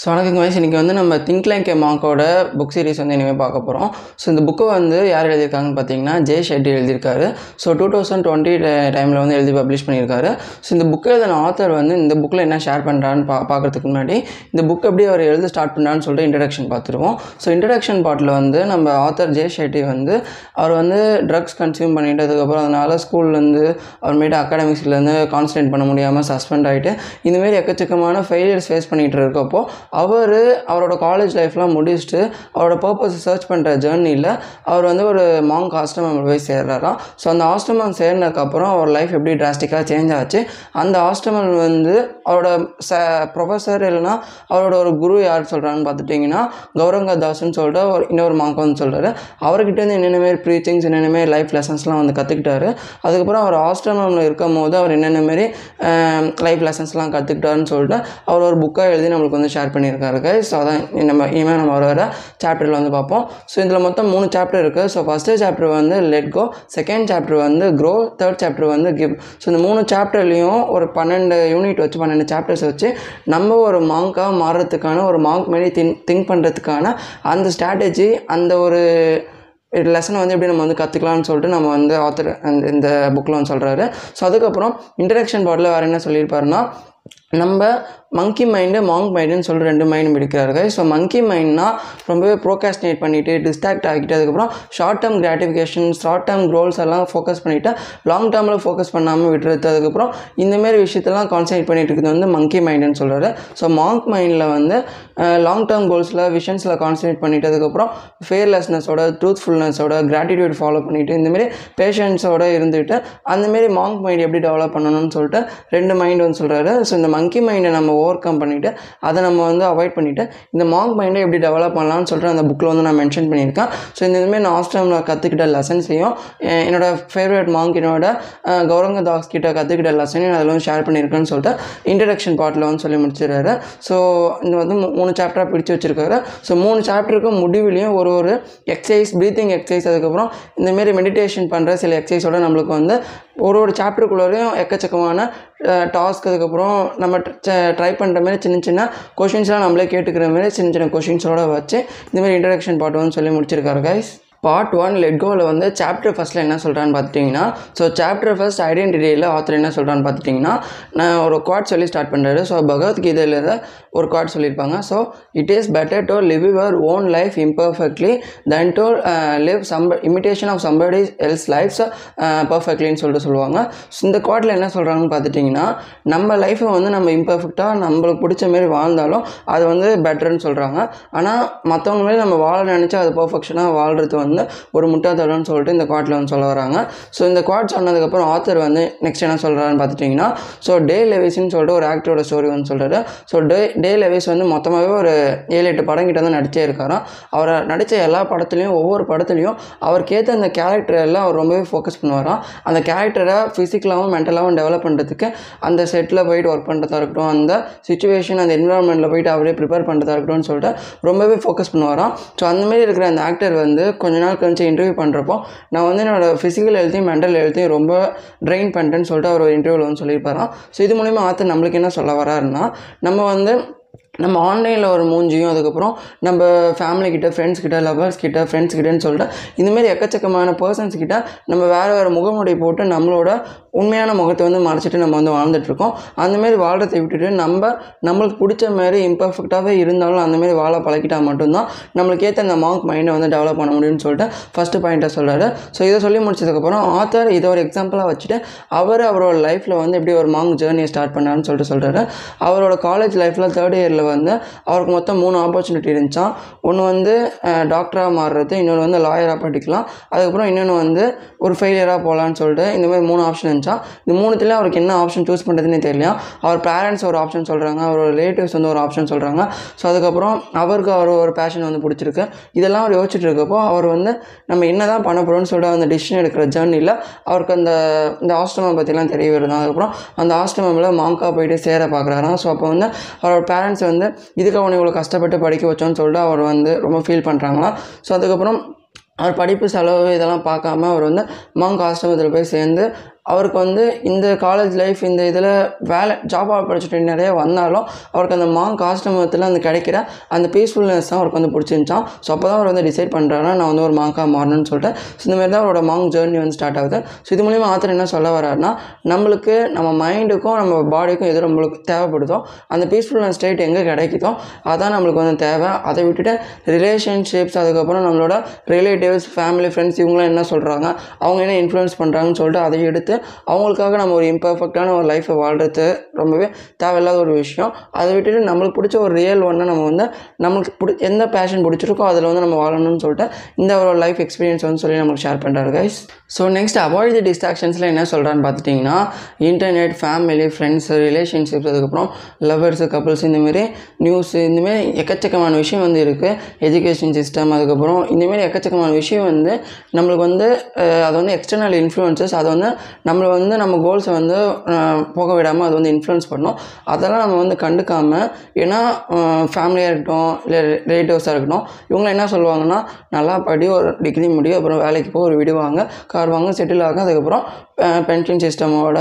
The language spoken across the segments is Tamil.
ஸோ வணக்கம் வயசு இன்றைக்கி வந்து நம்ம திங்க் லைக் ஏ மாங்கோட புக் சீரிஸ் வந்து இனிமேல் பார்க்க போகிறோம் ஸோ இந்த புக்கை வந்து யார் எழுதியிருக்காங்கன்னு பார்த்தீங்கன்னா ஜெய் ஷெட்டி எழுதியிருக்காரு. ஸோ டூ தௌசண்ட் டுவெண்ட்டி டைமில் வந்து எழுதி பப்ளிஷ் பண்ணியிருக்காரு. ஸோ இந்த புக் எழுதின ஆத்தர் வந்து இந்த புக்கில் என்ன ஷேர் பண்ணுறான்னு பா பார்க்குறதுக்கு முன்னாடி இந்த புக் எப்படி அவர் எழுத ஸ்டார்ட் பண்ணான்னு சொல்லிட்டு இன்ட்ரடக்ஷன் பார்த்துருவோம். ஸோ இன்ட்ரடக்ஷன் பார்ட்டில் வந்து நம்ம ஆத்தர் ஜெய் ஷெட்டி வந்து அவர் வந்து ட்ரக்ஸ் கன்சியூம் பண்ணிட்டதுக்கப்புறம் அதனால் ஸ்கூல்லேருந்து அப்புறமேட்டு அகாடமிக்ஸ்லேருந்து கான்சன்ட்ரேட் பண்ண முடியாமல் சஸ்பெண்ட் ஆகிட்டு இந்தமாரி எக்கச்சக்கமான ஃபெயிலியர்ஸ் ஃபேஸ் பண்ணிகிட்டு இருக்கப்போ அவர் அவரோட காலேஜ் லைஃப்லாம் முடிச்சுட்டு அவரோட பர்பஸ் சர்ச் பண்ணுற ஜேர்னியில் அவர் வந்து ஒரு மாங்க் ஆஸ்ட்ரமம் போய் சேர்றாராம். ஸோ அந்த ஆஸ்ட்ரமம் சேர்னதுக்கப்புறம் அவர் லைஃப் எப்படி டிராஸ்டிக்காக சேஞ்ச் ஆச்சு? அந்த ஆஸ்ட்ரமம் வந்து அவரோட ச ப்ரொஃபஸர் இல்லைன்னா அவரோட ஒரு குரு யார் சொல்கிறான்னு பார்த்துட்டிங்கன்னா கௌரங்க தாஸ்ன்னு சொல்லிட்டு ஒரு இன்னொரு மாங்க் வந்து சொல்கிறாரு அவர்கிட்ட இருந்து என்னென்ன மாரி ப்ரீச்சிங்ஸ் என்னென்ன மாரி லைஃப் லெசன்ஸ்லாம் வந்து கற்றுக்கிட்டாரு அதுக்கப்புறம் அவர் ஆஸ்ட்ரமில் இருக்கும் போது அவர் என்னென்ன மாரி லைஃப் லெசன்ஸ்லாம் கற்றுக்கிட்டாருன்னு சொல்லிட்டு அவர் ஒரு புக்காக எழுதி நம்மளுக்கு வந்து ஷேர் பண்ணியிருக்காரு ஸோ அதான் நம்ம இனிமேல் நம்ம வர வர சாப்டரில் வந்து பார்ப்போம். ஸோ இதில் மொத்தம் மூணு சாப்டர் இருக்குது ஸோ ஃபஸ்ட்டு சாப்டர் வந்து லெட் கோ செகண்ட் சாப்டர் வந்து க்ரோ தேர்ட் சாப்டர் வந்து கிவ் ஸோ இந்த மூணு சாப்டர்லேயும் ஒரு பன்னெண்டு யூனிட் வச்சு பன்னெண்டு சாப்டர்ஸ் வச்சு நம்ம ஒரு மாங்காக மாறுறதுக்கான ஒரு மாங்க் மாதிரி திங்க் திங்க் பண்ணுறதுக்கான அந்த ஸ்ட்ராட்டஜி அந்த ஒரு லெசனை வந்து எப்படி நம்ம வந்து கற்றுக்கலாம்னு சொல்லிட்டு நம்ம வந்து ஆத்தர் அந்த இந்த புக்கில் வந்து சொல்கிறாரு ஸோ அதுக்கப்புறம் இன்ட்ரடக்ஷன் பார்ட்டில் வேறு என்ன சொல்லியிருப்பாருன்னா நம்ம மங்கி மைண்டு மாங்க் மைண்டுன்னு சொல்லி ரெண்டு மைண்டும் பிடிக்கிறாரு ஸோ மங்கி மைண்ட்னா ரொம்பவே ப்ரோகாஸ்டினேட் பண்ணிவிட்டு டிஸ்ட்ராக்ட் ஆகிட்டு அதுக்கப்புறம் short term gratification short term goals எல்லாம் ஃபோக்கஸ் பண்ணிவிட்டு லாங் டேர்மில் ஃபோக்கஸ் பண்ணாமல் விட்டுறது. அதுக்கப்புறம் இந்தமாரி விஷயத்தெல்லாம் கான்சன்ட்ரேட் பண்ணிட்டு இருக்கிறது வந்து மங்கி மைண்டுன்னு சொல்கிறாரு ஸோ மாங்க் மைண்டில் வந்து லாங் டேர்ம் கோல்ஸில் விஷன்ஸில் கான்சன்ட்ரேட் பண்ணிவிட்டு அதுக்கப்புறம் ஃபேர்லெஸ்னஸோட ட்ரூத்ஃபுல்னஸோட கிராட்டிடியூட் ஃபாலோ பண்ணிவிட்டு இந்தமாரி பேஷன்ஸோட இருந்துட்டு அந்தமாரி மாங்க் மைண்ட் எப்படி டெவலப் பண்ணணும்னு சொல்லிட்டு ரெண்டு மைண்ட் வந்து சொல்கிறாரு ஸோ இந்த மங்கி மைண்டை நம்ம ஓவர் கம் பண்ணிவிட்டு அதை நம்ம வந்து அவாய்ட் பண்ணிவிட்டு இந்த மாங்க் மைண்டை எப்படி டெவலப் பண்ணலாம்னு சொல்லிட்டு அந்த புக்கில் வந்து நான் மென்ஷன் பண்ணியிருக்கேன். ஸோ இந்த இதுமாரி நான் ஆஸ்ட்ரமில் கற்றுக்கிட்ட லெசன்ஸையும் என்னோட ஃபேவரட் மாங்க் என்னோட கௌரங்க தாஸ் கிட்ட கற்றுக்கிட்ட லெசனையும் அதில் வந்து ஷேர் பண்ணியிருக்கேன்னு சொல்லிட்டு இன்ட்ரடக்ஷன் பார்ட்டில் வந்து சொல்லி முடிச்சிடுறாரு. ஸோ இந்த வந்து மூணு சாப்டராக பிடிச்சி வச்சிருக்காரு. ஸோ மூணு சாப்டருக்கு முடிவிலையும் ஒரு ஒரு எக்ஸசைஸ் ப்ரீத்திங் எக்ஸசைஸ் அதுக்கப்புறம் இந்தமாரி மெடிடேஷன் பண்ணுற சில எக்ஸசைஸோட நம்மளுக்கு வந்து ஒரு ஒரு சாப்டருக்குள்ளேயும் எக்கச்சக்கமான டாஸ்க் அதுக்கப்புறம் நம்ம ட்ரை பண்ணுற மாதிரி சின்ன சின்ன கொஷின்ஸ்லாம் நம்மளே கேட்டுக்கிற மாதிரி சின்ன சின்ன கொஷின்ஸோடு வச்சு இந்தமாதிரி இன்ட்ரடக்ஷன் பார்ட் ஒன் சொல்லி முடிச்சிருக்காரு கைஸ் பார்ட் ஒன் லெட்கோவில் வந்து சாப்டர் ஃபஸ்ட்டில் என்ன சொல்கிறான்னு பார்த்துட்டிங்கன்னா ஸோ சாப்டர் ஃபர்ஸ்ட் ஐடென்டிட்டியில் ஆத்தர் என்ன சொல்கிறான்னு பார்த்துட்டிங்கன்னா நான் ஒரு குவாட் சொல்லி ஸ்டார்ட் பண்ணுறாரு ஸோ பகவத்கீதையில் ஒரு கார்டு சொல்லியிருப்பாங்க. So it is better to live your own life imperfectly than to live some imitation of somebody else life's பர்ஃபெக்ட்லின்னு சொல்லிட்டு சொல்லுவாங்க. ஸோ இந்த கார்டில் என்ன சொல்கிறாங்கன்னு பார்த்துட்டிங்கன்னா நம்ம லைஃப்பை வந்து நம்ம இம்பர்ஃபெக்டாக நம்மளுக்கு பிடிச்ச மாரி வாழ்ந்தாலும் அது வந்து பெட்டர்னு சொல்கிறாங்க ஆனால் மற்றவங்க மாதிரி நம்ம வாழ நினச்சா அது பர்ஃபெக்ஷனாக வாழ்கிறது வந்து ஒரு முட்டாத்தடம்னு சொல்லிட்டு இந்த கார்டில் வந்து சொல்ல வராங்க. ஸோ இந்த கார்ட் சொன்னதுக்கப்புறம் ஆத்தர் வந்து நெக்ஸ்ட் என்ன சொல்கிறாருன்னு பார்த்துட்டிங்கன்னா ஸோ டே லெவிஸ்ன்னு சொல்லிட்டு ஒரு ஆக்டரோட ஸ்டோரி வந்து சொல்கிறாரு ஸோ டே டே லெவிஸ் வந்து மொத்தமாகவே ஒரு ஏழு எட்டு படம் கிட்ட தான் நடிச்சே இருக்காராம் அவர் நடித்த எல்லா படத்துலையும் ஒவ்வொரு படத்துலையும் அவருக்கேற்ற அந்த கேரக்டர் எல்லாம் அவர் ரொம்பவே ஃபோக்கஸ் பண்ணுவாராம் அந்த கேரக்டரை ஃபிசிக்கலாகவும் மென்டலாகவும் டெவலப் பண்ணுறதுக்கு அந்த செட்டில் போயிட்டு ஒர்க் பண்ணுறதா இருக்கட்டும் அந்த சுச்சுவேஷன் அந்த என்விரான்மெண்ட்டில் போயிட்டு அவரே ப்ரிப்பேர் பண்ணுறதா இருக்கட்டும்னு சொல்லிட்டு ரொம்பவே ஃபோக்கஸ் பண்ணுவாராம் ஸோ அந்தமாரி இருக்கிற அந்த ஆக்டர் வந்து கொஞ்ச நாள் கழிச்சு இன்டர்வியூ பண்ணுறப்போ நான் வந்து என்னோடய ஃபிசிக்கல் ஹெல்த்தையும் மென்டல் ஹெல்த்தையும் ரொம்ப ட்ரெயின் பண்ணிட்டேன்னு சொல்லிட்டு அவர் ஒரு இன்டர்வியூவில் வந்து சொல்லியிருப்பாராம் ஸோ இது மூலிமா ஆத்தர் நம்மளுக்கு என்ன சொல்ல வராருன்னா நம்ம வந்து நம்ம ஆன்லைனில் ஒரு மூஞ்சியும் அதுக்கப்புறம் நம்ம ஃபேமிலிக்கிட்ட ஃப்ரெண்ட்ஸ்கிட்ட ஃப்ரெண்ட்ஸ் கிட்ட லவர்ஸ் கிட்ட ஃப்ரெண்ட்ஸ் கிட்டன்னு சொல்லிட்டு இந்தமாரி எக்கச்சக்கமான பர்சன்ஸ் கிட்ட நம்ம வேறு வேறு முகமுடி போட்டு நம்மளோட உண்மையான முகத்தை வந்து மறைச்சிட்டு நம்ம வந்து வாழ்ந்துட்டுருக்கோம். அந்தமாரி வாழ்றதை விட்டுட்டு நம்ம நம்மளுக்கு பிடிச்ச மாதிரி இம்பர்ஃபெக்டாகவே இருந்தாலும் அந்தமாரி வாழ பழகிட்டால் மட்டும்தான் நம்மளுக்கு ஏற்ற அந்த மார்க் மைண்டை வந்து டெவலப் பண்ண முடியும்னு சொல்லிட்டு ஃபஸ்ட்டு பாயிண்ட்டை சொல்கிறாரு ஸோ இதை சொல்லி முடிச்சதுக்கப்புறம் ஆத்தர் இதை ஒரு எக்ஸாம்பிளாக வச்சுட்டு அவர் அவரோட லைஃப்பில் வந்து எப்படி ஒரு மாங்க் ஜேர்னியை ஸ்டார்ட் பண்ணாருன்னு சொல்லிட்டு சொல்கிறாரு அவரோட காலேஜ் லைஃப்பில் தேர்ட் இயரில் வந்து அவருக்கு மொத்தம் மூணு ஆப்பர்ச்சுனிட்டி இருந்துச்சான் ஒன்று வந்து டாக்டராக மாறுறது இன்னொன்று வந்து லாயராக படிக்கலாம். அதுக்கப்புறம் இன்னொன்று வந்து ஒரு ஃபெயிலியராக போகலான்னு சொல்லிட்டு இந்த மாதிரி மூணு ஆப்ஷன் இருந்துச்சான் இந்த மூணுத்துல அவருக்கு என்ன ஆப்ஷன் சூஸ் பண்ணுறதுன்னே தெரியலையா அவர் பேரண்ட்ஸ் ஒரு ஆப்ஷன் சொல்கிறாங்க அவரோட ரிலேட்டிவ்ஸ் வந்து ஒரு ஆப்ஷன் சொல்கிறாங்க ஸோ அதுக்கப்புறம் அவருக்கு அவர் ஒரு பேஷன் வந்து பிடிச்சிருக்கு. இதெல்லாம் அவர் யோசிச்சுட்டு இருக்கப்போ அவர் வந்து நம்ம என்ன தான் பண்ண போகிறோம்னு சொல்லிட்டு அந்த டிசிஷன் எடுக்கிற ஜேர்னியில் அவருக்கு அந்த இந்த ஆஸ்ட்ரமம் பற்றிலாம் தெரிய வருது. அதுக்கப்புறம் அந்த ஆஸ்ட்ரமில் மாங்கா போயிட்டு சேர பார்க்குறாராம் ஸோ அப்போ வந்து அவரோட பேரண்ட்ஸ் வந்து இதுக்கு அவனை இவ்வளோ கஷ்டப்பட்டு படிக்க வச்சோன்னு சொல்லிட்டு அவர் வந்து ரொம்ப ஃபீல் பண்ணுறாங்களாம் ஸோ அதுக்கப்புறம் அவர் படிப்பு செலவு இதெல்லாம் பார்க்காம அவர் வந்து மாங்க் ஆசிரமத்தில் போய் சேர்ந்து அவருக்கு வந்து இந்த காலேஜ் லைஃப் இந்த இதில் வேலை ஜாப் ஆப்பர்ச்சுனிட்டி நிறைய வந்தாலும் அவருக்கு அந்த மாங் காஸ்டமத்தில் அந்த கிடைக்கிற அந்த பீஸ்ஃபுல்னஸ் தான் அவருக்கு வந்து பிடிச்சிருந்துச்சான் ஸோ அப்போ தான் அவர் வந்து டிசைட் பண்ணுறாருன்னா நான் வந்து ஒரு மாங்காக மாறணும்னு சொல்லிட்டு. ஸோ இந்த மாதிரி தான் அவரோட மாங்க் ஜேர்னி வந்து ஸ்டார்ட் ஆகுது. ஸோ இது மூலிமா ஆத்தர் என்ன சொல்ல வர்றாருன்னா நம்மளுக்கு நம்ம மைண்டுக்கும் நம்ம பாடிக்கும் எது நம்மளுக்கு தேவைப்படுதோ அந்த பீஸ்ஃபுல்னஸ் ஸ்டேட் எங்கே கிடைக்குதோ அதான் நம்மளுக்கு வந்து தேவை. அதை விட்டுட்டு ரிலேஷன்ஷிப்ஸ் அதுக்கப்புறம் நம்மளோட ரிலேட்டிவ்ஸ் ஃபேமிலி ஃப்ரெண்ட்ஸ் இவங்களாம் என்ன சொல்கிறாங்க அவங்க என்ன இன்ஃப்ளூயன்ஸ் பண்ணுறாங்கன்னு சொல்லிட்டு அதை எடுத்து அவங்களுக்காக நம்ம ஒரு இம்பர்ஃபெக்டான ஒரு லைஃப்பை வாழ்கிறது ரொம்பவே தேவையில்லாத ஒரு விஷயம். அதை விட்டுட்டு நம்மளுக்கு பிடிச்ச ஒரு ரியல் ஒன்றை நம்ம வந்து நம்மளுக்கு பிடி எந்த பேஷன் பிடிச்சிருக்கோ அதில் வந்து நம்ம வாழணும்னு சொல்லிட்டு இந்த ஒரு லைஃப் எக்ஸ்பீரியன்ஸ் வந்து சொல்லி நம்மளுக்கு ஷேர் பண்ணுறாரு guys so next avoid the டிஸ்ட்ராக்ஷன்ஸில் என்ன சொல்கிறான்னு பார்த்துட்டிங்கன்னா இன்டர்நெட் ஃபேமிலி ஃப்ரெண்ட்ஸு ரிலேஷன்ஷிப்ஸ் அதுக்கப்புறம் லவ்வர்ஸு கப்புள்ஸ் இந்தமாரி நியூஸு இந்தமாரி எக்கச்சக்கமான விஷயம் வந்து இருக்குது எஜுகேஷன் சிஸ்டம் அதுக்கப்புறம் இந்தமாரி எக்கச்சக்கமான விஷயம் வந்து நம்மளுக்கு வந்து அது வந்து எக்ஸ்டர்னல் இன்ஃப்ளூயன்சஸ் அதை வந்து நம்மளை வந்து நம்ம கோல்ஸை வந்து போக விடாமல் அது வந்து இன்ஃப்ளூயன்ஸ் பண்ணும். அதெல்லாம் நம்ம வந்து கண்டுக்காமல் ஏன்னா ஃபேமிலியாக இருக்கட்டும் இல்லை ரிலேட்டிவ்ஸாக இருக்கட்டும் இவங்க என்ன சொல்லுவாங்கன்னா நல்லா படி ஒரு டிகிரி முடியும் அப்புறம் வேலைக்கு போய் ஒரு வீடு வாங்க கார் வாங்க செட்டில் ஆகும் அதுக்கப்புறம் பென்ஷன் சிஸ்டமோட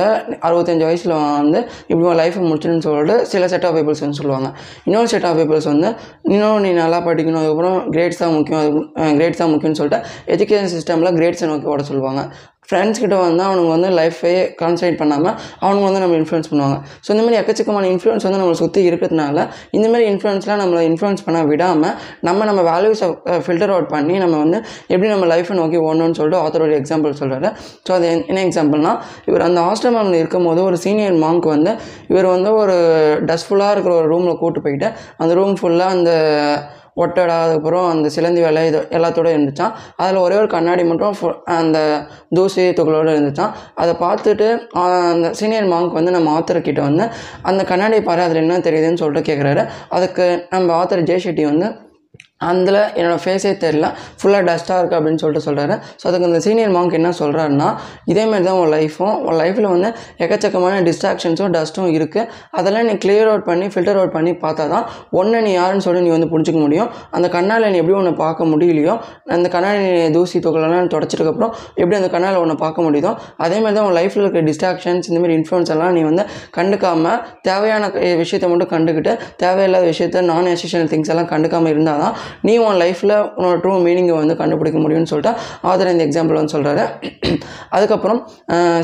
அறுபத்தஞ்சு வயசில் வந்து இப்படி லைஃப்பை முடிச்சுன்னு சொல்லிட்டு சில செட் ஆஃப் பீப்புள்ஸ் வந்து சொல்லுவாங்க. இன்னொரு செட் ஆஃப் பீப்புள்ஸ் வந்து இன்னும் நீ நல்லா படிக்கணும் அதுக்கப்புறம் கிரேட்ஸ் தான் முக்கியம் அது கிரேட்ஸ் தான் முக்கியம்னு சொல்லிட்டு எஜுகேஷன் சிஸ்டமில் கிரேட்ஸை நோக்கி ஓட சொல்லுவாங்க. ஃப்ரெண்ட்ஸ் கிட்ட வந்து அவனுங்க வந்து லைஃபே கான்சன்ட்ரேட் பண்ணாமல் அவனுங்க வந்து நம்ம இன்ஃப்ளூயன்ஸ் பண்ணுவாங்க. ஸோ இந்த மாதிரி எக்கச்சக்கமான இன்ஃப்ளூயன்ஸ் வந்து நம்மளை சுற்றி இருக்கிறதுனால இந்த மாதிரி இன்ஃப்ளூயன்ஸ்லாம் நம்மளை இன்ஃப்ளூயன்ஸ் பண்ண விடாமல் நம்ம நம்ம வேல்யூஸை ஃபில்டர் அவுட் பண்ணி நம்ம வந்து எப்படி நம்ம லைஃப்பை நோக்கி ஓடணும்னு சொல்லிட்டு ஆத்தரோட எக்ஸாம்பிள் சொல்கிறாரு ஸோ அது என்ன- எக்ஸாம்பிள்னா இவர் அந்த ஹாஸ்டல் ஆஸ்ட்ரமில் இருக்கும்போது ஒரு சீனியர் மாங்க் வந்து இவர் வந்து ஒரு டஸ்ட்ஃபுல்லாக இருக்கிற ஒரு ரூமில் கூட்டு போயிட்டு அந்த ரூம் ஃபுல்லாக அந்த ஒட்டடை அதுக்கப்புறம் அந்த சிலந்தி வேலை இது எல்லாத்தோடு இருந்துச்சான் அதில் ஒரே ஒரு கண்ணாடி மட்டும் ஃபு- அந்த தூசி துகளோடு இருந்துச்சான் அதை பார்த்துட்டு அந்த சீனியர் மாங்க் வந்து நம்ம ஆத்தர்கிட்ட வந்து அந்த கண்ணாடி பாரு அதில் என்ன தெரியுதுன்னு சொல்லிட்டு கேட்குறாரு அதுக்கு நம்ம ஆத்தர் ஜெய் ஷெட்டி வந்து அதில் என்னோடய ஃபேஸே தெரில ஃபுல்லாக டஸ்ட்டாக இருக்குது அப்படின்னு சொல்லிட்டு சொல்கிறாரு ஸோ அதுக்கு அந்த சீனியர் மாங்க் என்ன சொல்கிறாருன்னா இதேமாரி தான் உன் லைஃப்பும் உன் லைஃப்பில் வந்து எக்கச்சக்கமான டிஸ்ட்ராக்ஷன்ஸும் டஸ்ட்டும் இருக்குது அதெல்லாம் நீ கிளியர் அவுட் பண்ணி ஃபில்டர் அவுட் பண்ணி பார்த்தா தான் ஒன்று நீ யாருன்னு சொல்லி நீ வந்து புரிஞ்சுக்க முடியும். அந்த கண்ணால் நீ எப்படி ஒன்று பார்க்க முடியலையோ அந்த கண்ணாடி நீ தூசி தொகலாம் தொடச்சதுக்கப்புறம் எப்படி அந்த கண்ணால் ஒன்று பார்க்க முடியுதோ அதேமாதிரி தான் உன் லைஃப்பில் இருக்க டிஸ்ட்ராக்ஷன்ஸ் இந்தமாரி இன்ஃப்ளூன்ஸ் எல்லாம் நீ வந்து கண்டுக்காமல் தேவையான விஷயத்தை மட்டும் கண்டுக்கிட்டு தேவையில்லாத விஷயத்த நான் எசென்ஷியல் திங்ஸ் எல்லாம் கண்டுக்காமல் இருந்தால் தான் நீ உன் லைஃப்பில் உன்னோட ட்ரூ மீனிங்கை வந்து கண்டுபிடிக்க முடியும்னு சொல்லிட்டு ஆதர் இந்த எக்ஸாம்பிள் வந்து சொல்கிறாரு அதுக்கப்புறம்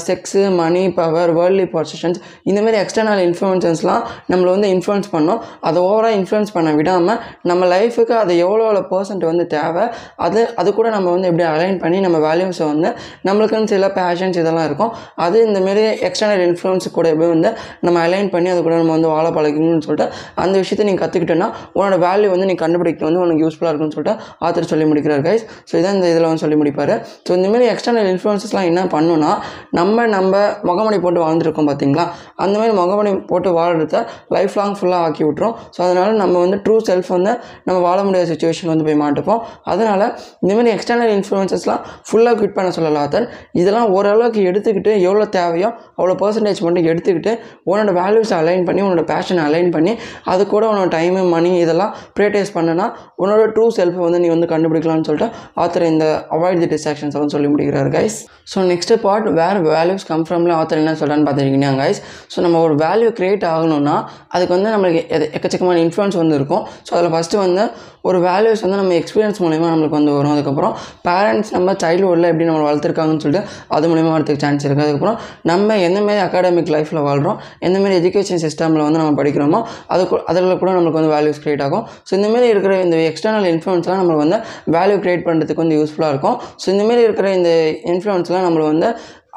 sex money power worldly positions இந்தமாரி எக்ஸ்டர்னல் இன்ஃப்ளூயன்சஸ்லாம் நம்மளை வந்து இன்ஃப்ளூயன்ஸ் பண்ணோம். அதை ஓவராக இன்ஃப்ளூயன்ஸ் பண்ண விடாமல் நம்ம லைஃபுக்கு அது எவ்வளோ எவ்வளோ பர்சன்ட் வந்து தேவை அது அது கூட நம்ம வந்து எப்படி அலைன் பண்ணி நம்ம வேல்யூஸை வந்து நம்மளுக்குன்னு சில பேஷன்ஸ் இதெல்லாம் இருக்கும். அது இந்தமாரி எக்ஸ்டர்னல் இன்ஃப்ளூயன்ஸ் கூட எப்படி வந்து நம்ம அலைன் பண்ணி அது கூட நம்ம வந்து வாழ பழகணும்னு சொல்லிட்டு அந்த விஷயத்தை நீ கற்றுக்கிட்டோன்னா உன்னோட வேல்யூ வந்து நீ கண்டுபிடிக்க வந்து உனக்கு யூஸ்ஃபுல்லாக இருக்கும்னு சொல்லிட்டு ஆத்தர் சொல்லி முடிக்கிறார் கைஸ் ஸோ இதான் இந்த இதில் வந்து சொல்லி முடிப்பார். ஸோ இந்தமாரி எக்ஸ்டர்னல் இன்ஃப்ளூயன்சஸ்லாம் என்ன பண்ணுன்னா நம்ம நம்ம முகமணி போட்டு வாழ்ந்துருக்கோம் பார்த்தீங்களா அந்தமாதிரி முகமணி போட்டு வாழ்கிறத லைஃப் லாங் ஃபுல்லாக ஆக்கி விட்ரும் ஸோ அதனால் நம்ம வந்து ட்ரூ செல்ஃப் வந்து நம்ம வாழ முடியாத சுச்சுவேஷன் வந்து போய் மாட்டுப்போம். அதனால் இந்தமாதிரி எக்ஸ்டர்னல் இன்ஃப்ளூயன்சஸ்லாம் ஃபுல்லாக குவிட் பண்ண சொல்லலாம் ஆத்தர் இதெல்லாம் ஓரளவுக்கு எடுத்துக்கிட்டு எவ்வளோ தேவையோ அவ்வளோ பர்சன்டேஜ் மட்டும் எடுத்துக்கிட்டு உன்னோட வேல்யூஸை அலைன் பண்ணி உன்னோட பேஷனை அலைன் பண்ணி அது கூட உன்னோட டைமு மணி இதெல்லாம் ப்ரியடைஸ் பண்ணனா உன்னோட ட்ரூ செல்ஃபை வந்து நீ வந்து கண்டுபிடிக்கலாம்னு சொல்லிட்டு ஆத்தர் இந்த அவாய்ட் தி டிஸ்ட்ராக்ஷன்ஸ் வந்து சொல்லி முடிக்கிறார் கைஸ் ஸோ நெக்ஸ்ட் பார்ட் வேறு வேல்யூஸ் கம் ஃப்ரம்ல ஆத்தர் என்ன சொல்கிறான்னு பார்த்துருக்கீங்க கைஸ் ஸோ நம்ம ஒரு வேல்யூ கிரியேட் ஆகணும்னா அதுக்கு வந்து நம்மளுக்கு எது- எக்கச்சக்கமான இன்ஃப்ளூயன்ஸ் வந்து இருக்கும். ஸோ அதில் ஃபஸ்ட்டு வந்து ஒரு வேல்யூஸ் வந்து நம்ம எக்ஸ்பீரியன்ஸ் மூலிமா நம்மளுக்கு வந்து வரும். அதுக்கப்புறம் பேரண்ட்ஸ் நம்ம சைல்டுஹுட்டில் எப்படி நம்ம வளர்த்துருக்காங்கன்னு சொல்லிட்டு அது மூலிமா வரதுக்கு சான்ஸ் இருக்குது அதுக்கப்புறம் நம்ம எந்தமாரி அகாடமிக் லைஃப்பில் வாழ்கிறோம் எந்தமாரி எஜுகேஷன் சிஸ்டமில் வந்து நம்ம படிக்கிறோமோ அது அதில் கூட நம்மளுக்கு வந்து வேல்யூஸ் கிரியேட் ஆகும். ஸோ இந்தமாரி இருக்கிற இந்த எக்ஸ்டர்னல் இன்ஃப்ளூயன்ஸ்லாம் நம்மளுக்கு வந்து வேல்யூ கிரியேட் பண்ணுறதுக்கு வந்து யூஸ்ஃபுல்லாக இருக்கும். ஸோ இந்தமாரி இருக்கிற இந்த இன்ஃப்ளூயன்ஸ்லாம் நம்மளை வந்து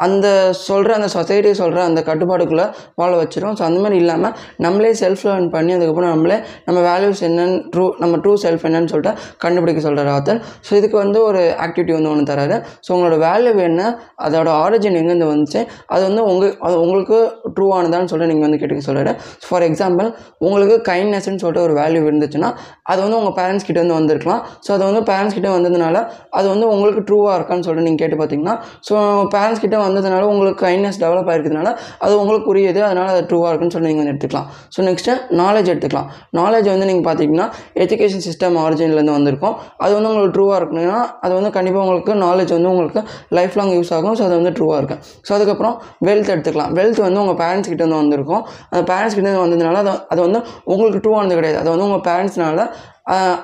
அந்த சொல்கிற அந்த சொசைட்டி சொல்கிற அந்த கட்டுப்பாடுக்குள்ளே வாழ வச்சிடும் ஸோ அந்த மாதிரி இல்லாமல் நம்மளே செல்ஃப் லேர்ன் பண்ணி அதுக்கப்புறம் நம்மளே நம்ம வேல்யூஸ் என்னன்னு ட்ரூ நம்ம ட்ரூ செல்ஃப் என்னன்னு சொல்லிட்டு கண்டுபிடிக்க சொல்கிறார் ஆத்தர் ஸோ இதுக்கு வந்து ஒரு ஆக்டிவிட்டி வந்து ஒன்று தராரு. ஸோ உங்களோட வேல்யூ என்ன அதோட ஆரிஜின் எங்கேருந்து வந்துச்சு அது வந்து உங்கள் அது உங்களுக்கு ட்ரூவானதான்னு சொல்லிட்டு நீங்கள் வந்து கேட்டுக்க சொல்கிறாரு ஃபார் எக்ஸாம்பிள் உங்களுக்கு கைண்ட்னஸ்ன்னு சொல்லிட்டு ஒரு வேல்யூ இருந்துச்சுன்னா அது வந்து உங்கள் பேரண்ட்ஸ் கிட்ட வந்து வந்திருக்கலாம். ஸோ அது வந்து பேரண்ட்ஸ் கிட்ட வந்ததுனால அது வந்து உங்களுக்கு ட்ரூவாக இருக்கான்னு சொல்லிட்டு நீங்கள் கேட்டு பார்த்தீங்கன்னா ஸோ பேரண்ட்ஸ் கிட்ட வந்ததுனால உங்களுக்கு கைண்ட்னஸ் டெவலப் ஆகிருக்கிறதுனால அது உங்களுக்கு புரியுது அதனால் அது ட்ரூவாக இருக்குன்னு சொல்லி நீங்கள் வந்து எடுத்துக்கலாம். ஸோ நெக்ஸ்ட்டு நாலேஜ் எடுத்துக்கலாம். நாலேஜ் வந்து நீங்கள் பார்த்தீங்கன்னா எஜுகேஷன் சிஸ்டம் ஆரிஜின்லேருந்து வந்திருக்கும். அது வந்து உங்களுக்கு ட்ரூவாக இருக்கணும்னா அது வந்து கண்டிப்பாக உங்களுக்கு நாலேஜ் வந்து உங்களுக்கு லைஃப் லாங் யூஸ் ஆகும். ஸோ அது வந்து ட்ரூவாக இருக்கும் ஸோ அதுக்கப்புறம் வெல்த் எடுத்துக்கலாம். வெல்த் வந்து உங்கள் பேரண்ட்ஸ் கிட்ட இருந்து வந்திருக்கும். அந்த பேரண்ட்ஸ் கிட்டேருந்து வந்ததுனால அது அது வந்து உங்களுக்கு ட்ரூவானது கிடையாது. அது வந்து உங்கள் பேரண்ட்ஸ்னால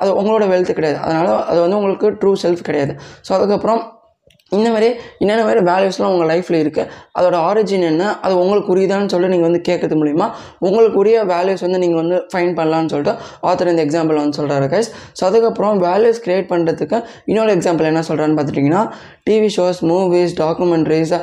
அது உங்களோட வெல்த் கிடையாது. அதனால் அது வந்து உங்களுக்கு ட்ரூ செல்ஃப் கிடையாது. ஸோ அதுக்கப்புறம் இந்த மாதிரி என்னென்ன மாதிரி வேல்யூஸ்லாம் உங்கள் லைஃப்பில் இருக்குது அதோட ஆரிஜின் என்ன? அது உங்களுக்கு உரியதான்னு சொல்லிட்டு நீங்கள் வந்து கேட்கறது மூலிமா உங்களுக்கு உரிய வேல்யூஸ் வந்து நீங்கள் வந்து ஃபைன் பண்ணலான்னு சொல்லிட்டு ஆத்தர் இந்த எக்ஸாம்பிள் வந்து சொல்கிறாரு கைஸ் ஸோ அதுக்கப்புறம் வேல்யூஸ் க்ரியேட் பண்ணுறதுக்கு இன்னொரு எக்ஸாம்பிள் என்ன சொல்கிறான்னு பார்த்துட்டிங்கன்னா டிவி ஷோஸ் மூவிஸ் டாக்குமெண்ட்ரிஸ்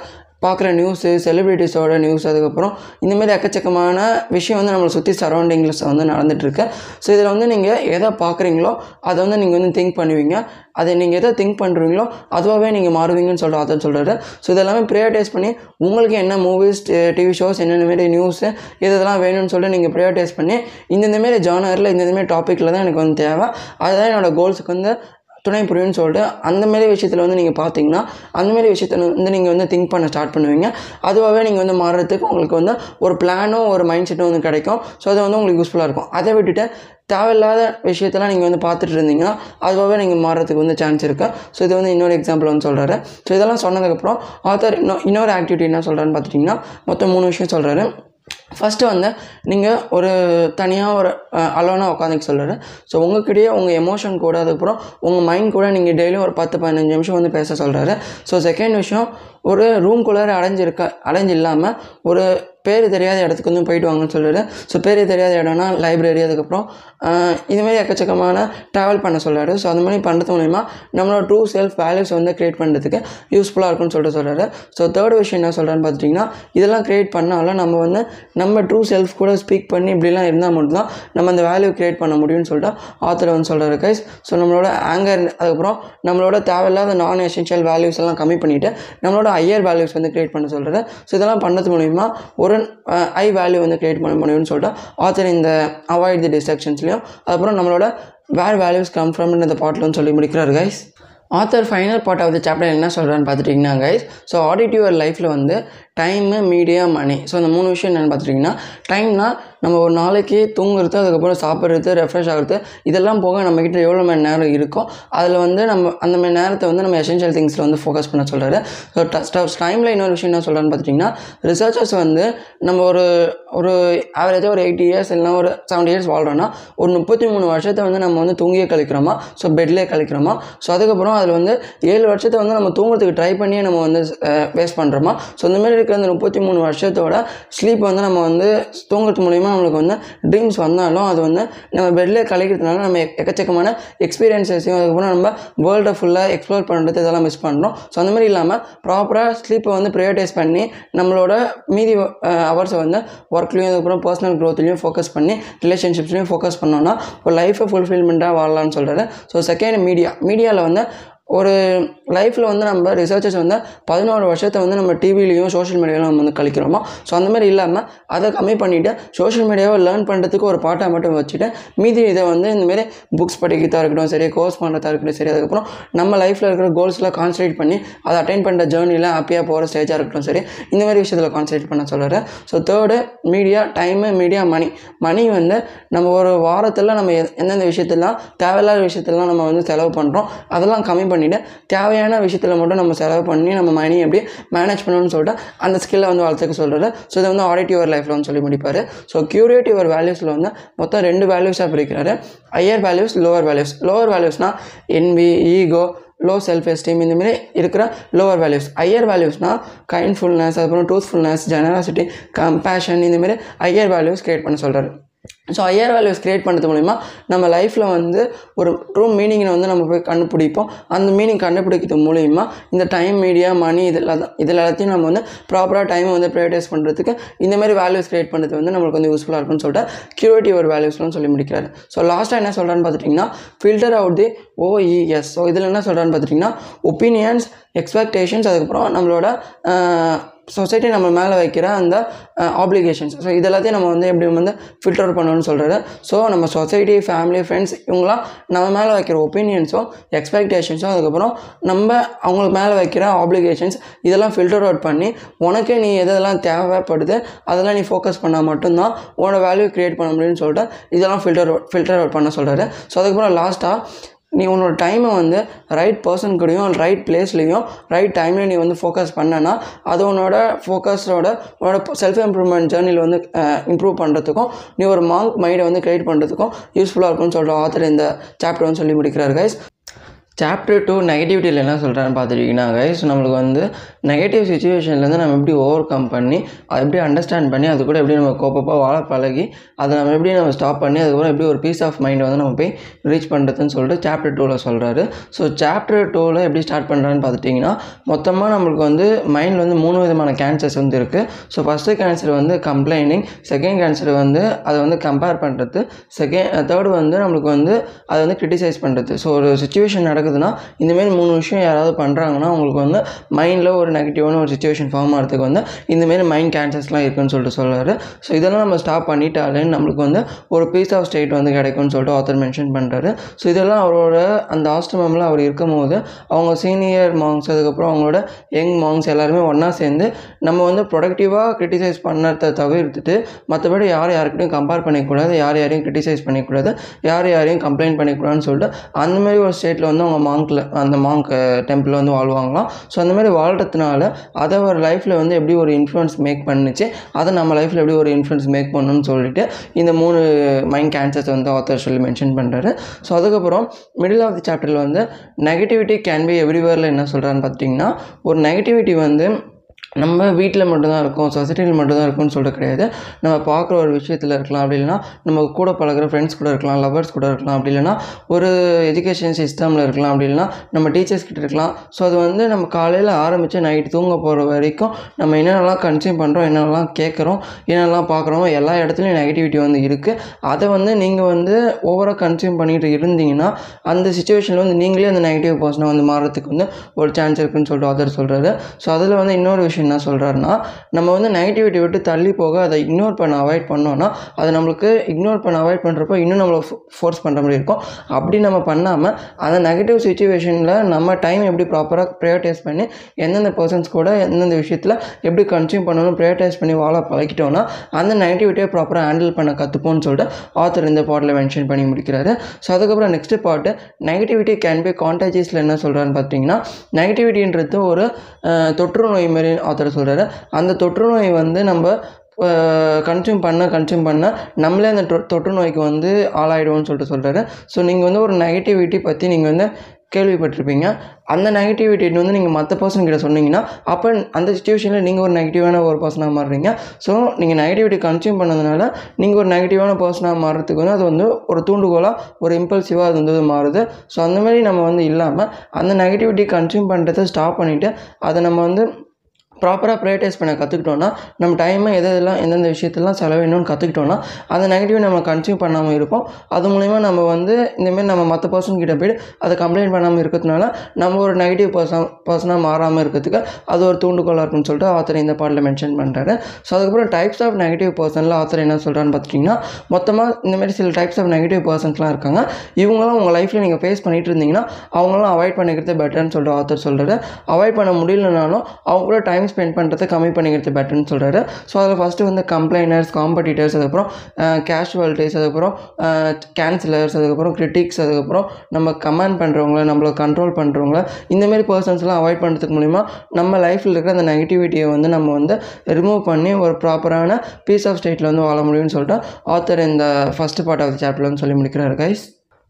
பார்க்குற நியூஸு செலிப்ரிட்டிஸோட நியூஸ் அதுக்கப்புறம் இந்தமாரி எக்கச்சக்கமான விஷயம் வந்து நம்மளை சுற்றி சரௌண்டிங்ஸில் வந்து நடந்துகிட்ருக்கு ஸோ இதில் வந்து நீங்கள் எதை பார்க்குறீங்களோ அதை வந்து நீங்கள் வந்து திங்க் பண்ணுவீங்க. அதை நீங்கள் எதை திங்க் பண்ணுறீங்களோ அதுவாகவே நீங்கள் மாறுவீங்கன்னு சொல்கிற அதை சொல்கிறாரு ஸோ இதெல்லாமே ப்ரையாரிட்டைஸ் பண்ணி உங்களுக்கு என்ன மூவிஸ் டிவி ஷோஸ் என்னென்ன மாரி நியூஸு இதெல்லாம் வேணும்னு சொல்லிட்டு நீங்கள் ப்ரையாரிட்டைஸ் பண்ணி இந்தந்த மாரி ஜானரில் இந்தந்த மாரி டாப்பிக்கில் தான் எனக்கு வந்து தேவை. அதுதான் என்னோடய கோல்ஸுக்கு வந்து துணை புரியும்னு சொல்லிட்டு அந்த மாரி விஷயத்தில் வந்து நீங்கள் பார்த்தீங்கன்னா அந்த மாரி விஷயத்தில் வந்து நீங்கள் வந்து திங்க் பண்ண ஸ்டார்ட் பண்ணுவீங்க. அதுவாகவே நீங்கள் வந்து மாறுறதுக்கு உங்களுக்கு வந்து ஒரு பிளானும் ஒரு மைண்ட் செட்டும் வந்து கிடைக்கும். ஸோ அது வந்து உங்களுக்கு யூஸ்ஃபுல்லாக இருக்கும். அதை விட்டுட்டு தேவையில்லாத விஷயத்தெல்லாம் நீங்கள் வந்து பார்த்துட்டு இருந்தீங்கன்னா அதுவாகவே நீங்கள் மாறுறதுக்கு வந்து சான்ஸ் இருக்குது ஸோ இது வந்து இன்னொரு எக்ஸாம்பிள் வந்து சொல்கிறாரு ஸோ இதெல்லாம் சொன்னதுக்கப்புறம் ஆத்தர் இன்னும் இன்னொரு ஆக்டிவிட்டி என்ன சொல்கிறான்னு பார்த்துட்டிங்கன்னா மொத்தம் மூணு விஷயம் சொல்கிறாரு ஃபஸ்ட்டு வந்து நீங்கள் ஒரு தனியாக ஒரு அலோனாக உட்காந்துக்க சொல்கிறாரு ஸோ உங்ககிட்டயே உங்கள் எமோஷன் கூட அதுக்கப்புறம் உங்கள் மைண்ட் கூட நீங்கள் டெய்லியும் ஒரு பத்து பதினஞ்சு நிமிஷம் வந்து பேச சொல்கிறாரு ஸோ செகண்ட் விஷயம் ஒரு ரூம்குள்ளார அடைஞ்சிருக்க அடைஞ்சு இல்லாமல் ஒரு பேர் தெரியாத இடத்துக்கு வந்து போயிட்டு வாங்கன்னு சொல்கிறாரு ஸோ பேர் தெரியாத இடம்னா லைப்ரரி அதுக்கப்புறம் இதுமாரி எக்கச்சக்கமான ட்ராவல் பண்ண சொல்கிறாரு ஸோ அந்த மாதிரி பண்ணுறது மூலிமா நம்மளோட ட்ரூ செல்ஃப் வேல்யூஸ் வந்து க்ரியேட் பண்ணுறதுக்கு யூஸ்ஃபுல்லாக இருக்கும்னு சொல்லிட்டு சொல்கிறாரு ஸோ தேர்ட் விஷயம் என்ன சொல்கிறான்னு பார்த்துட்டிங்கன்னா இதெல்லாம் க்ரியேட் பண்ணாலும் நம்ம வந்து நம்ம ட்ரூ செல்ஃப் கூட ஸ்பீக் பண்ணி இப்படிலாம் இருந்தால் மட்டும்தான் நம்ம அந்த வேல்யூ க்ரியேட் பண்ண முடியும்னு சொல்லிட்டு ஆத்தர் வந்து சொல்கிறாரு கைஸ் ஸோ நம்மளோட ஆங்கர் அதுக்கப்புறம் நம்மளோட தேவையில்லாத நான் எசென்ஷியல் வேல்யூஸ் எல்லாம் கம்மி பண்ணிவிட்டு நம்மளோட ஹையர் வேல்யூஸ் வந்து க்ரியேட் பண்ண சொல்கிறேன் ஸோ இதெல்லாம் பண்ணது மூலிமா ஒரு ஐ வேல்யூ வந்து க்ரியேட் பண்ண முடியும்னு சொல்லிட்டு ஆத்தர் இந்த அவாய்ட் தி டிஸ்ட்ரக்ஷன்ஸ்லையும் அதுக்கப்புறம் நம்மளோட வேர் வேல்யூஸ் கம் ஃப்ரம் இந்த பாட்டில்னு சொல்லி முடிக்கிறார் guys author final part of the chapter என்ன சொல்கிறான்னு பார்த்துட்டிங்கன்னா கைஸ் ஸோ ஆடிட்டிவர் லைஃப்பில் வந்து டைமு மீடியா மணி ஸோ அந்த மூணு விஷயம் என்னென்னு பார்த்துட்டிங்கன்னா டைம்னா நம்ம ஒரு நாளைக்கு தூங்குறது அதுக்கப்புறம் சாப்பிட்றது ரெஃப்ரெஷ் ஆகிறது இதெல்லாம் போக நம்மக்கிட்ட எவ்வளோ மணி நேரம் இருக்கோ அதில் வந்து நம்ம அந்த மாதிரி நேரத்தை வந்து நம்ம எசென்ஷியல் திங்ஸில் வந்து ஃபோக்கஸ் பண்ண சொல்கிறாரு ஸோ டைமில் இன்னொரு விஷயம் என்ன சொல்கிறான்னு பார்த்துட்டிங்கன்னா ரிசர்ச்சர்ஸ் வந்து நம்ம ஒரு ஒரு ஆவரேஜாக ஒரு எயிட்டி இயர்ஸ் இல்லைனா ஒரு செவன்டி இயர்ஸ் வாழ்கிறோன்னா ஒரு முப்பத்தி மூணு வருஷத்தை வந்து நம்ம வந்து தூங்கியே கழிக்கிறோமா? ஸோ பெட்லேயே கழிக்கிறோமா? ஸோ அதுக்கப்புறம் அதில் வந்து ஏழு வருஷத்தை வந்து நம்ம தூங்குறதுக்கு ட்ரை பண்ணியே நம்ம வந்து வேஸ்ட் பண்ணுறோமா ஸோ இந்தமாரி இருக்கிற அந்த முப்பத்தி மூணு வருஷத்தோட ஸ்லீப் வந்து நம்ம வந்து தூங்குறது மூலிமா நம்மளுக்கு வந்து ட்ரீம்ஸ் வந்தாலும் அது வந்து நம்ம பெட்லேயே கலைக்கிறதுனால நம்ம எக்கச்சக்கமான எக்ஸ்பீரியன்ஸஸையும் அதுக்கப்புறம் நம்ம வேர்ல்டை ஃபுல்லாக எக்ஸ்ப்ளோர் பண்ணுறது இதெல்லாம் மிஸ் பண்ணுறோம் ஸோ அந்த மாதிரி இல்லாமல் ப்ராப்பராக ஸ்லீப்பை வந்து ப்ரையோட்டைஸ் பண்ணி நம்மளோட மீதி ஹவர்ஸை வந்து ஒர்க்லேயும் அதுக்கப்புறம் பர்சனல் க்ரோத்லேயும் ஃபோக்கஸ் பண்ணி ரிலேஷன்ஷிப்ஸ்லையும் ஃபோக்கஸ் பண்ணோன்னா ஒரு லைஃப்பை ஃபுல்ஃபில்மெண்ட்டாக வாழலாம்னு சொல்கிறது ஸோ செகண்ட் மீடியா மீடியாவில் வந்து ஒரு லைஃப்பில் வந்து நம்ம ரிசர்ச்சர்ஸ் வந்து பதினோரு வருஷத்தை வந்து நம்ம டிவிலையும் சோஷியல் மீடியாவிலும் நம்ம வந்து கழிக்கிறோமோ? ஸோ அந்த மாதிரி இல்லாமல் அதை கம்மி பண்ணிவிட்டு சோஷியல் மீடியாவை லேர்ன் பண்ணுறதுக்கு ஒரு பாட்டாக மட்டும் வச்சுட்டு மீதி இதை வந்து இந்தமாரி புக்ஸ் படிக்கிறதா இருக்கட்டும் சரி கோர்ஸ் பண்ணுறதா இருக்கட்டும் சரி அதுக்கப்புறம் நம்ம லைஃப்பில் இருக்கிற கோல்ஸ்லாம் கான்சன்ட்ரேட் பண்ணி அதை அட்டைன் பண்ணுற ஜேர்னியில் ஹாப்பியாக போகிற ஸ்டேஜாக இருக்கட்டும் சரி இந்த மாதிரி விஷயத்தில் கான்சன்ட்ரேட் பண்ண சொல்கிறேன் so third media time media money money வந்து நம்ம ஒரு வாரத்தில் நம்ம எ- எந்தெந்த விஷயத்தெல்லாம் தேவையில்லாத விஷயத்தெல்லாம் நம்ம வந்து செலவு பண்ணுறோம் அதெல்லாம் கம்மி பண்ணிவிட்டு தேவையான விஷயத்தில் மட்டும் நம்ம செலவு பண்ணி நம்ம மணி எப்படி மேனேஜ் பண்ணணும்னு சொல்லிட்டு அந்த ஸ்கில்லை வந்து வளர்த்துக்க சொல்கிறாரு ஸோ இதை வந்து ஆடிட் யுவர் லைஃப்பில் வந்து சொல்லி முடிப்பார். ஸோ கியூரியேட் யுவர் வேல்யூஸில் வந்து மொத்தம் ரெண்டு வேல்யூஸாக பிரிக்கிறாரு. Higher values lower values lower வேல்யூஸ்னால் envy ego low self esteem இந்தமாரி இருக்கிற லோவர் வேல்யூஸ் ஹையர் வேல்யூஸ்னால் கைண்ட்ஃபுல்னஸ் அதுக்கப்புறம் ட்ரூத்ஃபுல்னஸ் ஜெனராசிட்டி கம்பேஷன் இந்தமாரி ஹையர் வேல்யூஸ் கிரியேட் பண்ண சொல்கிறாரு ஸோ ஹையர் வேல்யூஸ் கிரியேட் பண்ணுறது மூலிமா நம்ம லைஃப்பில் வந்து ஒரு ட்ரூ மீனிங்கை வந்து நம்ம போய் கண்டுபிடிப்போம். அந்த மீனிங் கண்டுபிடிக்கிறது மூலிமா இந்த டைம் மீடியா மணி இதெல்லாம் தான் இதில் எல்லாத்தையும் நம்ம வந்து ப்ராப்பராக டைமை வந்து ப்ரைவேடைஸ் பண்ணுறதுக்கு இந்த மாதிரி வேல்யூஸ் கிரியேட் பண்ணுறது வந்து நம்மளுக்கு வந்து யூஸ்ஃபுல்லாக இருக்கும்னு சொல்லிட்டு கியூரிட்டி ஒரு வேல்யூஸ்லாம் சொல்லி முடிக்கிறாரு. ஸோ லாஸ்ட்டாக என்ன சொல்கிறான்னு பார்த்துட்டிங்கன்னா filter out the woes so இதில் என்ன சொல்கிறான்னு பார்த்துட்டிங்கன்னா ஒப்பீனியன்ஸ் எக்ஸ்பெக்டேஷன்ஸ் அதுக்கப்புறம் நம்மளோட சொசைட்டி நம்ம மேலே வைக்கிற அந்த ஆப்ளிகேஷன்ஸ் ஸோ இதெல்லாத்தையும் நம்ம வந்து எப்படி வந்து ஃபில்டர் பண்ணணும்னு சொல்கிறாரு ஸோ நம்ம சொசைட்டி ஃபேமிலி ஃப்ரெண்ட்ஸ் இவங்களாம் நம்ம மேலே வைக்கிற ஒப்பீனியன்ஸும் எக்ஸ்பெக்டேஷன்ஸும் அதுக்கப்புறம் நம்ம அவங்களுக்கு மேலே வைக்கிற ஆப்ளிகேஷன்ஸ் இதெல்லாம் ஃபில்டர் அவுட் பண்ணி உனக்கு நீ எதெல்லாம் தேவைப்படுது அதெல்லாம் நீ ஃபோக்கஸ் பண்ணால் மட்டும்தான் உன்னோட வேல்யூ க்ரியேட் பண்ண முடியும்னு சொல்லிட்டு இதெல்லாம் ஃபில்டர் ஃபில்டர் அவுட் பண்ண சொல்கிறாரு ஸோ அதுக்கப்புறம் லாஸ்ட்டாக நீ உன்னோட டைமை வந்து ரைட் பர்சன் கூடயும் ரைட் பிளேஸ்லேயும் ரைட் டைம்லேயும் நீ வந்து ஃபோக்கஸ் பண்ணனா அது உன்னோட ஃபோக்கஸோட உன்னோட செல்ஃப் இம்ப்ரூவ்மெண்ட் ஜேர்னியில் வந்து இம்ப்ரூவ் பண்ணுறதுக்கும் நீ ஒரு மாங்க் மைண்டை வந்து க்ரியேட் பண்ணுறதுக்கும் யூஸ்ஃபுல்லாக இருக்கும்னு சொல்கிற ஆத்தர் இந்த சாப்டர் வந்து சொல்லி முடிக்கிறார் கைஸ் சாப்டர் டூ நெகட்டிவிட்டியில் என்ன சொல்கிறான்னு பார்த்துட்டிங்கன்னா கைஸ் நம்மளுக்கு வந்து நெகட்டிவ் சுச்சுவேஷன்லேருந்து நம்ம எப்படி ஓவர் கம் பண்ணி அதை எப்படி அண்டர்ஸ்டாண்ட் பண்ணி அது கூட எப்படி நம்ம கோப்பப்பாக வாழ பழகி அதை நம்ம எப்படி நம்ம ஸ்டாப் பண்ணி அதுக்கப்புறம் எப்படி ஒரு பீஸ் ஆஃப் மைண்டை வந்து நம்ம போய் ரீச் பண்ணுறதுன்னு சொல்லிட்டு சாப்டர் டூவில் சொல்கிறாரு ஸோ சாப்டர் டூவில் எப்படி ஸ்டார்ட் பண்ணுறான்னு பார்த்துட்டிங்கன்னா மொத்தமாக நம்மளுக்கு வந்து மைண்டில் வந்து மூணு விதமான கேன்சர்ஸ் வந்து இருக்குது ஸோ ஃபஸ்ட்டு கேன்சர் வந்து கம்ப்ளைனிங் செகண்ட் கேன்சர் வந்து அதை வந்து கம்பேர் பண்ணுறது செகண்ட் தேர்டு வந்து நம்மளுக்கு வந்து அதை வந்து கிரிட்டிசைஸ் பண்ணுறது ஸோ ஒரு சுச்சுவேஷன் நடக்குதுன்னா இந்தமாரி மூணு விஷயம் யாராவது பண்ணுறாங்கன்னா உங்களுக்கு வந்து மைண்டில் ஒரு நெகட்டிவான ஒரு சுச்சுவேஷன் ஃபார்ம் ஆகிறதுக்கு வந்து இந்தமாரி மைண்ட் கேன்சர்ஸ்லாம் இருக்குன்னு சொல்லிட்டு சொல்கிறாரு ஸோ இதெல்லாம் நம்ம ஸ்டாப் பண்ணிட்டாலே நம்மளுக்கு வந்து ஒரு பீஸ் ஆஃப் ஸ்டேட் வந்து கிடைக்கும்னு சொல்லிட்டு ஆத்தர் மென்ஷன் பண்ணுறாரு ஸோ இதெல்லாம் அவரோட அந்த ஆஸ்ட்ரமில் அவர் இருக்கும்போது அவங்க சீனியர் மாங்ஸ் அதுக்கப்புறம் அவங்களோட யங் மாங்ஸ் எல்லாருமே ஒன்றா சேர்ந்து நம்ம வந்து ப்ரொடக்டிவாக கிரிட்டிசைஸ் பண்ணுறத தவிர்த்துட்டு மற்றபடி யார் யாருக்கிட்டையும் கம்பேர் பண்ணிக்கூடாது யார் யாரையும் கிரிட்டிசைஸ் பண்ணிக்கூடாது யார் யாரையும் கம்ப்ளைண்ட் பண்ணிக்கூடாதுன்னு சொல்லிட்டு அந்த மாதிரி ஒரு ஸ்டேட்டில் வந்து அவங்க மாங்கில் அந்த மாங்க் டெம்பிள் வந்து வாழ்வாங்களாம். ஸோ அந்த மாதிரி வாழ்கிறதுனால அதை ஒரு லைஃப்பில் வந்து எப்படி ஒரு இன்ஃப்ளூயன்ஸ் மேக் பண்ணுச்சு அதை நம்ம லைஃப்பில் எப்படி ஒரு இன்ஃப்ளூயன்ஸ் மேக் பண்ணணும்னு சொல்லிட்டு இந்த மூணு மைண்ட் கேன்சர்ஸ் வந்து ஆத்தர் சொல்லி மென்ஷன் பண்ணுறாரு ஸோ அதுக்கப்புறம் மிடில் ஆஃப் தி சாப்டரில் வந்து நெகட்டிவிட்டி கேன் பி எவ்ரிவேரில் என்ன சொல்கிறான்னு பார்த்தீங்கன்னா ஒரு நெகட்டிவிட்டி வந்து நம்ம வீட்டில் மட்டும்தான் இருக்கும் சொசைட்டியில் மட்டும்தான் இருக்கும்னு சொல்லிட்டு கிடையாது. நம்ம பார்க்குற ஒரு விஷயத்தில் இருக்கலாம். அப்படி இல்லைன்னா நம்ம கூட பழகுற ஃப்ரெண்ட்ஸ் கூட இருக்கலாம் லவர்ஸ் கூட இருக்கலாம். அப்படி இல்லைன்னா ஒரு எஜுகேஷன் சிஸ்டமில் இருக்கலாம். அப்படி இல்லைன்னா நம்ம டீச்சர்ஸ் கிட்ட இருக்கலாம். ஸோ அது வந்து நம்ம காலையில் ஆரம்பித்து நைட் தூங்க போகிற வரைக்கும் நம்ம என்னென்னலாம் கன்சியூம் பண்ணுறோம் என்னென்னலாம் கேட்குறோம் என்னென்னலாம் பார்க்குறோம் எல்லா இடத்துலையும் நெகட்டிவிட்டி வந்து இருக்குது அதை வந்து நீங்கள் வந்து ஓவராக கன்சியூம் பண்ணிகிட்டு இருந்தீங்கன்னா அந்த சுச்சுவேஷனில் வந்து நீங்களே அந்த நெகட்டிவ் பர்சனை வந்து மாறுறதுக்கு வந்து ஒரு சான்ஸ் இருக்குன்னு சொல்லிட்டு அதர் சொல்கிறாரு ஸோ அதில் வந்து இன்னொரு விஷயம் என்ன சொல்கிறாருன்னா நம்ம வந்து நெகட்டிவிட்டி விட்டு தள்ளி போக அதை இக்னோர் பண்ண அவாய்ட் பண்ணோன்னா அதை நம்மளுக்கு இக்னோர் பண்ண அவாய்ட் பண்ணுறப்போ இன்னும் நம்மளை ஃபோர்ஸ் பண்ணுற மாதிரி இருக்கும். அப்படி நம்ம பண்ணாமல் அந்த நெகட்டிவ் சுச்சுவேஷனில் நம்ம டைம் எப்படி ப்ராப்பராக ப்ரையோட்டைஸ் பண்ணி எந்தெந்த பர்சன்ஸ் கூட எந்தெந்த விஷயத்தில் எப்படி கன்சியூம் பண்ணணும் ப்ரையோட்டைஸ் பண்ணி வாழ பழகிட்டோம்னா அந்த நெகட்டிவிட்டியை ப்ராப்பராக ஹேண்டில் பண்ண கற்றுப்போம்னு சொல்லிட்டு ஆத்தர் இந்த பாட்டில் மென்ஷன் பண்ணி முடிக்கிறாரு. ஸோ அதுக்கப்புறம் நெக்ஸ்ட் பாட்டு நெகட்டிவிட்டி கேன் பி கான்டாஜியஸில் என்ன சொல்கிறான்னு பார்த்தீங்கன்னா நெகட்டிவிட்டின்றது ஒரு தொற்று நோய் மாதிரி ஆத்தர் சொல்கிறாரு அந்த தொற்று நோய் வந்து நம்ம கன்சியூம் பண்ண கன்சியூம் பண்ண நம்மளே அந்த தொ- தொற்று நோய்க்கு வந்து ஆளாயிடுவோம்னு சொல்லிட்டு சொல்கிறாரு ஸோ நீங்கள் வந்து ஒரு நெகட்டிவிட்டி பற்றி நீங்கள் வந்து கேள்விப்பட்டிருப்பீங்க. அந்த நெகட்டிவிட்டி வந்து நீங்கள் மற்ற பர்சன் கிட்ட சொன்னீங்கன்னா அப்போ அந்த சுச்சுவேஷனில் நீங்கள் ஒரு நெகட்டிவான ஒரு பர்சனாக மாறுறீங்க. ஸோ நீங்கள் நெகட்டிவிட்டி கன்சியூம் பண்ணதுனால நீங்கள் ஒரு நெகட்டிவான பர்சனாக மாறுறதுக்கு வந்து அது வந்து ஒரு தூண்டுகோலாக ஒரு இம்பல்சிவாக அது வந்து மாறுது. ஸோ அந்த மாதிரி நம்ம வந்து இல்லாமல் அந்த நெகட்டிவிட்டி கன்சியூம் பண்ணுறதை ஸ்டாப் பண்ணிவிட்டு அதை நம்ம வந்து ப்ராப்பராக ப்ரையட்டைஸ் பண்ண கற்றுக்கிட்டோன்னா நம்ம டைமை எதை எதெல்லாம் எந்தெந்த விஷயத்தெல்லாம் செலவிடணும்னு கற்றுக்கிட்டோன்னா அந்த நெகட்டிவ் நம்ம கன்சியூம் பண்ணாமல் இருப்போம். அது மூலிமா நம்ம வந்து இந்தமாரி நம்ம மற்ற பர்சன் கிட்ட போய்ட்டு அதை கம்ப்ளைண்ட் பண்ணாமல் இருக்கிறதுனால நம்ம ஒரு நெகட்டிவ் பர்சன் பர்சனாக மாறாமல் இருக்கிறதுக்கு அது ஒரு தூண்டுகோலாக இருக்குன்னு சொல்லிட்டு ஆத்தர் இந்த பாட்டில் மென்ஷன் பண்ணுறாரு ஸோ அதுக்கப்புறம் டைப்ஸ் ஆஃப் நெகட்டிவ் பர்சனில் ஆத்தர் என்ன சொல்கிறான்னு பார்த்துட்டிங்கன்னா மொத்தமாக இந்தமாரி சில டைப்ஸ் ஆஃப் நெகட்டிவ் பர்சன்ஸ்லாம் இருக்காங்க. இவங்களாம் உங்கள் லைஃப்பில் நீங்கள் ஃபேஸ் பண்ணிட்டு இருந்தீங்கன்னா அவங்களாம் அவாய்ட் பண்ணிக்கிறது பெட்டர்னு சொல்லிட்டு ஆத்தர் சொல்கிறாரு அவாய்ட் பண்ண முடியலனாலும் அவங்க கூட டைம் ஸ்பெண்ட் பண்ணுறதை கம்மி பண்ணிக்கிறது பெட்டர்னு சொல்கிறாரு ஸோ அதில் ஃபஸ்ட்டு வந்து கம்ப்ளைனர்ஸ் காம்படிட்டர்ஸ் அதுக்கப்புறம் கேஷுவாலிட்டிஸ் அதுக்கப்புறம் கேன்சலர்ஸ் அதுக்கப்புறம் கிரிட்டிக்ஸ் அதுக்கப்புறம் நம்ம கமெண்ட் பண்ணுறவங்கள நம்மளை கண்ட்ரோல் பண்ணுறவங்கள இந்தமாரி பர்சன்ஸ்லாம் அவாய்ட் பண்ணுறதுக்கு மூலிமா நம்ம லைஃப்பில் இருக்கிற அந்த நெகட்டிவிட்டியை வந்து நம்ம வந்து ரிமூவ் பண்ணி ஒரு ப்ராப்பரான பீஸ் ஆஃப் ஸ்டேட்டில் வந்து வாழ முடியும்னு சொல்லிட்டு ஆத்தர் இந்த ஃபஸ்ட் பார்ட் ஆஃப் த சாப்டர்லன்னு சொல்லி முடிக்கிறார் guys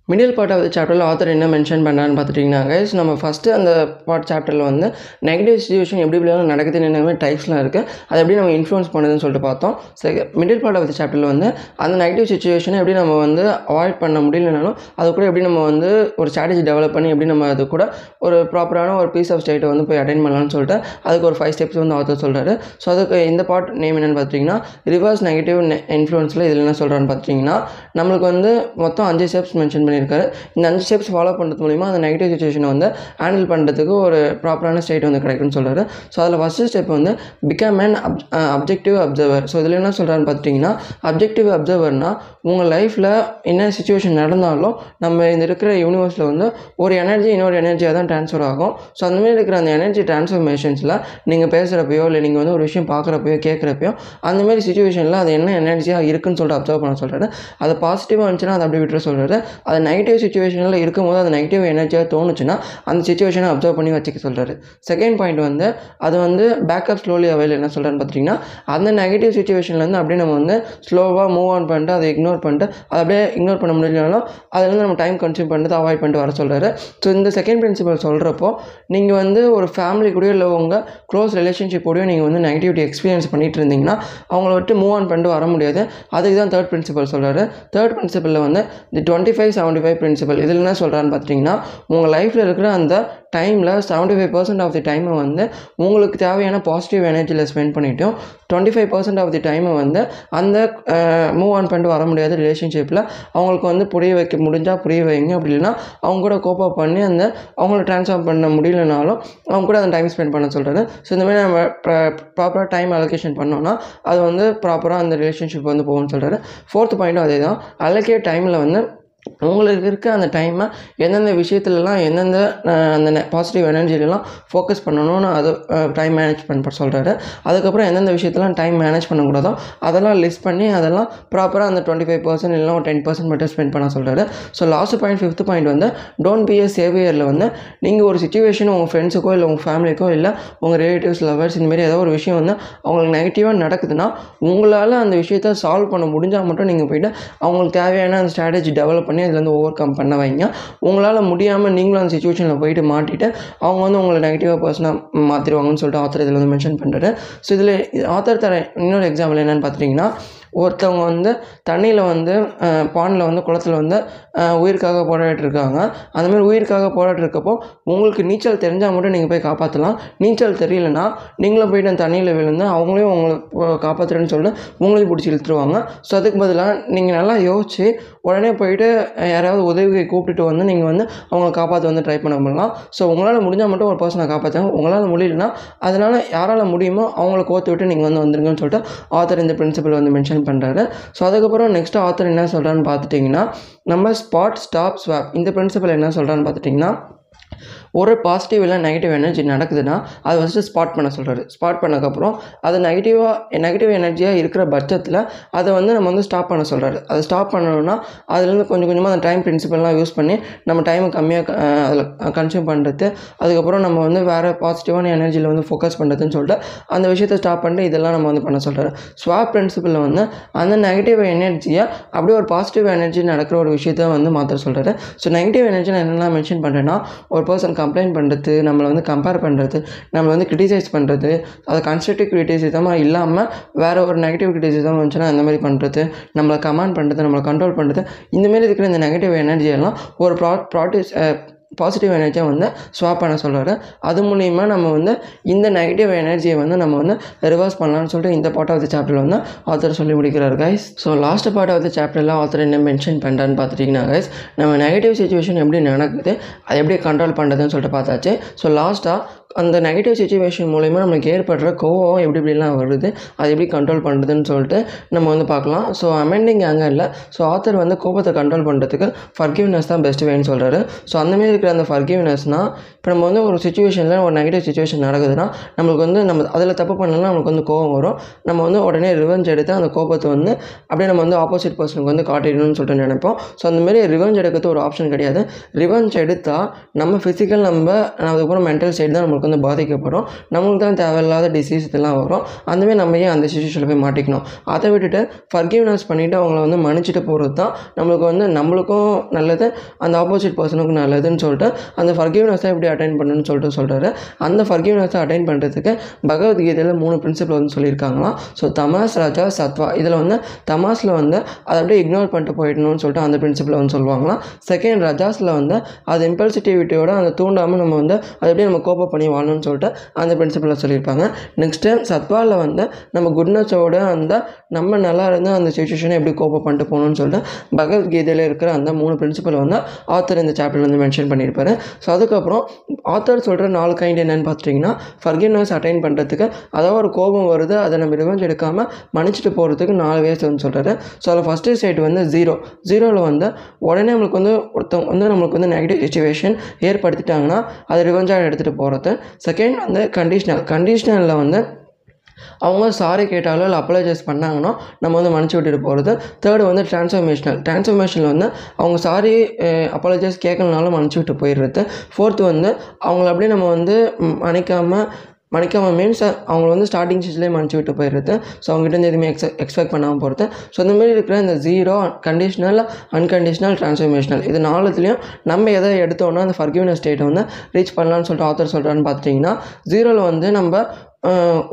middle part of the சாப்டரில் ஆத்தர் என்ன மென்ஷன் பண்ணான்னு பார்த்துட்டிங்கன்னா கைஸ் நம்ம ஃபஸ்ட்டு அந்த பார்ட் சாப்டரில் வந்து நெகட்டிவ் சுச்சுவேஷன் எப்படி எப்படிலாம் நடக்குதுன்னு என்ன டைப்ஸ்லாம் இருக்குது அதை எப்படி நம்ம இன்ஃப்ளூன்ஸ் பண்ணுதுன்னு சொல்லிட்டு பார்த்தோம். சரி மிடில் பார்ட் ஆஃப் த சாப்டரில் வந்து அந்த நெகட்டிவ் சுச்சுவேஷனை எப்படி நம்ம வந்து அவாய்ட் பண்ண முடியலனாலும் அது கூட எப்படி நம்ம வந்து ஒரு ஸ்ட்ராட்டஜி டெவலப் பண்ணி எப்படி நம்ம அது கூட ஒரு ப்ராப்பரான ஒரு பீஸ் ஆஃப் ஸ்டேட்டை வந்து போய் அட்டைன் பண்ணலாம்னு சொல்லிட்டு அதுக்கு ஒரு ஃபைவ் ஸ்டெப்ஸ் வந்து ஆத்தர் சொல்கிறாரு ஸோ அதுக்கு இந்த பார்ட் நேம் என்னென்னு பார்த்தீங்கன்னா ரிவர்ஸ் நெகட்டிவ் இன்ஃப்ளூன்ஸில் இதில் என்ன சொல்கிறான்னு பார்த்தீங்கன்னா நம்மளுக்கு வந்து மொத்தம் அஞ்சு ஸ்டெப்ஸ் மென்ஷன் பண்ணியிருக்காரு. இந்த அஞ்சு ஸ்டெப்ஸ் ஃபாலோ பண்ணுறது மூலிமா அந்த நெகட்டிவ் சுச்சுவேஷனை வந்து ஹேண்டில் பண்ணுறதுக்கு ஒரு ப்ராப்பரான ஸ்டேட் வந்து கிடைக்கும்னு சொல்கிறாரு ஸோ அதில் ஃபஸ்ட்டு ஸ்டெப் வந்து become an up objective observer so இதில் என்ன சொல்கிறான்னு பார்த்துட்டிங்கன்னா அப்ஜெக்டிவ் அப்சர்வர்னால் உங்கள் லைஃப்பில் என்ன சுச்சுவேஷன் நடந்தாலும் நம்ம இந்த இருக்கிற யூனிவர்ஸில் வந்து ஒரு எனர்ஜி இன்னொரு எனர்ஜியாக தான் ட்ரான்ஸ்ஃபர் ஆகும். ஸோ அந்த மாதிரி இருக்கிற அந்த எனர்ஜி ட்ரான்ஸ்ஃபர்மேஷன்ஸில் நீங்கள் பேசுகிறப்பையோ இல்லை நீங்கள் வந்து ஒரு விஷயம் பார்க்குறப்பையோ கேட்குறப்பையோ அந்தமாரி சுச்சுவேஷனில் அது என்ன எனர்ஜியாக இருக்குன்னு சொல்லிட்டு அப்சர்வ் பண்ண சொல்கிறாரு அது பாசிட்டிவாக இருந்துச்சுன்னா அதை அப்படி விட்டுற சொல்கிறாரு அது நெகட்டிவ் சுச்சுவேஷனில் இருக்கும்போது அது நெகட்டிவ் எனர்ஜியாக தோணுச்சுன்னா அந்த சுச்சுவேஷனை அப்சர்வ் பண்ணி வச்சுக்க சொல்கிறாரு செகண்ட் பாயிண்ட் வந்து அது வந்து பேக்கப் ஸ்லோலி அவைல் என்ன சொல்கிறான்னு பார்த்தீங்கன்னா அந்த நெகட்டிவ் சுச்சுவேஷன்லேருந்து அப்படியே நம்ம வந்து ஸ்லோவாக மூவ் ஆன் பண்ணிட்டு அதை இக்னோர் பண்ணிட்டு அதை அப்படியே இக்னோர் பண்ண முடியலனாலும் அதுலேருந்து நம்ம டைம் கன்சியூம் பண்ணிட்டு அவாய்ட் பண்ணிட்டு வர சொல்கிறாரு ஸோ இந்த செகண்ட் பிரின்சிபல் சொல்கிறப்போ நீங்கள் வந்து ஒரு ஃபேமிலி கூடயோ இல்லை உங்கள் க்ளோஸ் ரிலேஷன்ஷிப்போடயோ நீங்கள் வந்து நெகட்டிவிட்டி எக்ஸ்பீரியன்ஸ் பண்ணிட்டு இருந்தீங்கன்னா அவங்கள விட்டு மூவ் ஆன் பண்ணிட்டு வர முடியாது. அதுக்கு தான் தேர்ட் பிரின்சிபல் சொல்கிறாரு தேர்ட் பிரின்சிபலில் வந்து the twenty five seventy five principle இதில் என்ன சொல்கிறான்னு பார்த்தீங்கன்னா உங்கள் லைஃப்பில் இருக்கிற அந்த டைமில் seventy five percent of the டைமை வந்து உங்களுக்கு தேவையான பாசிட்டிவ் எனர்ஜியில் ஸ்பெண்ட் பண்ணிட்டோம் twenty five percent of the டைமை வந்து அந்த மூவ் ஆன் பண்ணிட்டு வர முடியாத ரிலேஷன்ஷிப்பில் அவங்களுக்கு வந்து புரிய வைக்க முடிஞ்சால் புரிய வைங்க. அப்படி இல்லைன்னா அவங்க கூட கோப்பப் பண்ணி அந்த அவங்கள ட்ரான்ஸ்ஃபார்ம் பண்ண முடியலனாலும் அவங்க கூட அந்த டைம் ஸ்பெண்ட் பண்ண சொல்கிறது ஸோ இந்த மாதிரி நம்ம ப்ராப்பராக டைம் அலோகேஷன் பண்ணோன்னா அது வந்து ப்ராப்பராக அந்த ரிலேஷன்ஷிப் வந்து போகணும்னு சொல்கிறாரு ஃபோர்த் பாயிண்ட்டும் அதே தான் அலோகேட் டைமில் வந்து உங்களுக்கு இருக்க அந்த டைமை எந்தெந்த விஷயத்துலலாம் எந்தெந்த அந்த பாசிட்டிவ் எனர்ஜிலலாம் ஃபோக்கஸ் பண்ணணும்னு அது டைம் மேனேஜ்மெண்ட் பண்ண சொல்கிறாரு அதுக்கப்புறம் எந்தெந்த விஷயத்தெல்லாம் டைம் மேனேஜ் பண்ணக்கூடாதோ அதெல்லாம் லிஸ்ட் பண்ணி அதெல்லாம் ப்ராப்பராக அந்த டுவெண்ட்டி ஃபைவ் பர்சன்ட் இல்லை ஒரு டென் பர்சன்ட் மட்டும் ஸ்பெண்ட் பண்ண சொல்கிறாரு so last point fifth point வந்து டோன்ட் பி ஏ சேவியரில் வந்து நீங்கள் ஒரு சுச்சுவேஷன் உங்கள் ஃப்ரெண்ட்ஸுக்கோ இல்லை உங்கள் ஃபேமிலிக்கோ இல்லை உங்கள் ரிலேட்டிவ்ஸ் லவர்ஸ் இந்தமாரி ஏதோ ஒரு விஷயம் வந்து அவங்களுக்கு நெகட்டிவாக நடக்குதுன்னா உங்களால் அந்த விஷயத்த சால்வ் பண்ண முடிஞ்சால் மட்டும் நீங்கள் போய்ட்டு அவங்களுக்கு தேவையான அந்த ஸ்ட்ராட்டஜி டெவலப் பண்ணி அதுலேருந்து ஓவர் கம் பண்ண வைங்க. உங்களால் முடியாமல் நீங்களும் அந்த சுச்சுவேஷனில் போயிட்டு மாட்டிட்டு அவங்க வந்து உங்களை நெகட்டிவாக பர்சனாக மாற்றிடுவாங்கன்னு சொல்லிட்டு ஆத்தர் இதில் வந்து மென்ஷன் பண்ணுறாரு ஸோ இதில் ஆத்தர் தர இன்னொரு எக்ஸாம்பிள் என்னென்னு பார்த்துட்டிங்கன்னா ஒருத்தவங்க வந்து தண்ணியில் வந்து பானில் வந்து குளத்துல வந்து உயிருக்காக போராடிட்டுருக்காங்க. அந்த மாதிரி உயிருக்காக போராடிட்டுருக்கப்போ உங்களுக்கு நீச்சல் தெரிஞ்சால் மட்டும் நீங்கள் போய் காப்பாற்றலாம் நீச்சல் தெரியலனா நீங்களும் போயிட்டு அந்த தண்ணியில் விழுந்து அவங்களையும் உங்களை காப்பாற்றுறேன்னு சொல்லிட்டு உங்களையும் பிடிச்சி இழுத்துருவாங்க. ஸோ அதுக்கு பதிலாக நீங்கள் நல்லா யோசிச்சு உடனே போயிட்டு யாராவது உதவியை கூப்பிட்டுட்டு வந்து நீங்கள் வந்து அவங்கள காப்பாற்ற வந்து ட்ரை பண்ண பண்ணலாம். ஸோ உங்களால் முடிஞ்சால் மட்டும் ஒரு பர்சனை காப்பாற்றுங்க உங்களால் முடியலனா அதனால் யாரால் முடியுமோ அவங்கள கோத்து விட்டு நீங்கள் வந்து வந்துருங்கன்னு சொல்லிட்டு ஆத்தர் இந்த பிரின்சிபல் வந்து மென்ஷன் பண்ணுறாரு ஸோ அதுக்கப்புறம் நெக்ஸ்ட் ஆத்தர் என்ன சொல்கிறான்னு பார்த்துட்டிங்கன்னா நம்ம ஸ்பாட் ஸ்டாப் ஸ்வாப் இந்த பிரின்சிபல் என்ன சொல்கிறான்னு பார்த்துட்டிங்கன்னா ஒரு பாசிட்டிவ் இல்லை நெகட்டிவ் எனர்ஜி நடக்குதுன்னா அதை ஃபஸ்ட்டு ஸ்பாட் பண்ண சொல்கிறாரு ஸ்பாட் பண்ணக்கப்புறம் அது நெகட்டிவாக நெகட்டிவ் எனர்ஜியாக இருக்கிற பட்சத்தில் அதை வந்து நம்ம வந்து ஸ்டாப் பண்ண சொல்கிறாரு அதை ஸ்டாப் பண்ணணும்னா அதுலேருந்து கொஞ்சம் கொஞ்சமாக அந்த டைம் பிரின்சிபல்லாம் யூஸ் பண்ணி நம்ம டைமை கம்மியாக அதில் கன்சியூம் பண்ணுறது அதுக்கப்புறம் நம்ம வந்து வேறு பாசிட்டிவான எனர்ஜியில் வந்து ஃபோக்கஸ் பண்ணுறதுன்னு சொல்லிட்டு அந்த விஷயத்தை ஸ்டாப் பண்ணிட்டு இதெல்லாம் நம்ம வந்து பண்ண சொல்கிறாரு ஸ்வாப் பிரின்சிபலில் வந்து அந்த நெகட்டிவ் எனர்ஜியை அப்படியே ஒரு பாசிட்டிவ் எனர்ஜி நடக்கிற ஒரு விஷயத்த வந்து மாற்ற சொல்கிறாரு ஸோ நெகட்டிவ் எனர்ஜி நான் என்னெல்லாம் மென்ஷன் பண்ணுறேன்னா ஒரு பர்சன் கம்ப்ளைண்ட் பண்ணுறது நம்மளை வந்து கம்பேர் பண்ணுறது நம்மளை வந்து கிரிட்டிசைஸ் பண்ணுறது அது கன்ஸ்ட்ரக்டிவ் கிரிட்டிசிசமாக இல்லாமல் வேறு ஒரு நெகட்டிவ் கிரிட்டிசிசம் வந்துச்சுன்னா அந்த மாதிரி பண்ணுறது நம்மளை கமாண்ட் பண்ணுறது நம்மளை கண்ட்ரோல் பண்ணுறது இந்தமாரி இருக்கிற இந்த நெகட்டிவ் எனர்ஜியெல்லாம் ஒரு ப்ரா ப்ராடியூஸ் பாசிட்டிவ் எனர்ஜியை வந்து ஸ்வாப் பண்ண சொல்கிறாரு அது மூலிமா நம்ம வந்து இந்த நெகட்டிவ் எனர்ஜியை வந்து நம்ம வந்து ரிவர்ஸ் பண்ணலாம்னு சொல்லிட்டு இந்த பார்ட் ஆஃப் த சாப்டரில் வந்து ஆத்தர் சொல்லி முடிக்கிறார் guys so last part of the சாப்டரில் ஆத்தர் என்ன மென்ஷன் பண்ணுறான்னு பார்த்துட்டிங்கன்னா கைஸ் நம்ம நெகட்டிவ் சுச்சுவேஷன் எப்படி நடக்குது அதை எப்படி கண்ட்ரோல் பண்ணுறதுன்னு சொல்லிட்டு பார்த்தாச்சு. ஸோ லாஸ்ட்டாக அந்த நெகட்டிவ் சுச்சுவேஷன் மூலிமா நம்மளுக்கு ஏற்படுற கோவம் எப்படி எப்படிலாம் வருது அதை எப்படி கண்ட்ரோல் பண்ணுறதுன்னு சொல்லிட்டு நம்ம வந்து பார்க்கலாம். ஸோ அமெண்டிங் இல்லை. ஸோ ஆத்தர் வந்து கோபத்தை கண்ட்ரோல் பண்ணுறதுக்கு ஃபர்கிவ்னஸ் தான் பெஸ்ட் வேன்னு சொல்கிறாரு ஸோ அந்தமாரி இருக்கிற அந்த ஃபர்கிவ்னஸ்னால் இப்போ நம்ம வந்து ஒரு சுச்சுவேஷனில் ஒரு நெகட்டிவ் சுச்சுவேஷன் நடக்குதுன்னா நம்மளுக்கு வந்து நம்ம அதில் தப்பு பண்ணலன்னா நம்மளுக்கு வந்து கோபம் வரும். நம்ம வந்து உடனே ரிவெஞ்ச் எடுத்து அந்த கோபத்தை வந்து அப்படியே நம்ம வந்து ஆப்போசிட் பர்சனுக்கு வந்து காட்டிடணும்னு சொல்லிட்டு நினைப்போம். ஸோ அந்தமாரி ரிவெஞ்ச் எடுக்கிறது ஒரு ஆப்ஷன் கிடையாது. ரிவெஞ்ச் எடுத்தால் நம்ம ஃபிசிக்கல் நம்ம அதுக்கப்புறம் மென்டல் சைடு தான் நம்மளுக்கு வந்து பாதிக்கப்படும். நம்மளுக்கு தான் தேவையில்லாத டிசீஸ் இதெல்லாம் வரும். அந்தமாரி நம்ம ஏன் அந்த சுச்சுவேஷனில் போய் மாட்டிக்கணும்? அதை விட்டுட்டு ஃபர்கிவ்னஸ் பண்ணிவிட்டு அவங்கள வந்து மன்னிச்சிட்டு போகிறது தான் நம்மளுக்கு வந்து நம்மளுக்கும் நல்லது அந்த ஆப்போசிட் பர்சனுக்கும் நல்லதுன்னு சொல்லிட்டு அந்த ஃபர்கிவ்னஸ் எப்படி அட்டைன் பண்ணணும்னு சொல்லிட்டு சொல்கிறாரு அந்த ஃபர்கிவ்னஸை அட்டைன் பண்ணுறதுக்கு பகவத்கீதையில் மூணு பிரின்சிபல் வந்து சொல்லியிருக்காங்களாம். ஸோ தமாஸ் ராஜா சத்வா இதில் வந்து தமாஸில் வந்து அதை அப்படியே இக்னோர் பண்ணிட்டு போயிடணும்னு சொல்லிட்டு அந்த பிரின்சிபலை வந்து சொல்லுவாங்களாம். செகண்ட் ரஜாஸில் வந்து அது இம்பல்சிட்டிவிட்டியோட அந்த தூண்டாமல் நம்ம வந்து அதை அப்படியே நம்ம கோப்பம் பண்ணி வாழணும்னு சொல்லிட்டு அந்த பிரின்சிபலை சொல்லியிருப்பாங்க. நெக்ஸ்ட்டு சத்வாவில் வந்து நம்ம குட்னஸோட அந்த நம்ம நல்லா இருந்தால் அந்த சுச்சுவேஷனை எப்படி கோப்பம் பண்ணிட்டு போகணும்னு சொல்லிட்டு பகவத்கீதையில் இருக்கிற அந்த மூணு பிரின்சிபல் வந்து ஆத்தர் இந்த சாப்டர் வந்து மென்ஷன் பண்ணியிருப்பாரு. ஸோ அதுக்கப்புறம் ஆத்தர் சொல்கிற நாலு கைண்ட் என்னென்னு பார்த்துட்டிங்கன்னா ஃபர்கிவ்னஸ் அட்டைன் பண்ணுறதுக்கு அதாவது ஒரு கோபம் வருது அதை நம்ம ரிவெஞ்ச் எடுக்காமல் மன்னிச்சிட்டு போகிறதுக்கு நாலு வேஸ் வந்து சொல்கிறாரு ஸோ அதில் ஃபஸ்ட்டு ஸ்டேட் வந்து ஜீரோ ஜீரோவில் வந்து உடனே நம்மளுக்கு வந்து ஒருத்தவங்க வந்து நம்மளுக்கு வந்து நெகட்டிவ் சுச்சுவேஷன் ஏற்படுத்திட்டாங்கன்னா அதை ரிவெஞ்சாக எடுத்துகிட்டு போகிறது செகண்ட் வந்து கண்டிஷ்னல் கண்டிஷ்னலில் வந்து அவங்க சாரி கேட்டாலோ இல்லை அப்பாலஜைஸ் பண்ணாங்கன்னா நம்ம வந்து மன்னிச்சு விட்டுட்டு போகிறது தேர்டு வந்து டிரான்ஸ்ஃபர்மேஷனல் ட்ரான்ஸ்ஃபர்மேஷனில் வந்து அவங்க சாரி அப்பாலஜைஸ் கேட்கலனாலும் மன்னிச்சு விட்டு போயிடுறது. ஃபோர்த்து வந்து அவங்கள அப்படியே நம்ம வந்து மன்னிக்காமல் மன்னிக்காமல் மீன்ஸ் அவங்கள வந்து ஸ்டார்டிங் ஸ்டேஜ்லேயே மன்னிச்சு விட்டு போயிடுறது. ஸோ அவங்ககிட்ட இருந்து எதுவுமே எக்ஸ் எக்ஸ்பெக்ட் பண்ணாமல் போகிறது ஸோ இந்த மாதிரி இருக்கிற இந்த ஜீரோ கண்டிஷனல் அன்கண்டிஷனல் ட்ரான்ஸ்ஃபர்மேஷனல் இது நாலுத்துலேயும் நம்ம எதை எடுத்தோன்னா அந்த ஃபர்கிவ்னஸ் ஸ்டேட்டை வந்து ரீச் பண்ணலாம்னு சொல்லிட்டு ஆத்தர் சொல்கிறான்னு பார்த்துட்டிங்கன்னா ஜீரோவில் வந்து நம்ம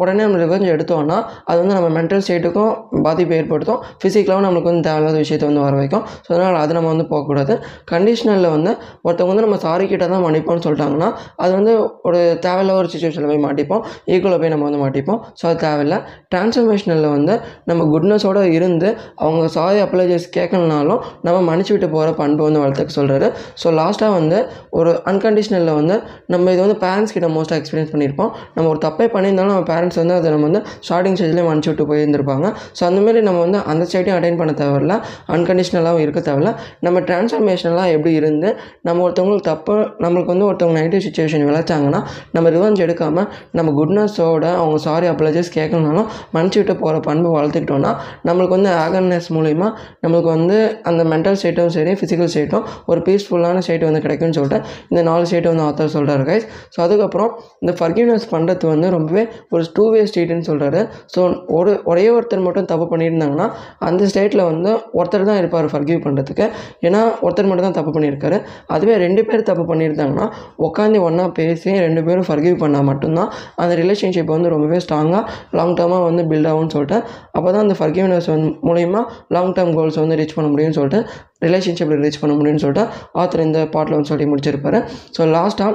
உடனே நம்ம கொஞ்சம் எடுத்தோன்னா அது வந்து நம்ம மென்டல் ஸ்டேட்டுக்கும் பாதிப்பு ஏற்படுத்தும். ஃபிசிக்கலாகவும் நம்மளுக்கு வந்து தேவையில்லாத விஷயத்தை வந்து வர வைக்கும். ஸோ அதனால் அது நம்ம வந்து போகக்கூடாது. கண்டிஷனலில் வந்து ஒருத்தவங்க வந்து நம்ம சாரி கிட்ட தான் மன்னிப்போம்னு சொல்லிட்டாங்கன்னா அது வந்து ஒரு தேவையில்லாத ஒரு சுச்சுவேஷனில் போய் மாட்டிப்போம். ஈக்குவலில் போய் நம்ம வந்து மாட்டிப்போம். ஸோ அது தேவையில்லை. ட்ரான்ஸ்ஃபர்மேஷனில் வந்து நம்ம குட்னஸோடு இருந்து அவங்க சாரி அப்ளைஜஸ் கேட்கலனாலும் நம்ம மன்னிச்சு விட்டு போகிற பண்பு வந்து வளர்த்துக்க சொல்கிறாரு ஸோ லாஸ்ட்டாக வந்து ஒரு அன்கண்டிஷனலில் வந்து நம்ம இது வந்து பேரண்ட்ஸ் கிட்ட மோஸ்ட்டாக எக்ஸ்பீரியன்ஸ் பண்ணியிருப்போம். நம்ம ஒரு தப்பே இருந்தாலும் நம்ம பேரண்ட்ஸ் வந்து அதை நம்ம வந்து ஸ்டார்டிங் ஸ்டேஜ்லேயே மன்னிச்சு விட்டு போயிருந்திருப்பாங்க. ஸோ அந்தமாரி நம்ம வந்து அந்த ஸ்டேட்டையும் அட்டைன் பண்ண தேவையில்ல. அன்கண்டிஷனலாகவும் இருக்க தேவையில்ல. நம்ம ட்ரான்ஸ்ஃபர்மேஷனலாக எப்படி இருந்து நம்ம ஒருத்தவங்களுக்கு தப்பு நம்மளுக்கு வந்து ஒருத்தவங்க நெகட்டிவ் சுச்சுவேஷன் விளைச்சாங்கன்னா நம்ம ரிவெஞ்ச் எடுக்காமல் நம்ம குட்னஸோட அவங்க சாரி அப்ளஜஸ் கேட்கணுனாலும் மன்னிச்சு விட்டு போகிற பண்பு வளர்த்துக்கிட்டோன்னா நம்மளுக்கு வந்து ஆகர்னஸ் மூலிமா நம்மளுக்கு வந்து அந்த மென்டல் ஸ்டேட்டும் சரி ஃபிசிக்கல் ஸ்டேட்டும் ஒரு பீஸ்ஃபுல்லான ஸ்டேட் வந்து கிடைக்கும்னு சொல்லிட்டு இந்த நாலு ஸ்டேட் வந்து ஆத்தர் சொல்கிறார் கைஸ் ஸோ அதுக்கப்புறம் இந்த ஃபர்கிவ்னஸ் பண்ணுறது வந்து ரொம்பவே ஒரு டூ வே ஸ்ட்ரீட்னு சொல்கிறாரு ஸோ ஒரு ஒரே ஒருத்தர் மட்டும் தப்பு பண்ணியிருந்தாங்கன்னா அந்த ஸ்டேட்டில் வந்து ஒருத்தர் தான் இருப்பார் ஃபர்கிவ் பண்ணுறதுக்கு ஏன்னா ஒருத்தர் மட்டும் தான் தப்பு பண்ணியிருக்காரு. அதுவே ரெண்டு பேர் தப்பு பண்ணியிருந்தாங்கன்னா உட்காந்து ஒன்றா பேசி ரெண்டு பேரும் ஃபர்கிவ் பண்ணால் மட்டும்தான் அந்த ரிலேஷன்ஷிப் வந்து ரொம்பவே ஸ்ட்ராங்காக லாங் டேர்மாக வந்து பில்ட் ஆகும்னு சொல்லிட்டு அப்போ தான் அந்த ஃபர்கிவ்னஸ் வந்து மூலயமா லாங் டேர்ம் கோல்ஸ் வந்து ரீச் பண்ண முடியும்னு சொல்லிட்டு ரிலேஷன்ஷிப்பில் ரீச் பண்ண முடியும்னு சொல்லிட்டு ஆத்தர் இந்த பாட்டில் வந்து சொல்லி முடிச்சிருப்பாரு. ஸோ லாஸ்ட்டாக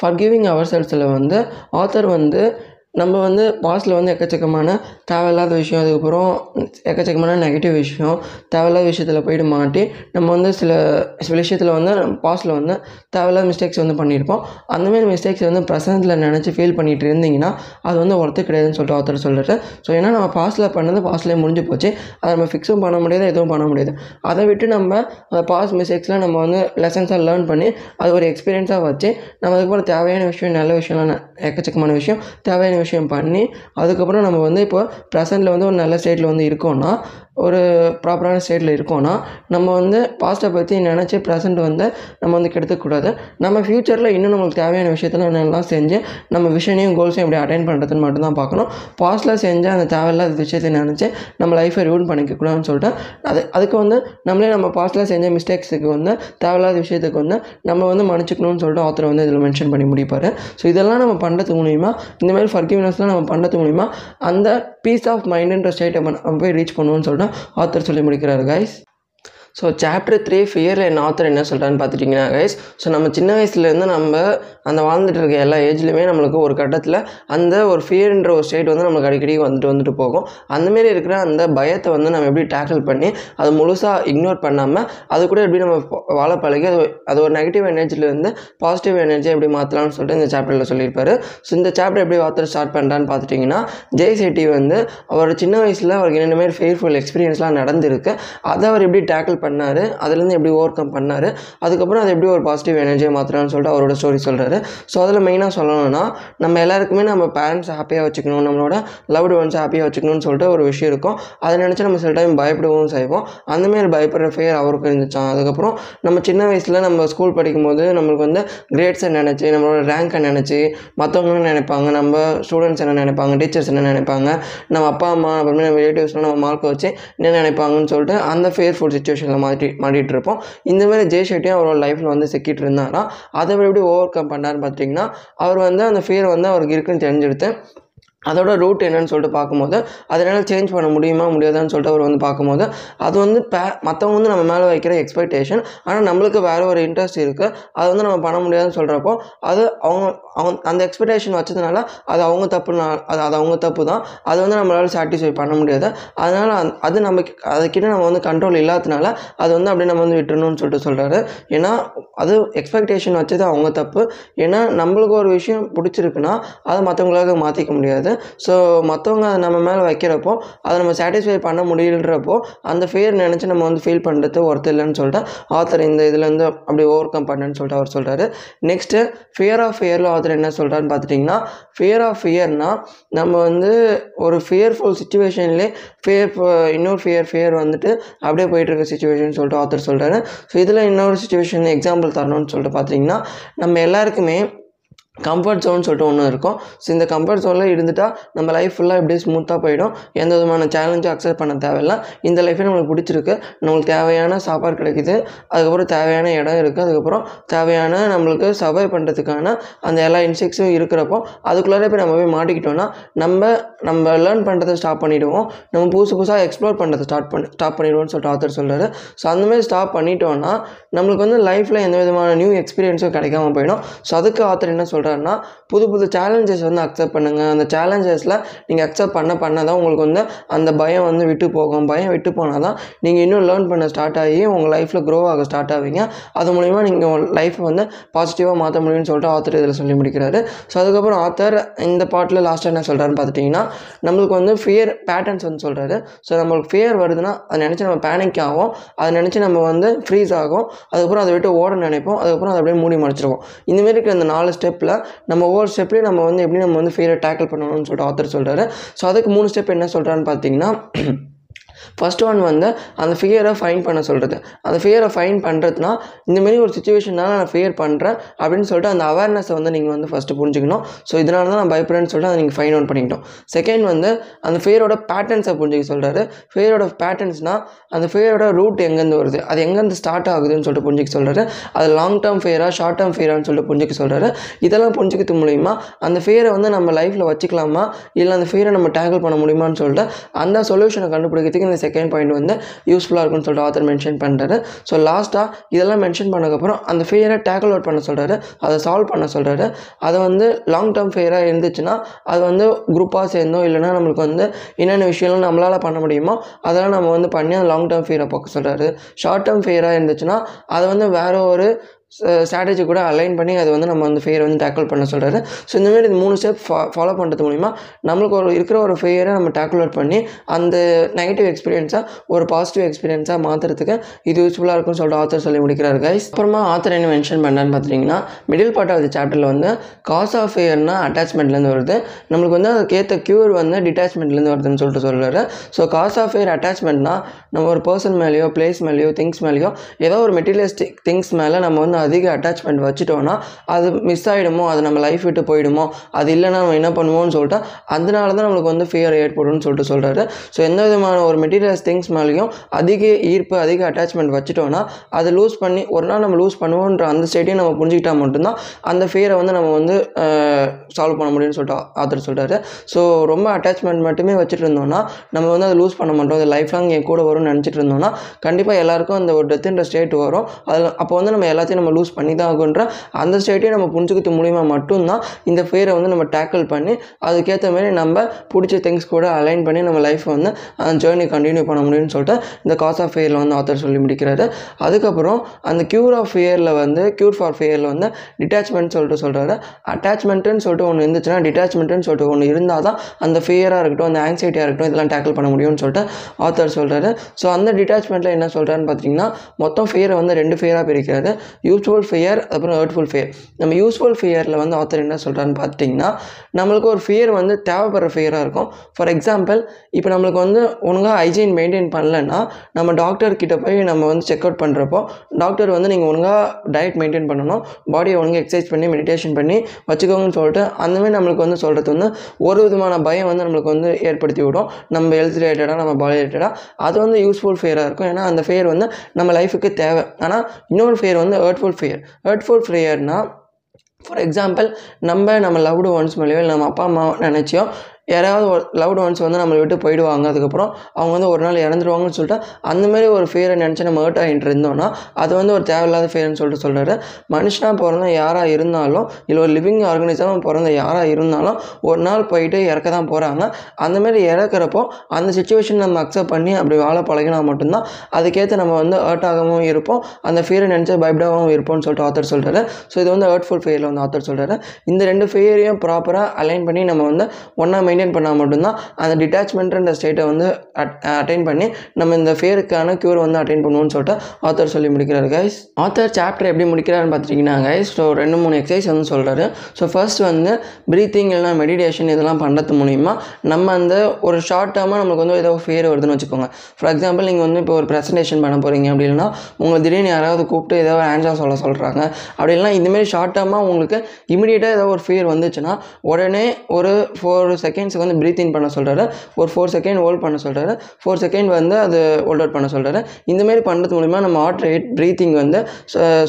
ஃபர்கிவிங் அவர் செல்ஸில் வந்து ஆத்தர் வந்து நம்ம வந்து பாஸ்டில் வந்து எக்கச்சக்கமான தேவையில்லாத விஷயம் அதுக்கப்புறம் எக்கச்சக்கமான நெகட்டிவ் விஷயம் தேவையில்லாத விஷயத்தில் போயிட்டு மாட்டி நம்ம வந்து சில சில விஷயத்தில் வந்து பாஸ்டில் வந்து தேவையில்லாத மிஸ்டேக்ஸ் வந்து பண்ணியிருப்போம். அந்தமாரி மிஸ்டேக்ஸ் வந்து ப்ரெசென்ட்டில் நினச்சி ஃபீல் பண்ணிகிட்டு இருந்தீங்கன்னா அது வந்து ஒர்த்து கிடையாதுன்னு சொல்லிட்டு ஒருத்தர் சொல்லிட்டு ஸோ ஏன்னா நம்ம பாஸ்டில் பண்ணது பாஸ்ட்லேயே முடிஞ்சு போச்சு. அதை நம்ம ஃபிக்ஸும் பண்ண முடியாது எதுவும் பண்ண முடியாது. அதை விட்டு நம்ம அந்த பாஸ் மிஸ்டேக்ஸில் நம்ம வந்து லெசன்ஸாக லேர்ன் பண்ணி அது ஒரு எக்ஸ்பீரியன்ஸாக வச்சு நம்ம அதுக்கப்புறம் தேவையான விஷயம் நல்ல விஷயம்லாம் எக்கச்சக்கமான விஷயம் தேவையான விஷயம் பண்ணி அதுக்கப்புறம் நம்ம வந்து இப்போ ப்ரெசென்ட்டில் வந்து ஒரு நல்ல ஸ்டேட்டில் வந்து இருக்கோம்னா ஒரு ப்ராப்பரான ஸ்டேட்டில் இருக்கோன்னா நம்ம வந்து பாஸ்ட்டை பற்றி நினச்சி ப்ரெசென்ட் வந்து நம்ம வந்து கெடுத்துக்கூடாது நம்ம ஃப்யூச்சரில் இன்னும் நம்மளுக்கு தேவையான விஷயத்தெல்லாம் என்னெல்லாம் செஞ்சு நம்ம விஷனையும் கோல்ஸையும் எப்படி அட்டைன் பண்ணுறதுன்னு மட்டும்தான் பார்க்கணும். பாஸ்ட்டில் செஞ்ச அந்த தேவையில்லாத விஷயத்தை நினச்சி நம்ம லைஃப்பை ரூன் பண்ணிக்கக்கூடாதுன்னு சொல்லிட்டு அது அதுக்கு வந்து நம்மளே நம்ம பாஸ்ட்டில் செஞ்ச மிஸ்டேக்ஸுக்கு வந்து தேவையில்லாத விஷயத்துக்கு வந்து நம்ம வந்து மன்னிச்சிக்கணும்னு சொல்லிட்டு ஆத்தர் வந்து இதில் மென்ஷன் பண்ணி முடிப்பார். ஸோ இதெல்லாம் நம்ம பண்ணுறது மூலிமா இந்தமாதிரி ஃபர்கிவ்னஸ்லாம் நம்ம பண்ணுறது மூலிமா அந்த பீஸ் ஆஃப் மைண்டுன்ற ஸ்டேட்டை நம்ம போய் ரீச் பண்ணுவோம்னு சொல்லிட்டு ஆத்தர் சொல்லி முடிக்கிறார் கைஸ் ஸோ சாப்டர் த்ரீ ஃபியரில் என்ன ஆத்தர் என்ன சொல்கிறான்னு பார்த்துட்டிங்கன்னா கைஸ் ஸோ நம்ம சின்ன வயசுலேருந்து நம்ம அந்த வாழ்ந்துட்டு இருக்க எல்லா ஏஜ்லேயுமே நம்மளுக்கு ஒரு கட்டத்தில் அந்த ஒரு ஃபியர்ன்ற ஒரு ஸ்டேட் வந்து நம்மளுக்கு அடிக்கடி வந்துட்டு வந்துட்டு போகும். அந்தமாரி இருக்கிற அந்த பயத்தை வந்து நம்ம எப்படி டேக்கிள் பண்ணி அதை முழுசாக இக்னோர் பண்ணாமல் அது கூட எப்படி நம்ம வாழ பழகி அது அது ஒரு நெகட்டிவ் எனர்ஜிலேருந்து பாசிட்டிவ் எனர்ஜியை எப்படி மாற்றலாம்னு சொல்லிட்டு இந்த சாப்டரில் சொல்லியிருப்பாரு. ஸோ இந்த சாப்டர் எப்படி ஆத்தர் ஸ்டார்ட் பண்ணுறான்னு பார்த்துட்டிங்கன்னா ஜெய் செட்டி வந்து அவர் சின்ன வயசில் அவருக்கு என்னென்ன மாதிரி ஃபெயர்ஃபுல் எக்ஸ்பீரியன்ஸ்லாம் நடந்திருக்கு. அதை அவர் எப்படி டேக்கிள் பண்ணார். அதுலேருந்து எப்படி ஓவர் கம் பண்ணார். அதுக்கப்புறம் அதை எப்படி ஒரு பாசிட்டிவ் எனர்ஜியை மாற்றலாம்னு சொல்லிட்டு அவரோட ஸ்டோரி சொல்கிறாரு ஸோ அதில் மெயினாக சொல்லணும்னா நம்ம எல்லாருக்குமே நம்ம பேரண்ட்ஸ் ஹாப்பியாக வச்சுக்கணும். நம்மளோட லவ்டு ஒன்ஸ் ஹாப்பியாக வச்சுக்கணும்னு சொல்லிட்டு ஒரு விஷயம் இருக்கும். அதை நினச்சி நம்ம சில டைம் பயப்படவும் செய்வோம். அந்தமாரி பயப்படுற ஃபேர் அவருக்கு இருந்துச்சான் அதுக்கப்புறம் நம்ம சின்ன வயசில் நம்ம ஸ்கூல் படிக்கும்போது நம்மளுக்கு வந்து கிரேட்ஸை நினச்சி நம்மளோட ரேங்கை நினச்சி மற்றவங்களும் நினைப்பாங்க? நம்ம ஸ்டூடெண்ட்ஸ் என்ன நினைப்பாங்க? டீச்சர்ஸ் என்ன நினைப்பாங்க? நம்ம அப்பா அம்மா அப்புறமே நம்ம ரிலேட்டிவ்ஸ்லாம் நம்ம மார்க்கை வச்சு என்ன நினைப்பாங்கன்னு சொல்லிட்டு அந்த ஃபேர்ஃபுல் சுச்சுவேஷனில் மாட்டி மாட்டிகிட்டு இருப்போம் இந்த மாதிரி ஜெய் ஷெட்டியும் அவரோட லைஃப்பில் வந்து சிக்கிட்டு இருந்தாரா? அதை எப்படி ஓவர் கம் பண்ணாருன்னு பார்த்தீங்கன்னா அவர் வந்து அந்த ஃபியர் வந்து அவருக்கு இருக்குன்னு தெரிஞ்செடுத்து அதோட ரூட் என்னன்னு சொல்லிட்டு பார்க்கும்போது அதை என்னால் சேஞ்ச் பண்ண முடியுமா முடியாதான்னு சொல்லிட்டு அவர் வந்து பார்க்கும்போது அது வந்து பே மற்றவங்க வந்து நம்ம மேலே வைக்கிற எக்ஸ்பெக்டேஷன் ஆனால் நம்மளுக்கு வேறு ஒரு இன்ட்ரெஸ்ட் இருக்குது அதை வந்து நம்ம பண்ண முடியாதுன்னு சொல்கிறப்போ அது அவங்க அவங்க அந்த எக்ஸ்பெக்டேஷன் வச்சதுனால அது அவங்க தப்புனா அது அது அவங்க தப்பு தான் அது வந்து நம்மளால் சாட்டிஸ்ஃபை பண்ண முடியாது. அதனால் அது நம்ம அதுக்கிட்ட நம்ம வந்து கண்ட்ரோல் இல்லாததுனால அது வந்து அப்படியே நம்ம வந்து விட்டுறணும்னு சொல்லிட்டு சொல்கிறாரு ஏன்னா அது எக்ஸ்பெக்டேஷன் வச்சது அவங்க தப்பு. ஏன்னா நம்மளுக்கு ஒரு விஷயம் பிடிச்சிருக்குன்னா அதை மற்றவங்களாக மாற்றிக்க முடியாது. ஸோ மற்றவங்க அதை நம்ம மேலே வைக்கிறப்போ அதை நம்ம சாட்டிஸ்ஃபை பண்ண முடியலன்றப்போ அந்த ஃபேர் நினச்சி நம்ம வந்து ஃபீல் பண்ணுறது ஒருத்தர் இல்லைன்னு சொல்லிட்டு ஆத்தர் இந்த இதுலேருந்து அப்படி ஓவர் கம் பண்ணேன்னு சொல்லிட்டு அவர் சொல்கிறாரு நெக்ஸ்ட்டு ஃபியர் ஆஃப் ஃபியரில் ஆத்தர் என்ன சொல்கிறான்னு பார்த்துட்டிங்கன்னா ஃபியர் ஆஃப் ஃபியர்னா நம்ம வந்து ஒரு ஃபியர்ஃபுல் சுச்சுவேஷன்லேயே ஃபியர் இன்னொரு ஃபியர் ஃபியர் வந்துட்டு அப்படியே போயிட்டு இருக்க சுச்சுவேஷன் சொல்லிட்டு ஆத்தர் சொல்கிறாரு ஸோ இதில் இன்னொரு சுச்சுவேஷன் எக்ஸாம்பிள் தரணும்னு சொல்லிட்டு பார்த்தீங்கன்னா நம்ம எல்லாருக்குமே கம்ஃபர்ட் ஜோன் சொல்லிட்டு ஒன்று இருக்கும். ஸோ இந்த கம்ஃபர்ட் ஜோனில் இருந்துட்டால் நம்ம லைஃப் ஃபுல்லாக இப்படியே ஸ்மூத்தாக போயிடும். எந்த விதமான சேலஞ்சும் அக்செப்ட் பண்ண தேவையில்ல. இந்த லைஃபே நம்மளுக்கு பிடிச்சிருக்கு. நம்மளுக்கு தேவையான சாப்பாடு கிடைக்குது. அதுக்கப்புறம் தேவையான இடம் இருக்குது அதுக்கப்புறம் தேவையான நம்மளுக்கு சர்வை பண்ணுறதுக்கான அந்த எல்லா இன்செக்ட்ஸும் இருக்கிறப்போ அதுக்குள்ளாரே போய் நம்ம போய் மாட்டிக்கிட்டோம்னா நம்ம நம்ம லேர்ன் பண்ணுறதை ஸ்டாப் பண்ணிவிடுவோம் நம்ம புதுசு புதுசாக எக்ஸ்ப்ளோர் பண்ணுறதை ஸ்டார்ட் பண்ணி ஸ்டாப் பண்ணிடுவோம்னு சொல்லிட்டு ஆத்தர் சொல்கிறாரு ஸோ அந்தமாதிரி ஸ்டாப் பண்ணிட்டோம்னா நம்மளுக்கு வந்து லைஃப்பில் எந்த விதமான நியூ எக்ஸ்பீரியன்ஸும் கிடைக்காம போயிடும். ஸோ அதுக்கு ஆத்தர் என்ன பண்ணுறாருன்னா புது புது சேலஞ்சஸ் வந்து அக்செப்ட் பண்ணுங்கள் அந்த சேலஞ்சஸில் நீங்கள் அக்செப்ட் பண்ண பண்ண தான் உங்களுக்கு வந்து அந்த பயம் வந்து விட்டு போகும். பயம் விட்டு போனால் தான் நீங்கள் இன்னும் லேர்ன் பண்ண ஸ்டார்ட் ஆகி உங்கள் லைஃப்பில் க்ரோ ஆக ஸ்டார்ட் ஆவீங்க. அது மூலிமா நீங்கள் உங்கள் லைஃப்பை வந்து பாசிட்டிவாக மாற்ற முடியும்னு சொல்லிட்டு ஆத்தர் இதில் சொல்லி முடிக்கிறாரு. ஸோ அதுக்கப்புறம் ஆத்தர் இந்த பாட்டில் லாஸ்ட்டாக என்ன சொல்கிறாருன்னு பார்த்துட்டிங்கன்னா நம்மளுக்கு வந்து ஃபியர் பேட்டர்ன்ஸ் வந்து சொல்கிறாரு ஸோ நம்மளுக்கு ஃபியர் வருதுன்னா அதை நினச்சி நம்ம பேனிக் ஆகும் அதை நினச்சி நம்ம வந்து ஃப்ரீஸ் ஆகும். அதுக்கப்புறம் அதை விட்டு ஓட நினைப்போம். அதுக்கப்புறம் அதை அப்படியே மூடி மறைச்சிருவோம். இந்தமாரி இருக்கிற இந்த நாலு ஸ்டெப்பில் நம்ம ஒவ்வொரு ஸ்டெப்லேயும் நம்ம வந்து எப்படி நம்ம வந்து ஃபியரை டேக்கிள் பண்ணணும்னு சொல்லிட்டு ஆத்தர் சொல்கிறாரு ஸோ அதுக்கு மூணு ஸ்டெப் என்ன சொல்கிறான்னு பார்த்தீங்கன்னா ஃபர்ஸ்ட் ஒன் வந்து அந்த ஃபியரை ஃபைன் பண்ண சொல்கிறது அந்த ஃபியரை ஃபைன் பண்ணுறதுனா இந்தமாரி ஒரு சுச்சுவேஷனால் நான் ஃபியர் பண்ணுறேன் அப்படின்னு சொல்லிட்டு அந்த அவேர்னஸை வந்து நீங்கள் வந்து ஃபஸ்ட்டு புரிஞ்சுக்கணும். ஸோ இதனால தான் நான் பயப்படுறேன்னு சொல்லிட்டு அதை நீங்கள் ஃபைன் அவுட் பண்ணிக்கிட்டோம் செகண்ட் வந்து அந்த ஃபியரோட பேட்டர்ன்ஸை புரிஞ்சுக்க சொல்கிறாரு ஃபியரோட பேட்டர்ன்ஸ்னால் அந்த ஃபியரோட ரூட் எங்கேருந்து வருது? அது எங்கேருந்து ஸ்டார்ட் ஆகுதுன்னு சொல்லிட்டு புரிஞ்சுக்க சொல்கிறாரு அது லாங் டேர்ம் ஃபியராக ஷார்ட் டேர்ம் ஃபியரான்னு சொல்லிட்டு புரிஞ்சுக்க சொல்கிறாரு இதெல்லாம் புரிஞ்சுக்கிறது மூலிமா அந்த ஃபியரை வந்து நம்ம லைஃப்பில் வச்சுக்கலாமா? இல்லை அந்த ஃபியரை நம்ம டேக்கிள் பண்ண முடியுமான்னு சொல்லிட்டு அந்த சொல்யூஷனை கண்டுபிடிக்கிறதுக்கு இந்த செகண்ட் பாயிண்ட் வந்து யூஸ்ஃபுல்லாக இருக்கும்னு சொல்லிட்டு ஆத்தர் மென்ஷன் பண்ணுறாரு ஸோ லாஸ்ட்டாக இதெல்லாம் மென்ஷன் பண்ணக்கப்புறம் அந்த ஃபெயரை டேக்கிள் அவுட் பண்ண சொல்கிறாரு அதை சால்வ் பண்ண சொல்கிறாரு அதை வந்து லாங் டேர்ம் ஃபெயராக இருந்துச்சுன்னா அது வந்து குரூப்பாக சேர்ந்தோம் இல்லைன்னா நம்மளுக்கு வந்து என்னென்ன விஷயம்லாம் நம்மளால் பண்ண முடியுமோ அதெல்லாம் நம்ம வந்து பண்ணி அந்த லாங் டேர்ம் ஃபெயரை பார்க்க சொல்கிறாரு ஷார்ட் டேர்ம் ஃபியராக இருந்துச்சுன்னா அதை வந்து வேறு ஒரு ஸ்ட்ராட்டஜி கூட அலைன் பண்ணி அதை வந்து நம்ம வந்து ஃபெயரை வந்து டேக்கிள் பண்ண சொல்கிறாரு ஸோ இந்தமாரி இது மூணு ஸ்டெப் ஃபா ஃபாலோ பண்ணுறது மூலிமா நம்மளுக்கு ஒரு இருக்கிற ஒரு ஃபெயரை நம்ம டேக்கிள் அவுட் பண்ணி அந்த நெகட்டிவ் எக்ஸ்பீரியன்ஸாக ஒரு பாசிட்டிவ் எக்ஸ்பீரியன்ஸாக மாற்றுறதுக்கு இது யூஸ்ஃபுல்லாக இருக்கும்னு சொல்லிட்டு ஆத்தர் சொல்லி முடிக்கிறார் கைஸ் அப்புறமா ஆத்தர் என்ன மென்ஷன் பண்ணான்னு பார்த்தீங்கன்னா மிடில் பார்ட் ஆஃப் தி சாப்டரில் வந்து காஸ் ஆஃப் ஃபெயர்னா அட்டாச்மெண்ட்லேருந்து வருது. நம்மளுக்கு வந்து அதுக்கேற்ற க்யூர் வந்து டிட்டாச்மெண்ட்லேருந்து வருதுன்னு சொல்லிட்டு சொல்கிறாரு ஸோ காஸ் ஆஃப் ஃபெயர் அட்டாச்மெண்ட்னா நம்ம ஒரு பர்சன் மேலேயோ பிளேஸ் மேலேயோ திங்ஸ் மேலேயோ ஏதோ ஒரு மெட்டீரியலிஸ்டிக் திங்ஸ் மேலே நம்ம வந்து அதிக அட்டாச்மெண்ட் வச்சுட்டோன்னா அது மிஸ் ஆகிடுமோ அது நம்ம லைஃப் விட்டு போயிடுமோ? அது இல்லைன்னா நம்ம என்ன பண்ணுவோம்னு சொல்லிட்டு அதனால தான் நம்மளுக்கு வந்து ஃபியர் ஏற்படும்னு சொல்லிட்டு சொல்கிறாரு ஸோ எந்த விதமான ஒரு மெட்டீரியல்ஸ் திங்ஸ் மேலேயும் அதிக ஈர்ப்பு அதிக அட்டாச்மெண்ட் வச்சுட்டோன்னா அதை லூஸ் பண்ணி ஒரு நாள் நம்ம லூஸ் பண்ணுவோன்ற அந்த ஸ்டேட்டையும் நம்ம புரிஞ்சுக்கிட்டா மட்டும்தான் அந்த ஃபியரை வந்து நம்ம வந்து சால்வ் பண்ண முடியும்னு சொல்லிட்டு ஆத்தர் சொல்கிறாரு ஸோ ரொம்ப அட்டாச்மெண்ட் மட்டுமே வச்சுட்டு இருந்தோம்னா நம்ம வந்து அதை லூஸ் பண்ண மாட்டோம். அது லைஃப் லாங் என் கூட வரும்னு நினச்சிட்டு இருந்தோம்னா கண்டிப்பாக எல்லாருக்கும் அந்த ஒரு டெத்துன்ற ஸ்டேட் வரும். அதில் அப்போ வந்து நம்ம எல்லாத்தையும் நம்ம லூஸ் பண்ணி தான் ஆகுன்ற அந்த ஸ்டேட்டையும் நம்ம புரிஞ்சுக்கிறது மூலிமா மட்டும்தான் இந்த ஃபியரை வந்து நம்ம டேக்கிள் பண்ணி அதுக்கேற்ற மாதிரி நம்ம பிடிச்ச திங்ஸ் கூட அலைன் பண்ணி நம்ம லைஃப்பை வந்து அந்த ஜேர்னி கண்டினியூ பண்ண முடியும்னு சொல்லிட்டு இந்த காஸ் ஆஃப் ஃபேரில் வந்து ஆத்தர் சொல்லி முடிக்கிறாரு. அதுக்கப்புறம் அந்த க்யூர் ஆஃப் ஃபியரில் வந்து க்யூர் ஃபார் ஃபியரில் வந்து டிட்டாச்மெண்ட் சொல்லிட்டு சொல்கிறாரு அட்டாச்மெண்ட்டுன்னு சொல்லிட்டு ஒன்று இருந்துச்சுன்னா டிட்டாச்மெண்ட்டுன்னு சொல்லிட்டு ஒன்று இருந்தால் தான் அந்த ஃபியராக இருக்கட்டும் அந்த ஆங்ஸைட்டியாக இருக்கட்டும் இதெல்லாம் டேக்கிள் பண்ண முடியும்னு சொல்லிட்டு ஆத்தர் சொல்கிறாரு ஸோ அந்த டிட்டாச்மெண்ட்டில் என்ன சொல்கிறாருன்னு பார்த்தீங்கன்னா மொத்தம் ஃபியரை வந்து ரெண்டு ஃபியராக பிரிக்கிறாரு. யூஸ்ஃபுல் ஃபியர் அப்புறம் ஹர்ட்ஃபுல் ஃபியர் நம்ம யூஸ்ஃபுல் ஃபியரில் வந்து ஆத்தர் என்ன சொல்கிறான்னு பார்த்துட்டிங்கன்னா நம்மளுக்கு ஒரு ஃபியர் வந்து தேவைப்படுற ஃபியராக இருக்கும். ஃபார் எக்ஸாம்பிள் இப்போ நம்மளுக்கு வந்து ஒழுங்காக ஹைஜீன் மெயின்டைன் பண்ணலன்னா நம்ம டாக்டர் கிட்ட போய் நம்ம வந்து செக் அவுட் பண்ணுறப்போ டாக்டர் வந்து நீங்கள் ஒழுங்காக டயட் மெயின்டைன் பண்ணணும். பாடியை ஒழுங்காக எக்ஸசைஸ் பண்ணி மெடிடேஷன் பண்ணி வச்சுக்கோங்கன்னு சொல்லிட்டு அந்தமாதிரி நம்மளுக்கு வந்து சொல்கிறது வந்து ஒரு விதமான பயம் வந்து நம்மளுக்கு வந்து ஏற்படுத்தி விடும். நம்ம ஹெல்த் ரிலேட்டடாக நம்ம பாடி ரிலேட்டடாக அது வந்து யூஸ்ஃபுல் ஃபேராக இருக்கும். ஏன்னா அந்த ஃபேர் வந்து நம்ம லைஃபுக்கு தேவை. ஆனால் இன்னொரு ஃபேர் வந்து ஹர்ட்ஃபுல் ஃபேர் ஹர்ட்ஃபுல் ஃபியர்னால் ஃபார் எக்ஸாம்பிள் நம்ம நம்ம லவ்டு ஒன்ஸ் மேலேயோ இல்லை நம்ம அப்பா அம்மா நினச்சியோ யாராவது ஒரு லவ்டு ஒன்ஸ் வந்து நம்மளை விட்டு போயிடுவாங்க. அதுக்கப்புறம் அவங்க வந்து ஒரு நாள் இறந்துருவாங்கன்னு சொல்லிட்டு அந்தமாரி ஒரு ஃபியரை நினச்சி நம்ம ஹர்ட் ஆகிட்டு இருந்தோம்னா அது வந்து ஒரு தேவையில்லாத ஃபியர்னு சொல்லிட்டு சொல்கிறாரு மனுஷனாக பிறந்த யாராக இருந்தாலும் இல்லை ஒரு லிவிங் ஆர்கனைசமாக பிறந்த யாராக இருந்தாலும் ஒரு நாள் போயிட்டு இறக்க தான் போகிறாங்க அந்தமாரி இறக்குறப்போ அந்த சுச்சுவேஷன் நம்ம அக்செப்ட் பண்ணி அப்படி வாழ பழகினா மட்டும்தான் அதுக்கேற்ற நம்ம வந்து ஹர்ட் ஆகவும் இருப்போம் அந்த ஃபியரை நினச்சி பயப்படாமல் இருப்போம்னு சொல்லிட்டு ஆத்தர் சொல்கிறாரு ஸோ இது வந்து ஹர்ட்ஃபுல் ஃபேரில் வந்து ஆத்தர் சொல்கிறாரு இந்த ரெண்டு ஃபேரையும் ப்ராப்பராக அலைன் பண்ணி நம்ம வந்து ஒன்றா மெயின்டைன் பண்ணால் மட்டும்தான் அந்த டிட்டாச்மெண்ட்ன்ற ஸ்டேட்டை வந்து அட்டைன் பண்ணி நம்ம இந்த ஃபேருக்கான க்யூர் வந்து அட்டைன் பண்ணுவோம்னு சொல்லிட்டு ஆத்தர் சொல்லி முடிக்கிறாரு கைஸ் ஆத்தர் சாப்டர் எப்படி முடிக்கிறாருன்னு பார்த்துட்டிங்கன்னா கைஸ் ஸோ ரெண்டு மூணு எக்ஸசைஸ் வந்து சொல்கிறாரு ஸோ ஃபர்ஸ்ட் வந்து ப்ரீத்திங் இல்லைனா மெடிடேஷன் இதெல்லாம் பண்ணுறது மூலிமா நம்ம அந்த ஒரு ஷார்ட் டேர்மாக நம்மளுக்கு வந்து ஏதோ ஃபேர் வருதுன்னு வச்சுக்கோங்க. ஃபார் எக்ஸாம்பிள் நீங்கள் வந்து இப்போ ஒரு ப்ரெசன்டேஷன் பண்ண போகிறீங்க அப்படின்னா உங்களை திடீர்னு யாராவது கூப்பிட்டு ஏதோ ஆன்சர் சொல்ல சொல்கிறாங்க அப்படின்னா இந்தமாரி ஷார்ட் டேர்மாக உங்களுக்கு இமீடியட்டாக ஏதோ ஒரு ஃபியர் வந்துச்சுன்னா உடனே ஒரு ஃபோர் செகண்ட் செகண்ட்ஸுக்கு வந்து ப்ரீத் இன் பண்ண சொல்கிறாரு ஒரு ஃபோர் செகண்ட் ஹோல்ட் பண்ண சொல்கிறாரு ஃபோர் செகண்ட் வந்து அது ஹோல்ட் அவுட் பண்ண சொல்கிறாரு இந்தமாரி பண்ணுறது மூலிமா நம்ம ஹார்ட் ரேட் ப்ரீத்திங் வந்து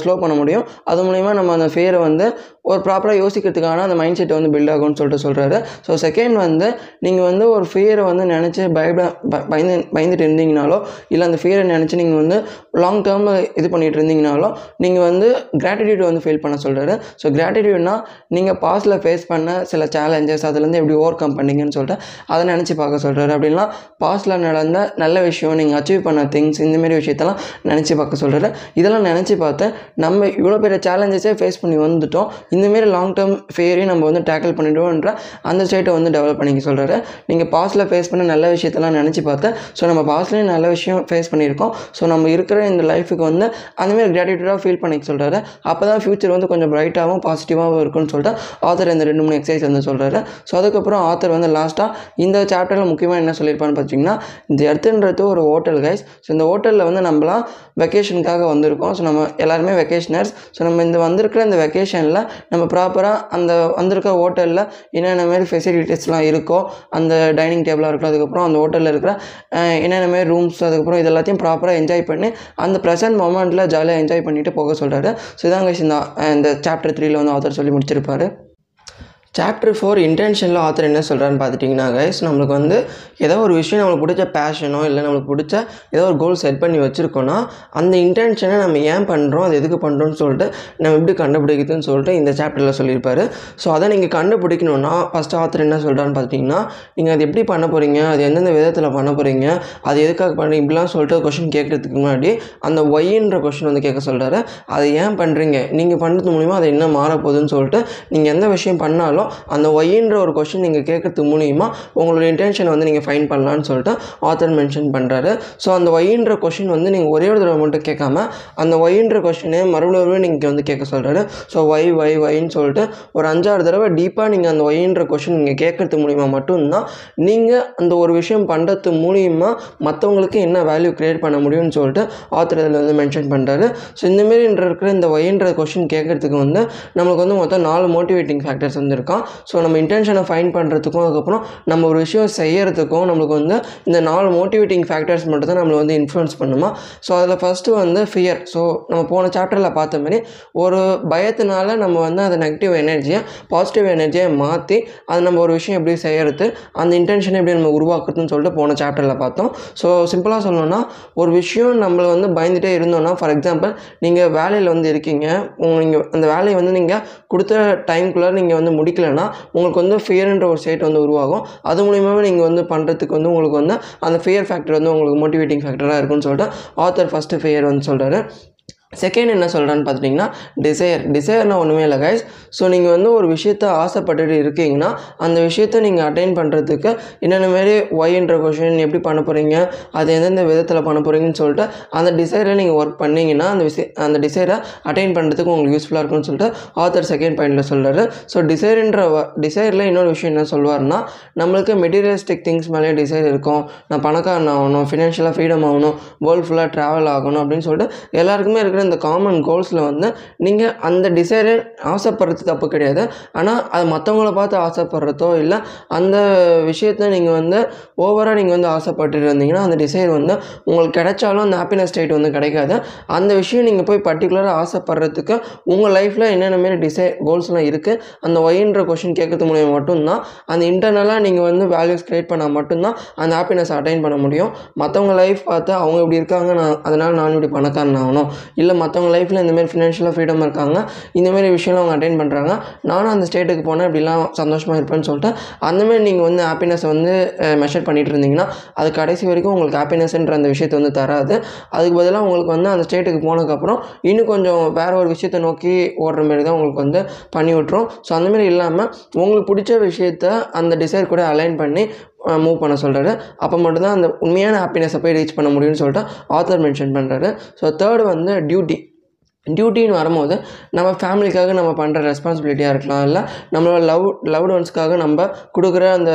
ஸ்லோ பண்ண முடியும். அது மூலிமா நம்ம அந்த ஃபேரை வந்து ஒரு ப்ராப்பராக யோசிக்கிறதுக்கான அந்த மைண்ட் செட் வந்து பில்ட் ஆகும்னு சொல்லிட்டு சொல்கிறாரு ஸோ செகண்ட் வந்து நீங்கள் வந்து ஒரு ஃபியரை வந்து நினச்சி பயப்பட ப- பயந்து பயந்துட்டு இருந்தீங்கனாலோ இல்லை அந்த ஃபியரை நினச்சி நீங்கள் வந்து லாங் டேர்மில் இது பண்ணிகிட்டு இருந்தீங்கனாலோ நீங்கள் வந்து கிராட்டிடியூட் வந்து ஃபீல் பண்ண சொல்கிறாரு ஸோ கிராட்டிடியூட்னா நீங்கள் பாஸ்டில் ஃபேஸ் பண்ண சில சேலஞ்சஸ் அதுலேருந்து எப்படி ஓவர் கம் பண்ணீங்கன்னு சொல்லிட்டு அதை நினச்சி பார்க்க சொல்கிறாரு அப்படின்னா பாஸ்டில் நடந்த நல்ல விஷயம் நீங்கள் அச்சீவ் பண்ண திங்ஸ் இந்தமாரி விஷயத்தெல்லாம் நினச்சி பார்க்க சொல்கிறாரு இதெல்லாம் நினச்சி பார்த்து நம்ம இவ்வளோ பெரிய சேலஞ்சஸே ஃபேஸ் பண்ணி வந்துட்டோம். இந்தமாரி லாங் டேர்ம் ஃபேரையும் நம்ம வந்து டேக்கிள் பண்ணிவிடுவோன்ற அந்த ஸ்டேட்டை வந்து டெவலப் பண்ணிக்க சொல்கிறாரு நீங்கள் பாஸ்ட்டில் ஃபேஸ் பண்ண நல்ல விஷயத்தெல்லாம் நினச்சி பார்த்தேன் ஸோ நம்ம பாஸ்ட்லேயும் நல்ல விஷயம் ஃபேஸ் பண்ணியிருக்கோம். ஸோ நம்ம இருக்கிற இந்த லைஃபுக்கு வந்து அந்தமாரி கிராட்டிடியூடாக ஃபீல் பண்ணிக்க சொல்கிறாரு அப்போ தான் ஃப்யூச்சர் வந்து கொஞ்சம் ப்ரைட்டாகவும் பாசிட்டிவாகவும் இருக்கும்னு சொல்லிட்டு ஆத்தர் இந்த ரெண்டு மூணு எக்ஸசைஸ் வந்து சொல்கிறாரு ஸோ அதுக்கப்புறம் ஆத்தர் வந்து லாஸ்ட்டாக இந்த சாப்டரில் முக்கியமாக என்ன சொல்லியிருப்பான்னு பார்த்தீங்கன்னா இந்த எர்த்துன்றது ஒரு ஹோட்டல் கைஸ் ஸோ இந்த ஹோட்டலில் வந்து நம்மளாம் வெக்கேஷனுக்காக வந்திருக்கோம். ஸோ நம்ம எல்லாருமே வெக்கேஷனர்ஸ் ஸோ நம்ம இந்த வந்திருக்கிற இந்த வெக்கேஷனில் நம்ம ப்ராப்பராக அந்த வந்திருக்க ஹோட்டலில் என்னென்ன மாரி ஃபெசிலிட்டிஸ்லாம் இருக்கோ அந்த டைனிங் டேபிளாக இருக்கட்டும் அதுக்கப்புறம் அந்த ஹோட்டலில் இருக்கிற என்னென்ன மாரி ரூம்ஸ் அதுக்கப்புறம் இது எல்லாத்தையும் ப்ராப்பராக என்ஜாய் பண்ணி அந்த ப்ரெசன்ட் மொமெண்ட்டில் ஜாலியாக என்ஜாய் பண்ணிவிட்டு போக சொல்கிறாரு ஸோ இதான் இந்த சாப்டர் த்ரீயில் வந்து ஆத்தர் சொல்லி முடிச்சிருப்பாரு. சாப்டர் ஃபோர் இன்டென்ஷனில் ஆத்தர் என்ன சொல்கிறான்னு பார்த்துட்டிங்கன்னா கைஸ் நம்மளுக்கு வந்து ஏதோ ஒரு விஷயம் நம்மளுக்கு பிடிச்ச பேஷனோ இல்லை நம்மளுக்கு பிடிச்ச ஏதோ ஒரு கோல் செட் பண்ணி வச்சுருக்கோன்னா அந்த இன்டென்ஷனை நம்ம ஏன் பண்ணுறோம் அது எதுக்கு பண்ணுறோம்னு சொல்லிட்டு நம்ம எப்படி கண்டுபிடிக்குதுன்னு சொல்லிட்டு இந்த சாப்டரில் சொல்லியிருப்பார். ஸோ அதை நீங்கள் கண்டுபிடிக்கணுன்னா ஃபஸ்ட் ஆத்தர் என்ன சொல்கிறான்னு பார்த்துட்டிங்கன்னா நீங்கள் அது எப்படி பண்ண போகிறீங்க அது எந்தெந்த விதத்தில் பண்ண போகிறீங்க அது எதுக்காக பண்ணுறீங்க இப்படிலாம் சொல்லிட்டு கொஷின் கேட்குறதுக்கு முன்னாடி அந்த ஒய்ன்ற கொஷின் வந்து கேட்க சொல்கிறாரு அதை ஏன் பண்ணுறீங்க நீங்கள் பண்ணுறது மூலிமா அது என்ன மாறப்போகுதுன்னு சொல்லிட்டு நீங்கள் எந்த விஷயம் பண்ணாலும் அந்த ஒய்ன்ற ஒரு கொஷின் நீங்கள் கேட்கறது மூலிமா உங்களோட இன்டென்ஷனை வந்து நீங்கள் ஃபைன் பண்ணலான்னு சொல்லிட்டு ஆத்தர் மென்ஷன் பண்ணுறாரு ஸோ அந்த ஒய்ன்ற கொஷின் வந்து நீங்கள் ஒரே ஒரு தடவை மட்டும் கேட்காம அந்த ஒய்ன்ற கொஷினே மறுபடியும் நீங்கள் வந்து கேட்க சொல்கிறாரு ஸோ ஒய் ஒய் ஒய்ன்னு சொல்லிட்டு ஒரு அஞ்சாறு தடவை டீப்பாக நீங்கள் அந்த ஒய்ன்ற கொஷின் நீங்கள் கேட்கறது மூலிமா மட்டும்தான் நீங்கள் அந்த ஒரு விஷயம் பண்ணுறது மூலிமா மற்றவங்களுக்கு என்ன வேல்யூ க்ரியேட் பண்ண முடியும்னு சொல்லிட்டு ஆத்தர் இதில் வந்து மென்ஷன் பண்ணுறாரு ஸோ இந்தமாரி இருக்கிற இந்த ஒய்ன்ற கொஷின் கேட்கறதுக்கு வந்து நம்மளுக்கு வந்து மொத்தம் நாலு மோட்டிவேட்டிங் ஃபேக்டர்ஸ் வந்து இருக்கான். ஸோ நம்ம இன்டென்ஷனை ஃபைன் பண்ணுறதுக்கும் அதுக்கப்புறம் நம்ம ஒரு விஷயம் செய்யறதுக்கும் நம்மளுக்கு வந்து இந்த நாலு மோட்டிவேட்டிங் ஃபேக்டர்ஸ் மட்டும் தான் நம்மளை வந்து இன்ஃப்ளூன்ஸ் பண்ணுமா? ஸோ அதில் ஃபஸ்ட்டு வந்து ஃபியர் ஸோ நம்ம போன சாப்டரில் பார்த்த மாதிரி ஒரு பயத்தினால நம்ம வந்து அந்த நெகட்டிவ் எனர்ஜியை பாசிட்டிவ் எனர்ஜியை மாற்றி அது நம்ம ஒரு விஷயம் எப்படி செய்கிறது அந்த இன்டென்ஷனை எப்படி நம்ம உருவாக்குறதுன்னு சொல்லிட்டு போன சாப்டரில் பார்த்தோம். ஸோ சிம்பிளாக சொல்லணும்னா ஒரு விஷயம் நம்மளை வந்து பயந்துகிட்டே இருந்தோம்னா ஃபார் எக்ஸாம்பிள் நீங்கள் வேலையில் வந்து இருக்கீங்க நீங்கள் அந்த வேலையை வந்து நீங்கள் கொடுத்த டைம்குள்ளே நீங்கள் வந்து முடிக்கலைன்னா உங்களுக்கு வந்து ஃபியர்ன்ற ஒரு ஸ்டேட் வந்து உருவாகும். அது மூலியமாகவே நீங்கள் வந்து பண்ணுறதுக்கு வந்து உங்களுக்கு வந்து அந்த ஃபியர் ஃபேக்டர் வந்து உங்களுக்கு மோட்டிவேட்டிங் ஃபேக்டராக இருக்கும்னு சொல்லிட்டு ஆத்தர் ஃபஸ்ட்டு ஃபியர் வந்து சொல்கிறாரு செகண்ட் என்ன சொல்கிறான்னு பார்த்துட்டிங்கன்னா டிசையர் டிசையர்னா ஒன்றுமே இல்லை கைஸ் ஸோ நீங்கள் வந்து ஒரு விஷயத்த ஆசைப்பட்டுட்டு இருக்கீங்கன்னா அந்த விஷயத்த நீங்கள் அட்டைன் பண்ணுறதுக்கு என்னென்ன மாரி ஒய்ன்ற கொஷின் எப்படி பண்ண போகிறீங்க அது எந்தெந்த விதத்தில் பண்ண போகிறீங்கன்னு சொல்லிட்டு அந்த டிசைரில் நீங்கள் ஒர்க் பண்ணிங்கன்னா அந்த விஷய அந்த டிசைரை அட்டைன் பண்ணுறதுக்கு உங்களுக்கு யூஸ்ஃபுல்லாக இருக்கும்னு சொல்லிட்டு ஆத்தர் செகண்ட் பாயிண்டில் சொல்கிறாரு ஸோ டிசைர்ன்ற டிசைரில் இன்னொரு விஷயம் என்ன சொல்வார்னா நம்மளுக்கு மெட்டீரியலிஸ்டிக் திங்ஸ் மேலே டிசைர் இருக்கும். நான் பணக்காரன் ஆகணும் ஃபினான்ஷியலாக ஃப்ரீடம் ஆகணும் வேர்ல்டு ஃபுல்லாக ட்ராவல் ஆகணும் அப்படின்னு சொல்லிட்டு எல்லாருக்குமே இருக்கிற இருக்கிற இந்த காமன் கோல்ஸில் வந்து நீங்கள் அந்த டிசைரை ஆசைப்படுறது தப்பு கிடையாது. ஆனால் அது மற்றவங்கள பார்த்து ஆசைப்படுறதோ இல்லை அந்த விஷயத்த நீங்கள் வந்து ஓவராக நீங்கள் வந்து ஆசைப்பட்டு இருந்தீங்கன்னா அந்த டிசைர் வந்து உங்களுக்கு கிடைச்சாலும் அந்த ஹாப்பினஸ் ஸ்டேட் வந்து கிடைக்காது. அந்த விஷயம் நீங்கள் போய் பர்டிகுலராக ஆசைப்படுறதுக்கு உங்கள் லைஃப்பில் என்னென்ன மாரி டிசை கோல்ஸ்லாம் இருக்குது அந்த ஒயின்ற கொஷின் கேட்கறது மூலியம் மட்டும்தான் அந்த இன்டர்னலாக நீங்கள் வந்து வேல்யூஸ் க்ரியேட் பண்ணால் மட்டும்தான் அந்த ஹாப்பினஸ் அட்டைன் பண்ண முடியும். மற்றவங்க லைஃப் பார்த்து அவங்க இப்படி இருக்காங்க நான் அதனால் நான் இப்படி பணக்காரன் ஆகணும். இல்லை இல்லை மற்றவங்க லைஃப்பில் இந்தமாரி ஃபினான்ஷியலாக ஃப்ரீடம் இருக்காங்க. இந்தமாரி விஷயம்லாம் அவங்க அட்டைன் பண்ணுறாங்க நானும் அந்த ஸ்டேட்டுக்கு போனேன். இப்படிலாம் சந்தோஷமாக இருப்பேன்னு சொல்லிட்டு அந்தமாரி நீங்கள் வந்து ஹாப்பினஸை வந்து மெஷர் பண்ணிட்டு இருந்தீங்கன்னா அது கடைசி வரைக்கும் உங்களுக்கு ஹாப்பினஸ்ன்ற அந்த விஷயத்தை வந்து தராது. அதுக்கு பதிலாக உங்களுக்கு வந்து அந்த ஸ்டேட்டுக்கு போனதுக்கப்புறம் இன்னும் கொஞ்சம் வேறு ஒரு விஷயத்தை நோக்கி ஓடுற மாரி தான் உங்களுக்கு வந்து பண்ணி விட்டுரும். ஸோ அந்தமாரி இல்லாமல் உங்களுக்கு பிடிச்ச விஷயத்த அந்த டிசைர் கூட அலைன் பண்ணி மூவ் பண்ண சொல்கிறாரு அப்போ மட்டும்தான் அந்த உண்மையான ஹாப்பினஸை போய் ரீச் பண்ண முடியும்னு சொல்லிட்டு ஆத்தர் மென்ஷன் பண்ணுறாரு ஸோ தேர்டு வந்து டியூட்டி டியூட்டின்னு வரும்போது நம்ம ஃபேமிலிக்காக நம்ம பண்ணுற ரெஸ்பான்சிபிலிட்டியாக இருக்கலாம். இல்லை நம்மளோட லவ் லவ்டு ஒன்ஸ்க்காக நம்ம கொடுக்குற அந்த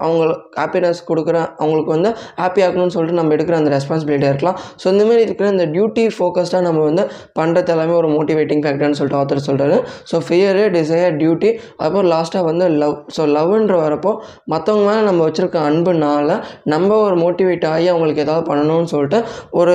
அவங்களுக்கு ஹாப்பினஸ் கொடுக்குற அவங்களுக்கு வந்து ஹாப்பி ஆகணும்னு சொல்லிட்டு நம்ம எடுக்கிற அந்த ரெஸ்பான்சிபிலிட்டியாக இருக்கலாம். ஸோ இந்தமாரி இருக்கிற இந்த டியூட்டி ஃபோக்கஸ்டாக நம்ம வந்து பண்ணுறது எல்லாமே ஒரு மோட்டிவேட்டிங் ஃபேக்டர்னு சொல்லிட்டு ஆத்தர் சொல்கிறாரு ஸோ ஃபியரு டிசையர் டியூட்டி அதுக்கப்புறம் லாஸ்ட்டாக வந்து லவ் ஸோ லவ்ன்ற வரப்போ மற்றவங்க மேலே நம்ம வச்சுருக்க அன்புனால நம்ம ஒரு மோட்டிவேட் ஆகி அவங்களுக்கு ஏதாவது பண்ணணும்னு சொல்லிட்டு ஒரு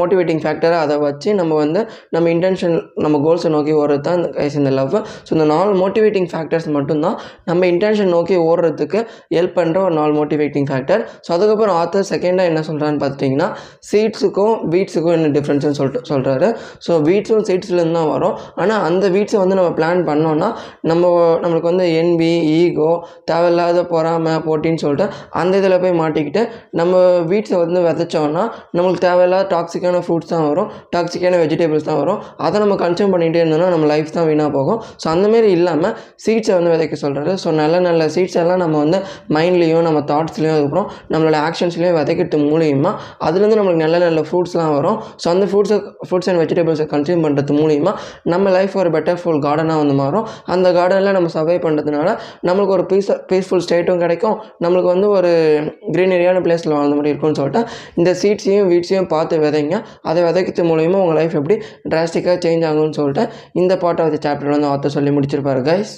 மோட்டிவேட்டிங் ஃபேக்டரை அதை வச்சு நம்ம வந்து நம்ம இன்டென்ஷன் நம்ம கோல்ஸை நோக்கி ஓடுறது தான் இந்த கைஸ் இந்த லவ் ஸோ இந்த நாலு மோட்டிவேட்டிங் ஃபேக்டர்ஸ் மட்டும்தான் நம்ம இன்டென்ஷன் நோக்கி ஓடுறதுக்கு ஹெல்ப் பண்ணுற ஒரு நாலு மோட்டிவேட்டிங் ஃபேக்டர் ஸோ அதுக்கப்புறம் ஆத்தர் செகண்டாக என்ன சொல்கிறான்னு பார்த்துட்டிங்கன்னா சீட்ஸுக்கும் வீட்ஸுக்கும் என்ன டிஃப்ரென்ஸ்னு சொல்லிட்டு சொல்கிறாரு ஸோ வீட்ஸும் சீட்ஸ்லேருந்து தான் வரும். ஆனால் அந்த வீட்ஸை வந்து நம்ம பிளான் பண்ணோன்னா நம்ம நம்மளுக்கு வந்து என்பி ஈகோ தேவையில்லாத பொறாமை போட்டின்னு சொல்லிட்டு அந்த இதில் போய் மாட்டிக்கிட்டு நம்ம வீட்ஸை வந்து விதைச்சோன்னா நம்மளுக்கு தேவையில்லாத டாக்ஸிக்கான ஃப்ரூட்ஸ் தான் வரும். டாக்ஸிக்கான வெஜிடபிள்ஸ் தான் வரும். அதை நம்ம கன்சியூம் பண்ணிகிட்டே இருந்தோம்னா நம்ம லைஃப் தான் வீணாக போகும். ஸோ அந்தமாரி இல்லாமல் சீட்ஸை வந்து விதைக்க சொல்கிறது ஸோ நல்ல நல்ல சீட்ஸ் எல்லாம் நம்ம வந்து மைண்ட்லேயும் நம்ம தாட்ஸ்லேயும் அதுக்கப்புறம் நம்மளோட ஆக்ஷன்ஸ்லேயும் விதைக்கிறது மூலியமாக அதுலேருந்து நம்மளுக்கு நல்ல நல்ல ஃப்ரூட்ஸ்லாம் வரும். ஸோ அந்த ஃப்ரூட்ஸை ஃப்ரூட்ஸ் அண்ட் வெஜிடபிள்ஸை கன்சியூம் பண்ணுறது மூலியமாக நம்ம லைஃப் ஒரு பெட்டர் ஃபுல் கார்டனாக வந்து மாறும். அந்த கார்டனில் நம்ம சர்வை பண்ணுறதுனால நம்மளுக்கு ஒரு பீஸ் பீஸ்ஃபுல் ஸ்டேட்டும் கிடைக்கும். நம்மளுக்கு வந்து ஒரு க்ரீனரியான பிளேஸில் வாழ்ந்த மாதிரி இருக்கும்னு சொல்லிட்டு இந்த சீட்ஸையும் வீட்ஸையும் பார்த்து விதைங்க. அதை விதைக்கிறது மூலிமா உங்கள் லைஃப் எப்படி டிராஸ்டிக்காக சேஞ்ச் ஆகும்னு சொல்லிட்டு இந்த பார்ட் ஆஃப் த சாப்டர் வந்து ஆத்தர் சொல்லி முடிச்சிருப்பாரு guys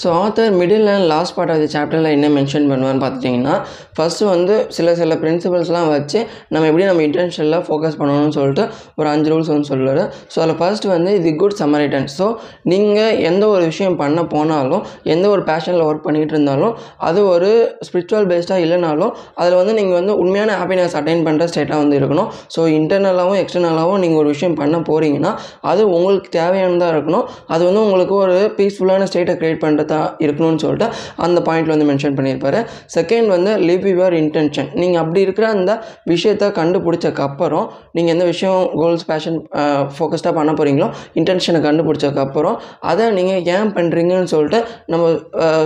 so author middle and last part of the சாப்டரில் என்ன மென்ஷன் பண்ணுவான்னு பார்த்துட்டிங்கன்னா ஃபஸ்ட்டு வந்து சில சில பிரின்சிபல்ஸ்லாம் வச்சு நம்ம எப்படி நம்ம இன்டென்ஷனில் ஃபோக்கஸ் பண்ணணும்னு சொல்லிட்டு ஒரு அஞ்சு ரூல்ஸ் வந்து சொல்லுவார். ஸோ அதில் ஃபர்ஸ்ட் வந்து இது குட் சம்மரிட்டன் ஸோ நீங்கள் எந்த ஒரு விஷயம் பண்ண போனாலும் எந்த ஒரு பேஷனில் ஒர்க் பண்ணிகிட்டு இருந்தாலும் அது ஒரு ஸ்பிரிச்சுவல் பேஸ்டாக இல்லைனாலும் அதில் வந்து நீங்கள் வந்து உண்மையான ஹாப்பினஸ் அட்டைன் பண்ணுற ஸ்டேட்டாக வந்து இருக்கணும். ஸோ இன்டர்னலாகவும் எக்ஸ்டர்னலாகவும் நீங்கள் ஒரு விஷயம் பண்ண போகிறீங்கன்னா அது உங்களுக்கு தேவையானதாக இருக்கணும். அது வந்து உங்களுக்கு ஒரு பீஸ்ஃபுல்லான ஸ்டேட்டை க்ரியேட் பண்ணுறதா இருக்கணும்னு சொல்லிட்டு அந்த பாயிண்ட்டில் வந்து மென்ஷன் பண்ணியிருப்பாரு. செகண்ட் வந்து லிவ் யுவர் இன்டென்ஷன் நீங்கள் அப்படி இருக்கிற அந்த விஷயத்தை கண்டுபிடிச்சக்கப்புறம் நீங்கள் எந்த விஷயம் கோல்ஸ் பேஷன் ஃபோக்கஸ்டாக பண்ண போகிறீங்களோ இன்டென்ஷனை கண்டுபிடிச்சக்கப்புறம் அதை நீங்கள் ஏன் பண்ணுறீங்கன்னு சொல்லிட்டு நம்ம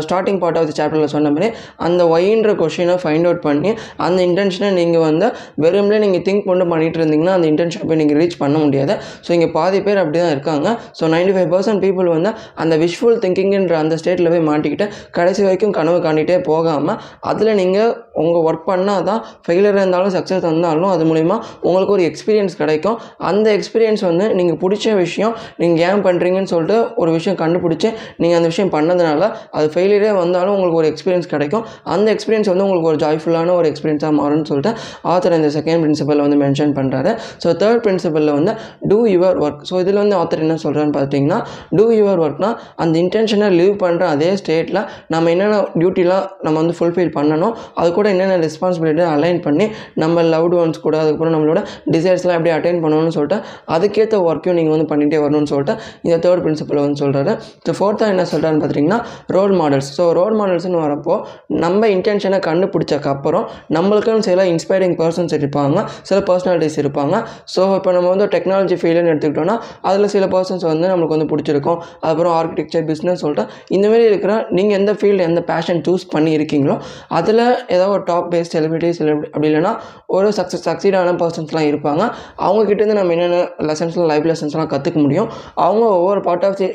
ஸ்டார்டிங் பார்ட் ஆஃப் தி சாப்டரில் சொன்ன மாதிரி அந்த ஒயின்ற கொஷினை ஃபைண்ட் அவுட் பண்ணி அந்த இன்டென்ஷனை நீங்கள் வந்து வெறும்லே நீங்கள் திங்க் பண்ணி பண்ணிட்டு இருந்தீங்கன்னா அந்த இன்டென்ஷனை போய் நீங்கள் ரீச் பண்ண முடியாது. ஸோ இங்கே பாதி பேர் அப்படி தான் இருக்காங்க. So ninety five percent people வந்து அந்த விஷுவல் திங்கிங்ன்ற அந்த ஸ்டேட்டில் போய் மாட்டிக்கிட்டு கடைசி வரைக்கும் கனவு காண்டிகிட்டே போகாமல் அதில் நீங்கள் உங்கள் ஒர்க் பண்ணால் தான் ஃபெயிலியர் இருந்தாலும் சக்ஸஸ் வந்தாலும் அது மூலிமா உங்களுக்கு ஒரு எக்ஸ்பீரியன்ஸ் கிடைக்கும். அந்த எக்ஸ்பீரியன்ஸ் வந்து நீங்கள் பிடிச்ச விஷயம் நீங்கள் ஏன் பண்ணுறீங்கன்னு சொல்லிட்டு ஒரு விஷயம் கண்டுபிடிச்சி நீங்கள் அந்த விஷயம் பண்ணதுனால அது ஃபெயிலியரே வந்தாலும் உங்களுக்கு ஒரு எக்ஸ்பீரியன்ஸ் கிடைக்கும். அந்த எக்ஸ்பீரியன்ஸ் வந்து உங்களுக்கு ஒரு ஜாய்ஃபுல்லான ஒரு எக்ஸ்பீரியன்ஸாக மாறும்னு சொல்லிட்டு ஆத்தர் இந்த செகண்ட் பிரின்சிபல் வந்து மென்ஷன் பண்ணுறாரு ஸோ தேர்ட் பிரின்சிபலில் வந்து டூ யுவர் ஒர்க் ஸோ இதில் வந்து ஆத்தர் என்ன சொல்கிறான்னு பார்த்தீங்கன்னா டூ யுவர் ஒர்க்னா அந்த இன்டென்ஷனை லீவ் பண்ணுற அதே ஸ்டேட்டில் நம்ம என்னென்ன டியூட்டிலாம் நம்ம வந்து ஃபுல்ஃபில் பண்ணணும் அது கூட என்னென்ன ரெஸ்பான்சிபிலிட்டி அலைன் பண்ணி நம்ம லவ்டு ஒன்ஸ் கூட அதுக்கப்புறம் நம்மளோட டிசைர்ஸ்லாம் எப்படி அட்டைன் பண்ணணும்னு சொல்லிட்டு அதுக்கேற்ற ஒர்க்கையும் நீங்கள் வந்து பண்ணிகிட்டே வரணும்னு சொல்லிட்டு இந்த தேர்ட் பிரின்சிபல் வந்து சொல்கிறாரு ஸோ ஃபோர்த்தாக என்ன சொல்கிறாருன்னு பார்த்தீங்கன்னா ரோல் மாடல்ஸ் ஸோ ரோல் மாடல்ஸ்னு வரப்போ நம்ம இன்டென்ஷனை கண்டுபிடிச்சக்கப்புறம் நம்மளுக்குன்னு சில இன்ஸ்பைரிங் பர்சன்ஸ் இருப்பாங்க சில பர்சனாலிட்டிஸ் இருப்பாங்க. ஸோ இப்போ நம்ம வந்து டெக்னாலஜி ஃபீல்டுன்னு எடுத்துக்கிட்டோம்னா அதில் சில பர்சன்ஸ் வந்து நம்மளுக்கு வந்து பிடிச்சிருக்கும். அதுக்கப்புறம் ஆர்கிடெக்சர் பிஸ்னஸ் சொல்லிட்டு இந்தமாரி இருக்கிற நீங்கள் எந்த ஃபீல்டு எந்த பேஷன் சூஸ் பண்ணி இருக்கீங்களோ அதில் ஏதோ ஒரு டாப் பேஸ்ட் செலிபிரிட்டிஸ் அப்படி இல்லைன்னா ஒரு சக்ஸஸ் சக்சீடான பர்சன்ஸ்லாம் இருப்பாங்க. அவங்கக்கிட்டேருந்து நம்ம என்னென்ன லெசன்ஸ்லாம் லைஃப் லெசன்ஸ்லாம் கற்றுக்க முடியும்? அவங்க ஒவ்வொரு பார்ட் ஆஃப் தி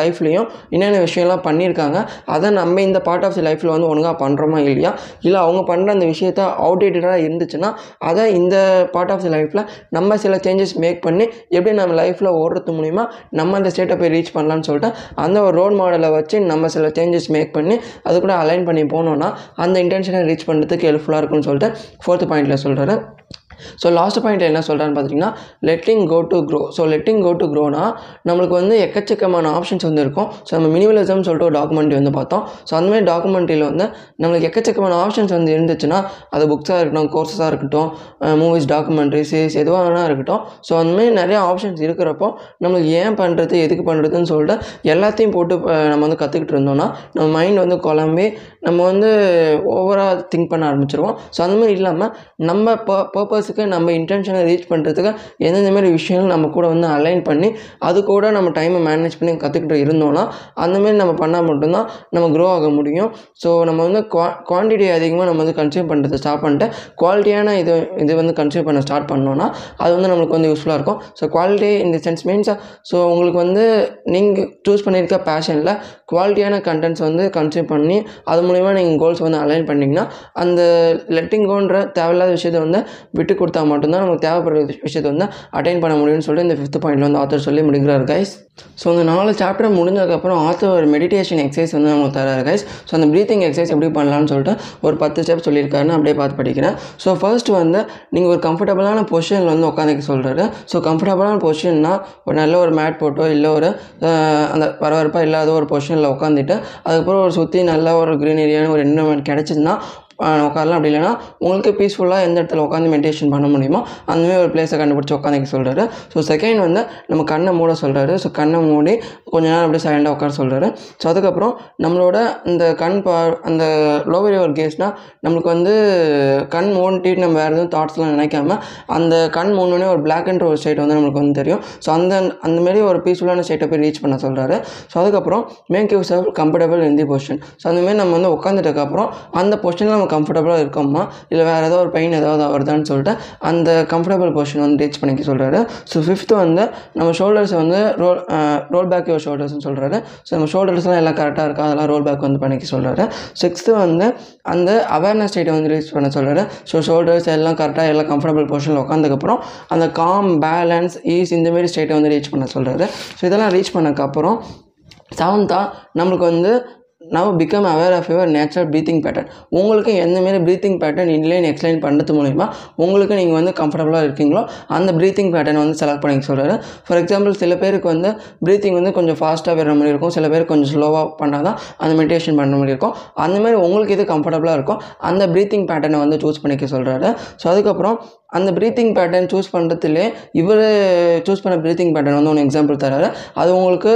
லைஃப்லேயும் என்னென்ன விஷயம்லாம் பண்ணியிருக்காங்க? அதை நம்ம இந்த பார்ட் ஆஃப் தி லைஃப்பில் வந்து ஒழுங்காக பண்ணுறோமா இல்லையா? இல்லை அவங்க பண்ணுற அந்த விஷயத்த அவுடேட்டடாக இருந்துச்சுன்னா அதை இந்த பார்ட் ஆஃப் தி லைஃப்பில் நம்ம சில சேஞ்சஸ் மேக் பண்ணி எப்படி நம்ம லைஃப்பில் ஓடுறது மூலிமா நம்ம அந்த ஸ்டேட்டை போய் ரீச் பண்ணலான்னு சொல்லிட்டு அந்த ஒரு ரோல் மாடலை வச்சு நம்ம சில சேஞ்சஸ் மேக் பண்ணி அது கூட அலைன் பண்ணி போனோன்னா அந்த இன்டென்ஷனை ரீச் பண்ணுறதுக்கு ஹெல்ப்ஃபுல்லாக இருக்கும்னு சொல்லிட்டு ஃபோர்த்து பாயிண்டில் சொல்கிறாரு ஸோ லாஸ்ட் பாயிண்ட் என்ன சொல்கிறான்னு பார்த்தீங்கன்னா letting go to grow so letting go to க்ரோனா நம்மளுக்கு வந்து எக்கச்சக்கமான ஆப்ஷன்ஸ் வந்து இருக்கும். ஸோ நம்ம மினிமலிசம்னு சொல்லிட்டு ஒரு டாக்குமெண்ட்ரி வந்து பார்த்தோம். ஸோ அந்தமாதிரி டாக்குமெண்ட்ரியில் வந்து நம்மளுக்கு எக்கச்சக்கமான ஆப்ஷன்ஸ் வந்து இருந்துச்சுன்னா அது புக்ஸாக இருக்கட்டும் கோர்ஸஸாக இருக்கட்டும் மூவிஸ் டாக்குமெண்ட்ரி சீரிஸ் எதுவாக வேணா இருக்கட்டும். ஸோ அந்தமாதிரி நிறைய ஆப்ஷன்ஸ் இருக்கிறப்போ நம்மளுக்கு ஏன் பண்ணுறது எதுக்கு பண்ணுறதுன்னு சொல்லிட்டு எல்லாத்தையும் போட்டு நம்ம வந்து கற்றுக்கிட்டு இருந்தோம்னா நம்ம மைண்ட் வந்து குழம்பி நம்ம வந்து ஓவராக திங்க் பண்ண ஆரம்பிச்சிருவோம். ஸோ அந்த மாதிரி இல்லாமல் நம்ம பர்பஸ் கோல்ஸுக்கு நம்ம இன்டென்ஷனை ரீச் பண்ணுறதுக்கு எந்தெந்த மாதிரி விஷயங்கள் நம்ம கூட வந்து அலைன் பண்ணி அது கூட நம்ம டைமை மேனேஜ் பண்ணி கற்றுக்கிட்டு இருந்தோம்னா அந்தமாரி நம்ம பண்ணால் மட்டும்தான் நம்ம க்ரோ ஆக முடியும். ஸோ நம்ம வந்து குவா குவான்டிட்டி அதிகமாக நம்ம வந்து கன்சியூம் பண்ணுறது ஸ்டார்ட் பண்ணிட்டு குவாலிட்டியான இது இது வந்து கன்சியூம் பண்ண ஸ்டார்ட் பண்ணோன்னா அது வந்து நம்மளுக்கு வந்து யூஸ்ஃபுல்லாக இருக்கும். ஸோ குவாலிட்டி இந்த சென்ஸ் மீன்ஸ் ஸோ உங்களுக்கு வந்து நீங்கள் சூஸ் பண்ணியிருக்க பேஷனில் குவாலிட்டியான கண்டென்ட்ஸ் வந்து கன்சியூம் பண்ணி அது மூலிமா நீங்கள் கோல்ஸ் வந்து அலைன் பண்ணிங்கன்னா அந்த லெட்டிங் கோன்ற தேவையில்லாத விஷயத்தை வந்து விட்டு கொடுத்தா மட்டும்தான் நமக்கு தேவைப்படுற விஷயத்தை வந்து அட்டைன் பண்ண முடியும்னு சொல்லிட்டு இந்த ஃபிஃப்த் பாயிண்ட்ல வந்து ஆத்தர் சொல்லி முடிக்கிறார் கைஸ் ஸோ அந்த நாலு சாப்டர் முடிஞ்சதுக்கப்புறம் ஆத்தர் ஒரு மெடிடேஷன் எக்ஸசைஸ் வந்து நமக்கு தராரு கைஸ் ஸோ அந்த ப்ரீத்திங் எக்ஸசைஸ் எப்படி பண்ணலாம்னு சொல்லிட்டு ஒரு பத்து ஸ்டெப் சொல்லியிருக்காருன்னு அப்படியே பார்த்து படிக்கிறேன். ஸோ ஃபர்ஸ்ட் வந்து நீங்கள் ஒரு கம்ஃபர்டபுளான பொசிஷனில் வந்து உட்காந்துக்க சொல்கிறாரு ஸோ கம்ஃபர்டபுளான பொசிஷன்னா ஒரு நல்ல ஒரு மேட் போட்டோ இல்லை ஒரு அந்த வரவரப்பாக இல்லாத ஒரு பொசிஷனில் உட்காந்துட்டு அதுக்கப்புறம் ஒரு சுற்றி நல்ல ஒரு க்ரீனரியான ஒரு என்வரன்மெண்ட் கிடச்சிதுன்னா உட்காரலாம். அப்படி இல்லைன்னா உங்களுக்கு பீஸ்ஃபுல்லாக எந்த இடத்துல உட்காந்து மெடிடேஷன் பண்ண முடியுமோ அந்தமாதிரி ஒரு பிளேஸை கண்டுபிடிச்சி உட்காந்துக்க சொல்கிறாரு ஸோ செகண்ட் வந்து நம்ம கண்ணை மூட சொல்கிறாரு ஸோ கண்ணை மூடி கொஞ்ச நேரம் அப்படியே சைலண்டாக உட்கார சொல்கிறாரு ஸோ அதுக்கப்புறம் நம்மளோட இந்த கண் பா அந்த லோவர் யுவர் கேஸ்னால் நம்மளுக்கு வந்து கண் மூடிட்டு நம்ம வேறு எதுவும் தாட்ஸ்லாம் நினைக்காம அந்த கண் மூணுனே ஒரு பிளாக் அண்ட் ஒரு ஸ்டேட் வந்து நம்மளுக்கு வந்து தெரியும். ஸோ அந்த அந்தமாரி ஒரு பீஸ்ஃபுல்லான ஸ்டேட்டை போய் ரீச் பண்ண சொல்கிறாரு ஸோ அதுக்கப்புறம் make yourself comfortable in the position so அந்தமாரி நம்ம வந்து உட்காந்துட்டதுக்கப்புறம் அந்த பொசிஷனில் நம்ம கம்ஃபர்டபுளாக இருக்கோமா இல்லை வேறு ஏதோ ஒரு பெயின் ஏதாவது வருதான்னு சொல்லிட்டு அந்த கம்ஃபர்டபுள் பொசிஷன் வந்து ரீச் பண்ணிக்க சொல்கிறாரு ஸோ ஃபிஃப்த்து வந்து நம்ம ஷோல்டர்ஸை வந்து ரோல் ரோல் பேக் யுவர் ஷோல்டர்ஸ்னு சொல்கிறாரு ஸோ நம்ம ஷோல்டர்ஸ்லாம் எல்லாம் கரெக்டாக இருக்கா? அதெல்லாம் ரோல் பேக் வந்து பண்ணிக்க சொல்கிறாரு சிக்ஸ்த்து வந்து அந்த அவேர்னஸ் ஸ்டேட்டை வந்து ரீச் பண்ண சொல்கிறாரு ஸோ ஷோல்டர்ஸ் எல்லாம் கரெக்டாக எல்லாம் கம்ஃபர்டபுள் பொசிஷனில் உட்காந்துக்கப்புறம் அந்த காம் பேலன்ஸ் ஈஸ் இந்தமாரி ஸ்டேட்டை வந்து ரீச் பண்ண சொல்கிறாரு ஸோ இதெல்லாம் ரீச் பண்ணதுக்கப்புறம் செவன்த்தாக நம்மளுக்கு வந்து now become aware of your natural breathing pattern உங்களுக்கு எந்தமாரி ப்ரீத்திங் பேட்டர்ன் இன்லைன் எக்ஸ்பிளைன் பண்ணுறது மூலிமா உங்களுக்கு நீங்கள் வந்து கம்ஃபர்டபுளாக இருக்கீங்களோ அந்த ப்ரீத்திங் பேட்டர்ன் வந்து செலக்ட் பண்ணிக்க சொல்கிறாரு ஃபார் எக்ஸாம்பிள் சில பேருக்கு வந்து ப்ரீத்திங் வந்து கொஞ்சம் ஃபாஸ்ட்டாக வர மாதிரி இருக்கும். சில பேர் கொஞ்சம் ஸ்லோவாக பண்ணால் தான் அந்த மெடிடேஷன் பண்ண மாதிரி இருக்கும். அந்தமாதிரி உங்களுக்கு எது கம்ஃபர்டபுளாக இருக்கும் அந்த ப்ரீத்திங் பேட்டர்னை வந்து சூஸ் பண்ணிக்க சொல்கிறாரு ஸோ அதுக்கப்புறம் அந்த ப்ரீத்திங் பேட்டர்ன் சூஸ் பண்ணுறதுலே இவர் சூஸ் பண்ண ப்ரீத்திங் பேட்டர்ன் வந்து ஒன்று எக்ஸாம்பிள் தராரு. அது உங்களுக்கு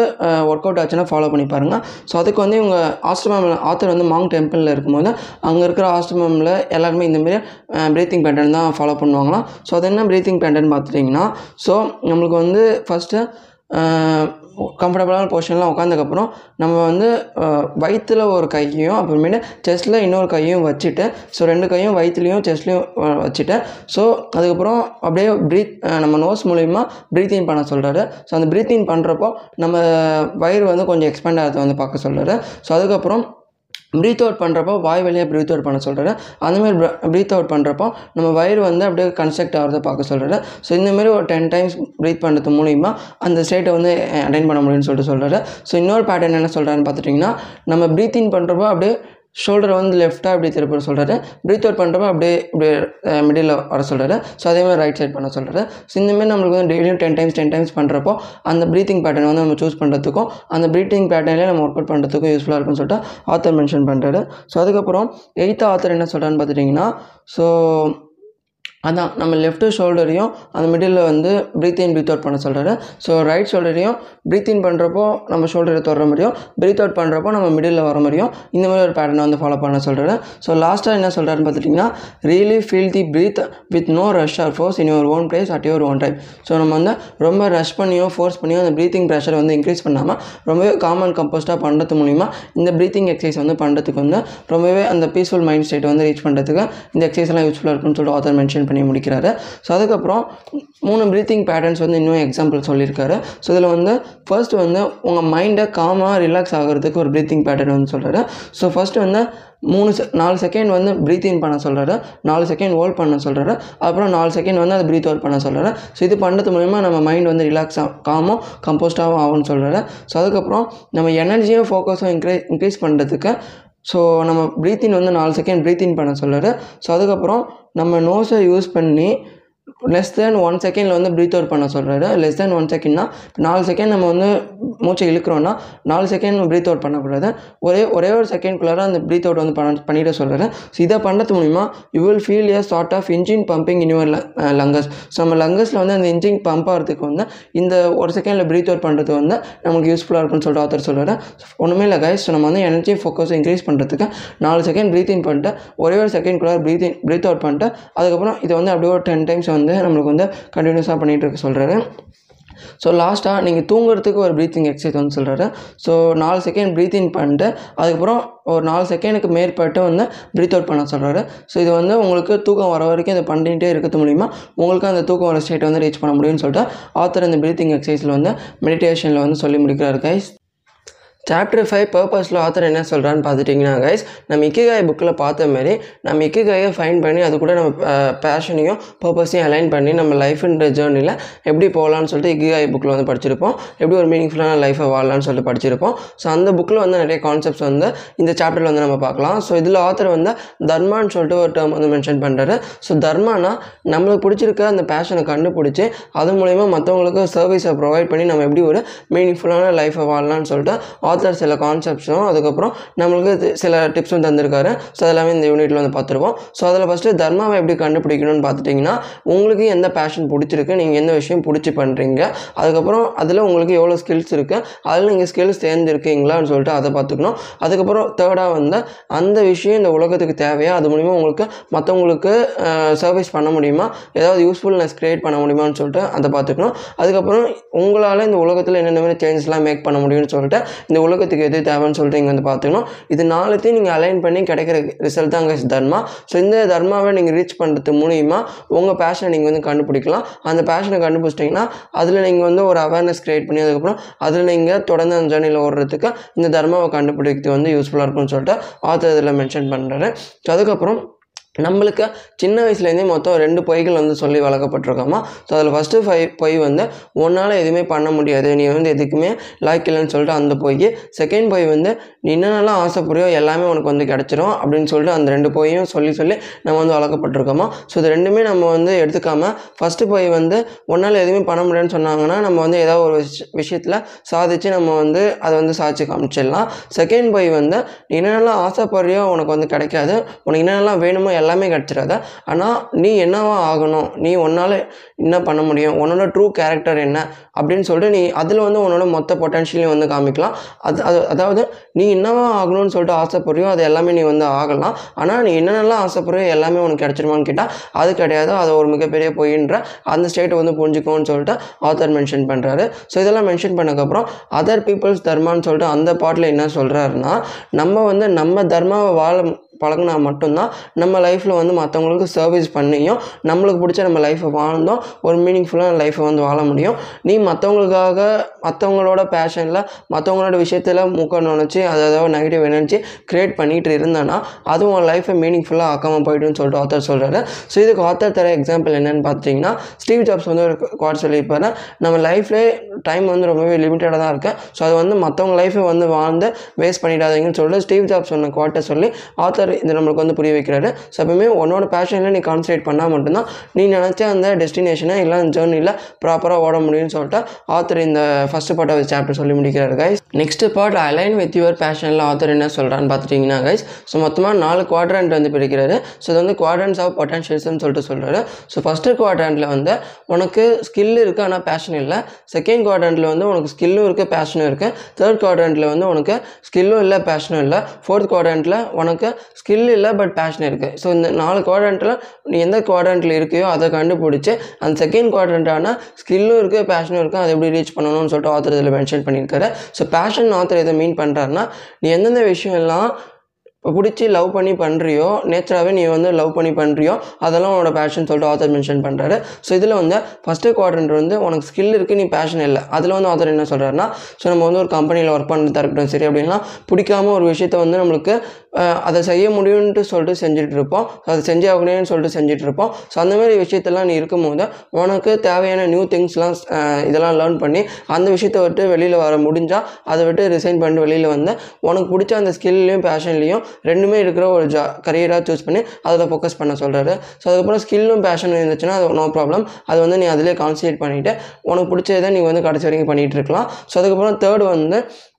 ஒர்க் அவுட் ஆச்சுன்னா ஃபாலோ பண்ணி பாருங்கள் ஸோ அதுக்கு வந்து இவங்க ஆஸ்ட்ரமம் ஆத்தர் வந்து மாங் டெம்பிளில் இருக்கும்போது அங்கே இருக்கிற ஆஸ்ட்ரமில் எல்லாருமே இந்தமாரி ப்ரீத்திங் பேட்டர்ன் தான் ஃபாலோ பண்ணுவாங்களாம். ஸோ அது என்ன ப்ரீத்திங் பேட்டர்ன் பார்த்துட்டிங்கன்னா ஸோ நம்மளுக்கு வந்து ஃபஸ்ட்டு கம்ஃபர்டபுளான பொசிஷன்லாம் உட்காந்துக்கப்புறம் நம்ம வந்து வயிற்றில் ஒரு கையையும் அப்புறமேட்டு செஸ்ட்டில் இன்னொரு கையும் வச்சுட்டு ஸோ ரெண்டு கையும் வயிற்றுலையும் செஸ்ட்லேயும் வச்சுட்டு ஸோ அதுக்கப்புறம் அப்படியே ப்ரீத் நம்ம நோஸ் மூலிமா ப்ரீத்திங் பண்ண சொல்கிறாரு ஸோ அந்த ப்ரீத்திங் பண்ணுறப்போ நம்ம வயிறு வந்து கொஞ்சம் எக்ஸ்பேண்ட் ஆகிறத வந்து பார்க்க சொல்கிறாரு ஸோ அதுக்கப்புறம் ப்ரீத் அவுட் பண்ணுறப்போ வாய் வழியாக ப்ரீத் அவுட் பண்ண சொல்கிறாரு அந்தமாதிரி ப்ரீத் அவுட் பண்ணுறப்போ நம்ம வயிறு வந்து அப்படியே கன்ஸ்ட்ரக்ட் ஆகிறத பார்க்க சொல்கிறாரு ஸோ இந்தமாரி ஒரு டென் டைம்ஸ் ப்ரீத் பண்ணுறது மூலிமா அந்த ஸ்டேட்டை வந்து அட்டைன் பண்ண முடியும்னு சொல்லிட்டு சொல்கிறாரு ஸோ இன்னொரு பேட்டர்ன் என்ன சொல்கிறாருன்னு பார்த்துட்டிங்கன்னா நம்ம ப்ரீத் இன் பண்ணுறப்போ அப்படியே ஷோல்டரை வந்து லெஃப்ட்டாக இப்படி திருப்ப சொல்கிறாரு ப்ரீத் அவுட் பண்ணுறப்ப அப்படியே இப்படி மிடில் வர சொல்கிறாரு ஸோ அதே மாதிரி ரைட் சைட் பண்ண சொல்கிறாரு ஸோ இந்தமாரி நம்மளுக்கு வந்து டெய்லியும் டென் டைம்ஸ் டென் டைம்ஸ் பண்ணுறப்போ அந்த ப்ரீத்திங் பேட்டர்ன் வந்து நம்ம சூஸ் பண்ணுறதுக்கும் அந்த ப்ரீத்திங் பேட்டர்னில் நம்ம ஒர்க் அவுட் பண்ணுறதுக்கும் யூஸ்ஃபுல்லாக இருக்கும்னு சொல்லிட்டு ஆத்தர் மென்ஷன் பண்ணுறாரு ஸோ அதுக்கப்புறம் எயித்து ஆத்தர் என்ன சொல்கிறான்னு பார்த்துட்டிங்கன்னா ஸோ அதான் நம்ம லெஃப்ட் ஷோல்டரையும் அந்த மிடில் வந்து ப்ரீத் இன் ப்ரீத் அவுட் பண்ண சொல்கிறாரு ஸோ ரைட் ஷோல்டரையும் ப்ரீத் இன் பண்ணுறப்போ நம்ம ஷோல்டரை தொடர மாதிரியும் ப்ரீத் அவுட் பண்ணுறப்போ நம்ம மிடில் வர மாதிரியும் இந்த மாதிரி ஒரு பேட்டர்னை வந்து ஃபாலோ பண்ண சொல்கிறாரு ஸோ லாஸ்ட்டாக என்ன சொல்கிறாருன்னு பார்த்துட்டிங்கன்னா really feel the breath with no rush or force in your own place at your own time so நம்ம வந்து ரொம்ப ரஷ் பண்ணியோ ஃபோர்ஸ் பண்ணியோ அந்த ப்ரீத்திங் ப்ரெஷர் வந்து இன்க்ரீஸ் பண்ணாமல் ரொம்பவே காமன் கம்போஸ்ட்டாக பண்ணுறது மூலிமா இந்த ப்ரீத்திங் எக்ஸசைஸ் வந்து பண்ணுறதுக்கு வந்து ரொம்பவே அந்த பீஸ்ஃபுல் மைண்ட் ஸ்டேட் வந்து ரீச் பண்ணுறதுக்கு இந்த எக்ஸசைஸ்லாம் யூஸ்ஃபுல்லாக இருக்கும்னு சொல்லிட்டு ஆத்தர் மென்ஷன் பண்ணி முடிக்கிறாரு. ஸோ அதுக்கப்புறம் மூணு ப்ரீத்திங் பேட்டர்ன்ஸ் வந்து இன்னும் எக்ஸாம்பிள் சொல்லியிருக்காரு. ஸோ இதில் வந்து ஃபர்ஸ்ட் வந்து உங்கள் மைண்டை காமாக ரிலாக்ஸ் ஆகிறதுக்கு ஒரு ப்ரீத்திங் பேட்டர்ன் வந்து சொல்கிறாரு ஸோ ஃபஸ்ட்டு வந்து மூணு செ நாலு செகண்ட் வந்து ப்ரீத்திங் பண்ண சொல்கிறாரு நாலு செகண்ட் ஹோல்ட் பண்ண சொல்கிறாரு அப்புறம் நாலு செகண்ட் வந்து அதை ப்ரீத் அவுட் பண்ண சொல்கிறாரு ஸோ இது பண்ணுறது மூலிமா நம்ம மைண்ட் வந்து ரிலாக்ஸ் காமும் கம்போஸ்டாகவும் ஆகும்னு சொல்கிறாரு ஸோ அதுக்கப்புறம் நம்ம எனர்ஜியும் ஃபோக்கஸும் இன்க்ரீ இன்க்ரீஸ் பண்ணுறதுக்கு ஸோ நம்ம ப்ரீத் இன் வந்து நாலு செகண்ட் ப்ரீத்தின் பண்ண சொல்கிறாரு ஸோ அதுக்கப்புறம் நம்ம நோஸை யூஸ் பண்ணி லெஸ் தேன் ஒன் செகண்டில் வந்து ப்ரீத் அவுட் பண்ண சொல்கிறாரு லெஸ் தேன் ஒன் செகண்ட்னா நாலு செகண்ட் நம்ம வந்து மூச்சை இழுக்கிறோன்னா நாலு செகண்ட் ப்ரீத் அவுட் பண்ணக்கூடாது. ஒரே ஒரே ஒரு செகண்ட்குள்ளார அந்த ப்ரீத் அவுட் வந்து பண்ண பண்ணிட சொல்கிறாரு ஸோ இதை பண்ணுறது மூலிமா you will feel a sort of engine pumping in your lungs so நம்ம லங்கஸில் வந்து அந்த இன்ஜின் பம்ப் ஆகிறதுக்கு வந்து இந்த ஒரு செகண்டில் ப்ரீத் அவுட் பண்ணுறது வந்து நமக்கு யூஸ்ஃபுல்லாக இருக்கும்னு சொல்லிட்டு ஆத்தர் சொல்கிறாரு ஒன்றுமே இல்லை கைஸ் நம்ம வந்து எனர்ஜி ஃபோக்கஸ் இன்க்ரீஸ் பண்ணுறதுக்கு நாலு செகண்ட் ப்ரீத் இன் பண்ணிட்டு ஒரே ஒரு செகண்ட்குள்ளார ப்ரீத் இன் ப்ரீத் அவுட் பண்ணிட்டு அதுக்கப்புறம் இதை வந்து அப்படியே ஒரு டென் டைம்ஸ் வந்து நம்மளுக்கு வந்து கண்டினியூஸாக பண்ணிகிட்டு இருக்க சொல்கிறாரு ஸோ லாஸ்ட்டாக நீங்கள் தூங்குறதுக்கு ஒரு ப்ரீத்திங் எக்ஸசைஸ் வந்து சொல்கிறாரு ஸோ நாலு செகண்ட் ப்ரீத்திங் பண்ணிட்டு அதுக்கப்புறம் ஒரு நாலு செகண்டுக்கு மேற்பட்டு வந்து ப்ரீத் அவுட் பண்ண சொல்கிறாரு ஸோ இது வந்து உங்களுக்கு தூக்கம் வர வரைக்கும் இதை பண்ணிகிட்டே இருக்கிறது மூலிமா உங்களுக்கு அந்த தூக்கம் வர ஸ்டேட்டை வந்து ரீச் பண்ண முடியும்னு சொல்லிட்டு ஆத்தர் இந்த ப்ரீத்திங் எக்ஸசைஸில் வந்து மெடிடேஷனில் வந்து சொல்லி முடிக்கிறார் கைஸ் சாப்டர் ஃபைவ் பர்பஸில் ஆத்தர் என்ன சொல்கிறான்னு பார்த்துட்டிங்கன்னா கைஸ் நம்ம இக்கிகாய் புக்கில் பார்த்த மாதிரி நம்ம இக்கிகாயை ஃபைன் பண்ணி அது கூட நம்ம பேஷனையும் பர்பஸையும் அலைன் பண்ணி நம்ம லைஃப்ன்ற ஜேர்னியில் எப்படி போகலான்னு சொல்லிட்டு இக்கிகாய் புக்கில் வந்து படிச்சிருப்போம். எப்படி ஒரு மீனிங்ஃபுல்லான லைஃப்பை வாழலாம்னு சொல்லிட்டு படிச்சிருப்போம். ஸோ அந்த புக்கில் வந்து நிறைய கான்செப்ட்ஸ் வந்து இந்த சாப்டரில் வந்து நம்ம பார்க்கலாம். ஸோ இதில் ஆத்தர் வந்து தர்மான்னு சொல்லிட்டு ஒரு டேர்ம் வந்து மென்ஷன் பண்ணுறாரு ஸோ தர்மானா நம்மளுக்கு பிடிச்சிருக்க அந்த பேஷனை கண்டுபிடிச்சி அது மூலயமா மற்றவங்களுக்கு சர்வீஸை ப்ரொவைட் பண்ணி நம்ம எப்படி ஒரு மீனிங்ஃபுல்லான லைஃப்பை வாழலாம்னு சொல்லிட்டு ஆத்தர் சில கான்செப்ட்ஸும் அதுக்கப்புறம் நம்மளுக்கு சில டிப்ஸும் தந்திருக்காரு. ஸோ அதெல்லாமே இந்த யூனிட்டில் வந்து பார்த்துருவோம் ஸோ அதில் ஃபஸ்ட்டு தர்மாவை எப்படி கண்டுபிடிக்கணும்னு பார்த்துட்டிங்கன்னா உங்களுக்கு எந்த பேஷன் பிடிச்சிருக்கு நீங்கள் எந்த விஷயம் பிடிச்சி பண்ணுறீங்க அதுக்கப்புறம் அதில் உங்களுக்கு எவ்வளோ ஸ்கில்ஸ் இருக்குது அதில் நீங்கள் ஸ்கில்ஸ் தேர்ந்திருக்கீங்களான்னு சொல்லிட்டு அதை பார்த்துக்கணும். அதுக்கப்புறம் தேர்டாக வந்து அந்த விஷயம் இந்த உலகத்துக்கு தேவையா அது மூலிமா உங்களுக்கு மற்றவங்களுக்கு சர்வீஸ் பண்ண முடியுமா ஏதாவது யூஸ்ஃபுல்னஸ் க்ரியேட் பண்ண முடியுமான்னு சொல்லிட்டு அதை பார்த்துக்கணும். அதுக்கப்புறம் உங்களால் இந்த உலகத்தில் என்னென்ன மாதிரி சேஞ்சஸ்லாம் மேக் பண்ண முடியும்னு சொல்லிட்டு இந்த உலகத்துக்கு எது தேவைன்னு சொல்லிட்டு இங்கே வந்து பார்த்துக்கணும் இது நாலுத்தையும் நீங்கள் அலைன் பண்ணி கிடைக்கிற ரிசல்ட் தான் guys தர்மா. ஸோ இந்த தர்மாவை நீங்கள் ரீச் பண்ணுறது மூலிமா உங்கள் பேஷனை நீங்கள் வந்து கண்டுபிடிக்கலாம். அந்த பேஷனை கண்டுபிடிச்சிட்டிங்கன்னா அதில் நீங்கள் வந்து ஒரு அவேர்னஸ் க்ரியேட் பண்ணி அதுக்கப்புறம் அதில் நீங்கள் தொடர்ந்து அந்த ஜேர்னியில் ஓடுறதுக்கு இந்த தர்மாவை கண்டுபிடிக்கிறது வந்து யூஸ்ஃபுல்லாக இருக்கும்னு சொல்லிட்டு ஆத்தர் இதில் மென்ஷன் பண்ணுறாரு ஸோ அதுக்கப்புறம் நம்மளுக்கு சின்ன வயசுலேருந்தே மொத்தம் ரெண்டு பொய்கள் வந்து சொல்லி வளர்க்கப்பட்டிருக்கோமா? ஸோ அதில் ஃபஸ்ட்டு ஃபை பொய் வந்து உன்னால் எதுவுமே பண்ண முடியாது. நீ வந்து எதுக்குமே லாய்க்கு இல்லைன்னு சொல்லிட்டு அந்த பொய் செகண்ட் பொய் வந்து நீ என்னென்னலாம் ஆசைப்படுறியோ எல்லாமே உனக்கு வந்து கிடச்சிரும் அப்படின்னு சொல்லிட்டு அந்த ரெண்டு பொய்யும் சொல்லி சொல்லி நம்ம வந்து வளர்க்கப்பட்டிருக்கோமா? ஸோ இது ரெண்டுமே நம்ம வந்து எடுத்துக்காம ஃபஸ்ட்டு பொய் வந்து உன்னால் எதுவுமே பண்ண முடியாதுன்னு சொன்னாங்கன்னா நம்ம வந்து ஏதோ ஒரு விஷ விஷயத்தில் சாதிச்சு நம்ம வந்து அதை வந்து சாதிச்சு காமிச்சிடலாம். செகண்ட் பொய் வந்து நீ என்னென்னலாம் ஆசைப்படுறியோ உனக்கு வந்து கிடைக்காது. உனக்கு என்னென்னலாம் வேணுமோ எல்லாமே கிடச்சிடாத. ஆனால் நீ என்னவா ஆகணும்? நீ உன்னால் என்ன பண்ண முடியும்? உன்னோட ட்ரூ கேரக்டர் என்ன? அப்படின்னு சொல்லிட்டு நீ அதில் வந்து உன்னோட மொத்த பொட்டன்ஷியலையும் வந்து காமிக்கலாம். அது அது அதாவது நீ என்னவா ஆகணும்னு சொல்லிட்டு ஆசைப்படுறியோ அது எல்லாமே நீ வந்து ஆகலாம். ஆனால் நீ என்னென்னலாம் ஆசைப்படுறியோ எல்லாமே உனக்கு கிடச்சிருமான்னு கேட்டால் அது கிடையாது. அது ஒரு மிகப்பெரிய பொய்ன்ற அந்த ஸ்டேட்டை வந்து புரிஞ்சுக்கோன்னு சொல்லிட்டு ஆத்தர் மென்ஷன் பண்ணுறாரு ஸோ இதெல்லாம் மென்ஷன் பண்ணதுக்கப்புறம் அதர் பீப்புள்ஸ் தர்மான்னு சொல்லிட்டு அந்த பாட்டில் என்ன சொல்கிறாருன்னா நம்ம வந்து நம்ம தர்மாவை வாழ பழகினா மட்டும்தான் நம்ம லைஃப்பில் வந்து மற்றவங்களுக்கு சர்வீஸ் பண்ணியும் நம்மளுக்கு பிடிச்ச நம்ம லைஃப்பை வாழ்ந்தோம் ஒரு மீனிங்ஃபுல்லான லைஃப்பை வந்து வாழ முடியும். நீ மற்றவங்களுக்காக மற்றவங்களோட பேஷனில் மற்றவங்களோட விஷயத்தில் மூக்க நினச்சி அதாவது நெகட்டிவ் எனர்ஜி க்ரியேட் பண்ணிகிட்டு இருந்தேன்னா அது உன் லைஃப்பை மீனிங்ஃபுல்லாக ஆக்காமல் போய்ட்டுன்னு சொல்லிட்டு ஆத்தர் சொல்கிறாரு ஸோ இதுக்கு ஆத்தர் தர எக்ஸாம்பிள் என்னென்னு பார்த்தீங்கன்னா ஸ்டீவ் ஜாப்ஸ் வந்து ஒரு குவாட் சொல்லியிருப்பாரு. நம்ம லைஃப்லேயே டைம் வந்து ரொம்பவே லிமிட்டடாக தான் இருக்குது ஸோ அது வந்து மற்றவங்க லைஃப்பை வந்து வாழ்ந்து வேஸ்ட் பண்ணிடாதீங்கன்னு சொல்லிட்டு ஸ்டீவ் ஜாப்ஸ் சொன்ன குவாட்டை சொல்லி ஆத்தர் ஆத்தர் இது நம்மளுக்கு வந்து புரிய வைக்கிறாரு. ஸோ எப்பவுமே உன்னோட பேஷனில் நீ கான்சன்ட்ரேட் பண்ணால் மட்டும்தான் நீ நினச்ச அந்த டெஸ்டினேஷனை இல்லை அந்த ஜேர்னியில் ப்ராப்பராக ஓட முடியும்னு சொல்லிட்டு ஆத்தர் இந்த ஃபஸ்ட் பார்ட் ஆஃப் சாப்டர் சொல்லி முடிக்கிறாரு guys next part align with your பேஷனில் author என்ன சொல்கிறான்னு பார்த்துட்டிங்கன்னா கைஸ் ஸோ மொத்தமாக நாலு குவாட்ரண்ட் வந்து பிரிக்கிறாரு. ஸோ இது வந்து குவாட்ரண்ட்ஸ் ஆஃப் பொட்டன்ஷியல்ஸ்னு சொல்லிட்டு சொல்கிறாரு ஸோ ஃபஸ்ட்டு குவாட்ரண்ட்டில் வந்து உனக்கு ஸ்கில் இருக்குது ஆனால் பேஷன் இல்லை. செகண்ட் குவாட்ரண்ட்டில் வந்து உனக்கு ஸ்கில்லும் இருக்குது பேஷனும் இருக்குது தேர்ட் குவாட்ரண்ட்டில் வந்து உனக்கு ஸ்கில்லும் இல்லை பேஷனும் இல்லை. ஃபோர்த் குவாட்ரண்ட்டில் உனக்கு ஸ்கில் இல்லை பட் பேஷன் இருக்குது ஸோ இந்த நாலு குவாட்ரண்ட்டில் நீ எந்த குவாட்ரண்ட்டில் இருக்கையோ அதை கண்டுபிடிச்சி அந்த செகண்ட் குவாட்ரண்ட்டான ஸ்கில்லும் இருக்குது பேஷனும் இருக்குது அதை எப்படி ரீச் பண்ணணும்னு சொல்லிட்டு ஆத்தர் இதில் மென்ஷன் பண்ணியிருக்காரு. ஸோ பேஷன் ஆத்தர் இதை மீன் பண்ணுறாருன்னா நீ எந்தெந்த விஷயம் எல்லாம் இப்போ பிடிச்சி லவ் பண்ணி பண்ணுறியோ நேச்சராகவே நீ வந்து லவ் பண்ணி பண்ணுறியோ அதெல்லாம் உன்னோட பேஷன் சொல்லிட்டு ஆத்தர் மென்ஷன் பண்ணுறாரு ஸோ இதில் வந்து ஃபஸ்ட்டு குவாட்ரண்ட் வந்து உனக்கு ஸ்கில் இருக்குது நீ பேஷன் இல்லை. அதில் வந்து ஆத்தர் என்ன சொல்கிறாருன்னா ஸோ நம்ம வந்து ஒரு கம்பெனியில் ஒர்க் பண்ணுறதா இருக்கட்டும் சரி அப்படின்னா பிடிக்காம ஒரு விஷயத்த வந்து நம்மளுக்கு அதை செய்ய முடியும்ன்ட்டு சொல்லிட்டு செஞ்சுட்டு இருப்போம் அதை செஞ்சே ஆகணும்னு சொல்லிட்டு செஞ்சுட்டு இருப்போம் ஸோ அந்த மாதிரி விஷயத்தெல்லாம் நீ இருக்கும்போது உனக்கு தேவையான நியூ திங்ஸ்லாம் இதெல்லாம் லேர்ன் பண்ணி அந்த விஷயத்தை விட்டு வெளியில் வர முடிஞ்சால் அதை விட்டு ரிசைன் பண்ணிட்டு வெளியில் வந்து உனக்கு பிடிச்ச அந்த ஸ்கில்லையும் பேஷன்லேயும் ரெண்டுமே இருக்கிற ஒரு ஜா கரியராக சூஸ் பண்ணி அதில் ஃபோக்கஸ் பண்ண சொல்கிறாரு ஸோ அதுக்கப்புறம் ஸ்கில்லும் பேஷனும் இருந்துச்சுன்னா அது நோ ப்ராப்ளம் அது வந்து நீ அதிலே கான்சன்ட்ரேட் பண்ணிவிட்டு உனக்கு பிடிச்சதை நீ வந்து கடைசி வரைக்கும் பண்ணிகிட்டு இருக்கலாம். ஸோ அதுக்கப்புறம் தேர்ட் வந்து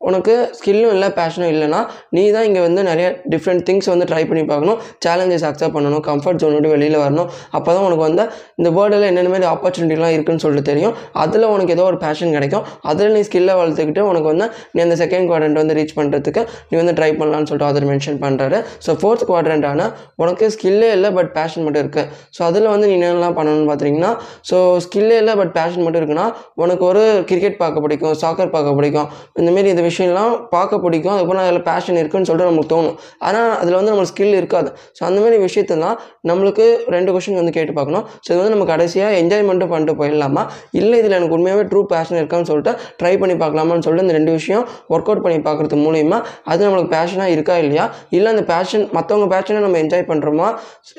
உனக்கு ஸ்கில்லும் இல்லை பேஷனும் இல்லைன்னா நீ தான் இங்கே வந்து நிறைய டிஃப்ரெண்ட் திங்ஸ் வந்து ட்ரை பண்ணி பார்க்கணும். சேலஞ்சஸ் அக்செப்ட் பண்ணணும். கம்ஃபர்ட் ஜோன் விட்டு வெளியில் வரணும். அப்போ தான் உனக்கு வந்து இந்த வேர்ல்டில் என்னென்ன மாதிரி ஆப்பர்ச்சுனிட்டிலாம் இருக்குன்னு சொல்லிட்டு தெரியும். அதில் உனக்கு ஏதோ ஒரு பேஷன் கிடைக்கும். அதில் நீ ஸ்கில்லை வளர்த்துக்கிட்டு உனக்கு வந்து நீ அந்த செகண்ட் குவாட்ரண்ட் வந்து ரீச் பண்ணுறதுக்கு நீ வந்து ட்ரை பண்ணலாம்னு சொல்லிட்டு அதர் மென்ஷன் பண்ணுறாரு ஸோ ஃபோர்த் ஆனால் உனக்கு ஸ்கில்லே இல்லை பட் பேஷன் மட்டும் இருக்குது ஸோ அதில் வந்து நீ என்னென்னலாம் பண்ணணும்னு பார்த்தீங்கன்னா ஸோ ஸ்கில்லே இல்லை பட் பேஷன் மட்டும் இருக்குன்னா உனக்கு ஒரு கிரிக்கெட் பார்க்க பிடிக்கும் சாக்கர் பார்க்க பிடிக்கும். இந்தமாரி இந்த விஷயம்லாம் பார்க்க பிடிக்கும். அதுக்கப்புறம் அதில் பேஷன் இருக்குன்னு சொல்லிட்டு நமக்கு தோணும். ஆனால் அதில் வந்து நம்மளுக்கு ஸ்கில் இருக்காது. ஸோ அந்த மாதிரி விஷயத்தெல்லாம் நம்மளுக்கு ரெண்டு கொஷின் வந்து கேட்டு பார்க்கணும். ஸோ இது வந்து நம்ம கடைசியாக என்ஜாய்மெண்ட்டும் பண்ணிட்டு போயிடலாமா? இல்லை இதில் எனக்கு உண்மையாகவே ட்ரூ பேஷன் இருக்கான்னு சொல்லிட்டு ட்ரை பண்ணி பார்க்கலாமான்னு சொல்லிட்டு இந்த ரெண்டு விஷயம் ஒர்க் அவுட் பண்ணி பார்க்குறது மூலிமா அது நம்மளுக்கு பேஷனாக இருக்கா இல்லையா? இல்லை அந்த பேஷன் மற்றவங்க பேஷனை நம்ம என்ஜாய் பண்ணுறோமா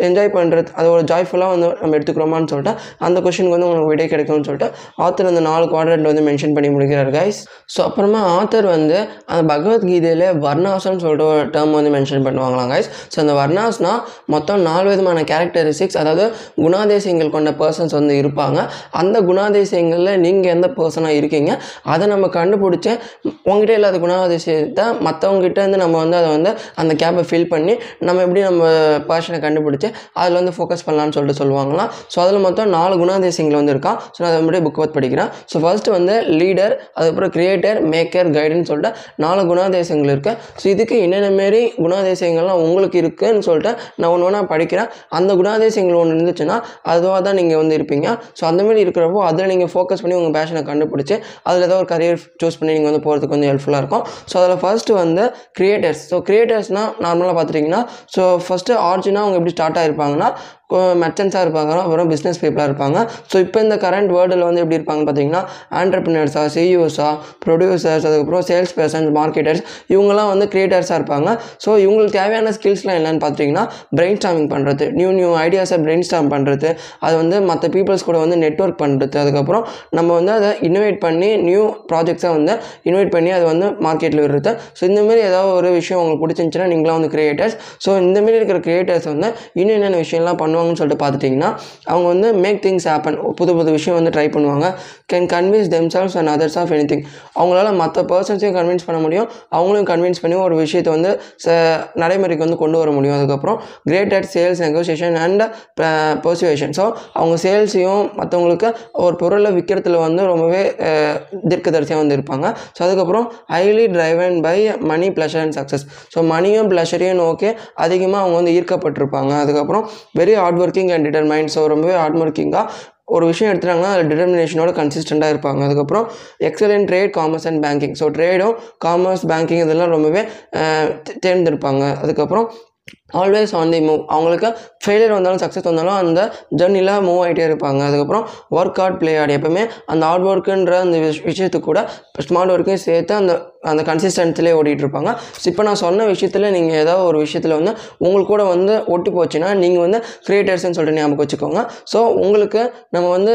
என்ஜாய் பண்ணுறது அது ஒரு ஜாய்ஃபுல்லாக வந்து நம்ம எடுத்துக்கிறோமான்னு சொல்லிட்டு அந்த கொஷினுக்கு வந்து உங்களுக்கு விடை கிடைக்கும்னு சொல்லிட்டு ஆத்தர் அந்த நாலு குவாட்ரண்ட் வந்து மென்ஷன் பண்ணி முடிக்கிறார் கைஸ் ஸோ அப்புறமா ஆத்தர் வந்து அந்த பகவத்கீதையில் வர்ணாசம்னு சொல்லிட்டு ஒரு டேர்ம் வந்து மென்ஷன் பண்ணுவாங்களாம் கைஸ் ஸோ அந்த வர்ணாஸ்னா மொத்தம் நாலு விதமான கேரக்டரிஸ்டிக்ஸ் அதாவது குணாதேசியங்கள் கொண்ட பர்சன்ஸ் வந்து இருப்பாங்க. அந்த குணாதேசியங்களில் நீங்கள் எந்த பர்சனாக இருக்கீங்க அதை நம்ம கண்டுபிடிச்சி உங்ககிட்ட இல்லாத குணாதிசயத்தை மற்றவங்ககிட்ட இருந்து நம்ம வந்து அதை வந்து அந்த கேப்பை ஃபில் பண்ணி நம்ம எப்படி நம்ம பர்சனை கண்டுபிடிச்சி அதில் வந்து ஃபோக்கஸ் பண்ணலாம்னு சொல்லிட்டு சொல்லுவாங்களாம். ஸோ அதில் மொத்தம் நாலு குணாதிசயங்கள் வந்து இருக்கான் ஸோ நான் அதை அப்படியே புக் ஒர்க் படிக்கிறேன். ஸோ ஃபர்ஸ்ட் வந்து லீடர் அதுக்கப்புறம் கிரியேட்டர் மேக்கர் கைடன்ஸ் அப்படின்னு சொல்லிட்டு நாலு குணாதேசங்கள் இருக்குது ஸோ இதுக்கு என்னென்ன மாரி குணாதிசயங்கள்லாம் உங்களுக்கு இருக்குன்னு சொல்லிட்டு நான் ஒன்று ஒன்றா படிக்கிறேன். அந்த குணாதிசயங்கள் ஒன்று இருந்துச்சுன்னா அதுவாக தான் நீங்கள் வந்து இருப்பீங்க. ஸோ அந்த மாதிரி இருக்கிறப்போ அதில் நீங்கள் ஃபோக்கஸ் பண்ணி உங்கள் பேஷனை கண்டுபிடிச்சி அதில் ஏதோ ஒரு கரியர் சூஸ் பண்ணி நீங்கள் வந்து போகிறதுக்கு வந்து ஹெல்ப்ஃபுல்லாக இருக்கும். ஸோ அதில் ஃபர்ஸ்ட்டு வந்து கிரியேட்டர்ஸ் ஸோ கிரியேட்டர்ஸ்னால் நார்மலாக பார்த்துட்டிங்கன்னா ஸோ ஃபஸ்ட்டு ஆர்ஜினாக அவங்க எப்படி ஸ்டார்ட் ஆகிருப்பாங்கன்னா மெர்ச்சன்ஸாக இருப்பாங்க அப்புறம் பிஸ்னஸ் பீப்புளாக இருப்பாங்க. ஸோ இப்போ இந்த கரண்ட் வேர்ல்டில் வந்து எப்படி இருப்பாங்க பார்த்தீங்கன்னா ஆண்டர்பிரினர்ஸாக சிஇஓஸாக ப்ரொடியூசர்ஸ் அதுக்கப்புறம் சேல்ஸ் பர்சன்ஸ் மார்க்கெட்டர்ஸ் இவங்கெல்லாம் வந்து க்ரியேட்டர்ஸாக இருப்பாங்க. ஸோ இவங்களுக்கு தேவையான ஸ்கில்ஸ்லாம் என்னென்னு பார்த்தீங்கன்னா பிரெயின் ஸ்டாமிங் பண்ணுறது நியூ நியூ ஐடியாஸை பிரெயின் ஸ்டாம் பண்ணுறது அது வந்து மற்ற பீப்புள்ஸ் கூட வந்து நெட்ஒர்க் பண்ணுறது அதுக்கப்புறம் நம்ம வந்து அதை இன்னோவேட் பண்ணி நியூ ப்ராஜெக்ட்ஸை வந்து இன்வைட் பண்ணி அது வந்து மார்க்கெட்டில் விடுறது. ஸோ இந்தமாரி ஏதாவது ஒரு விஷயம் உங்களுக்கு பிடிச்சிருந்துச்சுன்னா நீங்களாம் வந்து கிரியேட்டர்ஸ் ஸோ இந்தமாரி இருக்கிற கிரியேட்டர்ஸ் வந்து இன்னும் என்னென்ன விஷயம்லாம் பண்ணணும் பண்ணுவாங்கன்னு சொல்லிட்டு பார்த்துட்டிங்கன்னா அவங்க வந்து மேக் திங்ஸ் ஹேப்பன் புது புது விஷயம் வந்து ட்ரை பண்ணுவாங்க. Can convince themselves and others of any thing அவங்களால மற்ற பர்சன்ஸையும் கன்வின்ஸ் பண்ண முடியும். அவங்களையும் கன்வின்ஸ் பண்ணி ஒரு விஷயத்தை வந்து நடைமுறைக்கு வந்து கொண்டு வர முடியும். அதுக்கப்புறம் great at sales negotiation and persuasion so அவங்க சேல்ஸையும் மற்றவங்களுக்கு ஒரு பொருளை விற்கிறதுல வந்து ரொம்பவே uh, தீர்க்கதரிசியாக வந்து இருப்பாங்க. ஸோ அதுக்கப்புறம் highly driven by money pleasure and success so மணியும் ப்ளஷரையும் ஓகே அதிகமாக அவங்க வந்து ஈர்க்கப்பட்டிருப்பாங்க. அதுக்கப்புறம் very hard working and determined so ரொம்பவே ஹார்ட் ஒர்க்கிங்காக ஒரு விஷயம் எடுத்துட்டாங்கன்னா அதில் டிட்டர்மினேஷனோட கன்சிஸ்டண்ட்டாக இருப்பாங்க. அதுக்கப்புறம் excellent trade commerce and banking so ட்ரேடும் commerce banking இதெல்லாம் ரொம்பவே தேர்ந்தெடுப்பாங்க. அதுக்கப்புறம் ஆல்வேஸ் ஆன் தி மூவ் அவங்களுக்கு ஃபெயிலியர் வந்தாலும் சக்ஸஸ் வந்தாலும் அந்த ஜர்னியில் மூவ் ஆகிட்டே இருப்பாங்க. அதுக்கப்புறம் ஒர்க் அவுட் பிளே ஆட். எப்பவுமே அந்த ஹார்ட் ஒர்க்குன்ற அந்த விஷ் விஷயத்துக்கு கூட ஸ்மார்ட் ஒர்க்கையும் சேர்த்து அந்த அந்த கன்சிஸ்டன்ஸ்லேயே ஓடிட்டு இருப்பாங்க. ஸோ இப்போ நான் சொன்ன விஷயத்தில் நீங்கள் ஏதாவது ஒரு விஷயத்தில் வந்து உங்களுக்கு கூட வந்து ஒட்டி போச்சுன்னா நீங்கள் வந்து கிரியேட்டர்ஸ்னு சொல்லிட்டு ஞாபகம் வச்சுக்கோங்க. ஸோ உங்களுக்கு நம்ம வந்து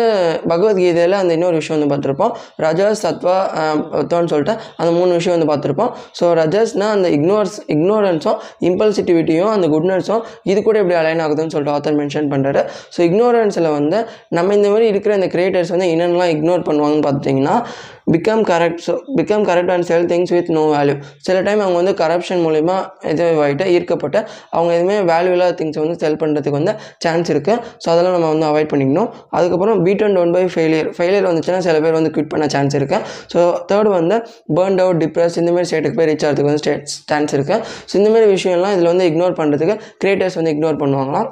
பகவத்கீதையில் அந்த இன்னொரு விஷயம் வந்து பார்த்துருப்போம். ரஜஸ் சத்வா பத்வான்னு சொல்லிட்டு அந்த மூணு விஷயம் வந்து பார்த்துருப்போம். ஸோ ரஜஸ்னால் அந்த இக்னோர்ஸ் இக்னோரன்ஸும் இம்பல்சிட்டிவிட்டியும் அந்த குட்னஸும் இது கூட எப்படி அலைன் ஆகுதுன்னு சொல்லிட்டு ஆத்தர் மென்ஷன் பண்ணுறாரு ஸோ இக்னோரன்ஸில் வந்து நம்ம இந்த மாதிரி இருக்கிற இந்த கிரியேட்டர்ஸ் வந்து என்னென்னலாம் இக்னோர் பண்ணுவாங்கன்னு பார்த்துட்டிங்கன்னா become correct so become correct and sell things with no value சில டைம் அவங்க வந்து கரப்ஷன் மூலிமா இதுவாகிட்டு ஈர்க்கப்பட்டு அவங்க எதுவுமே வேல்யூ இல்லாத திங்ஸை வந்து செல் பண்ணுறதுக்கு வந்து சான்ஸ் இருக்குது ஸோ அதெல்லாம் நம்ம வந்து அவாய்ட் பண்ணிக்கணும். அதுக்கப்புறம் beat and down by failure failure வந்துச்சுன்னா சில பேர் வந்து குவிட் பண்ண சான்ஸ் இருக்குது ஸோ தேர்ட் வந்து பேர்ன் அவுட் டிப்ரெஸ் இந்தமாரி ஸ்டேட்டுக்கு போய் ரீச் ஆகிறதுக்கு வந்து ஸ்டேட் சான்ஸ் இருக்குது ஸோ இந்தமாரி விஷயம்லாம் இதில் வந்து இக்னோர் பண்ணுறதுக்கு கிரியேட்டர்ஸ் வந்து இக்னோர் பண்ணுவாங்களாம்.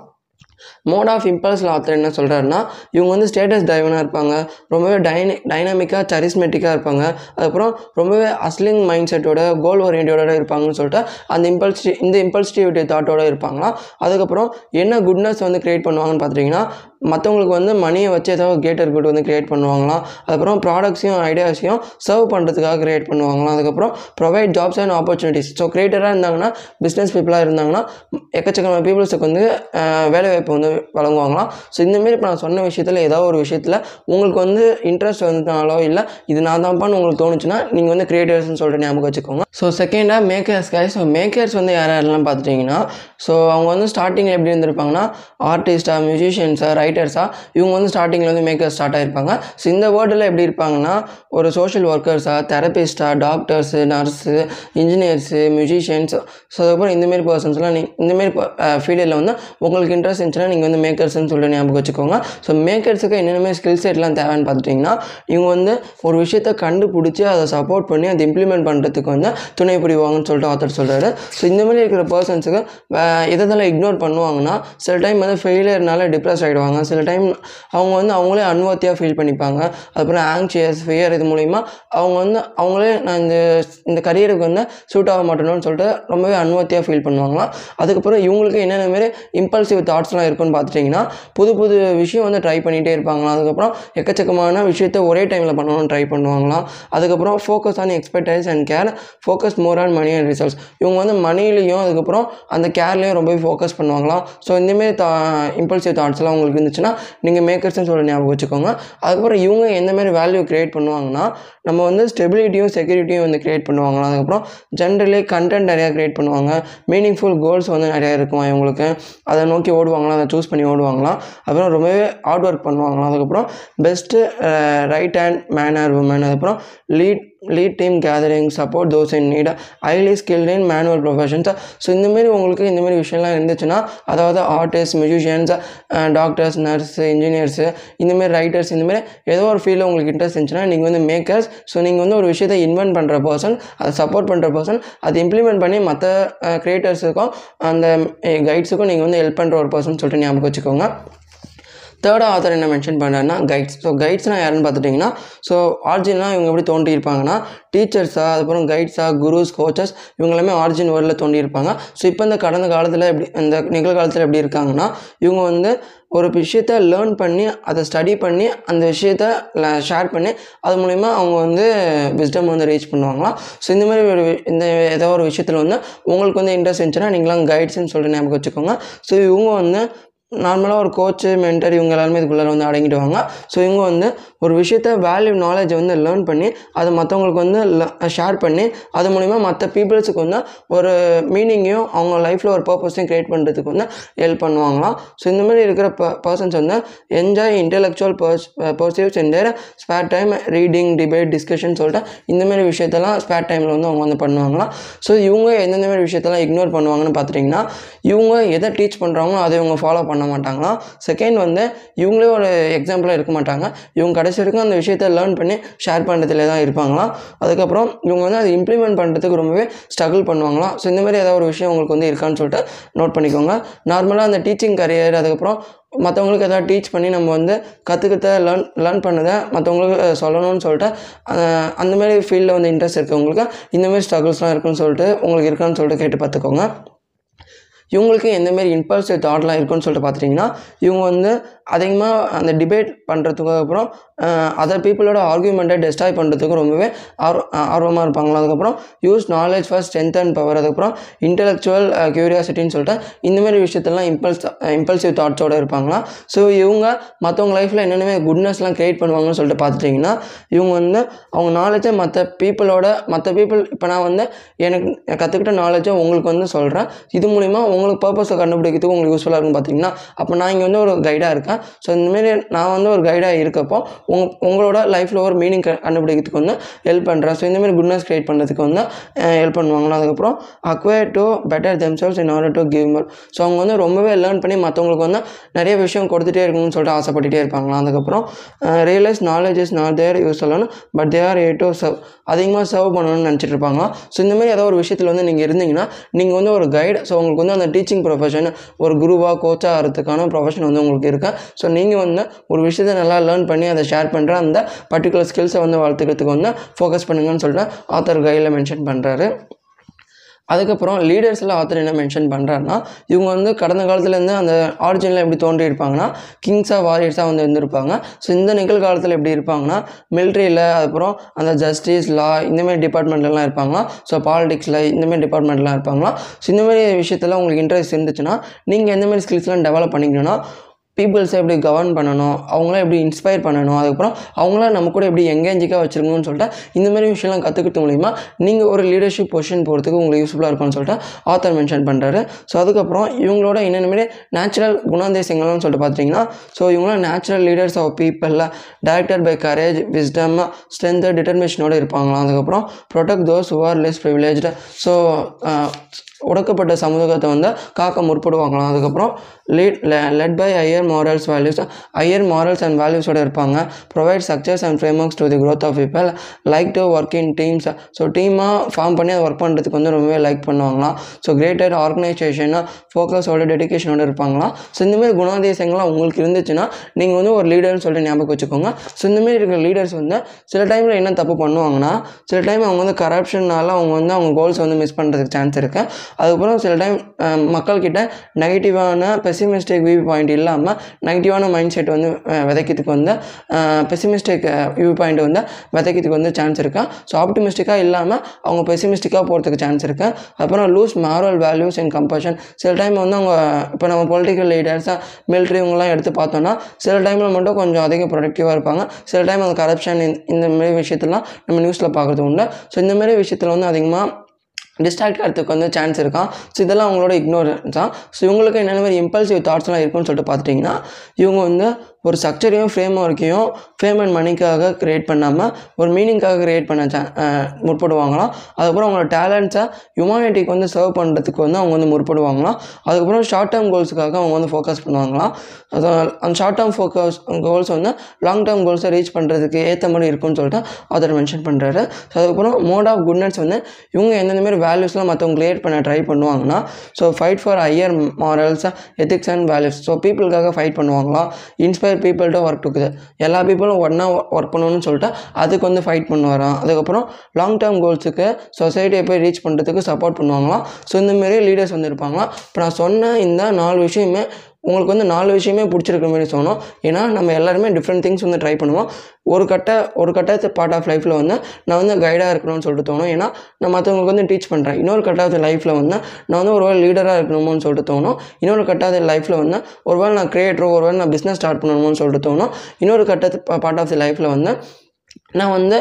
மோட் ஆஃப் இம்பல்ஸில் ஆத்தர் என்ன சொல்கிறாருன்னா இவங்க வந்து ஸ்டேட்டஸ் டைவனாக இருப்பாங்க ரொம்பவே டைன டைனாமிக்காக சரிஸ்மெட்டிக்காக இருப்பாங்க. அதுக்கப்புறம் ரொம்பவே அஸ்லிங் மைண்ட் செட்டோட கோல் ஓரியன்டோட இருப்பாங்கன்னு சொல்லிட்டு அந்த இம்பல்ஸ் இந்த இம்பல்சிட்டிவிட்டி தாட்டோட இருப்பாங்களா அதுக்கப்புறம் என்ன குட்னஸ் வந்து க்ரியேட் பண்ணுவாங்கன்னு பார்த்துட்டிங்கன்னா மற்றவங்களுக்கு வந்து மணியை வச்சு ஏதாவது கேட்டர் குட் வந்து க்ரியேட் பண்ணுவாங்களாம் அதுக்கப்புறம் ப்ராடக்ட்ஸையும் ஐடியாஸையும் சர்வ் பண்ணுறதுக்காக க்ரியேட் பண்ணுவாங்களாம் அதுக்கப்புறம் provide jobs and opportunities so க்ரியேட்டராக இருந்தாங்கன்னா பிஸ்னஸ் பீப்புளாக இருந்தாங்கன்னா எக்கச்சக்கமான பீப்புள்ஸுக்கு வந்து வேலைவாய்ப்பு வந்து வழங்குவாங்களாம் ஸோ இந்தமாரி இப்போ நான் சொன்ன விஷயத்தில் ஏதாவது ஒரு விஷயத்தில் உங்களுக்கு வந்து இன்ட்ரெஸ்ட் வந்ததுனாலோ இல்லை இது நான் தான்ப்பான்னு உங்களுக்கு தோணுச்சுன்னா நீங்கள் வந்து கிரியேட்டர்ஸ்னு சொல்லிட்டு ஞாபகம் வச்சுக்கோங்க. ஸோ செகண்டாக மேக்கர்ஸ் கை ஸோ மேக்கர்ஸ் வந்து யார் யாரெல்லாம் பார்த்துட்டிங்கன்னா ஸோ அவங்க வந்து ஸ்டார்டிங்கில் எப்படி இருந்திருப்பாங்கன்னா ஆர்டிஸ்டாக மியூசிஷியன்ஸாக ரைட்டர்ஸாக இவங்க வந்து ஸ்டார்டிங்கில் வந்து மேக்கர் ஸ்டார்ட் ஆகிருப்பாங்க ஸோ இந்த வேர்டில் எப்படி இருப்பாங்கன்னா ஒரு சோஷியல் ஒர்க்கர்ஸாக தெரபிஸ்ட்டாக doctors nurse engineers musicians so அதுக்கப்புறம் இந்தமாரி பர்சன்ஸ்லாம் நீ இந்தமாரி ஃபீல்டில் வந்து உங்களுக்கு இன்ட்ரெஸ்ட் இருந்துச்சுன்னா நீங்கள் வந்து மேக்கர்ஸ்னு சொல்லிட்டு ஞாபகம் வச்சுக்கோங்க. ஸோ மேக்கர்ஸுக்கு என்னென்ன ஸ்கில் செட்லாம் தேவைன்னு பார்த்துட்டிங்கன்னா இவங்க வந்து ஒரு விஷயத்தை கண்டுபிடிச்சி அதை சப்போர்ட் பண்ணி அதை இம்ப்ளிமெண்ட் பண்ணுறதுக்கு வந்து துணை புரிவாங்கன்னு சொல்லிட்டு ஆத்தர் சொல்கிறாரு ஸோ இந்த மாதிரி இருக்கிற பர்சன்ஸுக்கு எதெல்லாம் இக்னோர் பண்ணுவாங்கன்னா சில டைம் வந்து ஃபெயிலியர்னால டிப்ரெஸ் ஆகிடுவாங்க சில டைம் அவங்க வந்து அவங்களே அன்வர்த்தியாக ஃபீல் பண்ணிப்பாங்க. அதுக்கப்புறம் ஆங்ஷியஸ் ஃபியர் இது மூலிமா அவங்க வந்து அவங்களே நான் இந்த இந்த கரியருக்கு வந்து சூட் ஆக மாட்டேணும்னு சொல்லிட்டு ரொம்பவே அன்வர்த்தியாக ஃபீல் பண்ணுவாங்களாம். அதுக்கப்புறம் இவங்களுக்கு என்னென்ன மாரி இம்பல்சிவ் தாட்ஸ்லாம் இருக்குன்னு பார்த்துட்டிங்கன்னா புது புது விஷயம் வந்து ட்ரை பண்ணிகிட்டே இருப்பாங்களாம். அதுக்கப்புறம் எக்கச்சக்கமான விஷயத்தை ஒரே டைமில் பண்ணணும்னு ட்ரை பண்ணுவாங்களாம். அதுக்கப்புறம் focus on expertise and care focus more on money and results இவங்க வந்து மணிலையும் அதுக்கப்புறம் அந்த கேர்லேயும் ரொம்பவே ஃபோக்கஸ் பண்ணுவாங்களாம். ஸோ இந்தமாரி தா இம்பல்சிவ் தாட்ஸ்லாம் உங்களுக்கு இருந்துச்சுன்னா நீங்கள் மேக்கர்ஸ்னு சொல்ல ஞாபகம் வச்சுக்கோங்க. அதுக்கப்புறம் இவங்க எந்த மாதிரி வேல்யூ க்ரியேட் பண்ணுவாங்கன்னா நம்ம வந்து ஸ்டெபிலிட்டியும் செக்யூரிட்டியும் வந்து க்ரியேட் பண்ணுவாங்களா அதுக்கப்புறம் ஜென்ரலி கண்டென்ட் நிறையா க்ரியேட் பண்ணுவாங்க. மீனிங்ஃபுல் கோல்ஸ் வந்து நிறையா இருக்கும் இவங்களுக்கு. அதை நோக்கி ஓடுவாங்களாம் அதை சூஸ் பண்ணி ஓடுவாங்களாம். அப்புறம் ரொம்பவே ஹார்ட் ஒர்க் பண்ணுவாங்களாம். அதுக்கப்புறம் best right hand man or woman அதுக்கப்புறம் lead lead team gathering support those in need highly skilled in manual professions so இந்தமாரி உங்களுக்கு இந்தமாரி விஷயம்லாம் இருந்துச்சுன்னா அதாவது artist musicians doctors nurse engineers இந்தமாரி ரைட்டர்ஸ் இந்தமாரி ஏதோ ஒரு ஃபீல்டில் உங்களுக்கு இன்ட்ரெஸ்ட் இருந்துச்சுன்னா நீங்கள் வந்து மேக்கர்ஸ் ஸோ நீங்கள் வந்து ஒரு விஷயத்தை இன்வென்ட் பண்ணுற பர்சன் அதை சப்போர்ட் பண்ணுற பர்சன் அதை இம்ப்ளிமெண்ட் பண்ணி மற்ற க்ரியேட்டர்ஸுக்கும் அந்த கைட்ஸுக்கும் நீங்கள் வந்து ஹெல்ப் பண்ணுற ஒரு பர்சன் சொல்லிட்டு ஞாபகம் வச்சுக்கோங்க. தேர்டாக ஆத்தர் என்ன மென்ஷன் பண்ணுறாருன்னா கைட்ஸ் ஸோ கைட்ஸ்னால் யாருன்னு பார்த்துட்டிங்கன்னா ஸோ ஆர்ஜின்லாம் இவங்க எப்படி தோண்டியிருப்பாங்கன்னா டீச்சர்ஸாக அதுக்கப்புறம் கைட்ஸாக குருஸ் கோச்சஸ் இவங்களாமே ஆர்ஜின் வேர்டில் தோண்டியிருப்பாங்க ஸோ இப்போ இந்த கடந்த காலத்தில் எப்படி இந்த நிகழ்காலத்தில் எப்படி இருக்காங்கன்னா இவங்க வந்து ஒரு விஷயத்த லேர்ன் பண்ணி அதை ஸ்டடி பண்ணி அந்த விஷயத்த ஷேர் பண்ணி அது மூலிமா அவங்க வந்து விஸ்டம் வந்து ரீச் பண்ணுவாங்களாம். ஸோ இந்த மாதிரி ஒரு வி- இந்த ஏதோ ஒரு விஷயத்தில் வந்து உங்களுக்கு வந்து இன்ட்ரெஸ்ட் இருந்துச்சுன்னா நீங்களாம் கைட்ஸ்ன்னு சொல்லிட்டு ஞாபகம் வச்சுக்கோங்க. ஸோ இவங்க வந்து நார்மலாக ஒரு கோச்சு மென்டர் இவங்க எல்லாருமே இதுக்குள்ளே வந்து அடங்கிடுவாங்க ஸோ இவங்க வந்து ஒரு விஷயத்த வேல்யூ நாலேஜை வந்து லேர்ன் பண்ணி அதை மற்றவங்களுக்கு வந்து ஷேர் பண்ணி அது மூலிமா மற்ற பீப்புள்ஸுக்கு வந்து ஒரு மீனிங்கையும் அவங்க லைஃப்பில் ஒரு பர்பஸையும் க்ரியேட் பண்ணுறதுக்கு வந்து ஹெல்ப் பண்ணுவாங்களாம். ஸோ இந்த மாதிரி இருக்கிற ப பர்சன்ஸ் வந்து enjoy intellectual purse pursuits in their spare time reading debate discussion சொல்லிட்டு இந்த மாதிரி விஷயத்தெல்லாம் ஸ்பேர் டைமில் வந்து அவங்க வந்து பண்ணுவாங்களாம். ஸோ இவங்க எந்தெந்த மாதிரி விஷயத்தெல்லாம் இக்னோர் பண்ணுவாங்கன்னு பார்த்துட்டிங்கன்னா இவங்க எதை டீச் பண்ணுறாங்களோ அதை இவங்க ஃபாலோ பண்ண மாட்டாங்களாம் செகண்ட் வந்து இவங்களே ஒரு எக்ஸாம்பிளாக இருக்க மாட்டாங்க. இவங்க கடைசி வரைக்கும் அந்த விஷயத்தை லேர்ன் பண்ணி ஷேர் பண்ணுறதுல தான் இருப்பாங்களாம் அதுக்கப்புறம் இவங்க வந்து அதை இம்ப்ளிமெண்ட் பண்ணுறதுக்கு ரொம்பவே ஸ்ட்ரகிள் பண்ணுவாங்களாம் ஸோ இந்த மாதிரி ஏதாவது ஒரு விஷயம் உங்களுக்கு வந்து இருக்கான்னு சொல்லிட்டு நோட் பண்ணிக்கோங்க. நார்மலாக அந்த டீச்சிங் கரியர் அதுக்கப்புறம் மற்றவங்களுக்கு எதாவது டீச் பண்ணி நம்ம வந்து கற்றுக்கிட்ட லேர்ன் லேர்ன் பண்ணதை மற்றவங்களுக்கு சொல்லணும்னு சொல்லிட்டு அந்தமாரி ஃபீல்டில் வந்து இன்ட்ரெஸ்ட் இருக்கவங்களுக்கு இந்தமாரி ஸ்ட்ரகிள்ஸ்லாம் இருக்குன்னு சொல்லிட்டு உங்களுக்கு இருக்கான்னு சொல்லிட்டு கேட்டு பார்த்துக்கோங்க. இவங்களுக்கு எந்தமாரி இம்பல்சிவ் தாட்லாம் இருக்குன்னு சொல்லிட்டு பார்த்துட்டிங்கன்னா இவங்க வந்து அதிகமாக அந்த டிபேட் பண்ணுறதுக்கு அப்புறம் அதர் பீப்புளோட ஆர்குமெண்ட்டை டெஸ்ட்ராய் பண்ணுறதுக்கு ரொம்பவே ஆர் ஆர்வமாக இருப்பாங்களா அதுக்கப்புறம் use knowledge for strength and power அதுக்கப்புறம் இன்டெலெக்சுவல் க்யூரியாசிட்டின்னு சொல்லிட்டு இந்தமாரி விஷயத்தெல்லாம் இம்பல்ஸ் இம்பல்சிவ் தாட்ஸோடு இருப்பாங்களா? ஸோ இவங்க மற்றவங்க லைஃப்பில் என்னென்ன குட்னஸ்லாம் க்ரியேட் பண்ணுவாங்கன்னு சொல்லிட்டு பார்த்துட்டிங்கன்னா இவங்க வந்து அவங்க நாலேஜை மற்ற பீப்புளோட மற்ற பீப்புள் இப்போ நான் வந்து எனக்கு கற்றுக்கிட்ட நாலேஜை உங்களுக்கு வந்து சொல்கிறேன் இது மூலிமா உங்களுக்கு பர்பஸை கண்டுபிடிக்கிறதுக்கு உங்களுக்கு யூஸ்ஃபுல்லாக இருக்குன்னு பார்த்தீங்கன்னா அப்போ நான் இங்கே வந்து ஒரு கைடாக இருக்கேன். ஸோ இந்தமாரி நான் வந்து ஒரு கைடாக இருக்கப்போ உங் உங்களோட லைஃப்பில் ஒரு மீனிங் கண்டுபிடிக்கிறதுக்கு வந்து ஹெல்ப் பண்ணுறேன் ஸோ இந்தமாரி குட்னஸ் க்ரியேட் பண்ணுறதுக்கு வந்து ஹெல்ப் பண்ணுவாங்களா? அதுக்கப்புறம் acquire to better themselves in order to give more so அவங்க வந்து ரொம்பவே லேர்ன் பண்ணி மற்றவங்களுக்கு வந்து நிறைய விஷயம் கொடுத்துட்டே இருக்கணும்னு சொல்லிட்டு ஆசைப்பட்டுட்டே இருப்பாங்களா? அதுக்கப்புறம் realise knowledge is not their use சொல்லணும் but they are a to serve அதிகமாக சர்வ் பண்ணணும்னு நினச்சிட்டு இருப்பாங்க. ஸோ இந்தமாரி ஏதோ ஒரு விஷயத்தில் வந்து நீங்கள் இருந்தீங்கன்னா நீங்கள் வந்து ஒரு கைடு ஸோ உங்களுக்கு வந்து அந்த டீச்சிங் ப்ரொஃபஷன் ஒரு குருவாக கோச்சாக ஆகிறதுக்கான ப்ரொஃபஷன் வந்து உங்களுக்கு இருக்குது ஸோ நீங்கள் வந்து ஒரு விஷயத்தை நல்லா லேர்ன் பண்ணி அதை ஷேர் பண்ணுற அந்த பர்டிகுலர் ஸ்கில்ஸை வந்து வளர்த்துக்கிறதுக்கு வந்து ஃபோக்கஸ் பண்ணுங்கன்னு சொல்லிட்டு ஆத்தர் கையில் மென்ஷன் பண்ணுறாரு அதுக்கப்புறம் லீடர்ஸில் ஆத்தர் என்ன மென்ஷன் பண்ணுறாருன்னா இவங்க வந்து கடந்த காலத்துலேருந்து அந்த ஆரிஜினில் எப்படி தோன்றி இருப்பாங்கன்னா கிங்ஸாக வாரியர்ஸாக வந்து இருந்திருப்பாங்க. ஸோ இந்த நிகழ்காலத்தில் எப்படி இருப்பாங்கன்னா மிலிட்ரியில் அதுக்கப்புறம் அந்த ஜஸ்டிஸ் லா இந்தமாரி டிபார்ட்மெண்ட்லலாம் இருப்பாங்களா? ஸோ பாலிடிக்ஸில் இந்தமாரி டிபார்ட்மெண்ட்லாம் இருப்பாங்களா? ஸோ இந்தமாரி விஷயத்தில் உங்களுக்கு இன்ட்ரெஸ்ட் இருந்துச்சுன்னா நீங்கள் எந்தமாரி ஸ்கில்ஸ்லாம் டெவலப் பண்ணிக்கணும்னா பீப்புள்ஸை எப்படி கவர்ன் பண்ணணும் அவங்களாம் எப்படி இன்ஸ்பயர் பண்ணணும் அதுக்கப்புறம் அவங்களாம் நம்ம கூட எப்படி எங்கேஜிக்காக வச்சுருக்கணும்னு சொல்லிட்டு இந்த மாதிரி விஷயம்லாம் கற்றுக்கிறது மூலிமா நீங்கள் ஒரு லீடர்ஷிப் பொசிஷன் போகிறதுக்கு உங்களுக்கு யூஸ்ஃபுல்லாக இருக்கும்னு சொல்லிட்டு ஆத்தர் மென்ஷன் பண்ணுறாரு ஸோ அதுக்கப்புறம் இவங்களோட என்னென்ன நேச்சுரல் குணாதிசயங்கள்னு சொல்லிட்டு பார்த்தீங்கன்னா ஸோ இவங்களாம் natural leaders of பீப்பிளில் director by courage wisdom strength டிட்டர்மினேஷனோட இருப்பாங்களாம். அதுக்கப்புறம் protect those who are less privileged so உடக்கப்பட்ட சமூகத்தை வந்து காக்க முற்படுவாங்களாம். அதுக்கப்புறம் lead let by higher morals values higher morals and வேல்யூஸோடு இருப்பாங்க. Provide structures and frameworks to the growth of people like to work in teams so டீமாக ஃபார்ம் பண்ணி அதை ஒர்க் பண்ணுறதுக்கு வந்து ரொம்பவே லைக் பண்ணுவாங்களாம். ஸோ கிரேட்டர் ஆர்கனைசேஷனாக ஃபோக்கஸோட டெடிக்கேஷனோட இருப்பாங்களாம். ஸோ இந்தமாரி குணாதிசயங்கள்லாம் உங்களுக்கு இருந்துச்சுன்னா நீங்கள் வந்து ஒரு லீடர்னு சொல்லிட்டு ஞாபகம் வச்சுக்கோங்க. ஸோ இந்தமாரி இருக்கிற லீடர்ஸ் வந்து சில டைமில் என்ன தப்பு பண்ணுவாங்கன்னா சில டைம் அவங்க வந்து கரப்ஷன்னால அவங்க வந்து அவங்க கோல்ஸ் வந்து மிஸ் பண்ணுறதுக்கு சான்ஸ் இருக்குது அதுக்கப்புறம் சில டைம் மக்கள்கிட்ட நெகட்டிவான பெசிமிஸ்டிக் வியூ பாயிண்ட் இல்லாமல் நெகட்டிவான மைண்ட் செட் வந்து விதைக்கிறதுக்கு வந்து பெசிமிஸ்டிக் வியூ பாயிண்ட் வந்து விதைக்கிறதுக்கு வந்து சான்ஸ் இருக்கா? ஸோ ஆப்டிமிஸ்டிக்காக இல்லாமல் அவங்க பெசிமிஸ்டிக்காக போகிறதுக்கு சான்ஸ் இருக்குது அப்புறம் lose moral values and compassion சில டைம் வந்து அவங்க இப்போ நம்ம பொலிட்டிக்கல் லீடர்ஸாக மிலிட்ரி இவங்கெல்லாம் எடுத்து பார்த்தோன்னா சில டைமில் மட்டும் கொஞ்சம் அதிக ப்ரொடக்டிவாக இருப்பாங்க. சில டைம் அந்த கரப்ஷன் இந்த மாதிரி விஷயத்தெல்லாம் நம்ம நியூஸில் பார்க்குறது உண்டு. ஸோ இந்த மாதிரி விஷயத்தில் வந்து அதிகமாக டிஸ்ட்ராக்ட் ஆகிறதுக்கு வந்து சான்ஸ் இருக்கான் ஸோ இதெல்லாம் அவங்களோட இக்னோரன்ஸ் தான் ஸோ இவங்களுக்கு என்னென்ன மாதிரி இம்பல்சிவ் தாட்ஸ்லாம் இருக்குன்னு சொல்லிட்டு பார்த்துட்டிங்கன்னா இவங்க வந்து ஒரு ஸ்ட்ரக்சரையும் ஃப்ரேம் ஒர்க்கையும் ஃபேம் அண்ட் மணிக்காக க்ரியேட் பண்ணாமல் ஒரு மீனிங்காக க்ரியேட் பண்ண முற்படுவாங்களாம். அதுக்கப்புறம் அவங்களோட டேலண்ட்ஸை ஹியூமானிட்டிக்கு வந்து சர்வ் பண்ணுறதுக்கு வந்து அவங்க வந்து முற்படுவாங்களாம். அதுக்கப்புறம் ஷார்ட் டேர்ம் கோல்ஸுக்காக அவங்க வந்து ஃபோக்கஸ் பண்ணுவாங்களாம். அது அந்த ஷார்ட் டேர்ம் ஃபோக்கஸ் கோல்ஸ் வந்து லாங் டேர்ம் கோல்ஸை ரீச் பண்ணுறதுக்கு ஏற்ற மாதிரி இருக்கும்னு சொல்லிட்டு அதர் மென்ஷன் பண்ணுறாரு ஸோ அதுக்கப்புறம் மோட் ஆஃப் குட்னஸ் வந்து இவங்க எந்தெந்த மாதிரி வேல்யூஸ்லாம் மற்றவங்க கிரியேட் பண்ண ட்ரை பண்ணுவாங்கன்னா so fight for higher morals ethics and values so பீப்புளுக்காக fight பண்ணுவாங்களாம். பேர் பீப்புள்கிட்ட ஒர்க் டுகெதர் எல்லா பீப்புளும் ஒன்றா ஒர்க் பண்ணணும்னு சொல்லிட்டு அதுக்கு வந்து ஃபைட் பண்ணுவாராம். அதுக்கப்புறம் லாங் டேர்ம் கோல்ஸுக்கு சொசைட்டியை போய் ரீச் பண்ணுறதுக்கு சப்போர்ட் பண்ணுவாங்களாம். ஸோ இந்தமாரி லீடர்ஸ் வந்து இருப்பாங்களாம். இப்போ நான் சொன்ன இந்த நாலு விஷயமே உங்களுக்கு வந்து நாலு விஷயமே பிடிச்சிருக்க மாதிரி சொன்னோம் ஏன்னா நம்ம எல்லாருமே டிஃப்ரெண்ட் திங்ஸ் வந்து ட்ரை பண்ணுவோம். ஒரு கட்ட ஒரு கட்டாயத்து பார்ட் ஆஃப் லைஃப்பில் வந்து நான் வந்து கைடாக இருக்கணும்னு சொல்லிட்டு தோணும். ஏன்னா நான் மற்றவங்களுக்கு வந்து டீச் பண்ணுறேன் இன்னொரு கட்டாயத்து லைஃப்பில் வந்து நான் வந்து ஒரு வேளை லீடராக இருக்கணுமோன்னு சொல்லிட்டு தோணும். இன்னொரு கட்டாயத்து லைஃப்பில் வந்து ஒரு வேளை நான் கிரியேட்டரோ ஒரு வேளை நான் பிஸ்னஸ் ஸ்டார்ட் பண்ணணுமோன்னு சொல்லிட்டு தோணும். இன்னொரு கட்டத்து பார்ட் ஆஃப் தி லைஃப்பில் வந்து நான் வந்து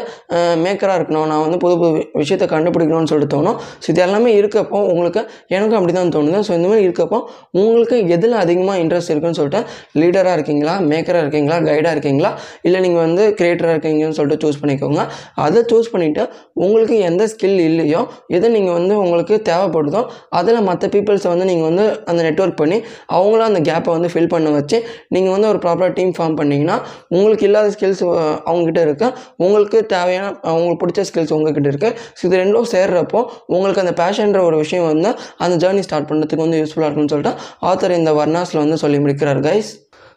மேக்கராக இருக்கணும். நான் வந்து புது புது விஷயத்தை கண்டுபிடிக்கணும்னு சொல்லிட்டு தோணும். ஸோ இது எல்லாமே இருக்கப்போ உங்களுக்கு எனக்கும் அப்படி தான் தோணுது. ஸோ இந்த மாதிரி இருக்கப்போ உங்களுக்கு எதில் அதிகமாக இன்ட்ரெஸ்ட் இருக்குன்னு சொல்லிட்டு லீடராக இருக்கீங்களா? மேக்கராக இருக்கீங்களா? கைடாக இருக்கீங்களா? இல்லை நீங்கள் வந்து கிரியேட்டராக இருக்கீங்கன்னு சொல்லிட்டு சூஸ் பண்ணிக்கோங்க. அதை சூஸ் பண்ணிவிட்டு உங்களுக்கு எந்த ஸ்கில் இல்லையோ எது நீங்கள் வந்து உங்களுக்கு தேவைப்படுதோ அதில் மற்ற பீப்புள்ஸை வந்து நீங்கள் வந்து அந்த நெட்வொர்க் பண்ணி அவங்களும் அந்த கேப்பை வந்து ஃபில் பண்ண வச்சு நீங்கள் வந்து ஒரு ப்ராப்பராக டீம் ஃபார்ம் பண்ணிங்கன்னா உங்களுக்கு இல்லாத ஸ்கில்ஸ் அவங்ககிட்ட இருக்க. உங்களுக்கு தேவையான உங்களுக்கு பிடிச்ச ஸ்கில்ஸ் உங்ககிட்ட இருக்குது ஸோ இது ரெண்டும் சேர்றப்போ உங்களுக்கு அந்த பேஷன்ற ஒரு விஷயம் வந்து அந்த ஜேர்னி ஸ்டார்ட் பண்ணுறதுக்கு வந்து யூஸ்ஃபுல்லாக இருக்கும்னு சொல்லிட்டு ஆத்தர் இந்த வர்ணாஸில் வந்து சொல்லி முடிக்கிறார் கைஸ்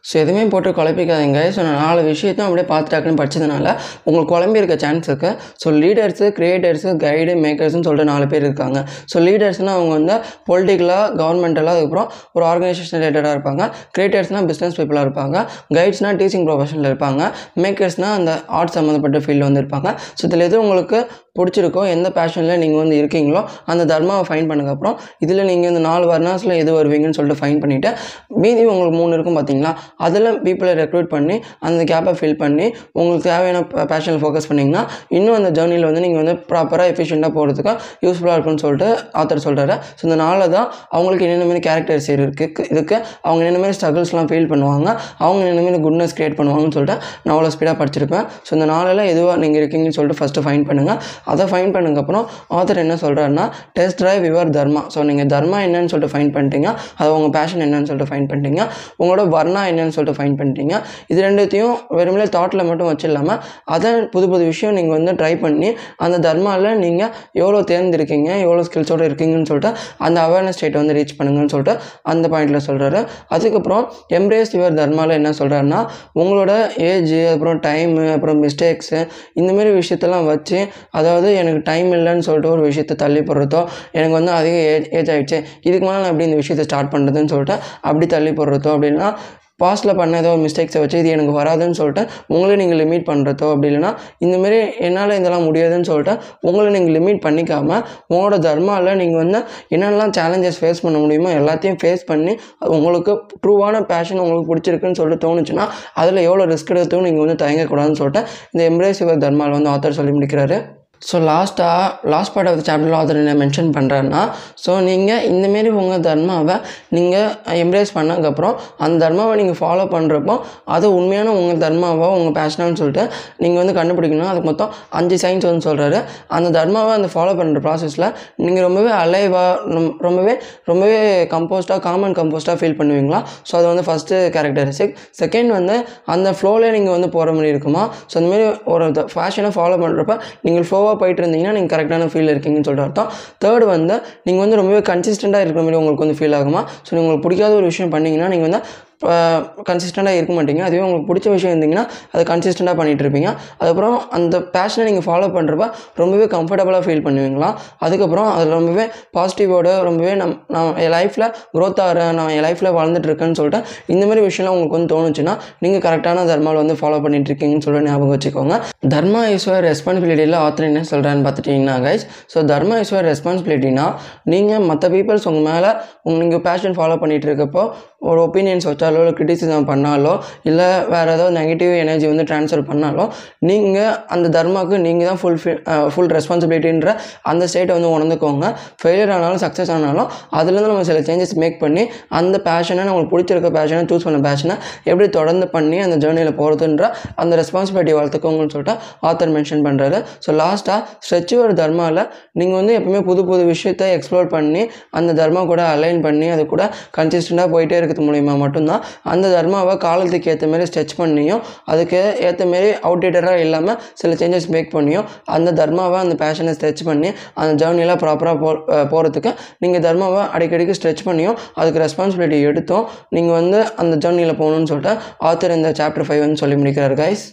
ஸோ எதுவுமே போட்டு குழப்பிக்காதீங்க. ஸோ நான் நாலு விஷயத்தையும் அப்படியே பார்த்துட்டாக்குன்னு படிச்சதுனால உங்களுக்கு குழம்பி இருக்க சான்ஸ் இருக்குது ஸோ லீடர்ஸு கிரியேட்டர்ஸு கைடு மேக்கர்ஸ்னு சொல்லிட்டு நாலு பேர் இருக்காங்க. ஸோ லீடர்ஸ்னால் அவங்க வந்து பொலிட்டிக்கலாக கவர்மெண்டலாக அதுக்கப்புறம் ஒரு ஆர்கனைசேஷன் ரிலேட்டடாக இருப்பாங்க. கிரியேட்டர்ஸ்னால் பிஸ்னஸ் பீப்புளாக இருப்பாங்க. கைட்ஸ்னால் டீச்சிங் ப்ரொஃபஷனில் இருப்பாங்க. மேக்கர்ஸ்னால் அந்த ஆர்ட் சம்மந்தப்பட்ட ஃபீல்டு வந்து இருப்பாங்க. ஸோ இதில் எது உங்களுக்கு பிடிச்சிருக்கோ எந்த பேஷனில் நீங்கள் வந்து இருக்கீங்களோ அந்த தர்மாவை ஃபைன் பண்ணதுக்கப்புறம் இதில் நீங்கள் இந்த நாலு வர்ணாஸில் எது வருவீங்கன்னு சொல்லிட்டு ஃபைன் பண்ணிவிட்டு மீதி உங்களுக்கு மூணு இருக்கும் பார்த்தீங்களா அதில் பீப்புளை ரெக்ரூட் பண்ணி அந்த கேப்பை ஃபில் பண்ணி உங்களுக்கு தேவையான பேஷனில் ஃபோக்கஸ் பண்ணிங்கன்னா இன்னும் அந்த ஜேர்னியில் வந்து நீங்கள் வந்து ப்ராப்பராக எஃபிஷியண்ட்டாக போகிறதுக்கு யூஸ்ஃபுல்லாக இருக்கும்னு சொல்லிட்டு ஆத்தர் சொல்கிறாரு ஸோ இந்த நாளில் தான் அவங்களுக்கு என்னென்ன மாதிரி கேரக்டர்ஸ் இருக்குது இதுக்கு அவங்க என்னென்ன மாதிரி ஸ்ட்ரகிள்ஸ்லாம் ஃபீல் பண்ணுவாங்க அவங்க என்னென்ன மாதிரி குட்னஸ் க்ரியேட் பண்ணுவாங்கன்னு சொல்லிட்டு நான் அவ்வளோ ஸ்பீடாக படிச்சிருப்பேன். ஸோ இந்த நாளில் எதுவாக நீங்கள் இருக்கீங்கன்னு சொல்லிட்டு ஃபஸ்ட்டு ஃபைன் பண்ணுங்கள் அதை ஃபைன் பண்ணதுக்கப்புறம் ஆத்தர் என்ன சொல்கிறாருன்னா test drive your dharma so நீங்கள் தர்மா என்னன்னு சொல்லிட்டு ஃபைன் பண்ணிட்டீங்க அதை உங்கள் பேஷன் என்னன்னு சொல்லிட்டு ஃபைன் பண்ணிட்டீங்க உங்களோட வர்ணா என்னன்னு சொல்லிட்டு ஃபைன் பண்ணிட்டீங்க. இது ரெண்டுத்தையும் வெறுமனே தாட்டில் மட்டும் வச்சிடலாமல் அதை புது புது விஷயம் நீங்கள் வந்து ட்ரை பண்ணி அந்த தர்மாவில் நீங்கள் எவ்வளோ தேர்ந்திருக்கீங்க எவ்வளோ ஸ்கில்ஸோடு இருக்கீங்கன்னு சொல்லிட்டு அந்த அவேர்னஸ் ஸ்டேட்டை வந்து ரீச் பண்ணுங்கன்னு சொல்லிட்டு அந்த பாயிண்டில் சொல்கிறாரு அதுக்கப்புறம் எம்ப்ரேஸ் யுவர் தர்மாவில் என்ன சொல்கிறாருன்னா உங்களோட ஏஜ் அப்புறம் டைமு அப்புறம் மிஸ்டேக்ஸு இந்தமாரி விஷயத்தெல்லாம் வச்சு அதை அதாவது எனக்கு டைம் இல்லைன்னு சொல்லிட்டு ஒரு விஷயத்தை தள்ளி போடுறதோ எனக்கு வந்து அதிக ஏஜ் ஏஜ் ஆகிடுச்சு இதுக்கு மேலே நான் எப்படி இந்த விஷயத்தை ஸ்டார்ட் பண்ணுறதுன்னு சொல்லிட்டு அப்படி தள்ளி போடுறதோ அப்படின்னா பாஸ்ட்டில் பண்ண ஏதோ மிஸ்டேக்ஸை வச்சு இது எனக்கு வராதுன்னு சொல்லிட்டு உங்களே நீங்கள் லிமிட் பண்ணுறதோ அப்படி இல்லைன்னா இந்தமாரி என்னால் இதெல்லாம் முடியாதுன்னு சொல்லிட்டு உங்களை நீங்கள் லிமிட் பண்ணிக்காமல் உங்களோட தர்மாவில் நீங்கள் வந்து என்னென்னலாம் சேலஞ்சஸ் ஃபேஸ் பண்ண முடியுமோ எல்லாத்தையும் ஃபேஸ் பண்ணி உங்களுக்கு ட்ரூவான பேஷன் உங்களுக்கு பிடிச்சிருக்குன்னு சொல்லிட்டு தோணுச்சுன்னா அதில் எவ்வளோ ரிஸ்க் எடுத்தும் நீங்கள் வந்து தயங்கக்கூடாதுன்னு சொல்லிட்டு இந்த எம்ப்ரேஸ் யுவர் தர்மாவில் வந்து ஆத்தர் சொல்லி முடிக்கிறாரு. ஸோ லாஸ்ட்டாக லாஸ்ட் பார்ட் ஆஃப் த சாப்டரில் ஆதர் என்ன மென்ஷன் பண்ணுறாருன்னா ஸோ நீங்கள் இந்தமாரி உங்கள் தர்மாவை நீங்கள் எம்ப்ரேஸ் பண்ணதுக்கப்புறம் அந்த தர்மாவை நீங்கள் ஃபாலோ பண்ணுறப்போ அது உண்மையான உங்கள் தர்மாவோ உங்கள் பேஷனான்னு சொல்லிட்டு நீங்கள் வந்து கண்டுபிடிக்கணும். அதுக்கு மொத்தம் அஞ்சு சயின்ஸ் வந்து சொல்கிறாரு அந்த தர்மாவை அந்த ஃபாலோ பண்ணுற ப்ராசஸில் நீங்கள் ரொம்பவே அலைவாக ரொம்பவே ரொம்பவே கம்போஸ்ட்டாக காமன் கம்போஸ்ட்டாக ஃபீல் பண்ணுவீங்களா? ஸோ அது வந்து ஃபஸ்ட்டு கேரக்டரிஸ்டிக் செகண்ட் வந்து அந்த ஃப்ளோவில் நீங்கள் வந்து போகிற மாதிரி இருக்குமா? ஸோ அந்தமாரி ஒரு ஃபேஷனை ஃபாலோ பண்ணுறப்ப நீங்கள் ஃப்ளோவாக போயிட்டு இருந்தீங்கன்னா நீங்கள் கரெக்டான ஃபீல் இருக்கீங்கன்னு சொல்லிட்டு அர்த்தம். தேர்ட் வந்து நீங்கள் வந்து ரொம்பவே கன்சிஸ்டண்ட்டாக இருக்கிற மாதிரி உங்களுக்கு வந்து ஃபீல் ஆகுமா? ஸோ உங்களுக்கு பிடிக்காத ஒரு விஷயம் பண்ணீங்கன்னா நீங்கள் வந்து கன்சிஸ்டண்ட்டாக இருக்க மாட்டீங்க. அதுவே உங்களுக்கு பிடிச்ச விஷயம் இருந்தீங்கன்னா அதை கன்சிஸ்டண்ட்டாக பண்ணிகிட்டு இருப்பீங்க அதுக்கப்புறம் அந்த பேஷனை நீங்கள் ஃபாலோ பண்ணுறப்ப ரொம்பவே கம்ஃபர்டபுளாக ஃபீல் பண்ணுவீங்களா? அதுக்கப்புறம் அதில் ரொம்பவே பாசிட்டிவோட ரொம்பவே நம் நான் என் லைஃப்பில் க்ரோத் ஆகிறேன் நான் என் லைஃப்பில் வளர்ந்துட்டுருக்கேன்னு சொல்லிட்டு இந்த மாதிரி விஷயம்லாம் உங்களுக்கு வந்து தோணுச்சுன்னா நீங்கள் கரெக்டான தர்மாவில் வந்து ஃபாலோ பண்ணிட்டு இருக்கீங்கன்னு சொல்லிட்டு ஞாபகம் வச்சுக்கோங்க. தர்மா ஈஸ்வர் ரெஸ்பான்சிபிலிட்டியில் ஆத்தர் என்ன சொல்கிறான்னு பார்த்துட்டிங்கன்னா guys so dharma is your ரெஸ்பான்சிபிலிட்டினா நீங்கள் மற்ற பீப்புள்ஸ் உங்கள் மேலே உங்கள் நீங்கள் பேஷன் ஃபாலோ பண்ணிகிட்டு இருக்கப்போ ஒரு ஒப்பீனியன்ஸ் வச்சாலோ இல்லை கிரிட்டிசிசம் பண்ணாலோ இல்லை வேறு ஏதாவது நெகட்டிவ் எனர்ஜி வந்து ட்ரான்ஸ்ஃபர் பண்ணாலோ நீங்கள் அந்த தர்மாவுக்கு நீங்கள் தான் ஃபுல் ஃபுல் ரெஸ்பான்சிபிலிட்டின்ற அந்த ஸ்டேட்டை வந்து உணர்ந்துக்கோங்க. ஃபெயிலியர் ஆனாலும் சக்ஸஸ் ஆனாலும் அதுலேருந்து நம்ம சில சேஞ்சஸ் மேக் பண்ணி அந்த பேஷனை நம்மளுக்கு பிடிச்சிருக்க பேஷனை சூஸ் பண்ண பேஷனை எப்படி தொடர்ந்து பண்ணி அந்த ஜேர்னியில் போகிறதுன்ற அந்த ரெஸ்பான்சிபிலிட்டி வளர்த்துக்கோங்கன்னு சொல்லிட்டு ஆத்தர் மென்ஷன் பண்ணுறாரு ஸோ லாஸ்ட்டாக ஸ்ட்ரெச் ஒரு தர்மாவில் நீங்கள் வந்து எப்பவுமே புது புது விஷயத்தை எக்ஸ்ப்ளோர் பண்ணி அந்த தர்மா கூட அலைன் பண்ணி அது கூட கன்சிஸ்டண்ட்டாக போயிட்டே இருக்கிறது மூலிமா மட்டும்தான். அந்த தர்மாவை காலத்துக்கு ஏற்ற மாதிரி ஸ்ட்ரெச் பண்ணியும் அதுக்கு ஏற்ற மாரி அவுட்டேட்டராக இல்லாமல் சில சேஞ்சஸ் மேக் பண்ணியும் அந்த தர்மாவை அந்த பேஷனை ஸ்ட்ரெச் பண்ணி அந்த ஜேர்னியெலாம் ப்ராப்பராக போ போகிறதுக்கு நீங்கள் தர்மாவை அடிக்கடிக்கு ஸ்ட்ரெச் பண்ணியும் அதுக்கு ரெஸ்பான்சிபிலிட்டி எடுத்தும் நீங்கள் வந்து அந்த ஜேர்னியில் போகணுன்னு சொல்லிட்டு ஆத்தர் இந்த சாப்டர் ஃபைவ் வந்து சொல்லி முடிக்கிறார் கைஸ்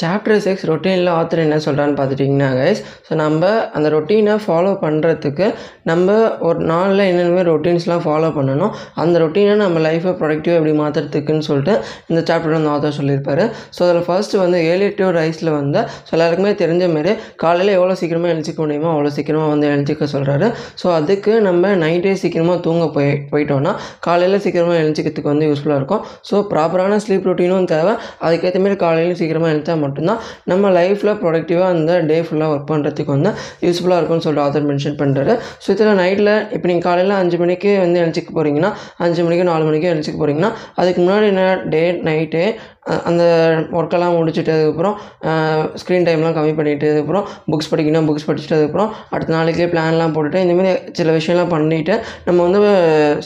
சாப்டர் சிக்ஸ் ரொட்டீனில் ஆத்தர் என்ன சொல்கிறான்னு பார்த்துட்டிங்கன்னா கைஸ் ஸோ நம்ம அந்த ரொட்டீனை ஃபாலோ பண்ணுறதுக்கு நம்ம ஒரு நாளில் என்னென்ன ரொட்டீன்ஸ்லாம் ஃபாலோ பண்ணணும். அந்த ரொட்டீனை நம்ம லைஃப்பை ப்ரொடக்டிவாக எப்படி மாற்றுறதுக்குன்னு சொல்லிட்டு இந்த சாப்டர் வந்து ஆத்தர் சொல்லியிருப்பாரு. ஸோ அதில் ஃபஸ்ட்டு வந்து ஏலிட்டிவ் ரைஸில் வந்து ஸோ எல்லாருக்குமே தெரிஞ்ச மாரி காலையில் எவ்வளோ சீக்கிரமாக எழுச்சிக்க முடியுமோ அவ்வளோ சீக்கிரமாக வந்து எழுச்சிக்க சொல்கிறாரு ஸோ அதுக்கு நம்ம நைட்டே சீக்கிரமாக தூங்க போய் போயிட்டோன்னா காலையில் சீக்கிரமாக எழுச்சிக்கிறதுக்கு வந்து யூஸ்ஃபுல்லாக இருக்கும். ஸோ ப்ராப்பரான ஸ்லீப் ரொட்டீனும் தேவை. அதுக்கேற்ற மாரி காலையிலும் சீக்கிரமாக எழுந்தா மட்டும்தான். நம்ம லைஃப்பில் ப்ரொடக்டிவாக அந்த டே ஃபுல்லாக ஒர்க் பண்ணுறதுக்கு வந்து யூஸ்ஃபுல்லாக இருக்கும்னு சொல்லிட்டு ஆதர் மென்ஷன் பண்ணுறாரு ஸோ இதில் நைட்டில் இப்போ நீங்கள் காலையில் அஞ்சு மணிக்கு வந்து எழுச்சிக்க போகிறீங்கன்னா அஞ்சு மணிக்கு நாலு மணிக்கு எழுச்சிக்க போகிறீங்கன்னா அதுக்கு முன்னாடி என்ன டே நைட்டு அந்த ஒர்க்கெல்லாம் முடிச்சுட்டு அதுக்கப்புறம் ஸ்க்ரீன் டைம்லாம் கம்மி பண்ணிவிட்டு அதுக்கப்புறம் புக்ஸ் படிக்கணும் புக்ஸ் படிச்சுட்டு அதுக்கப்புறம் அடுத்த நாளைக்கே பிளான்லாம் போட்டுட்டு இந்தமாரி சில விஷயம்லாம் பண்ணிவிட்டு நம்ம வந்து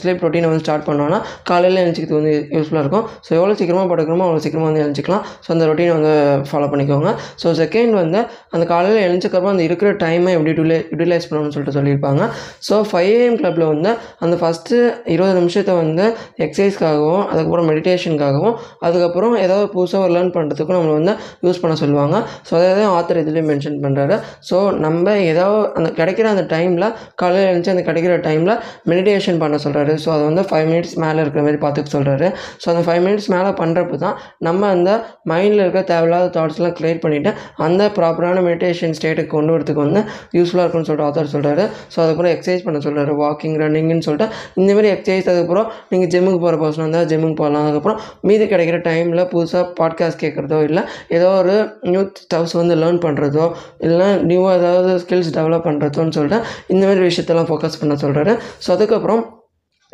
ஸ்லீப் ரொட்டீனை வந்து ஸ்டார்ட் பண்ணோன்னா காலையில் எழுந்திக்கிறது வந்து யூஸ்ஃபுல்லாக இருக்கும். ஸோ எவ்வளோ சீக்கிரமாக படுக்கிறோமோ அவ்வளோ சீக்கிரமாக வந்து எழுந்திக்கலாம் ஸோ அந்த ரொட்டீனை வந்து ஃபாலோ பண்ணிக்கோங்க. ஸோ செகண்ட் வந்து அந்த காலையில் எழுந்திரிச்சக்கப்புறம் அந்த இருக்கிற டைமை எப்படி யூட்டிலை யூட்டிலைஸ் பண்ணணும்னு சொல்லிட்டு சொல்லியிருப்பாங்க. ஸோ ஃபைவ் ஏஎம் கிளப்பில் வந்து அந்த ஃபஸ்ட்டு இருபது நிமிஷத்தை வந்து எக்ஸசைஸ்க்காகவும் அதுக்கப்புறம் மெடிடேஷனுக்காகவும் அதுக்கப்புறம் ஏதாவது புதுசாக ஒரு லேர்ன் பண்ணுறதுக்கும் நம்மளை வந்து யூஸ் பண்ண சொல்லுவாங்க. ஸோ அதை தான் ஆத்தர் இதுலேயும் மென்ஷன் பண்ணுறாரு ஸோ நம்ம ஏதாவது அந்த கிடைக்கிற அந்த டைமில் காலையில் எழுந்துச்சு அந்த கிடைக்கிற டைமில் மெடிடேஷன் பண்ண சொல்கிறாரு ஸோ அதை வந்து ஃபைவ் மினிட்ஸ் மேலே இருக்கிற மாதிரி பார்த்துக்க சொல்கிறாரு ஸோ அந்த ஃபைவ் மினிட்ஸ் மேலே பண்ணுறப்ப தான் நம்ம அந்த மைண்டில் இருக்க தேவையில்லாத தாட்ஸ்லாம் க்ளியர் பண்ணிவிட்டு அந்த ப்ராப்பரான மெடிடேஷன் ஸ்டேட்டுக்கு கொண்டு வரதுக்கு வந்து யூஸ்ஃபுல்லாக இருக்கும்னு சொல்லிட்டு ஆத்தர் சொல்கிறாரு ஸோ அதுக்கப்புறம் எக்ஸசைஸ் பண்ண சொல்கிறாரு வாக்கிங் ரன்னிங்னு சொல்லிட்டு இந்தமாதிரி எக்ஸசைஸ் அதுக்கப்புறம் நீங்கள் ஜிம்முக்கு போகிற பர்சனாக இருந்தால் ஜிம்முக்கு போகலாம் அதுக்கப்புறம் மீதி கிடைக்கிற டைமில் புதுசாக பாட்காஸ்ட் கேட்குறதோ இல்லை ஏதோ ஒரு நியூ ஸ்டவ்ஸ் வந்து லேர்ன் பண்ணுறதோ இல்லை நியூவாக ஏதாவது ஸ்கில்ஸ் டெவலப் பண்ணுறதோன்னு சொல்லிட்டு இந்தமாதிரி விஷயத்தெல்லாம் ஃபோக்கஸ் பண்ண சொல்கிறாரு ஸோ அதுக்கப்புறம்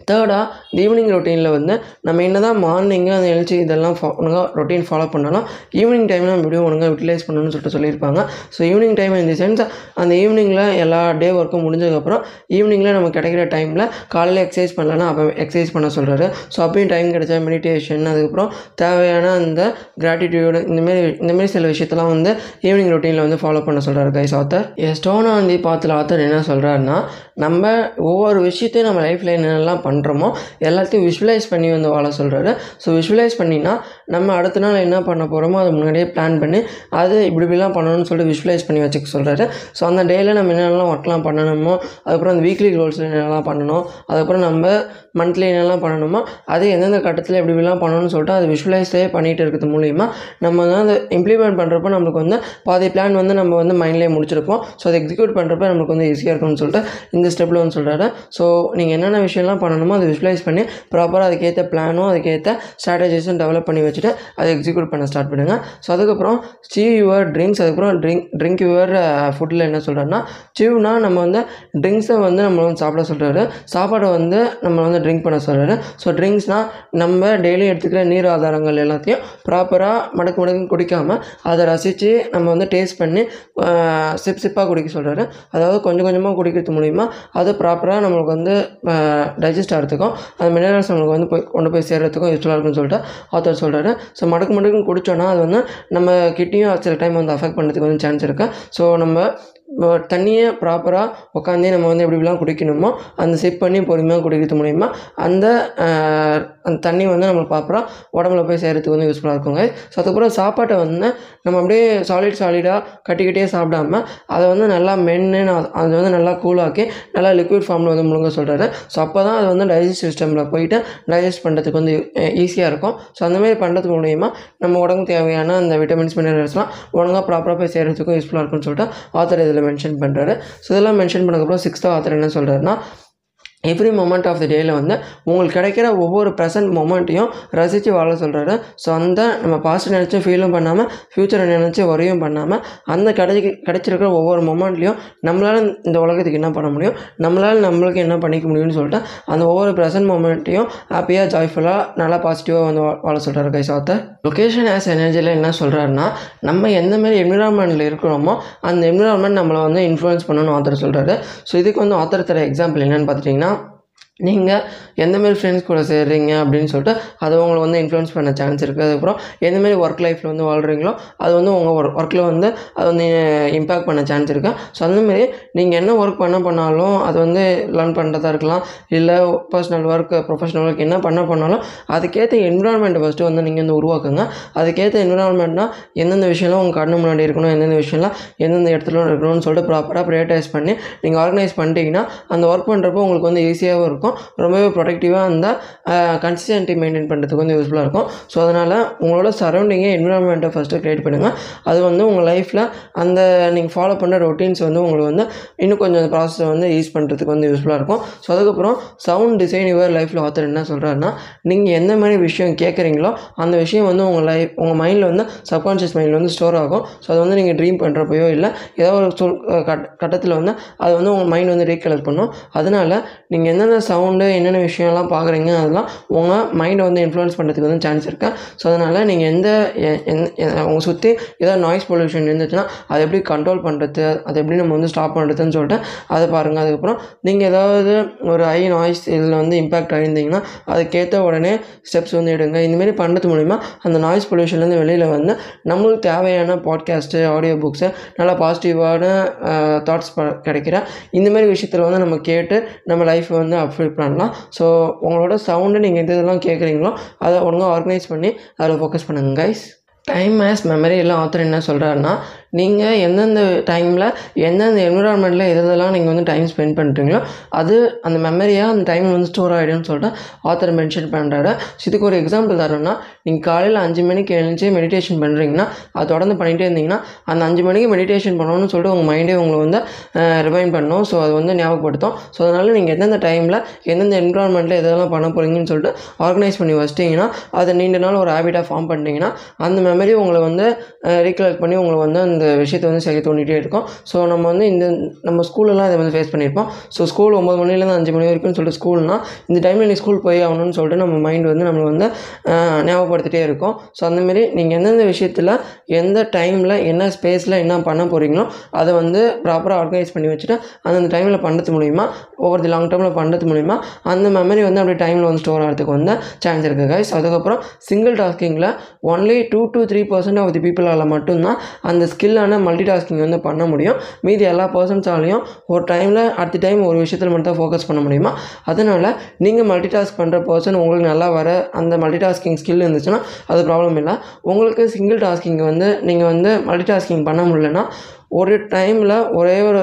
தேர்டாக இந்த ஈவினிங் ரொட்டீனில் வந்து நம்ம என்ன தான் மார்னிங்கு அந்த எழுச்சி இதெல்லாம் ஃபா ஒழுங்காக ரொட்டீன் ஃபாலோ பண்ணாலும் ஈவினிங் டைமில் நம்ம எப்படியும் ஒழுங்காக யூட்டிலைஸ் பண்ணணும்னு சொல்லிட்டு சொல்லியிருப்பாங்க. ஸோ ஈவினிங் டைம் இந்த சென்ஸ் அந்த ஈவினிங்கில் எல்லா டே ஒர்க்கும் முடிஞ்சதுக்கப்புறம் ஈவினிங்கில் நமக்கு கிடைக்கிற டைமில் காலையில் எக்ஸசைஸ் பண்ணலன்னா அப்போ எக்ஸசைஸ் பண்ண சொல்கிறாரு ஸோ அப்பயும் டைம் கிடைச்சா மெடிடேஷன் அதுக்கப்புறம் தேவையான அந்த கிராட்டிடியூடு இந்தமாரி இந்தமாரி சில விஷயத்தெல்லாம் வந்து ஈவினிங் ரொட்டீனில் வந்து ஃபாலோ பண்ண சொல்கிறாரு guys author stone on the பாத்தில் ஆத்தர் என்ன சொல்கிறாருன்னா நம்ம ஒவ்வொரு விஷயத்தையும் நம்ம லைஃப்பில் என்னென்னலாம் பண்ணுறோமோ எல்லாத்தையும் விஷுவலைஸ் பண்ணி வந்து வாழ சொல்கிறாரு ஸோ விஷுவலைஸ் பண்ணினா நம்ம அடுத்த நாள் என்ன பண்ண போகிறோமோ அதை முன்னாடியே பிளான் பண்ணி அது இப்படி இப்படிலாம் பண்ணணும்னு சொல்லிட்டு விஷுவலைஸ் பண்ணி வச்சுக்க சொல்கிறாரு ஸோ அந்த டேயில் நம்ம என்னென்னலாம் ஒர்க்லாம் பண்ணணுமோ அதுக்கப்புறம் அந்த வீக்லி கோல்ஸில் என்னென்னலாம் பண்ணணும் அதுக்கப்புறம் நம்ம மந்த்லி என்னெல்லாம் பண்ணணுமோ அது எந்தெந்த கட்டத்தில் எப்படி இப்படிலாம் பண்ணணும்னு சொல்லிட்டு அதை விஷுவலைஸே பண்ணிகிட்டு இருக்கிறது மூலிமா நம்ம வந்து அதை இம்ப்ளிமெண்ட் பண்ணுறப்போ நம்மளுக்கு வந்து பாதி பிளான் வந்து நம்ம வந்து மைண்ட்லேயே முடிச்சிருப்போம். ஸோ அதை எக்ஸிக்யூட் பண்ணுறப்ப நம்மளுக்கு வந்து ஈஸியாக இருக்கும்னு சொல்லிட்டு இந்த ஸ்டெப்பில் வந்து சொல்கிறாரு ஸோ நீங்கள் என்னென்ன விஷயம்லாம் பண்ணணுமோ அதை விஷுவலைஸ் பண்ணி ப்ராப்பராக அதுக்கேற்ற பிளானும் அதுக்கேற்ற ஸ்ட்ராட்டஜிஸும் டெவலப் பண்ணி வச்சுட்டு அதை எக்ஸிக்யூட் பண்ண ஸ்டார்ட் பண்ணுங்கள் ஸோ அதுக்கப்புறம் சீவ் யுவர் ட்ரிங்க்ஸ் அதுக்கப்புறம் ட்ரிங்க் ட்ரிங்க் யுவர் ஃபுட்டில் என்ன சொல்கிறாருன்னா சீவ்னா நம்ம வந்து ட்ரிங்க்ஸை வந்து நம்ம வந்து சாப்பிட சொல்கிறாரு சாப்பாடை வந்து நம்ம வந்து ட்ரிங்க் பண்ண சொல்கிறாரு ஸோ ட்ரிங்க்ஸ்னால் நம்ம டெய்லி எடுத்துக்கிற நீர் ஆதாரங்கள் எல்லாத்தையும் ப்ராப்பராக மடக்கு மடக்கு குடிக்காமல் அதை ரசித்து நம்ம வந்து டேஸ்ட் பண்ணி uh, சிப் சிப்பாக குடிக்க சொல்கிறாரு அதாவது கொஞ்சம் கொஞ்சமாக குடிக்கிறது மூலிமா அது ப்ராப்பராக நம்மளுக்கு வந்து டைஜஸ்ட் ஆகிறதுக்கும் அந்த மினரல்ஸ் நம்மளுக்கு வந்து போய் கொண்டு போய் சேர்கிறதுக்கும் யூஸ்ஃபுல்லாக இருக்கும்னு சொல்லிட்டு ஆத்தர் சொல்கிறாரு ஸோ மடக்கு மடக்குன்னு குடித்தோன்னா அது வந்து நம்ம கிட்னியும் சில டைம் வந்து அஃபெக்ட் பண்ணுறதுக்கு வந்து சான்ஸ் இருக்குது ஸோ நம்ம தண்ணியை ப்ராப்பராக உட்காந்தே நம்ம வந்து எப்படி எப்படிலாம் குடிக்கணுமோ அந்த சிப் பண்ணி பொறுமையாக குடிக்கிறது மூலிமா அந்த அந்த தண்ணி வந்து நம்மளுக்கு ப்ராப்பராக உடம்புல போய் சேர்கிறதுக்கு வந்து யூஸ்ஃபுல்லாக இருக்குங்க. ஸோ அதுக்கப்புறம் சாப்பாட்டை வந்து நம்ம அப்படியே சாலிட் சாலிடாக கட்டிக்கிட்டே சாப்பிடாம அதை வந்து நல்லா மென்னு அது வந்து நல்லா கூலாக்கி நல்லா லிக்விட் ஃபார்மில் வந்து முழுங்க சொல்கிறாரு ஸோ அப்போ தான் அது வந்து டைஜஸ்ட் சிஸ்டமில் போயிட்டு டைஜஸ்ட் பண்ணுறதுக்கு வந்து ஈஸியாக இருக்கும். ஸோ அந்தமாரி பண்ணுறது மூலிமா நம்ம உடம்புக்கு தேவையான அந்த விட்டமின்ஸ் மினரல்ஸ்லாம் ஒழுங்காக ப்ராப்பராக போய் சேர்கிறதுக்கும் யூஸ்ஃபுல்லாக இருக்கும்னு சொல்லிட்டு ஆத்தர் இதில் மென்ஷன் பண்ணுறாரு ஸோ இதெல்லாம் மென்ஷன் பண்ணக்கப்புறம் சிக்ஸ்த்து ஆத்தர் என்ன சொல்கிறாருன்னா எவ்ரி மொமெண்ட் ஆஃப் த டேயில் வந்து உங்களுக்கு கிடைக்கிற ஒவ்வொரு ப்ரெசன்ட் மொமெண்ட்டையும் ரசித்து வாழ சொல்கிறாரு ஸோ அந்த நம்ம பாஸ்ட் நினச்சி ஃபீலும் பண்ணாமல் ஃப்யூச்சரை நினச்சி வரையும் பண்ணாமல் அந்த கிடைச்சி கிடைச்சிருக்கிற ஒவ்வொரு மொமெண்ட்லேயும் நம்மளால் இந்த உலகத்துக்கு என்ன பண்ண முடியும்? நம்மளால் நம்மளுக்கு என்ன பண்ணிக்க முடியும்னு சொல்லிட்டு அந்த ஒவ்வொரு ப்ரெசன்ட் மொமெண்ட்டையும் ஹாப்பியாக ஜாய்ஃபுல்லாக நல்லா பாசிட்டிவாக வந்து வாழ சொல்கிறாரு கைஸ் ஆத்தர் லொக்கேஷன் ஆஸ் எனர்ஜியில் என்ன சொல்கிறாருன்னா நம்ம எந்த மாதிரி என்விரான்மெண்ட்டில் இருக்கிறோமோ அந்த என்விரான்மெண்ட் நம்மளை வந்து இன்ஃப்ளூயன்ஸ் பண்ணணும்னு ஆத்தர் சொல்கிறாரு ஸோ இதுக்கு வந்து ஆத்தர் தர எக்ஸாம்பிள் என்னென்னு பார்த்துட்டிங்கன்னா நீங்கள் எந்த மாதிரி ஃப்ரெண்ட்ஸ் கூட சேர்றீங்க அப்படின்னு சொல்லிட்டு அது உங்களை வந்து இன்ஃப்ளூயன்ஸ் பண்ண சான்ஸ் இருக்குது அதுக்கப்புறம் எந்தமாரி ஒர்க் லைஃப்பில் வந்து வாழ்கிறீங்களோ அது வந்து உங்கள் ஒர்க் ஒர்க்கில் வந்து அது வந்து இம்பேக்ட் பண்ண சான்ஸ் இருக்குது ஸோ அந்தமாரி நீங்கள் என்ன ஒர்க் பண்ண பண்ணாலும் அது வந்து லேர்ன் பண்ணுறதா இருக்கலாம். இல்லை பர்சனல் ஒர்க் ப்ரொஃபஷனல் ஒர்க் என்ன பண்ண பண்ணாலும் அதுக்கேற்ற என்விரான்மெண்ட்டை ஃபஸ்ட்டு வந்து நீங்கள் வந்து உருவாக்குங்க. அதுக்கேற்ற என்விரான்மெண்ட்னால் எந்தெந்த விஷயம்லாம் உங்கள் கண்ணு முன்னாடி இருக்கணும் எந்தெந்த விஷயம்லாம் எந்தெந்த இடத்துல இருக்கணும்னு சொல்லிட்டு ப்ராப்பராக ப்ரையட்டைஸ் பண்ணி நீங்கள் ஆர்கனைஸ் பண்ணிட்டீங்கன்னா அந்த ஒர்க் பண்ணுறப்போ உங்களுக்கு வந்து ஈஸியாகவும் இருக்கும். ரொம்பவே ப்ரொடக்டிவாக அந்த கன்சிஸ்டன்ட்டி மெயின்டைன் பண்ணுறதுக்கு வந்து யூஸ்ஃபுல்லாக இருக்கும். ஸோ அதனால் உங்களோட சரௌண்டிங்கை என்விரான்மெண்ட்டை ஃபஸ்ட்டு க்ரியேட் பண்ணுங்கள் அது வந்து உங்கள் லைஃப்பில் அந்த நீங்கள் ஃபாலோ பண்ணுற ரொட்டீன்ஸ் வந்து உங்களுக்கு வந்து இன்னும் கொஞ்சம் அந்த ப்ராசஸை வந்து யூஸ் பண்ணுறதுக்கு வந்து யூஸ்ஃபுல்லாக இருக்கும். ஸோ அதுக்கப்புறம் சவுண்ட் டிசைன் யுவர் லைஃப்பில் ஆத்தர் என்ன சொல்கிறாருன்னா நீங்கள் எந்த மாதிரி விஷயம் கேட்குறீங்களோ அந்த விஷயம் வந்து உங்கள் லைஃப் உங்கள் மைண்டில் வந்து சப்கான்ஷியஸ் மைண்டில் வந்து ஸ்டோர் ஆகும். ஸோ அது வந்து நீங்கள் ட்ரீம் பண்ணுறப்பையோ இல்லை ஏதோ ஒரு சொல் கட்டத்தில் வந்து அது வந்து உங்கள் மைண்ட் வந்து ரீகலர் பண்ணும். அதனால் நீங்கள் என்னென்ன சவுண்ட் சவுண்டு என்னென்ன விஷயம்லாம் பார்க்குறீங்க அதெல்லாம் உங்கள் மைண்டை வந்து இன்ஃப்ளூயன்ஸ் பண்ணுறதுக்கு வந்து சான்ஸ் இருக்குது ஸோ அதனால் நீங்கள் எந்த எ- எந்த- சுற்றி ஏதாவது நாய்ஸ் பொல்யூஷன் இருந்துச்சுன்னா அதை எப்படி கண்ட்ரோல் பண்ணுறது அதை எப்படி நம்ம வந்து ஸ்டாப் பண்ணுறதுன்னு சொல்லிட்டு அதை பாருங்கள் அதுக்கப்புறம் நீங்கள் ஏதாவது ஒரு ஐ நாய்ஸ் இதில் வந்து இம்பேக்ட் ஆகியிருந்தீங்கன்னா அதுக்கேற்ற உடனே ஸ்டெப்ஸ் வந்து எடுங்க. இந்தமாரி பண்ணுறது மூலிமா அந்த நாய்ஸ் பொல்யூஷன்லேருந்து வெளியில் வந்து நம்மளுக்கு தேவையான பாட்காஸ்ட்டு ஆடியோ புக்ஸு நல்லா பாசிட்டிவான தாட்ஸ் கிடைக்கிற இந்தமாரி விஷயத்தில் வந்து நம்ம கேட்டு நம்ம லைஃப் வந்து அப்டேட் பண்ணலாம். ஸோ உங்களோட சவுண்டு நீங்கள் எந்த இதெல்லாம் கேட்குறீங்களோ அதை ஒழுங்காக ஆர்கனைஸ் பண்ணி அதில் ஃபோக்கஸ் பண்ணுங்கள் கைஸ் டைம் மேஸ் மெமரி எல்லாம் ஆத்தர் என்ன சொல்கிறாருன்னா நீங்கள் எந்தெந்த டைமில் எந்தெந்த என்விரான்மெண்ட்டில் எதெல்லாம் நீங்கள் வந்து டைம் ஸ்பெண்ட் பண்ணுறீங்களோ அது அந்த மெமரியாக அந்த டைம் வந்து ஸ்டோர் ஆகிடும்னு சொல்லிட்டு ஆத்தர் மென்ஷன் பண்ணுறாரு இதுக்கு ஒரு எக்ஸாம்பிள் தரோம்னா நீங்கள் காலையில் அஞ்சு மணிக்கு எழுந்துச்சு மெடிடேஷன் பண்ணுறீங்கன்னா அது தொடர்ந்து பண்ணிகிட்டே இருந்தீங்கன்னா அந்த அஞ்சு மணிக்கு மெடிடேஷன் பண்ணணும்னு சொல்லிட்டு உங்கள் மைண்டே உங்களை வந்து ரிமைண்ட் பண்ணும். ஸோ அது வந்து ஞாபகப்படுத்தும். ஸோ அதனால் நீங்கள் எந்தெந்த டைமில் எந்தெந்த என்விரான்மெண்ட்டில் எதெல்லாம் பண்ண போகிறீங்கன்னு சொல்லிட்டு ஆர்கனைஸ் பண்ணி வச்சிட்டிங்கன்னா அதை நீண்ட நாள் ஒரு ஹேபிட்டாக ஃபார்ம் பண்ணிட்டீங்கன்னா அந்த மெமரி உங்களை வந்து ரீகலெக்ட் பண்ணி உங்களை வந்து அந்த விஷயத்தை வந்து செய்ய தோண்டிகிட்டே இருக்கும். ஸோ நம்ம வந்து இந்த நம்ம ஸ்கூலெல்லாம் இதை வந்து ஃபேஸ் பண்ணியிருப்போம். ஸோ ஸ்கூல் ஒம்பது மணிலேருந்து அஞ்சு மணி வரைக்கும்னு சொல்லிட்டு ஸ்கூல்னா இந்த டைமில் நீ ஸ்கூல் போய் ஆகணும்னு சொல்லிட்டு நம்ம மைண்ட் வந்து நம்மளை வந்து ஞாபகப்படுத்திட்டே இருக்கும். ஸோ அந்தமாரி நீங்கள் எந்தெந்த விஷயத்தில் எந்த டைமில் என்ன ஸ்பேஸில் என்ன பண்ண போகிறீங்களோ அதை வந்து ப்ராப்பராக ஆர்கனைஸ் பண்ணி வச்சுட்டு அந்தந்த டைமில் பண்ணுறது மூலிமா ஓவர் தி லாங் டேர்மில் பண்ணுறது மூலிமா அந்த மெமரி வந்து அப்படியே டைமில் வந்து ஸ்டோர் ஆகிறதுக்கு வந்து சான்ஸ் இருக்குது கைஸ் அதுக்கப்புறம் single டாஸ்கிங்கில் only two to three percent of the பீப்புளால் மட்டும்தான் அந்த ஸ்கில் ஸ்கில்லான மல்டி டாஸ்கிங் வந்து பண்ண முடியும். மீதி எல்லா பர்சன்ஸாலையும் ஒரு டைமில் அடுத்த டைம் ஒரு விஷயத்தில் மட்டும் தான் ஃபோக்கஸ் பண்ண முடியுமா? அதனால் நீங்கள் மல்டி டாஸ்க் பண்ணுற பர்சன் உங்களுக்கு நல்லா வர அந்த மல்டி டாஸ்கிங் ஸ்கில் இருந்துச்சுன்னா அது ப்ராப்ளம் இல்லை. உங்களுக்கு சிங்கிள் டாஸ்கிங் வந்து நீங்கள் வந்து மல்டி டாஸ்கிங் பண்ண முடியலன்னா ஒரு டைமில் ஒரே ஒரு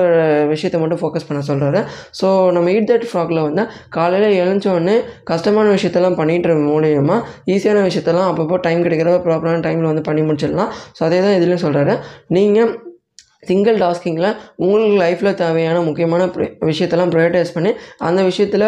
விஷயத்தை மட்டும் ஃபோக்கஸ் பண்ண சொல்கிறாரு ஸோ நம்ம ஈட் தட் ஃப்ராகில் வந்து காலையில் எழுந்தோடனே கஷ்டமான விஷயத்தெல்லாம் பண்ணிட்டு மூலியமாக ஈஸியான விஷயத்தெல்லாம் அப்பப்போ டைம் கிடைக்கிறப்ப ப்ராப்பரான டைமில் வந்து பண்ணி முடிச்சிடலாம். ஸோ அதே தான் இதுலேயும் சொல்கிறாரு நீங்கள் சிங்கிள் டாஸ்கிங்கில் உங்களுக்கு லைஃப்பில் தேவையான முக்கியமான விஷயத்தெல்லாம் ப்ரையாரிட்டைஸ் பண்ணி அந்த விஷயத்தில்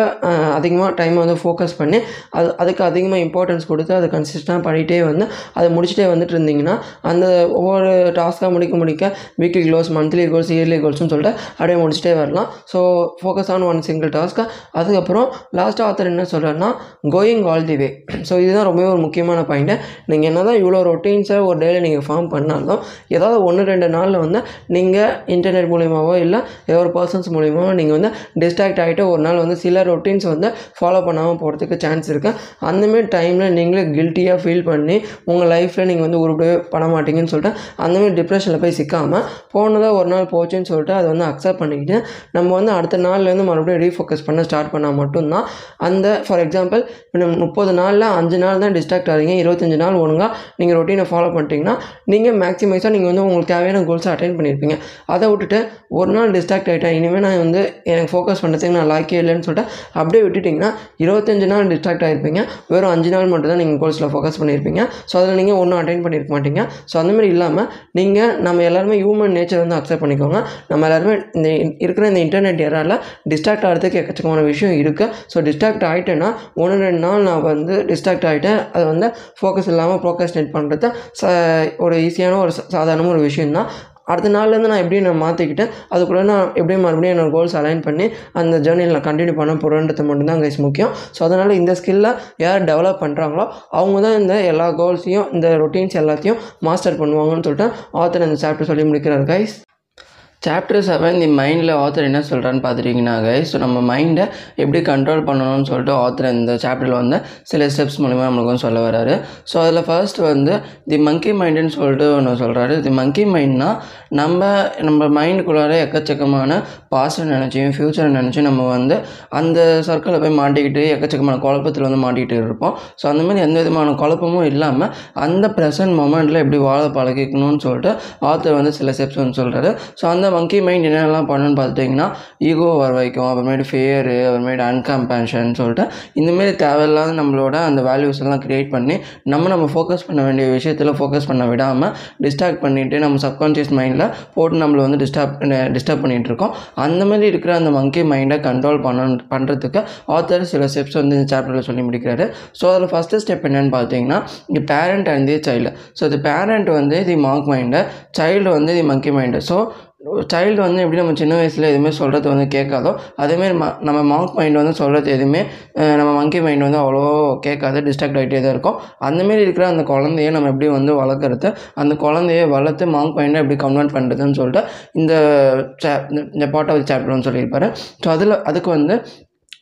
அதிகமாக டைமை வந்து ஃபோக்கஸ் பண்ணி அது அதுக்கு அதிகமாக இம்பார்ட்டன்ஸ் கொடுத்து அதை கன்சிஸ்டண்டாக பண்ணிகிட்டே வந்து அதை முடிச்சுட்டே வந்துட்டு இருந்தீங்கன்னா அந்த ஒவ்வொரு டாஸ்க்காக முடிக்க முடிக்க weekly goals monthly goals yearly கோல்ஸ்னு சொல்லிட்டு அப்படியே முடிச்சுட்டே வரலாம். So focus on one single task அதுக்கப்புறம் லாஸ்ட் ஆத்தர் என்ன சொல்கிறேன்னா going all the way so இதுதான் ரொம்பவே ஒரு முக்கியமான பாயிண்ட்டு நீங்கள் என்ன தான் இவ்வளோ ரொட்டீன்ஸை ஒரு டேயில் நீங்கள் ஃபார்ம் பண்ணாலும் ஏதாவது ஒன்று ரெண்டு நாளில் வந்து நீங்கள் இன்டர்நெட் மூலியமாவோ இல்லை ஏதோ ஒரு பர்சன்ஸ் மூலியமாகவோ நீங்கள் வந்து டிஸ்ட்ராக்ட் ஆகிட்டு ஒரு நாள் வந்து சில ரொட்டீன்ஸ் வந்து ஃபாலோ பண்ணாமல் போகிறதுக்கு சான்ஸ் இருக்குது அந்தமாரி டைமில் நீங்களே கில்ட்டியாக ஃபீல் பண்ணி உங்கள் லைஃப்பில் நீங்கள் வந்து உருப்படவே பண்ண மாட்டீங்கன்னு சொல்லிட்டு அந்தமாரி டிப்ரெஷனில் போய் சிக்காமல் போனதாக ஒரு நாள் போச்சுன்னு சொல்லிட்டு அதை வந்து அக்செப்ட் பண்ணிக்கிட்டு நம்ம வந்து அடுத்த நாள்லேருந்து மறுபடியும் ரீஃபோக்கஸ் பண்ண ஸ்டார்ட் பண்ணால் மட்டும்தான். அந்த ஃபார் எக்ஸாம்பிள் இப்போ முப்பது நாளில் அஞ்சு நாள் தான் டிஸ்ட்ராக்ட் ஆகிறீங்க இருபத்தஞ்சு நாள் ஒழுங்காக நீங்கள் ரொட்டீனை ஃபாலோ பண்ணிட்டீங்கன்னா நீங்கள் மேக்ஸிமைஸாக நீங்கள் வந்து உங்களுக்கு தேவையான கோல்ஸை அட்டைன் பண்ணியிருப்பீங்க அதை விட்டுட்டு ஒரு நாள் டிஸ்ட்ராக்ட் ஆகிட்டேன் இனிமேல் நான் வந்து எனக்கு ஃபோக்கஸ் பண்ணுறதுக்கு நான் லாக்கே இல்லைன்னு சொல்லிட்டு அப்படியே விட்டுட்டிங்கன்னா இருபத்தஞ்சு நாள் டிஸ்ட்ராக்ட் ஆகிருப்பீங்க வெறும் அஞ்சு நாள் மட்டும் தான் நீங்கள் கோல்ஸில் ஃபோக்கஸ் பண்ணியிருப்பீங்க. ஸோ அதில் நீங்கள் ஒன்றும் அட்டைன் பண்ணியிருக்க மாட்டீங்க. ஸோ அந்த மாதிரி இல்லாமல் நீங்கள் நம்ம எல்லாருமே ஹியூமன் நேச்சர் வந்து அக்செப்ட் பண்ணிக்கோங்க. நம்ம எல்லாருமே இந்த இருக்கிற இந்த இன்டர்நெட் ஏரால டிஸ்ட்ராக்ட் ஆகிறதுக்கு எக்கச்சக்கமான விஷயம் இருக்குது ஸோ டிஸ்ட்ராக்ட் ஆகிட்டேன்னா ஒன்று ரெண்டு நாள் நான் வந்து டிஸ்ட்ராக்ட் ஆகிட்டேன் அதை வந்து ஃபோக்கஸ் இல்லாமல் ப்ரோக்கஸ்னேட் பண்ணுறது ச ஒரு ஈஸியான ஒரு சா- சாதாரண ஒரு விஷயம் தான் அடுத்த நாள்லேருந்து நான் எப்படி நான் மாற்றிக்கிட்டேன் அதுக்குள்ளே நான் எப்படியும் மறுபடியும் என்னோட கோல்ஸ் அலைன் பண்ணி அந்த ஜேர்னியில் நான் கண்டினியூ பண்ண போகிறேன்றது மட்டும்தான் கைஸ் முக்கியம். ஸோ அதனால் இந்த ஸ்கில்லை யார் டெவலப் பண்ணுறாங்களோ அவங்க தான் இந்த எல்லா கோல்ஸையும் இந்த ரொட்டீன்ஸ் எல்லாத்தையும் மாஸ்டர் பண்ணுவாங்கன்னு சொல்லிட்டு ஆத்தர் இந்த சாப்டர் சொல்லி முடிக்கிறார் கைஸ் சாப்டர் செவன் தி மைண்டில் ஆத்தர் என்ன சொல்கிறான்னு பார்த்துட்டிங்கன்னா கைஸ் ஸோ நம்ம மைண்டை எப்படி கண்ட்ரோல் பண்ணணும்னு சொல்லிட்டு ஆத்தர் இந்த சாப்டரில் வந்து சில ஸ்டெப்ஸ் மூலிமா நம்மளுக்கு வந்து சொல்ல வராரு ஸோ அதில் ஃபர்ஸ்ட் வந்து தி மங்கி மைண்டுன்னு சொல்லிட்டு ஒன்று சொல்கிறாரு தி மங்கி மைண்ட்னா நம்ம நம்ம மைண்டுக்குள்ளார எக்கச்சக்கமான பாஸ்ட்டை நினச்சியும் ஃப்யூச்சரை நினச்சி நம்ம வந்து அந்த சர்க்கிளில் போய் மாட்டிக்கிட்டு எக்கச்சக்கமான குழப்பத்தில் வந்து மாட்டிக்கிட்டு இருப்போம். ஸோ அந்த மாதிரி எந்த விதமான குழப்பமும் இல்லாமல் அந்த ப்ரெசன்ட் மொமெண்ட்டில் எப்படி வாழ பழகிக்கணும்னு சொல்லிட்டு ஆத்தர் வந்து சில ஸ்டெப்ஸ் வந்து சொல்கிறாரு ஸோ அந்த மங்கி மைண்ட் என்னென்னலாம் பண்ணுன்னு பார்த்துட்டிங்கன்னா ஈகோ வர வைக்கும் அப்புறமேட்டு ஃபேரு அப்புறமேட்டு அன்கம்பேஷன் சொல்லிட்டு இந்தமாரி தேவையில்லாத நம்மளோட அந்த வேல்யூஸ் எல்லாம் க்ரியேட் பண்ணி நம்ம நம்ம ஃபோக்கஸ் பண்ண வேண்டிய விஷயத்தில் ஃபோக்கஸ் பண்ண விடாமல் டிஸ்ட்ராக்ட் பண்ணிவிட்டு நம்ம சப்கான்ஷியஸ் டைமில் போட்டு நம்மளை வந்து டிஸ்டர்ப் டிஸ்டர்ப் பண்ணிகிட்டு இருக்கோம் அந்த மாதிரி இருக்கிற அந்த மங்கி மைண்டை கண்ட்ரோல் பண்ண பண்ணுறதுக்கு ஆத்தர் சில ஸ்டெப்ஸ் வந்து இந்த சாப்டரில் சொல்லி முடிக்கிறாரு. ஸோ அதில் ஃபஸ்ட்டு ஸ்டெப் என்னென்னு பார்த்தீங்கன்னா the parent and the child so the parent வந்து தி மாங்க் மைண்டு சைல்டு வந்து the monkey mind so child வந்து எப்படி நம்ம சின்ன வயசில் எதுவுமே சொல்கிறது வந்து கேட்காதோ அதேமாரி ம நம்ம மாங்க் மைண்ட் வந்து சொல்கிறது எதுவுமே நம்ம மங்கி மைண்ட் வந்து அவ்வளோ கேட்காது டிஸ்ட்ராக்ட் ஆகிட்டே தான் இருக்கும். அந்தமாரி இருக்கிற அந்த குழந்தைய நம்ம எப்படி வந்து வளர்க்குறது அந்த குழந்தைய வளர்த்து மாங்க் மைண்டை எப்படி கன்வெர்ட் பண்ணுறதுன்னு சொல்லிட்டு இந்த சே இந்த- இந்த பார்ட் ஆஃப் சாப்டர் சொல்லியிருப்பாரு. ஸோ அதில் அதுக்கு வந்து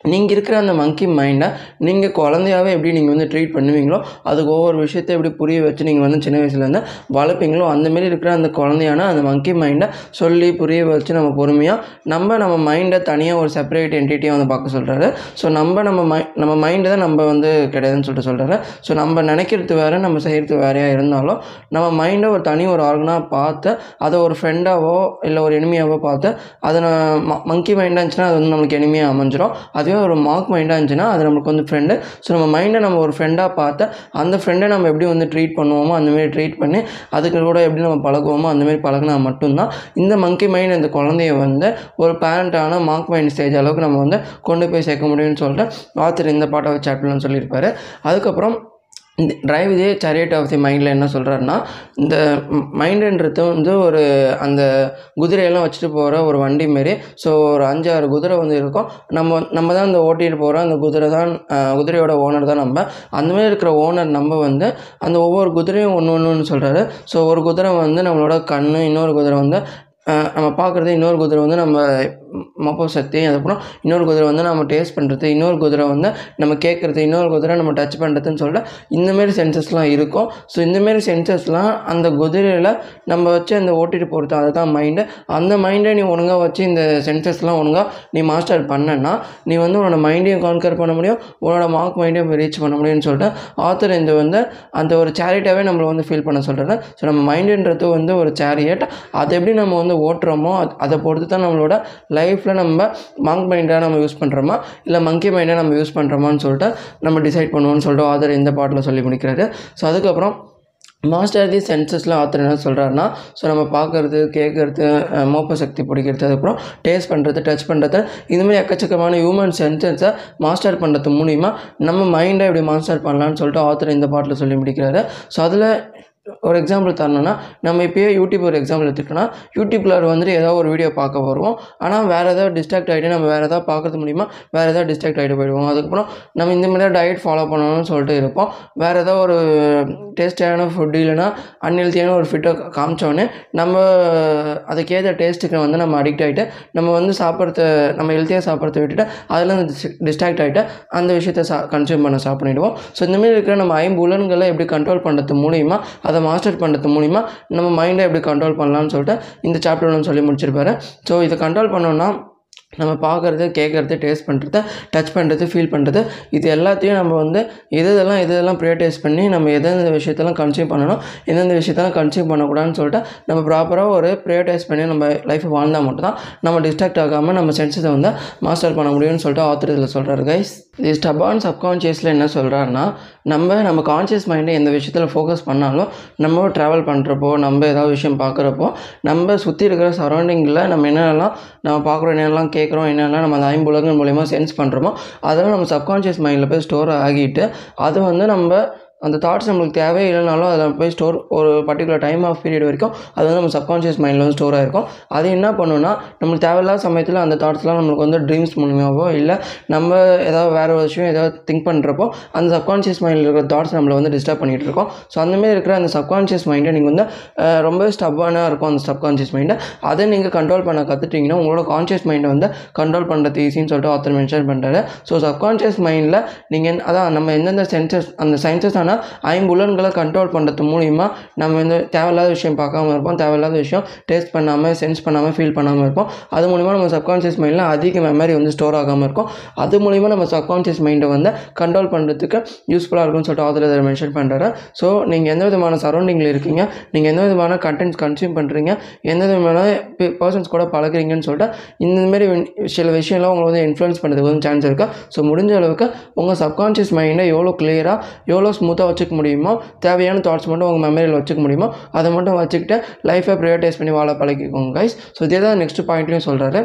நீங்கள் இருக்கிற அந்த மங்கி மைண்டை நீங்கள் குழந்தையாவே எப்படி நீங்கள் வந்து ட்ரீட் பண்ணுவீங்களோ அதுக்கு ஒவ்வொரு விஷயத்தை எப்படி புரிய வச்சு நீங்கள் வந்து சின்ன வயசுலேருந்து வளர்ப்பீங்களோ அந்தமாரி இருக்கிற அந்த குழந்தையான அந்த மங்கி மைண்டை சொல்லி புரிய வச்சு நம்ம பொறுமையாக நம்ம நம்ம மைண்டை தனியாக ஒரு செப்பரேட் என்டிட்டியாக வந்து பார்க்க சொல்கிறாரு ஸோ நம்ம நம்ம மை நம்ம மைண்டு தான் நம்ம வந்து கிடையாதுன்னு சொல்லிட்டு சொல்கிறாரு ஸோ நம்ம நினைக்கிறது வேறு நம்ம செய்கிறது வேறையாக இருந்தாலும் நம்ம மைண்டை ஒரு தனி ஒரு ஆர்கனாக பார்த்து அதை ஒரு ஃப்ரெண்டாவோ இல்லை ஒரு எனிமையாவோ பார்த்து அதை நான் மங்கி மைண்டாக இருந்துச்சுன்னா அது வந்து நம்மளுக்கு எனிமையாக அமைஞ்சிரும். அதுவே ஒரு மார்க் மைண்டாக இருந்துச்சுன்னா அது நம்மளுக்கு வந்து ஃப்ரெண்டு ஸோ நம்ம மைண்டை நம்ம ஒரு ஃப்ரெண்டாக பார்த்து அந்த ஃப்ரெண்டை நம்ம எப்படி வந்து ட்ரீட் பண்ணுவோமோ அந்தமாரி ட்ரீட் பண்ணி அதுக்கு கூட எப்படி நம்ம பழகுவோமோ அந்தமாரி பழகினா மட்டும்தான் இந்த மங்கி மைண்ட் இந்த குழந்தைய வந்து ஒரு பேரண்ட்டான மார்க் மைண்ட் ஸ்டேஜ் அளவுக்கு நம்ம வந்து கொண்டு போய் சேர்க்க முடியும்னு சொல்லிட்டு ஆத்தர் இந்த பாட்டை சாப்டர்னு சொல்லியிருப்பாரு. அதுக்கப்புறம் இந்த டிரைவ் இதே சேரியட் ஆஃப் தி மைண்டில் என்ன சொல்கிறாருன்னா இந்த மைண்டுன்றது வந்து ஒரு அந்த குதிரையெல்லாம் வச்சுட்டு போகிற ஒரு வண்டி மாரி. ஸோ ஒரு அஞ்சாறு குதிரை வந்து இருக்கும். நம்ம நம்ம தான் அந்த ஓட்டிகிட்டு போகிறோம் அந்த குதிரை தான் குதிரையோட ஓனர் தான் நம்ம. அந்தமாதிரி இருக்கிற ஓனர் நம்ம வந்து அந்த ஒவ்வொரு குதிரையும் ஒன்று ஒன்றுன்னு சொல்கிறாரு ஸோ ஒரு குதிரை வந்து நம்மளோட கண் இன்னொரு குதிரை வந்து நம்ம பார்க்குறது இன்னொரு குதிரை வந்து நம்ம மப்போ சக்தி அதுக்கப்புறம் இன்னொரு குதிரை வந்து நம்ம டேஸ்ட் பண்ணுறது இன்னொரு குதிரை வந்து நம்ம கேட்குறது இன்னொரு குதிரை நம்ம டச் பண்ணுறதுன்னு சொல்லிட்டு இந்தமாரி சென்சஸ்லாம் இருக்கும். ஸோ இந்தமாரி சென்சஸ்லாம் அந்த குதிரையில் நம்ம வச்சு அந்த ஓட்டிட்டு போகிறது அதுதான் மைண்டு அந்த மைண்டை நீ ஒழுங்காக வச்சு இந்த சென்சஸ்லாம் ஒழுங்காக நீ மாஸ்டர் பண்ணனா நீ வந்து உன்னோட மைண்டையும் கான்கர் பண்ண முடியும் உன்னோட மார்க் மைண்டையும் ரீச் பண்ண முடியும்னு சொல்லிட்டு ஆத்தர் இந்த வந்து அந்த ஒரு சேரிட்டாகவே நம்மளை வந்து ஃபீல் பண்ண சொல்கிறேன் ஸோ நம்ம மைண்டுன்றது வந்து ஒரு சேரியட் அதை எப்படி நம்ம வந்து ஓட்டுறோமோ அதை பொறுத்து தான் நம்மளோட லைஃப் லைஃப்பில் நம்ம மாங்க் மைண்டாக நம்ம யூஸ் பண்ணுறோமா இல்லை மங்கி மைண்டாக நம்ம யூஸ் பண்ணுறோமான்னு சொல்லிட்டு நம்ம டிசைட் பண்ணுவோம்னு சொல்லிட்டு ஆதர் இந்த பாட்டில் சொல்லி முடிக்கிறாரு. ஸோ அதுக்கப்புறம் மாஸ்டர் தி சென்சஸ்லாம் ஆத்தர் என்ன சொல்கிறாருன்னா ஸோ நம்ம பார்க்குறது கேட்குறது மோப்ப சக்தி பிடிக்கிறது அதுக்கப்புறம் டேஸ்ட் பண்ணுறது டச் பண்ணுறது இதுமாதிரி எக்கச்சக்கமான ஹியூமன் சென்சஸை மாஸ்டர் பண்ணுறது மூலிமா நம்ம மைண்டை எப்படி மாஸ்டர் பண்ணலான்னு சொல்லிட்டு ஆத்தர் இந்த பாட்டில் சொல்லி முடிக்கிறாரு. ஸோ அதில் ஒரு எக்ஸாம்பிள் தரணும்னா நம்ம இப்போயே யூடியூப் ஒரு எக்ஸாம்பிள் எடுத்துக்கிட்டோம்னா யூடியூப்பில் வந்துட்டு ஏதோ ஒரு வீடியோ பார்க்க வருவோம். ஆனால் வேறு ஏதாவது டிஸ்ட்ராக்ட் ஆகிட்டு நம்ம வேறு ஏதாவது பார்க்கறது மூலிமா வேறு ஏதாவது டிஸ்ட்ராக்ட் ஆகிட்டு போயிடுவோம். அதுக்கப்புறம் நம்ம இந்த மாதிரி டயட் ஃபாலோ பண்ணணும்னு சொல்லிட்டு இருப்போம். வேறு ஏதாவது ஒரு டேஸ்டியான ஃபுட் இல்லைன்னா அன்ஹெல்த்தியான ஒரு ஃபிட்டை காமிச்சோடனே நம்ம அதுக்கேற்ற டேஸ்ட்டுக்கு வந்து நம்ம அடிக்ட் ஆகிட்டு நம்ம வந்து சாப்பிட்றத நம்ம ஹெல்த்தியாக சாப்பிட்றத விட்டுட்டு அதில் டிஸ்ட்ராக்ட் ஆகிட்டு அந்த விஷயத்தை சா கன்சியூம் பண்ண சாப்பிடுவோம் ஸோ இந்தமாரி இருக்கிற நம்ம ஐம்புலன்களை எப்படி கண்ட்ரோல் பண்ணுறது மூலிமா அதை மாஸ்டர் பண்ணுறது மூலிமா நம்ம மைண்டை எப்படி கண்ட்ரோல் பண்ணலாம்னு சொல்லிட்டு இந்த சாப்டர் ஒன்று சொல்லி முடிச்சிருப்பாரு. ஸோ இதை கண்ட்ரோல் பண்ணோன்னா நம்ம பார்க்குறது கேட்குறது டேஸ்ட் பண்ணுறது டச் பண்ணுறது ஃபீல் பண்ணுறது இது எல்லாத்தையும் நம்ம வந்து எது இதெல்லாம் எது இதெல்லாம் ப்ரியடைஸ் பண்ணி நம்ம எந்தெந்த விஷயத்தெல்லாம் கன்சியூம் பண்ணணும் எந்தெந்த விஷயத்தெல்லாம் கன்சியூம் பண்ணக்கூடாதுன்னு சொல்லிட்டு நம்ம ப்ராப்பராக ஒரு ப்ரியடைஸ் பண்ணி நம்ம லைஃப்பை வாழ்ந்தால் மட்டும்தான் நம்ம டிஸ்ட்ராக்ட் ஆகாமல் நம்ம சென்சஸை வந்து மாஸ்டர் பண்ண முடியும்னு சொல்லிட்டு ஆத்தர் இதில் சொல்கிறாரு கைஸ் இது ஸ்டபான் சப்கான்ஷியஸில் என்ன சொல்கிறாருன்னா நம்ம நம்ம கான்ஷியஸ் மைண்டை எந்த விஷயத்தில் ஃபோக்கஸ் பண்ணாலும் நம்ம ட்ராவல் பண்ணுறப்போ நம்ம ஏதாவது விஷயம் பார்க்குறப்போ நம்ம சுற்றி இருக்கிற சரௌண்டிங்கில் நம்ம என்னென்னலாம் நம்ம பார்க்குறோம் என்னென்னலாம் கேட்குறோம் என்னென்னா நம்ம அந்த ஐம்புலங்கள் மூலிமா சென்ஸ் பண்ணுறோமோ அதெல்லாம் நம்ம சப்கான்ஷியஸ் மைண்டில் போய் ஸ்டோர் ஆகிட்டு அது வந்து நம்ம அந்த தாட்ஸ் நம்மளுக்கு தேவையே இல்லைனாலும் அதில் போய் ஸ்டோர் ஒரு பர்டிகுலர் டைம் ஆஃப் பீரியட் வரைக்கும் அது வந்து நம்ம சப்கான்ஷியஸ் மைண்டில் வந்து ஸ்டோர் ஆகிருக்கும் அது என்ன பண்ணுன்னா நம்மளுக்கு தேவையில்லாத சமயத்தில் அந்த தாட்ஸ்லாம் நம்மளுக்கு வந்து ட்ரீம்ஸ் மூலியமாகவோ இல்லை நம்ம ஏதாவது வேறு ஒரு விஷயம் ஏதாவது திங்க் பண்ணுறப்போ அந்த சப்கான்ஷியஸ் மைண்டில் இருக்கிற தாட்ஸ் நம்மளை வந்து டிஸ்டர்ப் பண்ணிகிட்டு இருக்கோம். ஸோ அந்தமாரி இருக்கிற அந்த சப்கான்ஷியஸ் மைண்டை நீங்கள் வந்து ரொம்ப ரொம்பவே ஸ்டப்பானாக இருக்கும் அந்த சப்கான்ஷியஸ் மைண்டை அதை நீங்கள் கண்ட்ரோல் பண்ண கற்றுட்டிங்கன்னா உங்களோட கான்ஷியஸ் மைண்டை வந்து கண்ட்ரோல் பண்ணுறது ஈஸின்னு சொல்லிட்டு ஆத்தர் மென்ஷன் பண்ணுறாரு ஸோ சப்கான்ஷியஸ் மைண்டில் நீங்கள் அதான் நம்ம எந்தெந்த சென்சஸ் அந்த சயின்சஸ் ஆனால் ஐம்புலன்களை கண்ட்ரோல் பண்ணுறது மூலிமா நம்ம வந்து தேவையில்லாத விஷயம் பார்க்காம இருப்போம். தேவையில்லாத விஷயம் டேஸ்ட் பண்ணாமல் சென்ஸ் பண்ணாமல் ஃபீல் பண்ணாமல் இருப்போம். அது மூலிமா நம்ம சப்கான்ஷியஸ் மைண்டில் அதிக மெமரி வந்து ஸ்டோர் ஆகாமல் இருக்கும். அது மூலிமா நம்ம சப்கான்ஷியஸ் மைண்டை வந்து கண்ட்ரோல் பண்ணுறதுக்கு யூஸ்ஃபுல்லாக இருக்கும்னு சொல்லிட்டு ஆதரவு இதில் மென்ஷன் பண்ணுறாரு ஸோ நீங்கள் எந்த விதமான சரௌண்டிங்கில் இருக்கீங்க? நீங்கள் எந்த விதமான கண்டென்ட்ஸ் கன்சியூம் பண்ணுறீங்க எந்த விதமான பர்சன்ஸ் கூட பழகுறீங்கன்னு சொல்லிட்டு இந்தமாரி சில விஷயம்லாம் உங்களை வந்து இன்ஃப்ளூயன்ஸ் பண்ணுறதுக்கு வந்து சான்ஸ் இருக்குது ஸோ முடிஞ்ச அளவுக்கு உங்கள் சப்கான்ஷியஸ் மைண்டை எவ்வளோ கிளியராக எவ்வளோ ஸ்மூத்தாக வச்சுக்க முடியுமோ தேவையான தாட்ஸ் மட்டும் உங்கள் மெமரியில் வச்சுக்க முடியுமோ அதை மட்டும் வச்சுக்கிட்டு லைஃப்பை ப்ரையோடைஸ் பண்ணி வாழ பழகிக்கோங்க கைஸ் ஸோ இதே தான் நெக்ஸ்ட் பாயிண்ட்லையும் சொல்கிறாரு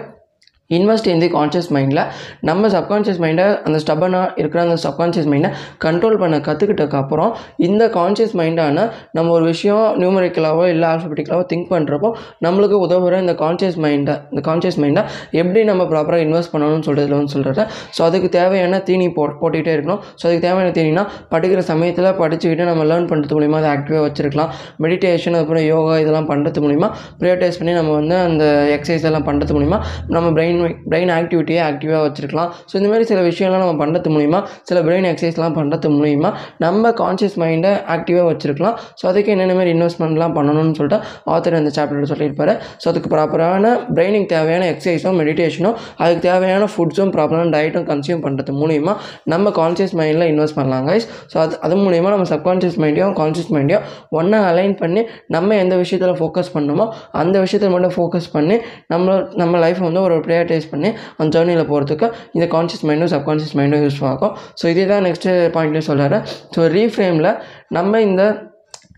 இன்வெஸ்ட் இன் தி கான்ஷியஸ் மைண்டில் நம்ம சப்கான்ஷியஸ் மைண்டை அந்த ஸ்டபனாக இருக்கிற அந்த சப்கான்ஷியஸ் மைண்டை கண்ட்ரோல் பண்ண கற்றுக்கிட்டதுக்கப்புறம் இந்த கான்ஷியஸ் மைண்டான நம்ம ஒரு விஷயம் நியூமரிக்கலாவோ இல்லை ஆல்ஃபபெட்டிக்கலாவோ திங்க் பண்ணுறப்போ நம்மளுக்கு உதவுற இந்த கான்ஷியஸ் மைண்டை இந்த கான்ஷியஸ் மைண்டை எப்படி நம்ம ப்ராப்பராக இன்வெஸ்ட் பண்ணணும்னு சொல்கிறதுல வந்து ஸோ அதுக்கு தேவையான தீனி போ போட்டுக்கிட்டே இருக்கணும். ஸோ அதுக்கு தேவையான தீனினா படிக்கிற சமயத்தில் படிச்சுக்கிட்டு நம்ம லேர்ன் பண்ணுறது மூலிமா அதை ஆக்டிவாக வச்சுருக்கலாம். மெடிடேஷன் அப்புறம் யோகா இதெல்லாம் பண்ணுறது மூலிமா ப்ரியோடைஸ் பண்ணி நம்ம வந்து அந்த எக்ஸசைஸ் எல்லாம் பண்ணுறது மூலிமா நம்ம பிரெயின் பிரெயின் ஆக்டிவிட்டியை ஆக்டிவாக வச்சுருக்கலாம். ஸோ இந்த மாதிரி சில விஷயம்லாம் நம்ம பண்ணுறது மூலிமா சில பிரெயின் எக்ஸசைஸ்லாம் பண்ணுறது மூலிமா நம்ம கான்ஷியஸ் மைண்டை ஆக்டிவாக வச்சுருக்கலாம். ஸோ அதுக்கு என்னென்ன மாதிரி இன்வெஸ்ட்மெண்ட்லாம் பண்ணணும்னு சொல்லிட்டு ஆத்தர் அந்த சாப்டரில் சொல்லியிருப்பார். ஸோ அதுக்கு ப்ராப்பரான பிரெயினுக்கு தேவையான எக்ஸசைஸும் மெடிடேஷனும் அதுக்கு தேவையான ஃபுட்ஸும் ப்ராப்பரான டயட்டும் கன்சியூம் பண்ணுறது மூலிமா நம்ம கான்ஷியஸ் மைண்டில் இன்வெஸ்ட் பண்ணலாம் கைஸ் ஸோ அது அது மூலிமா நம்ம சப்கான்ஷியஸ் மைண்டையும் கான்ஷியஸ் மைண்டையும் ஒன்றா அலைன் பண்ணி நம்ம எந்த விஷயத்தில் ஃபோக்கஸ் பண்ணணுமோ அந்த விஷயத்தில் மட்டும் ஃபோக்கஸ் பண்ணி நம்ம நம்ம லைஃப் வந்து ஒரு ப்ரையாரிட்டைஸ் பண்ணி அந்த ஜேர்னியில் போகிறதுக்கு இந்த கான்ஷியஸ் மைண்டும் சப்கான்ஷியஸ் மைண்டும் யூஸ் ஆகும் ஸோ இதே தான் நெக்ஸ்ட்டு பாயிண்ட்லேயும் சொல்கிறேன் ஸோ ரீஃப்ரேமில் நம்ம இந்த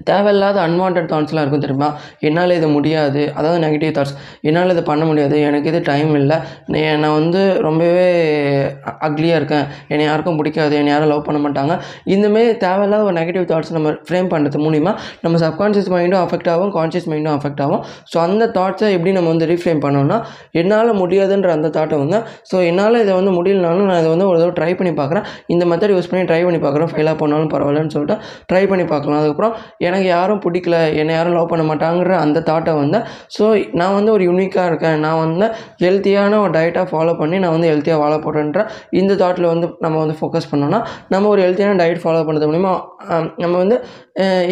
தேவையில்லாத அன்வான்ட் தாட்ஸ்லாம் இருக்கும் தெரியுமா? என்னால் இது முடியாது. அதாவது நெகட்டிவ் தாட்ஸ் என்னால் இது பண்ண முடியாது. எனக்கு இது டைம் இல்லை. நான் வந்து ரொம்பவே அக்லியாக இருக்கேன். என்னை யாருக்கும் பிடிக்காது. என்னை யாரும் லவ் பண்ண மாட்டாங்க. இந்தமாரி தேவையில்லாத ஒரு நெகட்டிவ் தாட்ஸ் நம்ம ஃப்ரேம் பண்ணுறது மூலிமா நம்ம சப்கான்ஷியஸ் மைண்டும் அஃபெக்ட் ஆகும். கான்ஷியஸ் மைண்டும் அஃபெக்ட் ஆகும். ஸோ அந்த தாட்ஸை எப்படி நம்ம வந்து ரீஃப்ரேம் பண்ணோம்னா என்னால் முடியாதுன்ற அந்த தாட்டை வந்து ஸோ என்னால் இதை வந்து முடியலனாலும் நான் இதை வந்து ஒரு தடவை ட்ரை பண்ணி பார்க்குறேன் இந்த மெத்தட் யூஸ் பண்ணி ட்ரை பண்ணி பார்க்குறேன் ஃபெயிலாக போனாலும் பரவாயில்லன்னு சொல்லிட்டு ட்ரை பண்ணி பார்க்கலாம் அதுக்கப்புறம் எனக்கு யாரும் பிடிக்கல என்னை யாரும் லவ் பண்ண மாட்டாங்கிற அந்த தாட்டை வந்து ஸோ நான் வந்து ஒரு யூனிக்காக இருக்கேன். நான் வந்து ஹெல்த்தியான ஒரு டயட்டாக ஃபாலோ பண்ணி நான் வந்து ஹெல்த்தியாக வாழ போகிறேன்ற இந்த தாட்டில் வந்து நம்ம வந்து ஃபோக்கஸ் பண்ணோம்னா நம்ம ஒரு ஹெல்த்தியான டயட் ஃபாலோ பண்ணுறது மூலிமா நம்ம வந்து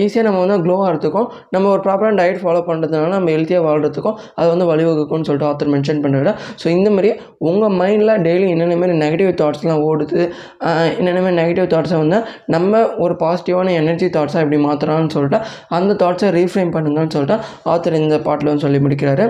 ஈஸியாக நம்ம வந்து க்ளோ ஆகிறதுக்கும் நம்ம ஒரு ப்ராப்பரான டயட் ஃபாலோ பண்ணுறதுனால நம்ம ஹெல்த்தியாக வாழ்கிறதுக்கும் அது வந்து வழிவகுக்கும்னு சொல்லிட்டு ஆத்தர் மென்ஷன் பண்ணுறாரு ஸோ இந்த மாதிரி உங்கள் மைண்டில் டெய்லி என்னென்ன மாதிரி நெகட்டிவ் தாட்ஸ்லாம் ஓடுது என்னென்ன மாதிரி நெகட்டிவ் தாட்ஸை வந்து நம்ம ஒரு பாசிட்டிவான எனர்ஜி தாட்ஸாக எப்படி மாற்றுறான்னு சொல்லிட்டு அந்த தாட்ஸை ரீஃப்ரேம் பண்ணுங்கன்னு சொல்லிட்டு ஆத்தர் இந்த பாட்டில் வந்து சொல்லி முடிக்கிறாரு.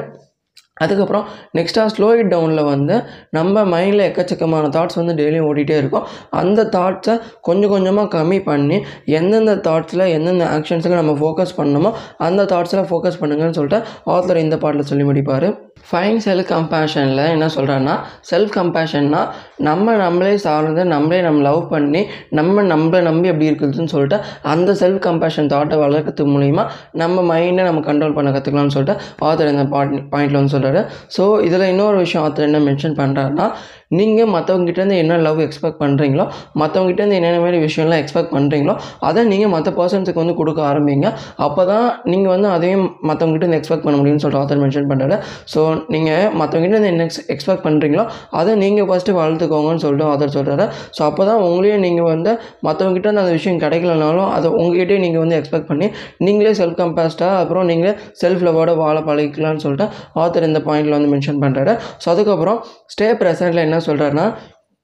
அதுக்கப்புறம் நெக்ஸ்ட்டாக ஸ்லோ இட் டவுனில் வந்து நம்ம மைண்டில் எக்கச்சக்கமான தாட்ஸ் வந்து டெய்லியும் ஓடிட்டே இருக்கும். அந்த தாட்ஸை கொஞ்சம் கொஞ்சமாக கம்மி பண்ணி எந்தெந்த தாட்ஸில் எந்தெந்த ஆக்ஷன்ஸுக்கு நம்ம ஃபோக்கஸ் பண்ணணுமோ அந்த தாட்ஸில் ஃபோக்கஸ் பண்ணுங்கன்னு சொல்லிட்டு ஆத்தர் இந்த பாட்டில் சொல்லி முடிப்பார். ஃபைன் செல்ஃப் கம்பேஷனில் என்ன சொல்கிறேன்னா செல்ஃப் கம்பேஷன்னா நம்ம நம்மளே சார்ந்து நம்மளே நம்ம லவ் பண்ணி நம்ம நம்மளை நம்பி எப்படி இருக்குதுன்னு சொல்லிட்டு அந்த செல்ஃப் கம்பேஷன் தாட்டை வளர்க்கறது மூலிமா நம்ம மைண்டை நம்ம கண்ட்ரோல் பண்ண கற்றுக்கலாம்னு சொல்லிட்டு ஆத்தர் இந்த பாயிண்ட் பாயிண்டில் வந்து சொல்கிறாரு ஸோ இதில் இன்னொரு விஷயம் ஆத்தர் என்ன மென்ஷன் பண்ணுறாருன்னா நீங்கள் மற்றவங்ககிட்டேருந்து என்ன லவ் எக்ஸ்பெக்ட் பண்ணுறீங்களோ மற்றவங்ககிட்டேருந்து என்னென்ன மாதிரி விஷயம்லாம் எக்ஸ்பெக்ட் பண்ணுறீங்களோ அதை நீங்கள் மற்ற பர்சன்ஸுக்கு வந்து கொடுக்க ஆரம்பிங்க. அப்போ தான் நீங்கள் வந்து அதையும் மற்றவங்ககிட்ட எக்ஸ்பெக்ட் பண்ண முடியும்னு சொல்லிட்டு ஆத்தர் மென்ஷன் பண்ணுறாரு ஸோ நீங்கள் மற்றவங்ககிட்ட என்ன எக்ஸ்பெக்ட் பண்ணுறீங்களோ அதை நீங்கள் ஃபஸ்ட்டு வளர்த்துக்கோங்கன்னு சொல்லிட்டு ஆதர் சொல்கிறாரு ஸோ அப்போ தான் உங்களையும் நீங்கள் வந்து மற்றவங்ககிட்ட அந்த விஷயம் கிடைக்கலனாலும் அதை உங்ககிட்டே நீங்கள் வந்து எக்ஸ்பெக்ட் பண்ணி நீங்களே செல்ஃப் கம்பேஸ்டாக அப்புறம் நீங்களே செல்ஃப் லவோட வாழ பழகிக்கலாம்னு சொல்லிட்டு ஆத்தர் இந்த பாயிண்டில் வந்து மென்ஷன் பண்ணுறாரு ஸோ அதுக்கப்புறம் ஸ்டே ப்ரெசென்ட்டில் என்ன சொல்கிறாருன்னா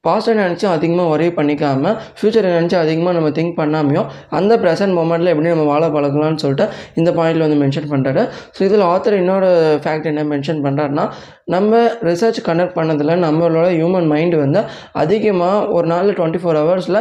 பாஸ்ட்டை நினச்சி அதிகமாக ஒரே பண்ணிக்காமல் ஃப்யூச்சரை நினச்சி அதிகமாக நம்ம திங்க் பண்ணாமையும் அந்த ப்ரெசன்ட் மூமெண்ட்டில் எப்படி நம்ம வாழ பழகலாம்னு சொல்லிட்டு இந்த பாயிண்டில் வந்து மென்ஷன் பண்ணுறாரு ஸோ இதில் ஆத்தர் இன்னொரு ஃபேக்ட் என்ன மென்ஷன் பண்ணுறாருன்னா நம்ம ரிசர்ச் கண்டக்ட் பண்ணதில் நம்மளோட ஹியூமன் மைண்டு வந்து அதிகமாக ஒரு நாளில் டுவெண்ட்டி ஃபோர் ஹவர்ஸில்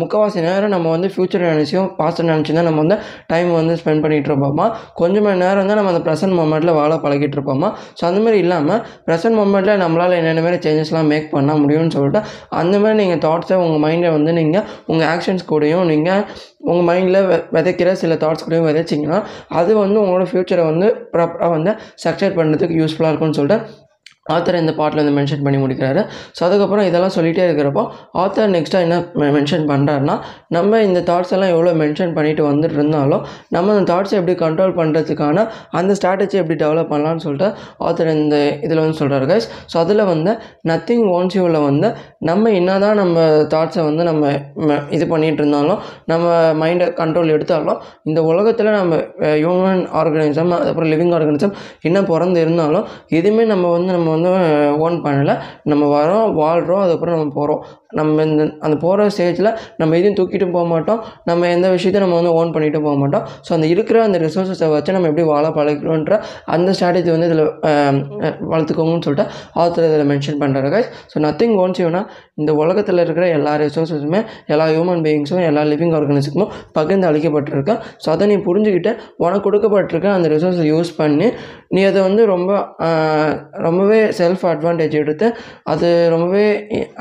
முக்கால்வாசி நேரம் நம்ம வந்து ஃப்யூச்சர் நினச்சியும் பாஸ்ட்டை நினச்சி தான் நம்ம வந்து டைம் வந்து ஸ்பெண்ட் பண்ணிகிட்டு இருப்போமா? கொஞ்சம் மணி நேரம் தான் நம்ம அந்த ப்ரெசன்ட் மூமெண்ட்டில் வாழ பழகிட்டு இருப்போமா? ஸோ அந்த மாதிரி இல்லாமல் ப்ரெசன்ட் மூமெண்ட்டில் நம்மளால் என்னென்ன மாதிரி சேஞ்சஸ்லாம் மேக் பண்ண முடியும்னு சொல்லிட்டு அந்த மாதிரி நீங்கள் தாட்ஸை உங்கள் மைண்டை வந்து நீங்கள் உங்கள் ஆக்ஷன்ஸ் கூடயும் நீங்கள் உங்கள் மைண்டில் விதைக்கிற சில தாட்ஸ் கூடயும் விதைச்சிங்கன்னா அது வந்து உங்களோட ஃப்யூச்சரை வந்து ப்ராப்பராக வந்து ஸ்ட்ரக்சர் பண்ணுறதுக்கு யூஸ்ஃபுல்லாக இருக்கும்னு சொல்லிட்டு ஆத்தர் இந்த பாட்டில் வந்து மென்ஷன் பண்ணி முடிக்கிறாரு. ஸோ அதுக்கப்புறம் இதெல்லாம் சொல்லிகிட்டே இருக்கிறப்போ ஆத்தர் நெக்ஸ்ட்டாக என்ன மென்ஷன் பண்ணுறாருன்னா நம்ம இந்த தாட்ஸ் எல்லாம் எவ்வளோ மென்ஷன் பண்ணிட்டு வந்துட்டு இருந்தாலும் நம்ம அந்த தாட்ஸை எப்படி கண்ட்ரோல் பண்ணுறதுக்கான அந்த ஸ்ட்ராட்டஜி எப்படி டெவலப் பண்ணலாம்னு சொல்லிட்டு ஆத்தர் இந்த இதில் வந்து சொல்கிறாரு கைஸ் ஸோ அதில் வந்து நத்திங் ஓன்ஸ் யூவில் வந்து நம்ம என்ன தான் நம்ம தாட்ஸை வந்து நம்ம ம- இது பண்ணிகிட்டு இருந்தாலும் நம்ம மைண்டை கண்ட்ரோல் எடுத்தாலும் இந்த உலகத்தில் நம்ம ஹியூமன் ஆர்கனிசம் அதுக்கப்புறம் லிவிங் ஆர்கனிசம் என்ன பிறந்து இருந்தாலும் எதுவுமே நம்ம வந்து நம்ம வந்து ஓன் பண்ணலை. நம்ம வரோம் வாழ்கிறோம் அதுக்கப்புறம் நம்ம போகிறோம் நம்ம இந்த அந்த போகிற ஸ்டேஜில் நம்ம எதையும் தூக்கிட்டும் போக மாட்டோம். நம்ம எந்த விஷயத்தையும் நம்ம வந்து ஓன் பண்ணிட்டு போக மாட்டோம். ஸோ அந்த இருக்கிற அந்த ரிசோர்ஸஸை வச்சு நம்ம எப்படி வாழ பழகிறோன்ற அந்த ஸ்ட்ராட்டஜி வந்து இதில் வளர்த்துக்கோங்கன்னு சொல்லிட்டு ஆத்தர் இதில் மென்ஷன் பண்ணுறாரு கைஸ் ஸோ நத்திங் ஓன்ஸ் யூனா இந்த உலகத்தில் இருக்கிற எல்லா ரிசோர்ஸஸுமே எல்லா ஹியூமன் பீயிங்ஸும் எல்லா லிவிங் ஆர்கனிசமும் பகிர்ந்து அளிக்கப்பட்டிருக்கு. ஸோ அதை நீ புரிஞ்சுக்கிட்டு உனக்கு கொடுக்கப்பட்டிருக்க அந்த ரிசோர்ஸை யூஸ் பண்ணி நீ அதை வந்து ரொம்ப ரொம்பவே செல்ஃப் அட்வான்டேஜ் எடுத்து அது ரொம்பவே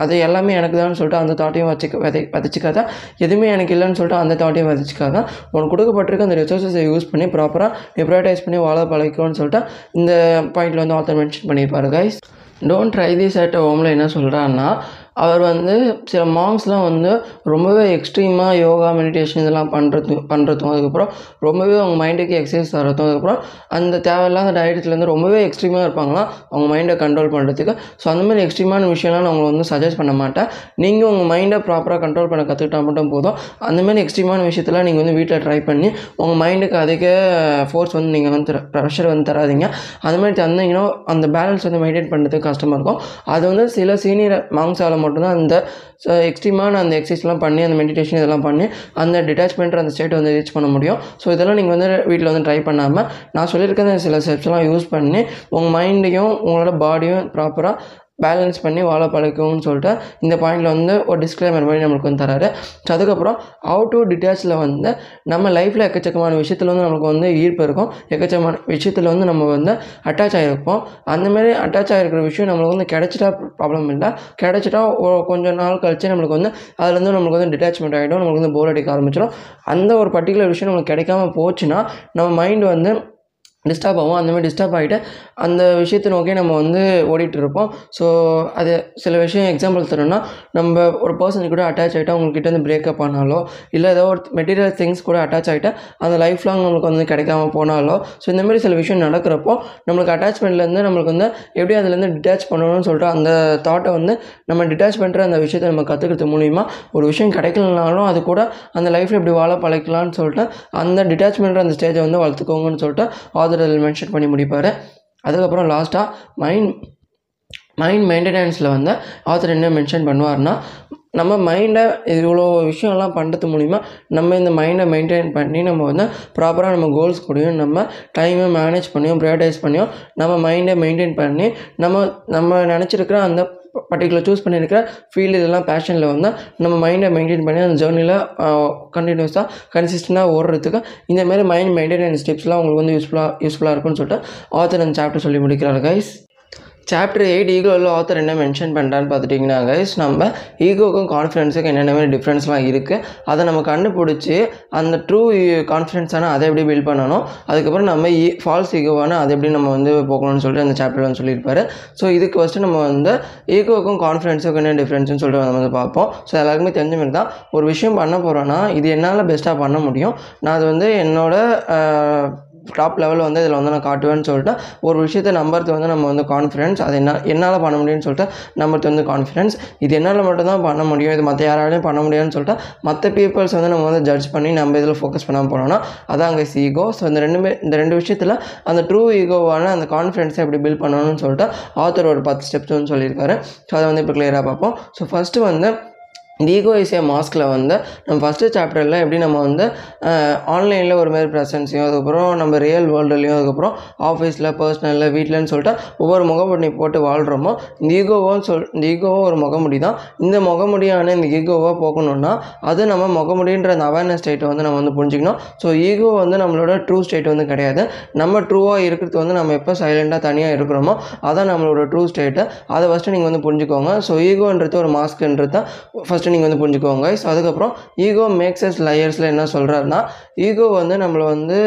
அது எல்லாமே எனக்கு தான் சொல்லிட்டு அந்த தாட்டையும் வச்சுக்க விதை விதைச்சிக்காத? எதுவுமே எனக்கு இல்லைன்னு சொல்லிட்டு அந்த தாட்டையும் விதைச்சிக்காத? உனக்கு கொடுக்கப்பட்டிருக்க அந்த ரிசோர்ஸஸை யூஸ் பண்ணி ப்ராப்பராக நீ பண்ணி வாழ பழகிக்கணும்னு சொல்லிட்டு இந்த பாயிண்டில் வந்து ஆத்தர் மென்ஷன் பண்ணியிருப்பாரு guys don't try this at ஹோமில் என்ன சொல்கிறான்னா அவர் வந்து சில மாங்ஸ்லாம் வந்து ரொம்பவே எக்ஸ்ட்ரீமாக யோகா மெடிடேஷன் இதெல்லாம் பண்ணுறது பண்ணுறதும் அதுக்கப்புறம் ரொம்பவே அவங்க மைண்டுக்கு எக்ஸசைஸ் தரதும் அதுக்கப்புறம் அந்த தேவையில்லாத டயட்லேருந்து ரொம்பவே எக்ஸ்ட்ரீமாக இருப்பாங்களாம். அவங்க மைண்டை கண்ட்ரோல் பண்ணுறதுக்கு ஸோ அந்த மாதிரி எக்ஸ்ட்ரீமான விஷயம்லாம் நான் உங்களுக்கு வந்து சஜஸ்ட் பண்ண மாட்டேன். நீங்கள் உங்கள் மைண்டை ப்ராப்பராக கண்ட்ரோல் பண்ண கற்றுக்கிட்டா மட்டும் போதும். அந்த மாதிரி எக்ஸ்ட்ரீமான விஷயத்தெல்லாம் நீங்கள் வந்து வீட்டில் ட்ரை பண்ணி உங்கள் மைண்டுக்கு அதிக ஃபோர்ஸ் வந்து நீங்கள் வந்து ப்ரெஷர் வந்து தராதீங்க. அந்த மாதிரி தந்தீங்கன்னா அந்த பேலன்ஸ் வந்து மெயின்டைன் பண்ணுறதுக்கு கஷ்டமாக இருக்கும். அது வந்து சில சீனியர் மாங்ஸால் மட்டும்தான் அந்த எக்ஸ்ட்ரீமான அந்த எக்ஸசைஸ்லாம் பண்ணி அந்த மெடிடேஷன் இதெல்லாம் பண்ணி அந்த டிட்டாச்மெண்ட் அந்த ஸ்டேட் வந்து ரீச் பண்ண முடியும். ஸோ இதெல்லாம் நீங்கள் வந்து வீட்டில் வந்து ட்ரை பண்ணாமல் நான் சொல்லியிருக்க அந்த சில ஸ்டெப்ஸ்லாம் யூஸ் பண்ணி உங்கள் மைண்டையும் உங்களோட பாடியும் ப்ராப்பராக பேலன்ஸ் பண்ணி வாழ பழக்கணும்னு சொல்லிட்டு இந்த பாயிண்டில் வந்து ஒரு டிஸ்க்ளைமர் மாதிரி நம்மளுக்கு வந்து தராரு. ஸோ அதுக்கப்புறம் அவுட் டு டிட்டாச்சில் வந்து நம்ம லைஃப்பில் எக்கச்சக்கமான விஷயத்தில் வந்து நம்மளுக்கு வந்து ஈர்ப்பு இருக்கும். எக்கச்சக்கமான விஷயத்தில் வந்து நம்ம வந்து அட்டாச் ஆகிருப்போம் அந்தமாரி அட்டாச் ஆகிருக்கிற விஷயம் நம்மளுக்கு வந்து கிடச்சிட்டா ப்ராப்ளம் இல்லை. கிடச்சிட்டா கொஞ்சம் கொஞ்ச நாள் கழிச்சு நம்மளுக்கு வந்து அதுலேருந்து நம்மளுக்கு வந்து டிட்டாச்மெண்ட் ஆகிடும் நம்மளுக்கு வந்து போர் அடிக்க ஆரம்பிச்சிடும். அந்த ஒரு பர்டிகுலர் விஷயம் நம்மளுக்கு கிடைக்காம போச்சுன்னா நம்ம மைண்ட் வந்து டிஸ்டர்ப் ஆகும். அந்தமாதிரி டிஸ்டர்ப் ஆகிட்டு அந்த விஷயத்தை நோக்கி நம்ம வந்து ஓடிட்டு இருப்போம் ஸோ அது சில விஷயம் எக்ஸாம்பிள் தரணும்னா நம்ம ஒரு பர்சன் கூட அட்டாச் ஆகிட்டா அவங்கக்கிட்ட வந்து பிரேக்கப் ஆனாலோ இல்லை ஏதோ ஒரு மெட்டீரியல் திங்ஸ் கூட அட்டாச் ஆகிட்டா அந்த லைஃப் லாங் நம்மளுக்கு வந்து கிடைக்காம போனாலோ ஸோ இந்தமாரி சில விஷயம் நடக்கிறப்போ நம்மளுக்கு அட்டாச்மெண்ட்லேருந்து நம்மளுக்கு வந்து எப்படி அதுலேருந்து டிட்டாச் பண்ணணும்னு சொல்லிட்டு அந்த தாட்டை வந்து நம்ம டிட்டாச் பண்ணுற அந்த விஷயத்தை நம்ம கற்றுக்கிறது மூலிமா ஒரு விஷயம் கிடைக்கலனாலும் அது கூட அந்த லைஃப்பில் எப்படி வாழ பழக்கலாம்னு சொல்லிட்டு அந்த டிட்டாச்மெண்ட் அந்த ஸ்டேஜை வந்து வளர்த்துக்கோங்கன்னு சொல்லிட்டு ஆதர் மென்ஷன் பண்ணி முடிப்பார். அதுக்கப்புறம் லாஸ்ட்டாக மைண்ட் மைண்ட் மெயின்டெனன்ஸில் வந்து ஆத்தர் என்ன மென்ஷன் பண்ணுவார்னா நம்ம மைண்டை இவ்வளோ விஷயம்லாம் பண்ணுறது மூலிமா நம்ம இந்த மைண்டை மெயின்டைன் பண்ணி நம்ம வந்து ப்ராப்பராக நம்ம கோல்ஸ் கூடயும் நம்ம டைமை மேனேஜ் பண்ணியும் ப்ரையாரிட்டைஸ் பண்ணியும் நம்ம மைண்டை மெயின்டைன் பண்ணி நம்ம நம்ம நினச்சிருக்கிற அந்த பர்டிகுலர் சூஸ் பண்ணியிருக்கிற ஃபீல்டு இதெல்லாம் பேஷனில் வந்தால் நம்ம மைண்டை மெயின்டைன் பண்ணி அந்த ஜேர்னியில் கண்டினியூஸாக கன்சிஸ்டண்டாக ஓடுறதுக்கு இந்த மாதிரி மைண்ட் மெயின்டெனன்ஸ் டிப்ஸ்லாம் உங்களுக்கு வந்து யூஸ்ஃபுல்லாக யூஸ்ஃபுல்லாக இருக்கும்னு சொல்லிட்டு ஆத்தர் அந்த சாப்டர் சொல்லி முடிக்கிறாரு கைஸ் சாப்டர் எயிட் ஈகோவில் ஆத்தர் என்ன மென்ஷன் பண்ணுறான்னு பார்த்துட்டிங்கன்னா கைஸ் நம்ம ஈகோக்கும் கான்ஃபிடென்ஸுக்கும் என்னென்ன மாதிரி டிஃப்ரென்ஸ்லாம் இருக்குது அதை நம்ம கண்டுபிடிச்சி அந்த ட்ரூ கான்ஃபிடென்ஸான அதை எப்படி பில்ட் பண்ணணும்? அதுக்கப்புறம் நம்ம ஈ ஃபால்ஸ் ஈகோவான அதை எப்படி நம்ம வந்து போகணும்னு சொல்லிட்டு அந்த சாப்டர் வந்து சொல்லியிருப்பாரு. ஸோ இதுக்கு ஃபஸ்ட்டு நம்ம வந்து ஈகோக்கும் கான்ஃபிடென்ஸுக்கும் என்ன டிஃப்ரென்ஸ்னு சொல்லிட்டு நம்ம வந்து பார்ப்போம். ஸோ எல்லாருக்குமே தெரிஞ்ச மாதிரி தான் ஒரு விஷயம் பண்ண போகிறோன்னா இது என்னால் பெஸ்ட்டாக பண்ண முடியும். நான் அது வந்து என்னோடய டாப் லெவலில் வந்து இதில் வந்து நான் காட்டுவேன்னு சொல்லிட்டு ஒரு விஷயத்தை நம்புறது வந்து நம்ம வந்து கான்ஃபிடன்ஸ் அது என்ன என்னால் பண்ண முடியும்னு சொல்லிட்டு நம்புறது வந்து கான்ஃபிடென்ஸ் இது என்னால் மட்டும்தான் பண்ண முடியும் இது மற்ற யாராலையும் பண்ண முடியாதுன்னு சொல்லிட்டு மற்ற பீப்புள்ஸ் வந்து நம்ம வந்து ஜட்ஜ் பண்ணி நம்ம இதில் ஃபோக்கஸ் பண்ணாமல் போனோம்னா அதான் அங்கே ஈகோ ஸோ இந்த ரெண்டுமே இந்த ரெண்டு விஷயத்தில் அந்த ட்ரூ ஈகோவான அந்த கான்ஃபிடன்ஸை எப்படி பில்ட் பண்ணணும்னு சொல்லிட்டு ஆத்தர் ஒரு பத்து ஸ்டெப்ஸ் வந்து சொல்லியிருக்காரு. ஸோ அதை வந்து இப்போ கிளியராக பார்ப்போம். ஸோ ஃபஸ்ட்டு வந்து இந்த ஈகோ இஸ் ஏ மாஸ்கில் வந்து நம்ம ஃபஸ்ட்டு சாப்டரில் எப்படி நம்ம வந்து ஆன்லைனில் ஒரு மாதிரி ப்ரெசன்ஸையும் அதுக்கப்புறம் நம்ம ரியல் வேர்ல்டுலையும் அதுக்கப்புறம் ஆஃபீஸில் பர்சனலில் வீட்டிலன்னு சொல்லிட்டு ஒவ்வொரு முகமுடி போட்டு வாழ்கிறோமோ இந்த ஈகோவும் சொல் இந்த ஈகோவும் ஒரு முகமுடி தான். இந்த முகமுடியான இந்த ஈகோவாக போக்கணும்னா அது நம்ம முகமுடின்ற அந்த அவேர்னஸ் ஸ்டேட்டை வந்து நம்ம வந்து புரிஞ்சிக்கணும். ஸோ ஈகோ வந்து நம்மளோட ட்ரூ ஸ்டேட் வந்து கிடையாது. நம்ம ட்ரூவாக இருக்கிறது வந்து நம்ம எப்போ சைலண்ட்டாக தனியாக இருக்கிறோமோ அதான் நம்மளோட ட்ரூ ஸ்டேட்டு அதை ஃபஸ்ட்டு நீங்கள் வந்து புரிஞ்சுக்கோங்க. ஸோ ஈகோன்றது ஒரு மாஸ்க்ன்றது தான். ஃபஸ்ட்டு நீங்கள் வந்து புரிஞ்சுக்கோங்க. ஸோ அதுக்கப்புறம் ஈகோ மேக்ஸ் எஸ் லயர்ஸில் என்ன சொல்கிறாருன்னா ஈகோ வந்து நம்மளை வந்து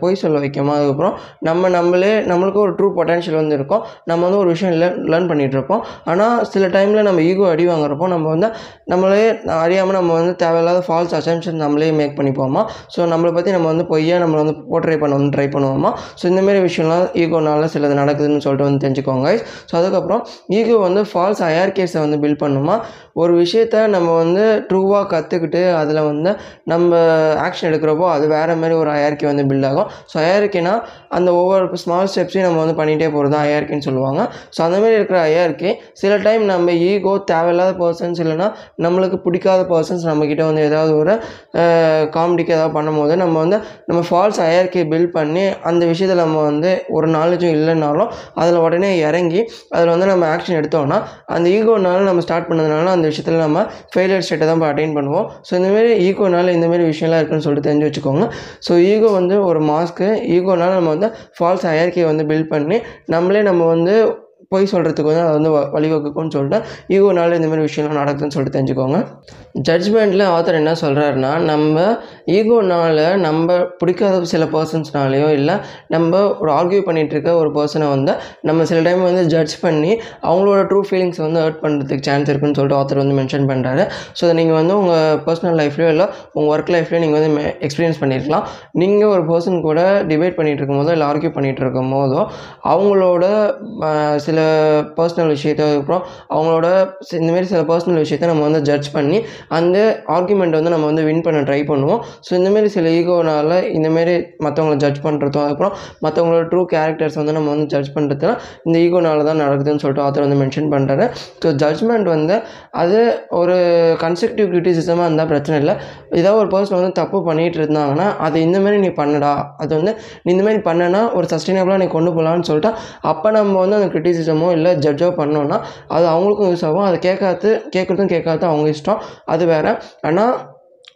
பொய் சொல்ல வைக்குமா அதுக்கப்புறம் நம்ம நம்மளே நம்மளுக்கு ஒரு ட்ரூ பொட்டன்ஷியல் வந்து இருக்கும். நம்ம வந்து ஒரு விஷயம் லேர்ன் லேர்ன் பண்ணிகிட்ருப்போம் ஆனால் சில டைமில் நம்ம ஈகோ அடி வாங்குறப்போ நம்ம வந்து நம்மளே அறியாமல் நம்ம வந்து தேவையில்லாத ஃபால்ஸ் அசம்ஷன் நம்மளே மேக் பண்ணிப்போமா? ஸோ நம்மளை பற்றி நம்ம வந்து பொய்யா நம்மளை வந்து போர்ட்ரை பண்ண வந்து ட்ரை பண்ணுவோமா? ஸோ இந்தமாரி விஷயம்லாம் ஈகோனால சிலது நடக்குதுன்னு சொல்லிட்டு வந்து தெரிஞ்சுக்கோங்க ஸோ அதுக்கப்புறம் ஈகோ வந்து ஃபால்ஸ் அயர்கேஸை வந்து பில்ட் பண்ணுமா? ஒரு விஷயத்த நம்ம வந்து ட்ரூவாக கற்றுக்கிட்டு அதில் வந்து நம்ம ஆக்ஷன் எடுக்கிறப்போ அது வேறு மாதிரி ஒரு அயர்க்கி வந்து பில்ட் ஆகும். ஸோ அயர்க்கினா அந்த ஒவ்வொரு ஸ்மால் ஸ்டெப்ஸையும் நம்ம வந்து பண்ணிகிட்டே போகிறது தான் அயர்க்கின்னு சொல்லுவாங்க. ஸோ அந்தமாரி இருக்கிற அயர்க்கி சில டைம் நம்ம ஈகோ தேவையில்லாத பர்சன்ஸ் இல்லைனா நம்மளுக்கு பிடிக்காத பர்சன்ஸ் நம்மக்கிட்ட வந்து ஏதாவது ஒரு காமெடிக்கு ஏதாவது பண்ணும்போது நம்ம வந்து நம்ம ஃபால்ஸ் அயர்க்கியை பில்ட் பண்ணி அந்த விஷயத்தில் நம்ம வந்து ஒரு நாலேஜும் இல்லைனாலும் அதில் உடனே இறங்கி அதில் வந்து நம்ம ஆக்ஷன் எடுத்தோம்னா அந்த ஈகோனால நம்ம ஸ்டார்ட் பண்ணதுனால அந்த விஷயத்தில் நம்ம ஃபெயிலியர் ஸ்டேட்டை தான் அட்டைன் பண்ணுவோம். ஸோ இந்தமாரி ஈகோனால் இந்தமாரி விஷயம்லாம் இருக்குன்னு சொல்லிட்டு தெரிஞ்சு வச்சுக்கோங்க. ஸோ ஈகோ வந்து ஒரு மாஸ்க்கு ஈகோனால் நம்ம வந்து ஃபால்ஸ் அயர்க்கியை வந்து பில்ட் பண்ணி நம்மளே நம்ம வந்து பொய் சொல்கிறதுக்கு வந்து அது வந்து வழிவகுக்கும்னு சொல்லிட்டு ஈகோனால இந்த மாதிரி விஷயம்லாம் நடக்குதுன்னு சொல்லிட்டு தெரிஞ்சுக்கோங்க. ஜட்ஜ்மெண்ட்டில் ஆத்தர் என்ன சொல்கிறாருன்னா நம்ம ஈகோனால் நம்ம பிடிக்காத சில பர்சன்ஸ்னாலேயோ இல்லை நம்ம ஒரு ஆர்கியூ பண்ணிகிட்டு இருக்க ஒரு பர்சனை வந்து நம்ம சில டைம் வந்து ஜட்ஜ் பண்ணி அவங்களோட ட்ரூ ஃபீலிங்ஸ் வந்து ஹர்ட் பண்ணுறதுக்கு சான்ஸ் இருக்குன்னு சொல்லிட்டு ஆத்தர் வந்து மென்ஷன் பண்ணுறாரு ஸோ அதை நீங்கள் வந்து உங்கள் பர்சனல் லைஃப்லையோ இல்லை உங்கள் ஒர்க் லைஃப்லையோ நீங்கள் வந்து எக்ஸ்பீரியன்ஸ் பண்ணியிருக்கலாம் நீங்கள் ஒரு பர்சன் கூட டிபேட் பண்ணிகிட்டு இருக்கும் போதோ இல்லை ஆர்கியூ பண்ணிகிட்டு இருக்கும் போதோ அவங்களோட சில சில பர்சனல் விஷயத்தை அப்புறம் அவங்களோட இந்தமாரி சில பர்சனல் விஷயத்தை நம்ம வந்து ஜட்ஜ் பண்ணி அந்த ஆர்குமெண்ட் வந்து நம்ம வந்து வின் பண்ண ட்ரை பண்ணுவோம். ஸோ இந்தமாரி சில ஈகோனால இந்தமாரி மற்றவங்கள ஜட்ஜ் பண்ணுறதும் அதுக்கப்புறம் மற்றவங்களோட ட்ரூ கேரக்டர்ஸ் வந்து நம்ம வந்து ஜட்ஜ் பண்ணுறதுலாம் இந்த ஈகோனால தான் நடக்குதுன்னு சொல்லிட்டு ஆத்தர் வந்து மென்ஷன் பண்ணுறாரு ஸோ ஜட்ஜ்மெண்ட் வந்து அது ஒரு கன்ஸ்ட்ரக்டிவ் கிரிட்டிசிசமாக இருந்தால் பிரச்சனை இல்லை. ஏதாவது ஒரு பர்சன் வந்து தப்பு பண்ணிகிட்டு இருந்தாங்கன்னா அது இந்தமாரி நீ பண்ணுடா அது வந்து நீ இந்தமாரி பண்ணனா ஒரு சஸ்டைனபிளாக நீ கொண்டு போகலான்னு சொல்லிட்டு அப்போ நம்ம வந்து அந்த கிரிட்டிசிசம் இல்லை ஜட்ஜோ பண்ணோன்னா அது அவங்களுக்கும் யூஸ் ஆகும். அதை கேட்காது கேட்குறதும் கேட்காது அவங்க இஷ்டம். அது வேறு. ஆனால்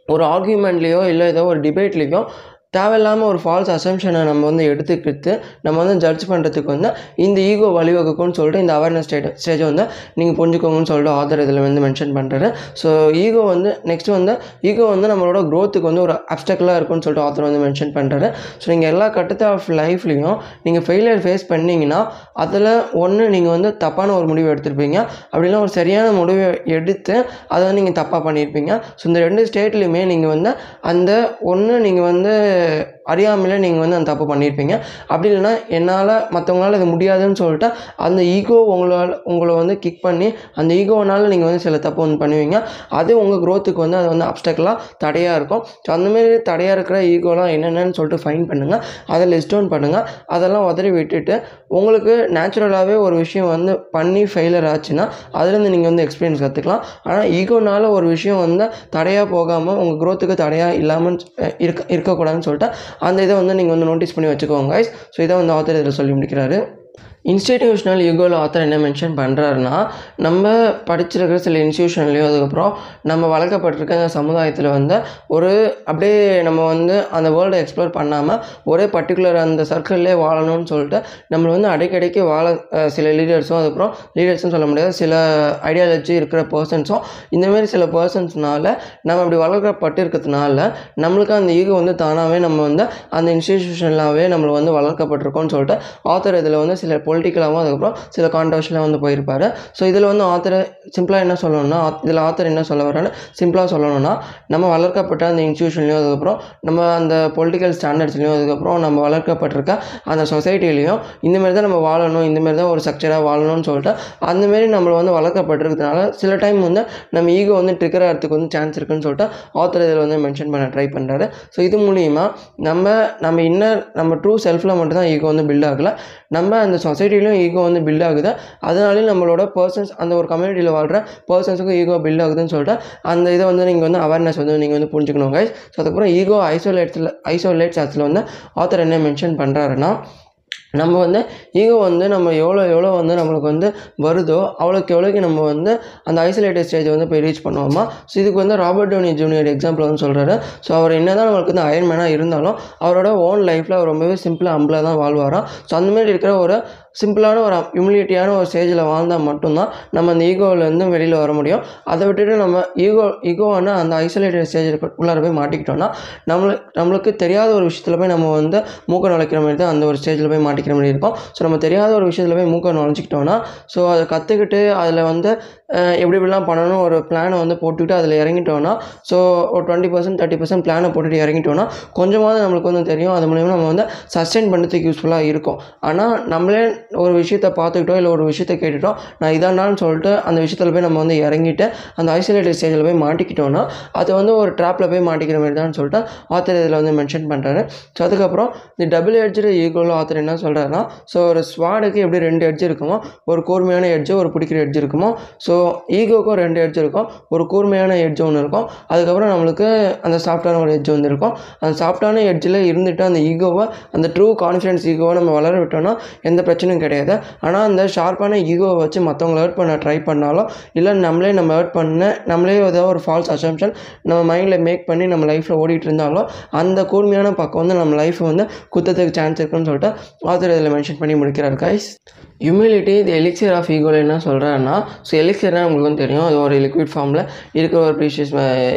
ஒரு ஆர்கியூமெண்ட்லேயோ இல்லை ஏதோ ஒரு டிபேட்லேயோ தேவையில்லாமல் ஒரு ஃபால்ஸ் அசம்ஷனை நம்ம வந்து எடுத்துக்கிட்டு நம்ம வந்து ஜட்ஜ் பண்ணுறதுக்கு வந்து இந்த ஈகோ வழிவகுக்கும்னு சொல்லிட்டு இந்த அவேர்னஸ் ஸ்டேட் ஸ்டேஜை வந்து நீங்கள் புரிஞ்சுக்கோங்கன்னு சொல்லிட்டு ஆதர் இதில் வந்து மென்ஷன் பண்ணுறாரு ஸோ ஈகோ வந்து நெக்ஸ்ட் வந்து ஈகோ வந்து நம்மளோட க்ரோத்துக்கு வந்து ஒரு அப்டக்கலாக இருக்கும்னு சொல்லிட்டு ஆத்தர் வந்து மென்ஷன் பண்ணுறாரு ஸோ நீங்கள் எல்லா கட்டத்தை ஆஃப் லைஃப்லேயும் நீங்கள் ஃபெயிலியர் ஃபேஸ் பண்ணிங்கன்னா அதில் ஒன்று நீங்கள் வந்து தப்பான ஒரு முடிவு எடுத்திருப்பீங்க. அப்படின்னா ஒரு சரியான முடிவை எடுத்து அதை வந்து நீங்கள் தப்பாக பண்ணியிருப்பீங்க. ஸோ இந்த ரெண்டு ஸ்டேட்லேயுமே நீங்கள் வந்து அந்த ஒன்று நீங்கள் வந்து uh, அறியாமலே நீங்கள் வந்து அந்த தப்பு பண்ணியிருப்பீங்க அப்படி இல்லைன்னா என்னால் மற்றவங்களால இது முடியாதுன்னு சொல்லிட்டு அந்த ஈகோ உங்களால் உங்களை வந்து கிக் பண்ணி அந்த ஈகோனால் நீங்கள் வந்து சில தப்பு வந்து பண்ணுவீங்க. அது உங்கள் க்ரோத்துக்கு வந்து அது வந்து அப்டக்கலாக தடையாக இருக்கும். ஸோ அந்தமாரி தடையாக இருக்கிற ஈகோலாம் என்னென்னு சொல்லிட்டு ஃபைன் பண்ணுங்கள் அதை லிஸ்ட் டவுன் பண்ணுங்கள் அதெல்லாம் உதறி விட்டுட்டு உங்களுக்கு நேச்சுரலாகவே ஒரு விஷயம் வந்து பண்ணி ஃபெயிலர் ஆச்சுன்னா அதுலேருந்து நீங்கள் வந்து எக்ஸ்பீரியன்ஸ் கற்றுக்கலாம் ஆனால் ஈகோனால் ஒரு விஷயம் வந்து தடையாக போகாமல் உங்கள் க்ரோத்துக்கு தடையாக இல்லாமல் இருக்க இருக்கக்கூடாதுன்னு சொல்லிட்டு அந்த இதை வந்து நீங்கள் வந்து நோட்டீஸ் பண்ணி வச்சுக்கோங்க ஸோ இதை வந்து ஆத்தர் இதில் சொல்லி முடிக்கிறாரு. இன்ஸ்டிடியூஷனல் ஈகோவில் ஆத்தர் என்ன மென்ஷன் பண்ணுறாருன்னா நம்ம படிச்சிருக்கிற சில இன்ஸ்டியூஷன்லேயும் அதுக்கப்புறம் நம்ம வளர்க்கப்பட்டிருக்க அந்த சமுதாயத்தில் வந்து ஒரு அப்படியே நம்ம வந்து அந்த வேர்ல்டை எக்ஸ்ப்ளோர் பண்ணாமல் ஒரே பர்டிகுலர் அந்த சர்க்கிள்லே வாழணும்னு சொல்லிட்டு நம்மளை வந்து அடிக்கடிக்கு வாழ சில லீடர்ஸும் அதுக்கப்புறம் லீடர்ஸ்னு சொல்ல முடியாது சில ஐடியாலஜி இருக்கிற பர்சன்ஸும் இந்தமாரி சில பர்சன்ஸ்னால நம்ம அப்படி வளர்க்கப்பட்டு இருக்கிறதுனால நம்மளுக்கு அந்த ஈகோ வந்து தானாகவே நம்ம வந்து அந்த இன்ஸ்டிடியூஷனாகவே நம்மளை வந்து வளர்க்கப்பட்டிருக்கோம்னு சொல்லிட்டு ஆத்தர் இதில் வந்து சில பொலிட்டிக்கலாகவும் அதுக்கப்புறம் சில கான்ட்ரவர்ஷியலாக வந்து போயிருப்பார். ஸோ இதில் வந்து ஆத்தர் சிம்பிளாக என்ன சொல்லணும்னா இதில் ஆத்தர் என்ன சொல்ல வரான்னு சிம்பிளாக சொல்லணும்னா நம்ம வளர்க்கப்பட்ட அந்த இன்ஸ்டியூஷன்லையும் அதுக்கப்புறம் நம்ம அந்த பொலிட்டிக்கல் ஸ்டாண்டர்ட்ஸ்லையும் அதுக்கப்புறம் நம்ம வளர்க்கப்பட்டிருக்க அந்த சொசைட்டிலையும் இந்தமாரி தான் நம்ம வாழணும் இந்தமாரி தான் ஒரு ஸ்ட்ரக்சராக வாழணும்னு சொல்லிட்டு அந்தமாரி நம்மளை வந்து வளர்க்கப்பட்டிருக்கிறதுனால சில டைம் வந்து நம்ம ஈகோ வந்து ட்ரிக்கர் ஆகிறதுக்கு வந்து சான்ஸ் இருக்குன்னு சொல்லிட்டு ஆத்தர் இதில் வந்து மென்ஷன் பண்ண ட்ரை பண்ணுறாரு ஸோ இது மூலிமா நம்ம நம்ம இன்னர் நம்ம ட்ரூ செல்ஃபில் மட்டும்தான் ஈகோ வந்து பில்ட் ஆகலை. நம்ம அந்த சொசைட்டிலையும் ஈகோ வந்து பில்ட் ஆகுது. அதனாலேயும் நம்மளோட பர்சன்ஸ் அந்த ஒரு கம்யூனிட்டியில் வாழ்கிற பர்சன்ஸுக்கும் ஈகோ பில்ட் ஆகுதுன்னு சொல்லிட்டு அந்த இதை வந்து நீங்கள் வந்து அவேர்னஸ் வந்து நீங்கள் வந்து புரிஞ்சுக்கணும் கைஸ் ஸோ அதுக்கப்புறம் ஈகோ ஐசோலேட்ஸில் ஐசோலேட்ஸ் அதில் வந்து ஆத்தர் என்ன மென்ஷன் பண்ணுறாருன்னா நம்ம வந்து ஈகோ வந்து நம்ம எவ்வளோ எவ்வளோ வந்து நம்மளுக்கு வந்து வருதோ அவ்வளோக்கு எவ்வளோக்கு நம்ம வந்து அந்த ஐசோலேட்டட் ஸ்டேஜை வந்து போய் ரீச் பண்ணுவோமா? ஸோ இதுக்கு வந்து ராபர்ட் டோனி ஜூனியர் எக்ஸாம்பிள் வந்து சொல்கிறாரு ஸோ அவர் என்ன தான் நம்மளுக்கு வந்து அயன்மேனாக இருந்தாலும் அவரோட ஓன் லைஃப்பில் அவர் ரொம்பவே சிம்பிளாக அம்பிளாக தான் வாழ்வாராம். ஸோ அந்தமாரி இருக்கிற ஒரு சிம்பிளான ஒரு ஹியூமிலிட்டியான ஒரு ஸ்டேஜில் வாழ்ந்தால் மட்டும்தான் நம்ம அந்த ஈகோவிலேருந்து வெளியில் வர முடியும். அதை விட்டுட்டு நம்ம ஈகோ ஈகோவான அந்த ஐசோலேட்டட் ஸ்டேஜில் உள்ளார போய் மாட்டிக்கிட்டோம்னா நம்மளுக்கு நம்மளுக்கு தெரியாத ஒரு விஷயத்தில் போய் நம்ம வந்து மூக்க நுழைக்கிற மாதிரி தான் அந்த ஒரு ஸ்டேஜில் போய் மாட்டிக்கிற மாதிரி இருக்கும். ஸோ நம்ம தெரியாத ஒரு விஷயத்தில் போய் மூக்க நுழைஞ்சிக்கிட்டோன்னா ஸோ அதை கற்றுக்கிட்டு அதில் வந்து எப்படி எப்படிலாம் பண்ணணும் ஒரு பிளானை வந்து போட்டுக்கிட்டு அதில் இறங்கிட்டோன்னா ஸோ ஒரு டுவெண்ட்டி பர்சன்ட் தேர்ட்டி பர்சன்ட் பிளானை போட்டுட்டு இறங்கிட்டோன்னா கொஞ்சமாவது நம்மளுக்கு வந்து தெரியும். அது மூலிமா நம்ம வந்து சஸ்டெயின் பண்ணுறதுக்கு யூஸ்ஃபுல்லாக இருக்கும். ஆனால் நம்மளே ஒரு விஷயத்தை பார்த்துக்கிட்டோம் இல்லை ஒரு விஷயத்தை கேட்டுட்டோம் நான் இதானான்னு சொல்லிட்டு அந்த விஷயத்தில் போய் நம்ம வந்து இறங்கிட்டு அந்த ஐசோலேட்டட் ஸ்டேஜில் போய் மாட்டிக்கிட்டோன்னா அது வந்து ஒரு ட்ராப்பில் போய் மாட்டிக்கிற மாதிரி தான் சொல்லிட்டு ஆத்தர் இதில் வந்து மென்ஷன் பண்ணுறாரு ஸோ அதுக்கப்புறம் இந்த டபுள் எட்ஜு ஈகோவில் ஆத்தர் என்ன சொல்கிறாருன்னா ஸோ ஒரு ஸ்வாடுக்கு எப்படி ரெண்டு எட்ஜ் இருக்குமோ ஒரு கூர்மையான எட்ஜு ஒரு பிடிக்கிற எட்ஜ் இருக்குமோ ஸோ ஈகோக்கும் ரெண்டு எட்ஜ் இருக்கும் ஒரு கூர்மையான எட்ஜ் ஒன்று இருக்கும். அதுக்கப்புறம் நம்மளுக்கு அந்த சாஃப்டான ஒரு எட்ஜ் வந்து இருக்கும். அந்த சாஃப்டான எட்ஜில் இருந்துட்டு அந்த ஈகோவை அந்த ட்ரூ கான்ஃபிடன்ஸ் ஈகோவை நம்ம வளர விட்டோம்னா எந்த பிரச்சனையும் கிடையாது. ஆனால் அந்த ஷார்ப்பான ஈகோவை வச்சு மற்றவங்களை ஹர்ட் பண்ண ட்ரை பண்ணாலும் இல்லை நம்மளே நம்ம ஹர்ட் பண்ண நம்மளே ஏதோ ஒரு ஃபால்ஸ் அசம்ஷன் நம்ம மைண்டில் மேக் பண்ணி நம்ம லைஃப்பில் ஓடிட்டு இருந்தாலும் அந்த கூர்மையான பக்கம் வந்து நம்ம லைஃப்பை வந்து குத்தத்துக்கு சான்ஸ் இருக்குன்னு சொல்லிட்டு ஆத்தர் இதில் மென்ஷன் பண்ணி முடிக்கிறார் கைஸ் ஹியூமிலிட்டி இது எலிக்சர் ஆஃப் ஈகோவில் என்ன சொல்கிறேன்னா ஸோ எலிக்சர்னா நம்மளுக்கு வந்து தெரியும். அது ஒரு லிக்விட் ஃபார்மில் இருக்கிற ஒரு ப்ரீஷியஸ்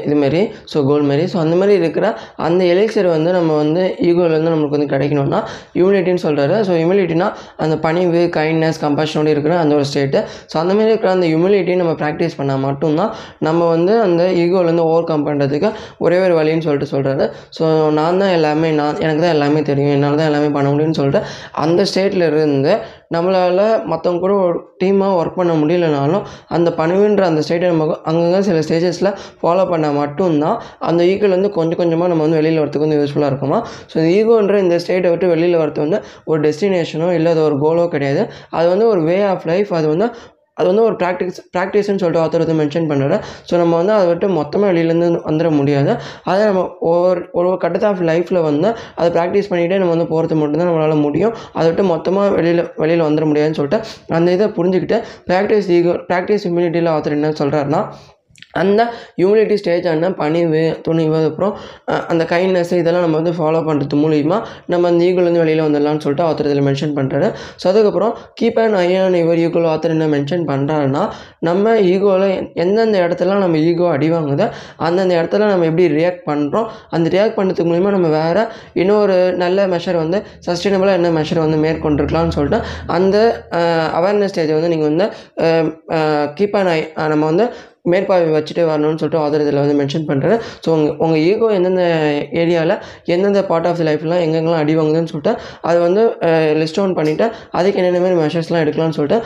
இதுமாரி ஸோ கோல்டு மாரி. ஸோ அந்த மாதிரி இருக்கிற அந்த எலிக்சர் வந்து நம்ம வந்து ஈகோலேருந்து நம்மளுக்கு வந்து கிடைக்கணும்னா ஹியூமிலிட்டின்னு சொல்கிறாரு ஸோ ஹியூமிலிட்டினா அந்த பணிவு கைண்ட்னஸ் கம்பேஷனோடு இருக்கிற அந்த ஒரு ஸ்டேட்டு ஸோ அந்த மாதிரி இருக்கிற அந்த ஹியூமிலிட்டி நம்ம ப்ராக்டிஸ் பண்ணால் மட்டும்தான் நம்ம வந்து அந்த ஈகோலேருந்து ஓவர் கம் பண்ணுறதுக்கு ஒரே ஒரு வழின்னு சொல்லிட்டு சொல்கிறாரு ஸோ நான் தான் எல்லாமே நான் எனக்கு தான் எல்லாமே தெரியும். என்னால் தான் எல்லாமே பண்ண முடியும்னு சொல்லிட்டு அந்த ஸ்டேட்டில் இருந்து நம்மளால் மற்றவங்க கூட ஒரு டீமாக ஒர்க் பண்ண முடியலனாலும் அந்த பணிவுன்ற அந்த ஸ்டேட்டை நம்ம அங்கங்கே சில ஸ்டேஜஸில் ஃபாலோ பண்ணால் மட்டும்தான் அந்த ஈகோலேருந்து கொஞ்சம் கொஞ்சமாக நம்ம வந்து வெளியில் வரத்துக்கு வந்து யூஸ்ஃபுல்லாக இருக்குமா? ஸோ இந்த ஈகோன்ற இந்த ஸ்டேட்டை விட்டு வெளியில் வரது வந்து ஒரு டெஸ்டினேஷனோ இல்லை அது ஒரு கோலோ கிடையாது. அது வந்து ஒரு வே ஆஃப் லைஃப் அது வந்து அது வந்து ஒரு ப்ராக்டிஸ் ப்ராக்டிஸ்னு சொல்லிட்டு ஆத்தர் வந்து மென்ஷன் பண்ணுறாரு ஸோ நம்ம வந்து அதை விட்டு மொத்தமாக வெளியிலேருந்து வந்துட முடியாது. அதை நம்ம ஒவ்வொரு ஒரு கட்டத்தை ஆஃப் லைஃப்பில் வந்து அதை ப்ராக்டிஸ் பண்ணிகிட்டே நம்ம வந்து போகிறது மட்டும்தான் நம்மளால் முடியும். அதை விட்டு மொத்தமாக வெளியில் வெளியில் வந்துட முடியாதுன்னு சொல்லிட்டு அந்த இதை புரிஞ்சுக்கிட்டு ப்ராக்டிஸ் ஈகோ ப்ராக்டிஸ் இம்யூனிட்டியில் ஆத்தர் என்ன சொல்கிறாருன்னா அந்த ஹியூமிலிட்டி ஸ்டேஜ் ஆன பணிவு துணிவு அதுக்கப்புறம் அந்த கைண்ட்னஸ் இதெல்லாம் நம்ம வந்து ஃபாலோ பண்ணுறது மூலிமா நம்ம அந்த ஈகோலேருந்து வெளியில் வந்துடலாம்னு சொல்லிட்டு ஆத்தர் இதில் மென்ஷன் பண்ணுறாரு ஸோ அதுக்கப்புறம் கீப் அண்ட் ஐயன் இவர் ஈகோல் ஆத்தர் என்ன மென்ஷன் பண்ணுறாருன்னா நம்ம ஈகோவில் எந்தெந்த இடத்துலலாம் நம்ம ஈகோ அடி வாங்குதோ அந்தந்த இடத்துல நம்ம எப்படி ரியாக்ட் பண்ணுறோம் அந்த ரியாக்ட் பண்ணுறதுக்கு மூலிமா நம்ம வேறு இன்னொரு நல்ல மெஷர் வந்து சஸ்டைனபிளாக என்ன மெஷர் வந்து மேற்கொண்டிருக்கலாம்னு சொல்லிட்டு அந்த அவேர்னஸ் ஸ்டேஜை வந்து நீங்கள் வந்து கீப் அண்ட் ஐ நம்ம வந்து மேற்பார்வை வச்சுட்டே வரணும்னு சொல்லிட்டு ஆதர் இதில் வந்து மென்ஷன் பண்ணுறாரு ஸோ உங்கள் உங்கள் ஈகோ எந்தெந்த ஏரியாவில் எந்தெந்த பார்ட் ஆஃப் தி லைஃப்லாம் எங்கெங்கெல்லாம் அடி வாங்குதுன்னு சொல்லிட்டு அதை வந்து லிஸ்ட் டவுன் பண்ணிவிட்டு அதுக்கு என்னென்ன மாதிரி மெஷர்ஸ்லாம் எடுக்கலாம்னு சொல்லிட்டு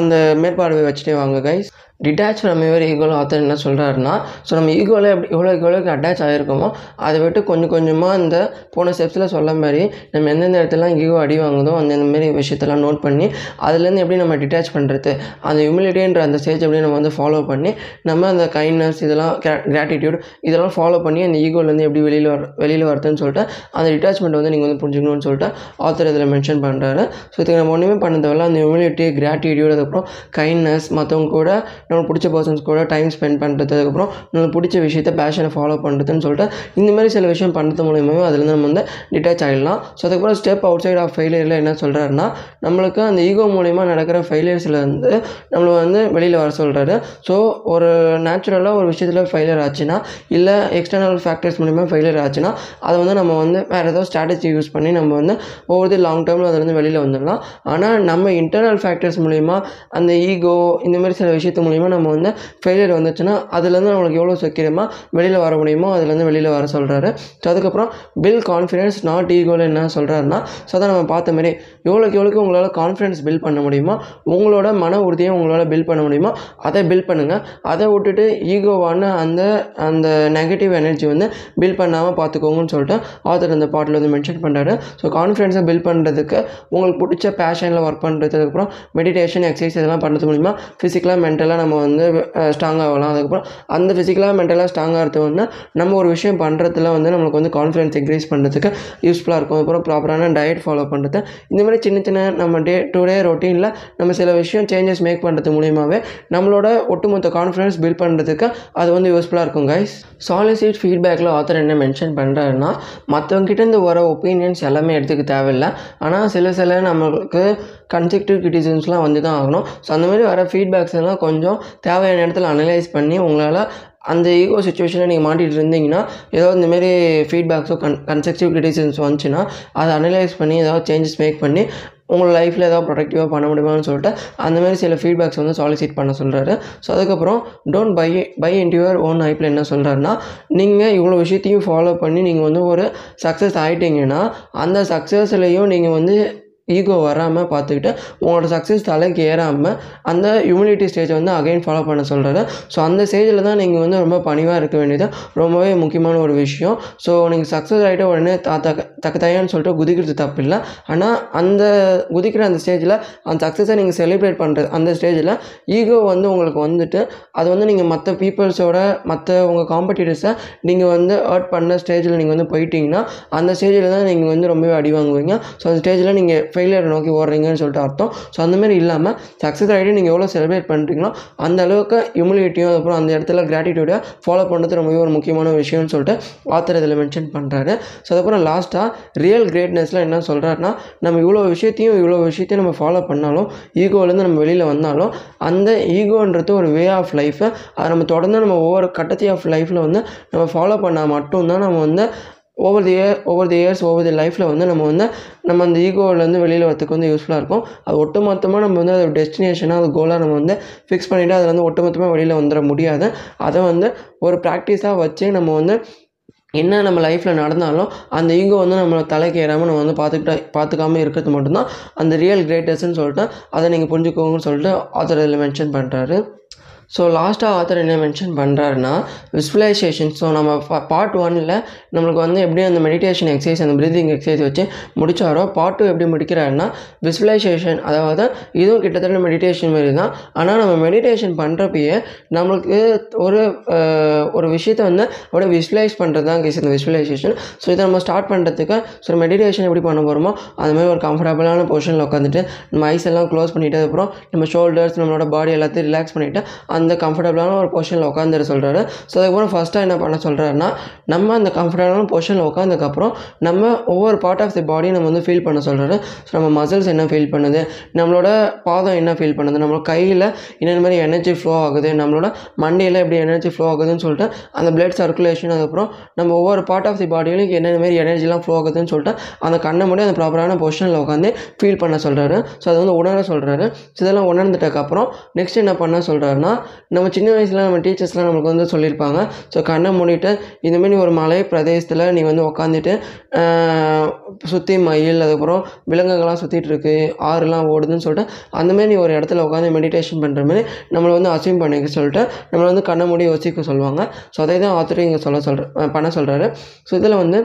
அந்த மேற்பார்வை வச்சுட்டே வாங்க கைஸ் டிட்டாச் ஃப்ரம் யுவர் ஈகோவில் ஆத்தர் என்ன சொல்கிறாருன்னா ஸோ நம்ம ஈகோவில் எப்படி எவ்வளோ எவ்வளோக்கு அட்டாச் ஆகிருக்கோமோ அதை விட்டு கொஞ்சம் கொஞ்சமாக இந்த போன ஸ்டெப்ஸில் சொல்ல மாதிரி நம்ம எந்தெந்த இடத்துலலாம் ஈகோ அடி வாங்குதோ அந்தந்த மாதிரி விஷயத்தெல்லாம் நோட் பண்ணி அதுலேருந்து எப்படி நம்ம டிட்டாச் பண்ணுறது அந்த ஹியூமிலிட்டின்ற அந்த ஸ்டேஜ் எப்படி நம்ம வந்து ஃபாலோ பண்ணி நம்ம அந்த கைண்ட்னஸ் இதெல்லாம் கிராட்டிடியூட் இதெல்லாம் ஃபாலோ பண்ணி அந்த ஈகோலேருந்து எப்படி வெளியில் வர வெளியில் வரதுன்னு சொல்லிட்டு அந்த டிட்டாச்மெண்ட் வந்து நீங்கள் வந்து புரிஞ்சுக்கணும்னு சொல்லிட்டு ஆத்தர் இதில் மென்ஷன் பண்ணுறாரு ஸோ இதுக்கு நம்ம ஒன்றுமே பண்ண தேவையில்ல. அந்த ஹியூமிலிட்டி கிராட்டிடியூட் அதுக்கப்புறம் கைண்ட்னஸ் மற்றவங்க கூட நம்மளுக்கு பிடிச்ச பர்சன்ஸ் கூட டைம் ஸ்பெண்ட் பண்ணுறது அதுக்கப்புறம் நம்மளுக்கு பிடிச்ச விஷயத்த பேஷனை ஃபாலோ பண்ணுறதுன்னு சொல்லிட்டு இந்த மாதிரி சில விஷயம் பண்ணுறது மூலியமாகவே அதுலேருந்து நம்ம வந்து டிட்டாச் ஆகிடலாம் ஸோ அதுக்கப்புறம் ஸ்டெப் அவுட் சைட் ஆஃப் ஃபெயிலியரில் என்ன சொல்கிறாருன்னா நம்மளுக்கு அந்த ஈகோ மூலிமா நடக்கிற ஃபெயிலியர்ஸில் வந்து நம்மளை வந்து வெளியில் வர சொல்கிறாரு ஸோ ஒரு நேச்சுரலாக ஒரு விஷயத்தில் ஃபெயிலியர் ஆச்சுன்னா இல்லை எக்ஸ்டர்னல் ஃபேக்டர்ஸ் மூலிமா ஃபெயிலியர் ஆச்சுன்னா அதை வந்து நம்ம வந்து வேறு ஏதோ ஸ்ட்ராட்டஜி யூஸ் பண்ணி நம்ம வந்து ஒவ்வொரு லாங் டேர்மில் அதுலேருந்து வெளியில் வந்துடலாம். ஆனால் நம்ம இன்டர்னல் ஃபேக்டர்ஸ் மூலிமா அந்த ஈகோ இந்த மாதிரி சில விஷயத்து மூலிமா நம்ம வந்து ஃபெயிலியர் வந்துச்சுன்னா அதுலேருந்து நம்மளுக்கு எவ்வளோ சீக்கிரமாக வெளியில் வர முடியுமோ அதுலேருந்து வெளியில் வர சொல்கிறாரு ஸோ அதுக்கப்புறம் பில் கான்ஃபிடென்ஸ் நாட் ஈகோவில் என்ன சொல்கிறாருன்னா ஸோ அதை நம்ம பார்த்த மாதிரி எவ்வளோக்கு எவ்வளோக்கு உங்களால் கான்ஃபிடன்ஸ் பில்ட் பண்ண முடியுமோ உங்களோட மன உறுதியை உங்களால் பில்ட் பண்ண முடியுமோ அதை பில்ட் பண்ணுங்கள் அதை விட்டுட்டு ஈகோவான அந்த அந்த நெகட்டிவ் எனர்ஜி வந்து பில்ட் பண்ணாமல் பார்த்துக்கோங்கன்னு சொல்லிட்டு ஆத்தர் அந்த பாட்டில் வந்து மென்ஷன் பண்ணுறாரு ஸோ கான்ஃபிடென்ஸை பில்ட் பண்ணுறதுக்கு உங்களுக்கு பிடிச்ச பேஷனில் ஒர்க் பண்ணுறதுக்கு அப்புறம் மெடிடேஷன் எக்ஸசைஸ் இதெல்லாம் பண்ணுறது மூலிமா ஃபிசிக்கலாக மென்டலாக நம்ம நம்ம வந்து ஸ்ட்ராங் ஆகலாம். அதுக்கப்புறம் அந்த ஃபிசிக்கலாக மென்டலாக ஸ்ட்ராங் ஆகிறது வந்து நம்ம ஒரு விஷயம் பண்ணுறதுல வந்து நம்மளுக்கு வந்து கான்ஃபிடன்ஸ் இன்க்ரீஸ் பண்ணுறதுக்கு யூஸ்ஃபுல்லாக இருக்கும். அதுக்கப்புறம் ப்ராப்பரான டயட் ஃபாலோ பண்ணுறது இந்த மாதிரி சின்ன சின்ன நம்ம டே டு டே ரொட்டீனில் நம்ம சில விஷயம் சேஞ்சஸ் மேக் பண்ணுறது மூலியமாகவே நம்மளோட ஒட்டுமொத்த கான்ஃபிடன்ஸ் பில்ட் பண்ணுறதுக்கு அது வந்து யூஸ்ஃபுல்லாக இருக்கும் கைஸ் சாலிசிட் ஃபீட்பேக்கில் ஆத்தர் என்ன மென்ஷன் பண்ணுறாருன்னா மற்றவங்கிட்டேருந்து வர ஒப்பீனியன்ஸ் எல்லாமே எடுத்துக்க தேவையில்லை. ஆனால் சில சில நம்மளுக்கு கன்ஸ்ட்ரக்டிவ் கிரிட்டிசம்ஸ்லாம் வந்து தான் ஆகணும். ஸோ அந்த மாதிரி வர ஃபீட்பேக்ஸ் எல்லாம் கொஞ்சம் தேவையான இடத்துல அனலைஸ் பண்ணி உங்களால் அந்த ஈகோ சுச்சுவேஷனில் நீங்கள் மாட்டிகிட்டு இருந்தீங்கன்னா ஏதோ இந்தமாரி ஃபீட்பேக்ஸோ கன் கன்ஸ்ட்ரக்டிவ் கிரிட்டிசிசம்ஸ் வந்துச்சுன்னா அதை அனலைஸ் பண்ணி ஏதாவது சேஞ்சஸ் மேக் பண்ணி உங்கள் லைஃப்பில் ஏதாவது ப்ரொடக்டிவாக பண்ண முடியுமான்னு சொல்லிட்டு அந்தமாரி சில ஃபீட்பேக்ஸ் வந்து சாலிசிட் பண்ண சொல்கிறாரு ஸோ அதுக்கப்புறம் don't buy buy into your own ஐப்பில் என்ன சொல்கிறாருன்னா நீங்கள் இவ்வளோ விஷயத்தையும் ஃபாலோ பண்ணி நீங்கள் வந்து ஒரு சக்ஸஸ் ஆகிட்டீங்கன்னா அந்த சக்ஸஸ்லேயும் நீங்கள் வந்து ஈகோ வராமல் பார்த்துக்கிட்டு உங்களோட சக்ஸஸ் தலைக்கு ஏறாமல் அந்த ஹியூமிலிட்டி ஸ்டேஜை வந்து அகைன் ஃபாலோ பண்ண சொல்கிறாரு ஸோ அந்த ஸ்டேஜில் தான் நீங்கள் வந்து ரொம்ப பணிவாக இருக்க வேண்டியது. ரொம்பவே முக்கியமான ஒரு விஷயம். ஸோ நீங்கள் சக்ஸஸ் ஆகிட்ட உடனே தா தக்க தக்க தயான்னு சொல்லிட்டு குதிக்கிறது தப்பு இல்லை ஆனால் அந்த குதிக்கிற அந்த ஸ்டேஜில் அந்த சக்ஸஸை நீங்கள் செலிப்ரேட் பண்ணுறது அந்த ஸ்டேஜில் ஈகோ வந்து உங்களுக்கு வந்துட்டு அது வந்து நீங்கள் மற்ற பீப்புள்ஸோட மற்ற உங்கள் காம்படிட்டர்ஸை நீங்கள் வந்து ஏர்ட் பண்ண ஸ்டேஜில் நீங்கள் வந்து போயிட்டீங்கன்னா அந்த ஸ்டேஜில் தான் நீங்கள் வந்து ரொம்பவே அடி வாங்குவீங்க. ஸோ அந்த ஸ்டேஜில் நீங்கள் ஃபெயிலியர் நோக்கி ஓடுறீங்கன்னு சொல்லிட்டு அர்த்தம். ஸோ அந்தமாரி இல்லாமல் சக்ஸஸ் ஆகிட்டு நீங்கள் எவ்வளோ செலிப்ரேட் பண்ணுறீங்களோ அந்த அளவுக்கு ஹியூமிலிட்டியும் அப்புறம் அந்த இடத்துல கிராட்டிடியூடை ஃபாலோ பண்ணுறது ரொம்பவே ஒரு முக்கியமான விஷயம்னு சொல்லிட்டு ஆத்தர் இதில் மென்ஷன் பண்ணுறாரு ஸோ அதுக்கப்புறம் லாஸ்ட்டாக ரியல் கிரேட்னஸில் என்ன சொல்கிறாருன்னா நம்ம இவ்வளோ விஷயத்தையும் இவ்வளோ விஷயத்தையும் நம்ம ஃபாலோ பண்ணாலும் ஈகோலேருந்து நம்ம வெளியில் வந்தாலும் அந்த ஈகோன்றது ஒரு வே ஆஃப் லைஃபை அதை நம்ம தொடர்ந்து நம்ம ஒவ்வொரு கட்டத்தை ஆஃப் லைஃப்பில் வந்து நம்ம ஃபாலோ பண்ணால் மட்டும்தான் நம்ம வந்து over the year over the years over the லைஃப்பில் வந்து நம்ம வந்து நம்ம அந்த ஈகோவிலேருந்து வெளியில் வரத்துக்கு வந்து யூஸ்ஃபுல்லாக இருக்கும். அது ஒட்டுமொத்தமாக நம்ம வந்து அது டெஸ்டினேஷனாக அது கோலாக நம்ம வந்து ஃபிக்ஸ் பண்ணிவிட்டு அதில் வந்து ஒட்டுமொத்தமாக வெளியில் வந்துட முடியாது. அதை வந்து ஒரு ப்ராக்டிஸாக வச்சு நம்ம வந்து என்ன நம்ம லைஃப்பில் நடந்தாலும் அந்த ஈகோ வந்து நம்மளை தலைக்கு ஏறாமல் நம்ம வந்து பார்த்துக்கிட்டா பார்த்துக்காம இருக்கிறது மட்டும்தான். அந்த ரியல் கிரேட்டஸ்ன்னு சொல்லிட்டு அதை நீங்கள் புரிஞ்சுக்கோங்கன்னு சொல்லிட்டு ஆத்தர் இதில் மென்ஷன் பண்ணுறாரு ஸோ லாஸ்ட்டாக ஆத்தர் என்ன மென்ஷன் பண்ணுறாருன்னா விஸ்வலைசேஷன் ஸோ நம்ம பார்ட் ஒனில் நம்மளுக்கு வந்து எப்படி அந்த மெடிடேஷன் எக்ஸசைஸ் அந்த ப்ரீதிங் எக்ஸசைஸ் வச்சு முடித்தாரோ பார்ட் டூ எப்படி முடிக்கிறாருன்னா விஸ்வலைசேஷன் அதாவது இதுவும் கிட்டத்தட்ட மெடிடேஷன் மாதிரி தான் ஆனால் நம்ம மெடிடேஷன் பண்ணுறப்பயே நம்மளுக்கு ஒரு ஒரு விஷயத்தை வந்து அப்படியே விஸ்வலைஸ் பண்ணுறது தான் கேஸ் இந்த விஸ்வலைசேஷன் ஸோ இதை நம்ம ஸ்டார்ட் பண்ணுறதுக்கு ஸோ மெடிடேஷன் எப்படி பண்ண போகிறோமோ அது மாதிரி ஒரு கம்ஃபர்டபுளான பொசிஷனில் உட்காந்துட்டு நம்ம ஐஸ் எல்லாம் க்ளோஸ் பண்ணிட்டு அதுக்கப்புறம் நம்ம ஷோல்டர்ஸ் நம்மளோட பாடி எல்லாத்தையும் ரிலாக்ஸ் பண்ணிவிட்டு அந்த கம்ஃபர்டபுளான ஒரு பொசிஷனில் உட்காந்துட சொல்கிறாரு ஸோ அதுக்கப்புறம் ஃபஸ்ட்டாக என்ன பண்ண சொல்கிறாருன்னா நம்ம அந்த கம்ஃபர்டபுளான பொசிஷனில் உட்காந்துக்கப்புறம் நம்ம ஒவ்வொரு பார்ட் ஆஃப் தி பாடி நம்ம வந்து ஃபீல் பண்ண சொல்கிறாரு ஸோ நம்ம மசில்ஸ் என்ன ஃபீல் பண்ணுது நம்மளோட பாதம் என்ன ஃபீல் பண்ணுது நம்மளோட கையில் என்னென்ன மாதிரி எனர்ஜி ஃப்ளோ ஆகுது நம்மளோட மண்டையில் எப்படி எனர்ஜி ஃப்ளோ ஆகுதுன்னு சொல்லிட்டு அந்த பிளட் சர்க்குலேஷன் அதுக்கப்புறம் நம்ம ஒவ்வொரு பார்ட் ஆஃப் தி பாடியிலும் என்னென்ன மாதிரி எனர்ஜிலாம் ஃப்ளோ ஆகுதுன்னு சொல்லிட்டு அந்த கண்ணை மட்டும் அந்த ப்ராப்பரான பொசிஷனில் உட்காந்து ஃபீல் பண்ண சொல்கிறாரு ஸோ அது வந்து உணர சொல்கிறாரு ஸோ இதெல்லாம் உணர்ந்துட்டக்கப்புறம் நெக்ஸ்ட் என்ன பண்ண சொல்கிறாருன்னா நம்ம சின்ன வயசில் நம்ம டீச்சர்ஸ்லாம் நமக்கு வந்து சொல்லியிருப்பாங்க. ஸோ கண்ணை மூடிட்டு இந்தமாரி ஒரு மலை பிரதேசத்தில் நீ வந்து உட்காந்துட்டு சுற்றி மயில் அதுக்கப்புறம் விலங்குகள்லாம் சுற்றிட்டு இருக்கு ஆறுலாம் ஓடுதுன்னு சொல்லிட்டு அந்தமாரி நீ ஒரு இடத்துல உட்காந்து மெடிடேஷன் பண்ணுற மாதிரி நம்மளை வந்து அசீவ் பண்ணிக்க சொல்லிட்டு நம்மளை வந்து கண்ணை மூடி யோசிக்க சொல்லுவாங்க. ஸோ அதை தான் ஆத்தர் இங்கே சொல்ல சொல்கிற பண்ண சொல்கிறாரு ஸோ இதில் வந்து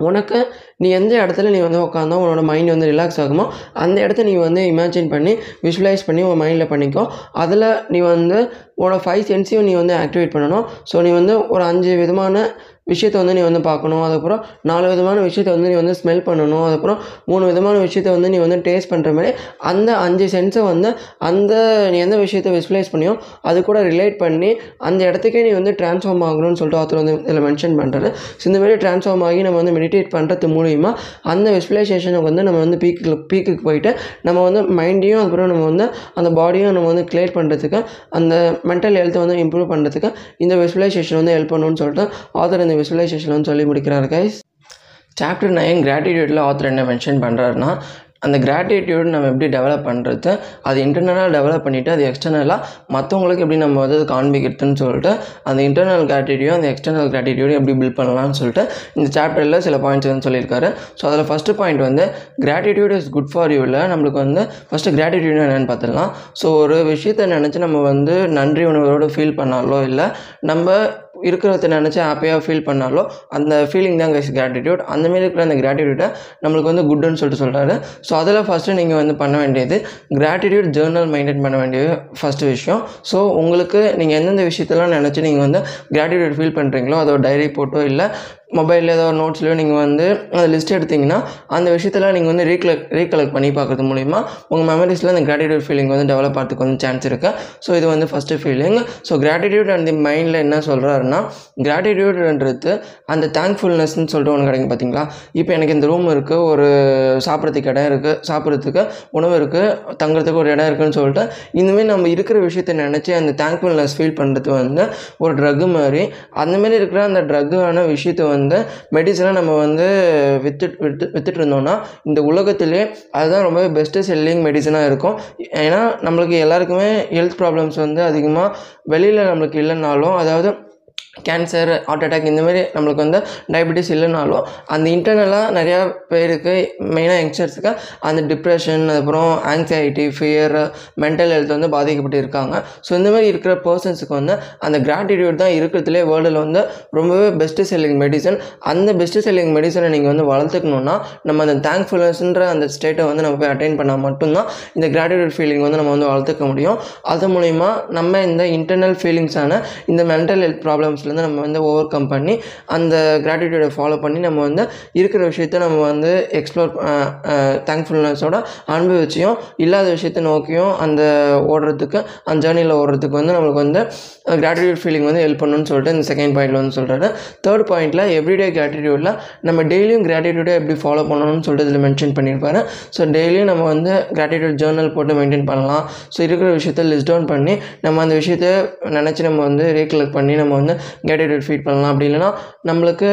உனக்கு நீ எந்த இடத்துல நீ வந்து உட்காந்தோ உன்னோட மைண்ட் வந்து ரிலாக்ஸ் ஆகுமோ அந்த இடத்த நீ வந்து இமேஜின் பண்ணி விஷுவலைஸ் பண்ணி உன் மைண்டில் பண்ணிக்கோ. அதில் நீ வந்து உன்னோட ஃபைவ் சென்ஸையும் நீ வந்து ஆக்டிவேட் பண்ணணும். ஸோ நீ வந்து ஒரு அஞ்சு விதமான விஷயத்தை வந்து நீ வந்து பார்க்கணும். அதுக்கப்புறம் நாலு விதமான விஷயத்தை வந்து நீ வந்து ஸ்மெல் பண்ணணும். அதுக்கப்புறம் மூணு விதமான விஷயத்தை வந்து நீ வந்து டேஸ்ட் பண்ணுற மாதிரி அந்த அஞ்சு சென்ஸை வந்து அந்த நீ எந்த விஷயத்தை விஸ்வலைஸ் பண்ணியோ அது கூட ரிலேட் பண்ணி அந்த இடத்துக்கே நீ வந்து ட்ரான்ஸ்ஃபார்ம் ஆகணும்னு சொல்லிட்டு ஆத்தர் வந்து இதில் மென்ஷன் பண்ணுறாரு ஸோ இந்த மாதிரி ட்ரான்ஸ்ஃபார்ம் ஆகி நம்ம வந்து மெடிடேட் பண்ணுறது மூலிமா அந்த விஸ்வலைசேஷனுக்கு வந்து நம்ம வந்து பீக்கு பீக்குக்கு போயிட்டு நம்ம வந்து மைண்டையும் அதுக்கப்புறம் நம்ம வந்து அந்த பாடியும் நம்ம வந்து கிளியர் பண்ணுறதுக்கு அந்த மென்டல் ஹெல்த்தை வந்து இம்ப்ரூவ் பண்ணுறதுக்கு இந்த விஸ்வலைசேஷன் வந்து ஹெல்ப் பண்ணணும்னு சொல்லிட்டு ஆத்தர் இந்த விஸ்வலைசேஷன் வந்து சொல்லி முடிக்கிறாரு கைஸ் சாப்டர் நைன் கிராட்டிடியூட்டில் ஆத்தர் என்ன மென்ஷன் பண்ணுறாருன்னா அந்த கிராட்டிடியூட் நம்ம எப்படி டெவலப் பண்ணுறது அது இன்டர்னலாக டெவலப் பண்ணிவிட்டு அது எக்ஸ்டர்னலாக மற்றவங்களுக்கு எப்படி நம்ம வந்து காண்பிக்கிறதுன்னு சொல்லிட்டு அந்த இன்டர்னல் கிராட்டிடியூட் அந்த எக்ஸ்டர்னல் கிராட்டிடியூட் எப்படி பில்ட் பண்ணலாம்னு சொல்லிட்டு இந்த சாப்டரில் சில பாயிண்ட்ஸ் வந்து சொல்லியிருக்காரு. ஸோ அதில் ஃபஸ்ட்டு பாயிண்ட் வந்து கிராட்டிடியூட் இஸ் குட் ஃபார் யூவில் நம்மளுக்கு வந்து ஃபஸ்ட்டு கிராட்டிடியூட் என்னென்னு பார்த்துடலாம். ஸோ ஒரு விஷயத்தை நினச்சி நம்ம வந்து நன்றி உணர்வோடு ஃபீல் பண்ணாலோ இல்லை நம்ம இருக்கிறத நினச்சி ஹாப்பியாக ஃபீல் பண்ணாலோ அந்த ஃபீலிங் தான் கைஸ் கிராட்டிடியூட் அந்தமாரி இருக்கிற அந்த கிராட்டிடியூட்டை நம்மளுக்கு வந்து குட்டுன்னு சொல்லிட்டு சொல்கிறாரு ஸோ அதில் ஃபஸ்ட்டு நீங்கள் வந்து பண்ண வேண்டியது கிராட்டிடியூட் ஜேர்னல் மெயின்டைன் பண்ண வேண்டிய ஃபஸ்ட்டு விஷயம். ஸோ உங்களுக்கு நீங்கள் எந்தெந்த விஷயத்தெல்லாம் நினச்சி நீங்கள் வந்து கிராட்டிடியூட் ஃபீல் பண்ணுறீங்களோ அதோட டைரி போட்டோ இல்லை மொபைலில் ஏதோ ஒரு நோட்ஸ்லையோ நீங்கள் வந்து அந்த லிஸ்ட் எடுத்தீங்கன்னா அந்த விஷயத்தெல்லாம் நீங்கள் வந்து ரீகலெக்ட் ரீகலெக்ட் பண்ணி பார்க்குறது மூலிமா உங்கள் மெமரிஸில் அந்த கிராட்டிடியூட் ஃபீலிங் வந்து டெவலப் ஆகிறதுக்கு வந்து சான்ஸ் இருக்குது ஸோ இது வந்து first feeling so gratitude and the மைண்டில் என்ன சொல்கிறாருன்னா கிராட்டிடியூட்ன்றது அந்த தேங்க்ஃபுல்னஸ்ன்னு சொல்லிட்டு ஒன்று கிடைக்கும் பார்த்தீங்களா இப்போ எனக்கு இந்த ரூம் இருக்குது ஒரு சாப்பிட்றதுக்கு இடம் இருக்குது சாப்பிட்றதுக்கு உணவு இருக்குது தங்குறதுக்கு ஒரு இடம் இருக்குன்னு சொல்லிட்டு இந்தமாரி நம்ம இருக்கிற விஷயத்தை நினச்சி அந்த தேங்க்ஃபுல்னஸ் ஃபீல் பண்ணுறது வந்து ஒரு ட்ரக்கு மாதிரி அந்தமாரி இருக்கிற அந்த ட்ரக்கான விஷயத்தை வந்து மெடிசனாக நம்ம வந்து விற்று வித்து வித்துட்டு இருந்தோம்னா இந்த உலகத்திலே அதுதான் ரொம்பவே பெஸ்ட்டு செல்லிங் மெடிசனாக இருக்கும். ஏன்னா நம்மளுக்கு எல்லாருக்குமே ஹெல்த் ப்ராப்ளம்ஸ் வந்து அதிகமாக வெளியில் நம்மளுக்கு இல்லைனாலும் அதாவது கேன்சர் ஹார்ட் அட்டாக் இந்த மாதிரி நம்மளுக்கு வந்து டயபெட்டிஸ் இல்லைனாலும் அந்த இன்டர்னலாக நிறையா பேருக்கு மெயினாக யங்ஸ்டர்ஸுக்கு அந்த டிப்ரெஷன் அதுக்கப்புறம் ஆங்ஸைட்டி ஃபியர் மென்டல் ஹெல்த் வந்து பாதிக்கப்பட்டு இருக்காங்க. ஸோ இந்த மாதிரி இருக்கிற பர்சன்ஸுக்கு வந்து அந்த கிராட்டிடியூட் தான் இருக்கிறதுலே வேர்ல்டில் வந்து ரொம்பவே பெஸ்ட்டு செல்லிங் மெடிசன் அந்த பெஸ்ட்டு செல்லிங் மெடிசனை நீங்கள் வந்து வளர்த்துக்கணுன்னா நம்ம அந்த தேங்க்ஃபுல்னஸ்ன்ற அந்த ஸ்டேட்டை வந்து நம்ம போய் அட்டைன் பண்ணால் மட்டும்தான் இந்த கிராட்டிடியூட் ஃபீலிங் வந்து நம்ம வந்து வளர்த்துக்க முடியும். அது மூலிமா நம்ம இந்த இன்டர்னல் ஃபீலிங்ஸான இந்த மென்டல் ஹெல்த் ப்ராப்ளம்ஸ் ப்ராப்ளம்ஸ்லேருந்து நம்ம வந்து ஓவர் கம் பண்ணி அந்த கிராட்டிடியூடை ஃபாலோ பண்ணி நம்ம வந்து இருக்கிற விஷயத்த நம்ம வந்து எக்ஸ்ப்ளோர் தேங்க்ஃபுல்னஸோட அனுபவிச்சியும் இல்லாத விஷயத்த நோக்கியும் அந்த ஓடுறதுக்கு அந்த ஜேர்னியில் ஓடுறதுக்கு வந்து நம்மளுக்கு வந்து கிராட்டிடியூட் ஃபீலிங் வந்து ஹெல்ப் பண்ணணும்னு சொல்லிட்டு இந்த செகண்ட் பாயிண்டில் வந்து சொல்கிறாரு தேர்ட் பாயிண்ட்டில் எவ்ரிடே கிராட்டிடியூடில் நம்ம டெய்லியும் கிராட்டிடியூடை எப்படி ஃபாலோ பண்ணணும்னு சொல்லிட்டு இதில் மென்ஷன் பண்ணியிருப்பாரு. ஸோ டெய்லியும் நம்ம வந்து கிராட்டிடியூட் ஜேர்னல் போட்டு மெயின்டைன் பண்ணலாம். ஸோ இருக்கிற விஷயத்த லிஸ்ட் டவுன் பண்ணி நம்ம அந்த விஷயத்த நினச்சி நம்ம வந்து ரீகலெக்ட் பண்ணி நம்ம வந்து கிராட்டிடியூட் ஃபீல் பண்ணலாம். அப்படி இல்லைன்னா நம்மளுக்கு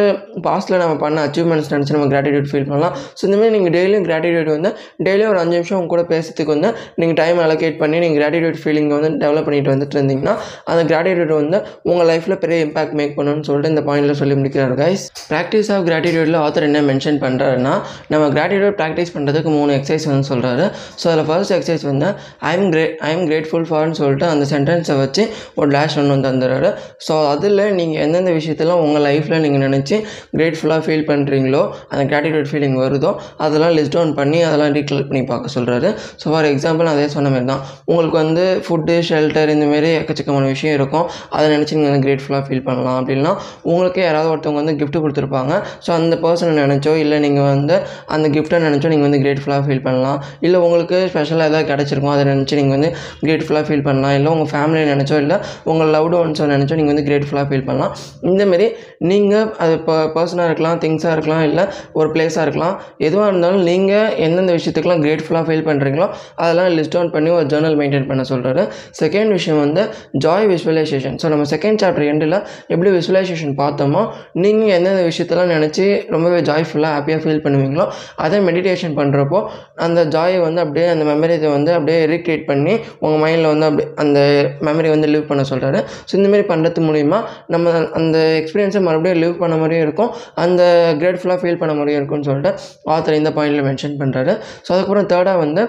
பாஸ்ட்டில் நம்ம பண்ண அச்சீவ்மெண்ட்ஸ் நினச்சி நம்ம கிராட்டிடியூட் ஃபீல் பண்ணலாம். ஸோ இந்தமாதிரி நீங்கள் டெய்லியும் கிராட்டிடியூட் வந்து டெய்லியும் ஒரு அஞ்சு நிமிஷம் உங்க கூட பேசுறதுக்கு வந்து நீங்கள் டைம் அலோகேட் பண்ணி நீங்கள் கிராட்டிடியூட் ஃபீலிங்கை வந்து டெவலப் பண்ணிட்டு வந்துட்டு இருந்தீங்கன்னா அந்த கிராட்டிடியூட் வந்து உங்கள் லைஃப்பில் பெரிய இம்பாக்ட் மேக் பண்ணணும்னு சொல்லிட்டு இந்த பாயிண்டில் சொல்லி முடிக்கிறார் கைஸ் ப்ராக்டிஸ் ஆஃப் கிராட்டிடியூடில் ஆத்தர் என்ன மென்ஷன் பண்ணுறாருன்னா நம்ம கிராட்டிடியூட் ப்ராக்டிஸ் பண்ணுறதுக்கு மூணு எக்ஸசைஸ் வந்து சொல்கிறாரு ஸோ அதில் ஃபர்ஸ்ட் எக்ஸசைஸ் வந்து ஐ கிரே ஐ எம் கிரேட்ஃபுல் ஃபார்னு சொல்லிட்டு அந்த சென்டென்ஸை வச்சு ஒரு டேஷ் ஒன்று வந்து தந்துடுறாரு. ஸோ அதில் நீங்கள் எந்தெந்த விஷயத்தெல்லாம் உங்கள் லைஃப்பில் நீங்கள் நினச்சி கிரேட்ஃபுல்லாக ஃபீல் பண்ணுறீங்களோ அந்த கிராட்டிடியூட் ஃபீலிங் வருதோ அதெல்லாம் லிஸ்ட் டவுன் பண்ணி அதெல்லாம் ரீகலெக்ட் பண்ணி பார்க்க சொல்கிறாரு ஸோ ஃபார் எக்ஸாம்பிள் அதே சொன்ன மாதிரி தான். உங்களுக்கு வந்து ஃபுட்டு ஷெல்டர் இந்தமாரி எக்கச்சக்கமான விஷயம் இருக்கும். அதை நினச்சி நீங்கள் வந்து கிரேட்ஃபுல்லாக ஃபீல் பண்ணலாம் அப்படின்னா உங்களுக்கு யாராவது ஒருத்தவங்க வந்து கிஃப்ட் கொடுத்துருப்பாங்க. ஸோ அந்த பர்சனை நினச்சோ இல்லை நீங்கள் வந்து அந்த கிஃப்ட்டை நினச்சோ நீங்கள் வந்து கிரேட்ஃபுல்லாக ஃபீல் பண்ணலாம். இல்லை உங்களுக்கு ஸ்பெஷலாக ஏதாவது கிடச்சிருக்கும் அதை நினச்சி நீங்கள் வந்து கிரேட்ஃபுல்லாக ஃபீல் பண்ணலாம். இல்லை உங்கள் ஃபேமிலியை நினச்சோ இல்லை உங்கள் லவ்டு ஒன்ஸோ நினச்சோ நீங்கள் வந்து கிரேட்ஃபுல்லாக ஃபீல் பண்ணலாம். இந்தமாரி நீங்கள் அது இப்போ பர்சனாக இருக்கலாம் திங்ஸாக இருக்கலாம் இல்லை ஒரு பிளேஸாக இருக்கலாம். எதுவாக இருந்தாலும் நீங்கள் எந்தெந்த விஷயத்துக்கெலாம் கிரேட்ஃபுல்லாக ஃபீல் பண்ணுறீங்களோ அதெல்லாம் லிஸ்ட் டவுன் பண்ணி ஒரு ஜேர்னல் மெயின்டைன் பண்ண சொல்கிறாரு செகண்ட் விஷயம் வந்து ஜாய் விஸ்வலைசேஷன் ஸோ நம்ம செகண்ட் சாப்டர் எண்டில் எப்படி விஸ்வலைசேஷன் பார்த்தோமோ நீங்கள் எந்தெந்த விஷயத்தெல்லாம் நினச்சி ரொம்பவே ஜாய்ஃபுல்லாக ஹாப்பியாக ஃபீல் பண்ணுவீங்களோ அதே மெடிடேஷன் பண்ணுறப்போ அந்த ஜாயை வந்து அப்படியே அந்த மெமரியை வந்து அப்படியே ரீக்ரியேட் பண்ணி உங்கள் மைண்டில் வந்து அப்படி அந்த மெமரி வந்து லிவ் பண்ண சொல்கிறாரு ஸோ இந்தமாரி பண்ணுறது மூலிமா நம்ம அந்த எக்ஸ்பீரியன்ஸை மறுபடியும் லிவ் பண்ண மாதிரியும் இருக்கும். அந்த கிரேட்ஃபுல்லாக ஃபீல் பண்ண மாதிரியும் இருக்கும்னு சொல்லிட்டு ஆத்தர் இந்த பாயிண்டில் மென்ஷன் பண்ணுறாரு ஸோ அதுக்கப்புறம் தேர்டாக வந்து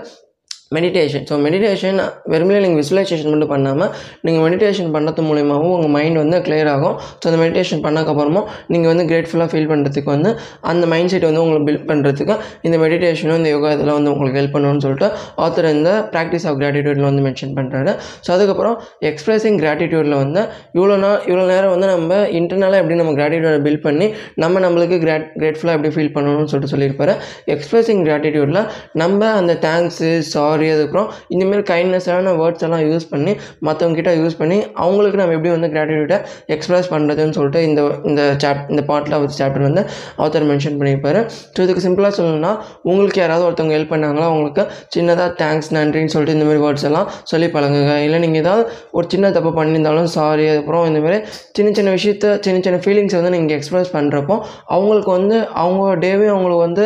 மெடிடேஷன் ஸோ மெடிடேஷன் வெறுமனே நீங்கள் விசுவலைசேஷன் மட்டும் பண்ணாமல் நீங்கள் மெடிடேஷன் பண்ணுறது மூலியமாகவும் உங்கள் மைண்ட் வந்து கிளியர் ஆகும். ஸோ அந்த மெடிடேஷன் பண்ணக்கப்புறமும் நீங்கள் வந்து கிரேட்ஃபுல்லாக ஃபீல் பண்ணுறதுக்கு வந்து அந்த மைண்ட் செட் வந்து உங்களுக்கு பில்ட் பண்ணுறதுக்கு இந்த மெடிடேஷனும் இந்த யோகா இதெல்லாம் வந்து உங்களுக்கு ஹெல்ப் பண்ணணும்னு சொல்லிட்டு ஆத்தர் இந்த ப்ராக்டிஸ் ஆஃப் கிராட்டிடியூடில் வந்து மென்ஷன் பண்ணுறாரு ஸோ அதுக்கப்புறம் எக்ஸ்பிரஸிங் கிராட்டிடியூடில் வந்து இவ்வளோ நாள் இவ்வளோ நேரம் வந்து நம்ம இன்டர்னலாக எப்படி நம்ம கிராட்டிடியூடை பில்ட் பண்ணி நம்ம நம்மளுக்கு கிராட் கிரேட்ஃபுல்லாக எப்படி ஃபீல் பண்ணணும்னு சொல்லிட்டு சொல்லியிருப்பாரு. எக்ஸ்பிரஸிங் கிராட்டிடியூடில் நம்ம அந்த தேங்க்ஸு சாரி அதுக்கப்புறம் இந்தமாரி கைண்ட்னஸான வேர்ட்ஸ் எல்லாம் யூஸ் பண்ணி மற்றவங்க கிட்ட யூஸ் பண்ணி அவங்களுக்கு நம்ம எப்படி வந்து கிராட்டிடியூட்டை எக்ஸ்பிரஸ் பண்ணுறதுன்னு சொல்லிட்டு இந்த இந்த சாப் இந்த பாட்டில் ஒரு சாப்டர் வந்து ஆத்தர் மென்ஷன் பண்ணியிருப்பாரு. ஸோ இதுக்கு சிம்பிளாக சொல்லணும்னா உங்களுக்கு யாராவது ஒருத்தவங்க ஹெல்ப் பண்ணாங்களோ அவங்களுக்கு சின்னதாக தேங்க்ஸ் நன்றின்னு சொல்லிட்டு இந்தமாரி வேர்ட்ஸ் எல்லாம் சொல்லி பழங்குங்க இல்லை நீங்கள் ஏதாவது ஒரு சின்ன தப்பு பண்ணியிருந்தாலும் சாரி அதுக்கப்புறம் இந்தமாரி சின்ன சின்ன விஷயத்த சின்ன சின்ன ஃபீலிங்ஸை வந்து நீங்கள் எக்ஸ்பிரஸ் பண்ணுறப்போ அவங்களுக்கு வந்து அவங்க டேவே அவங்களுக்கு வந்து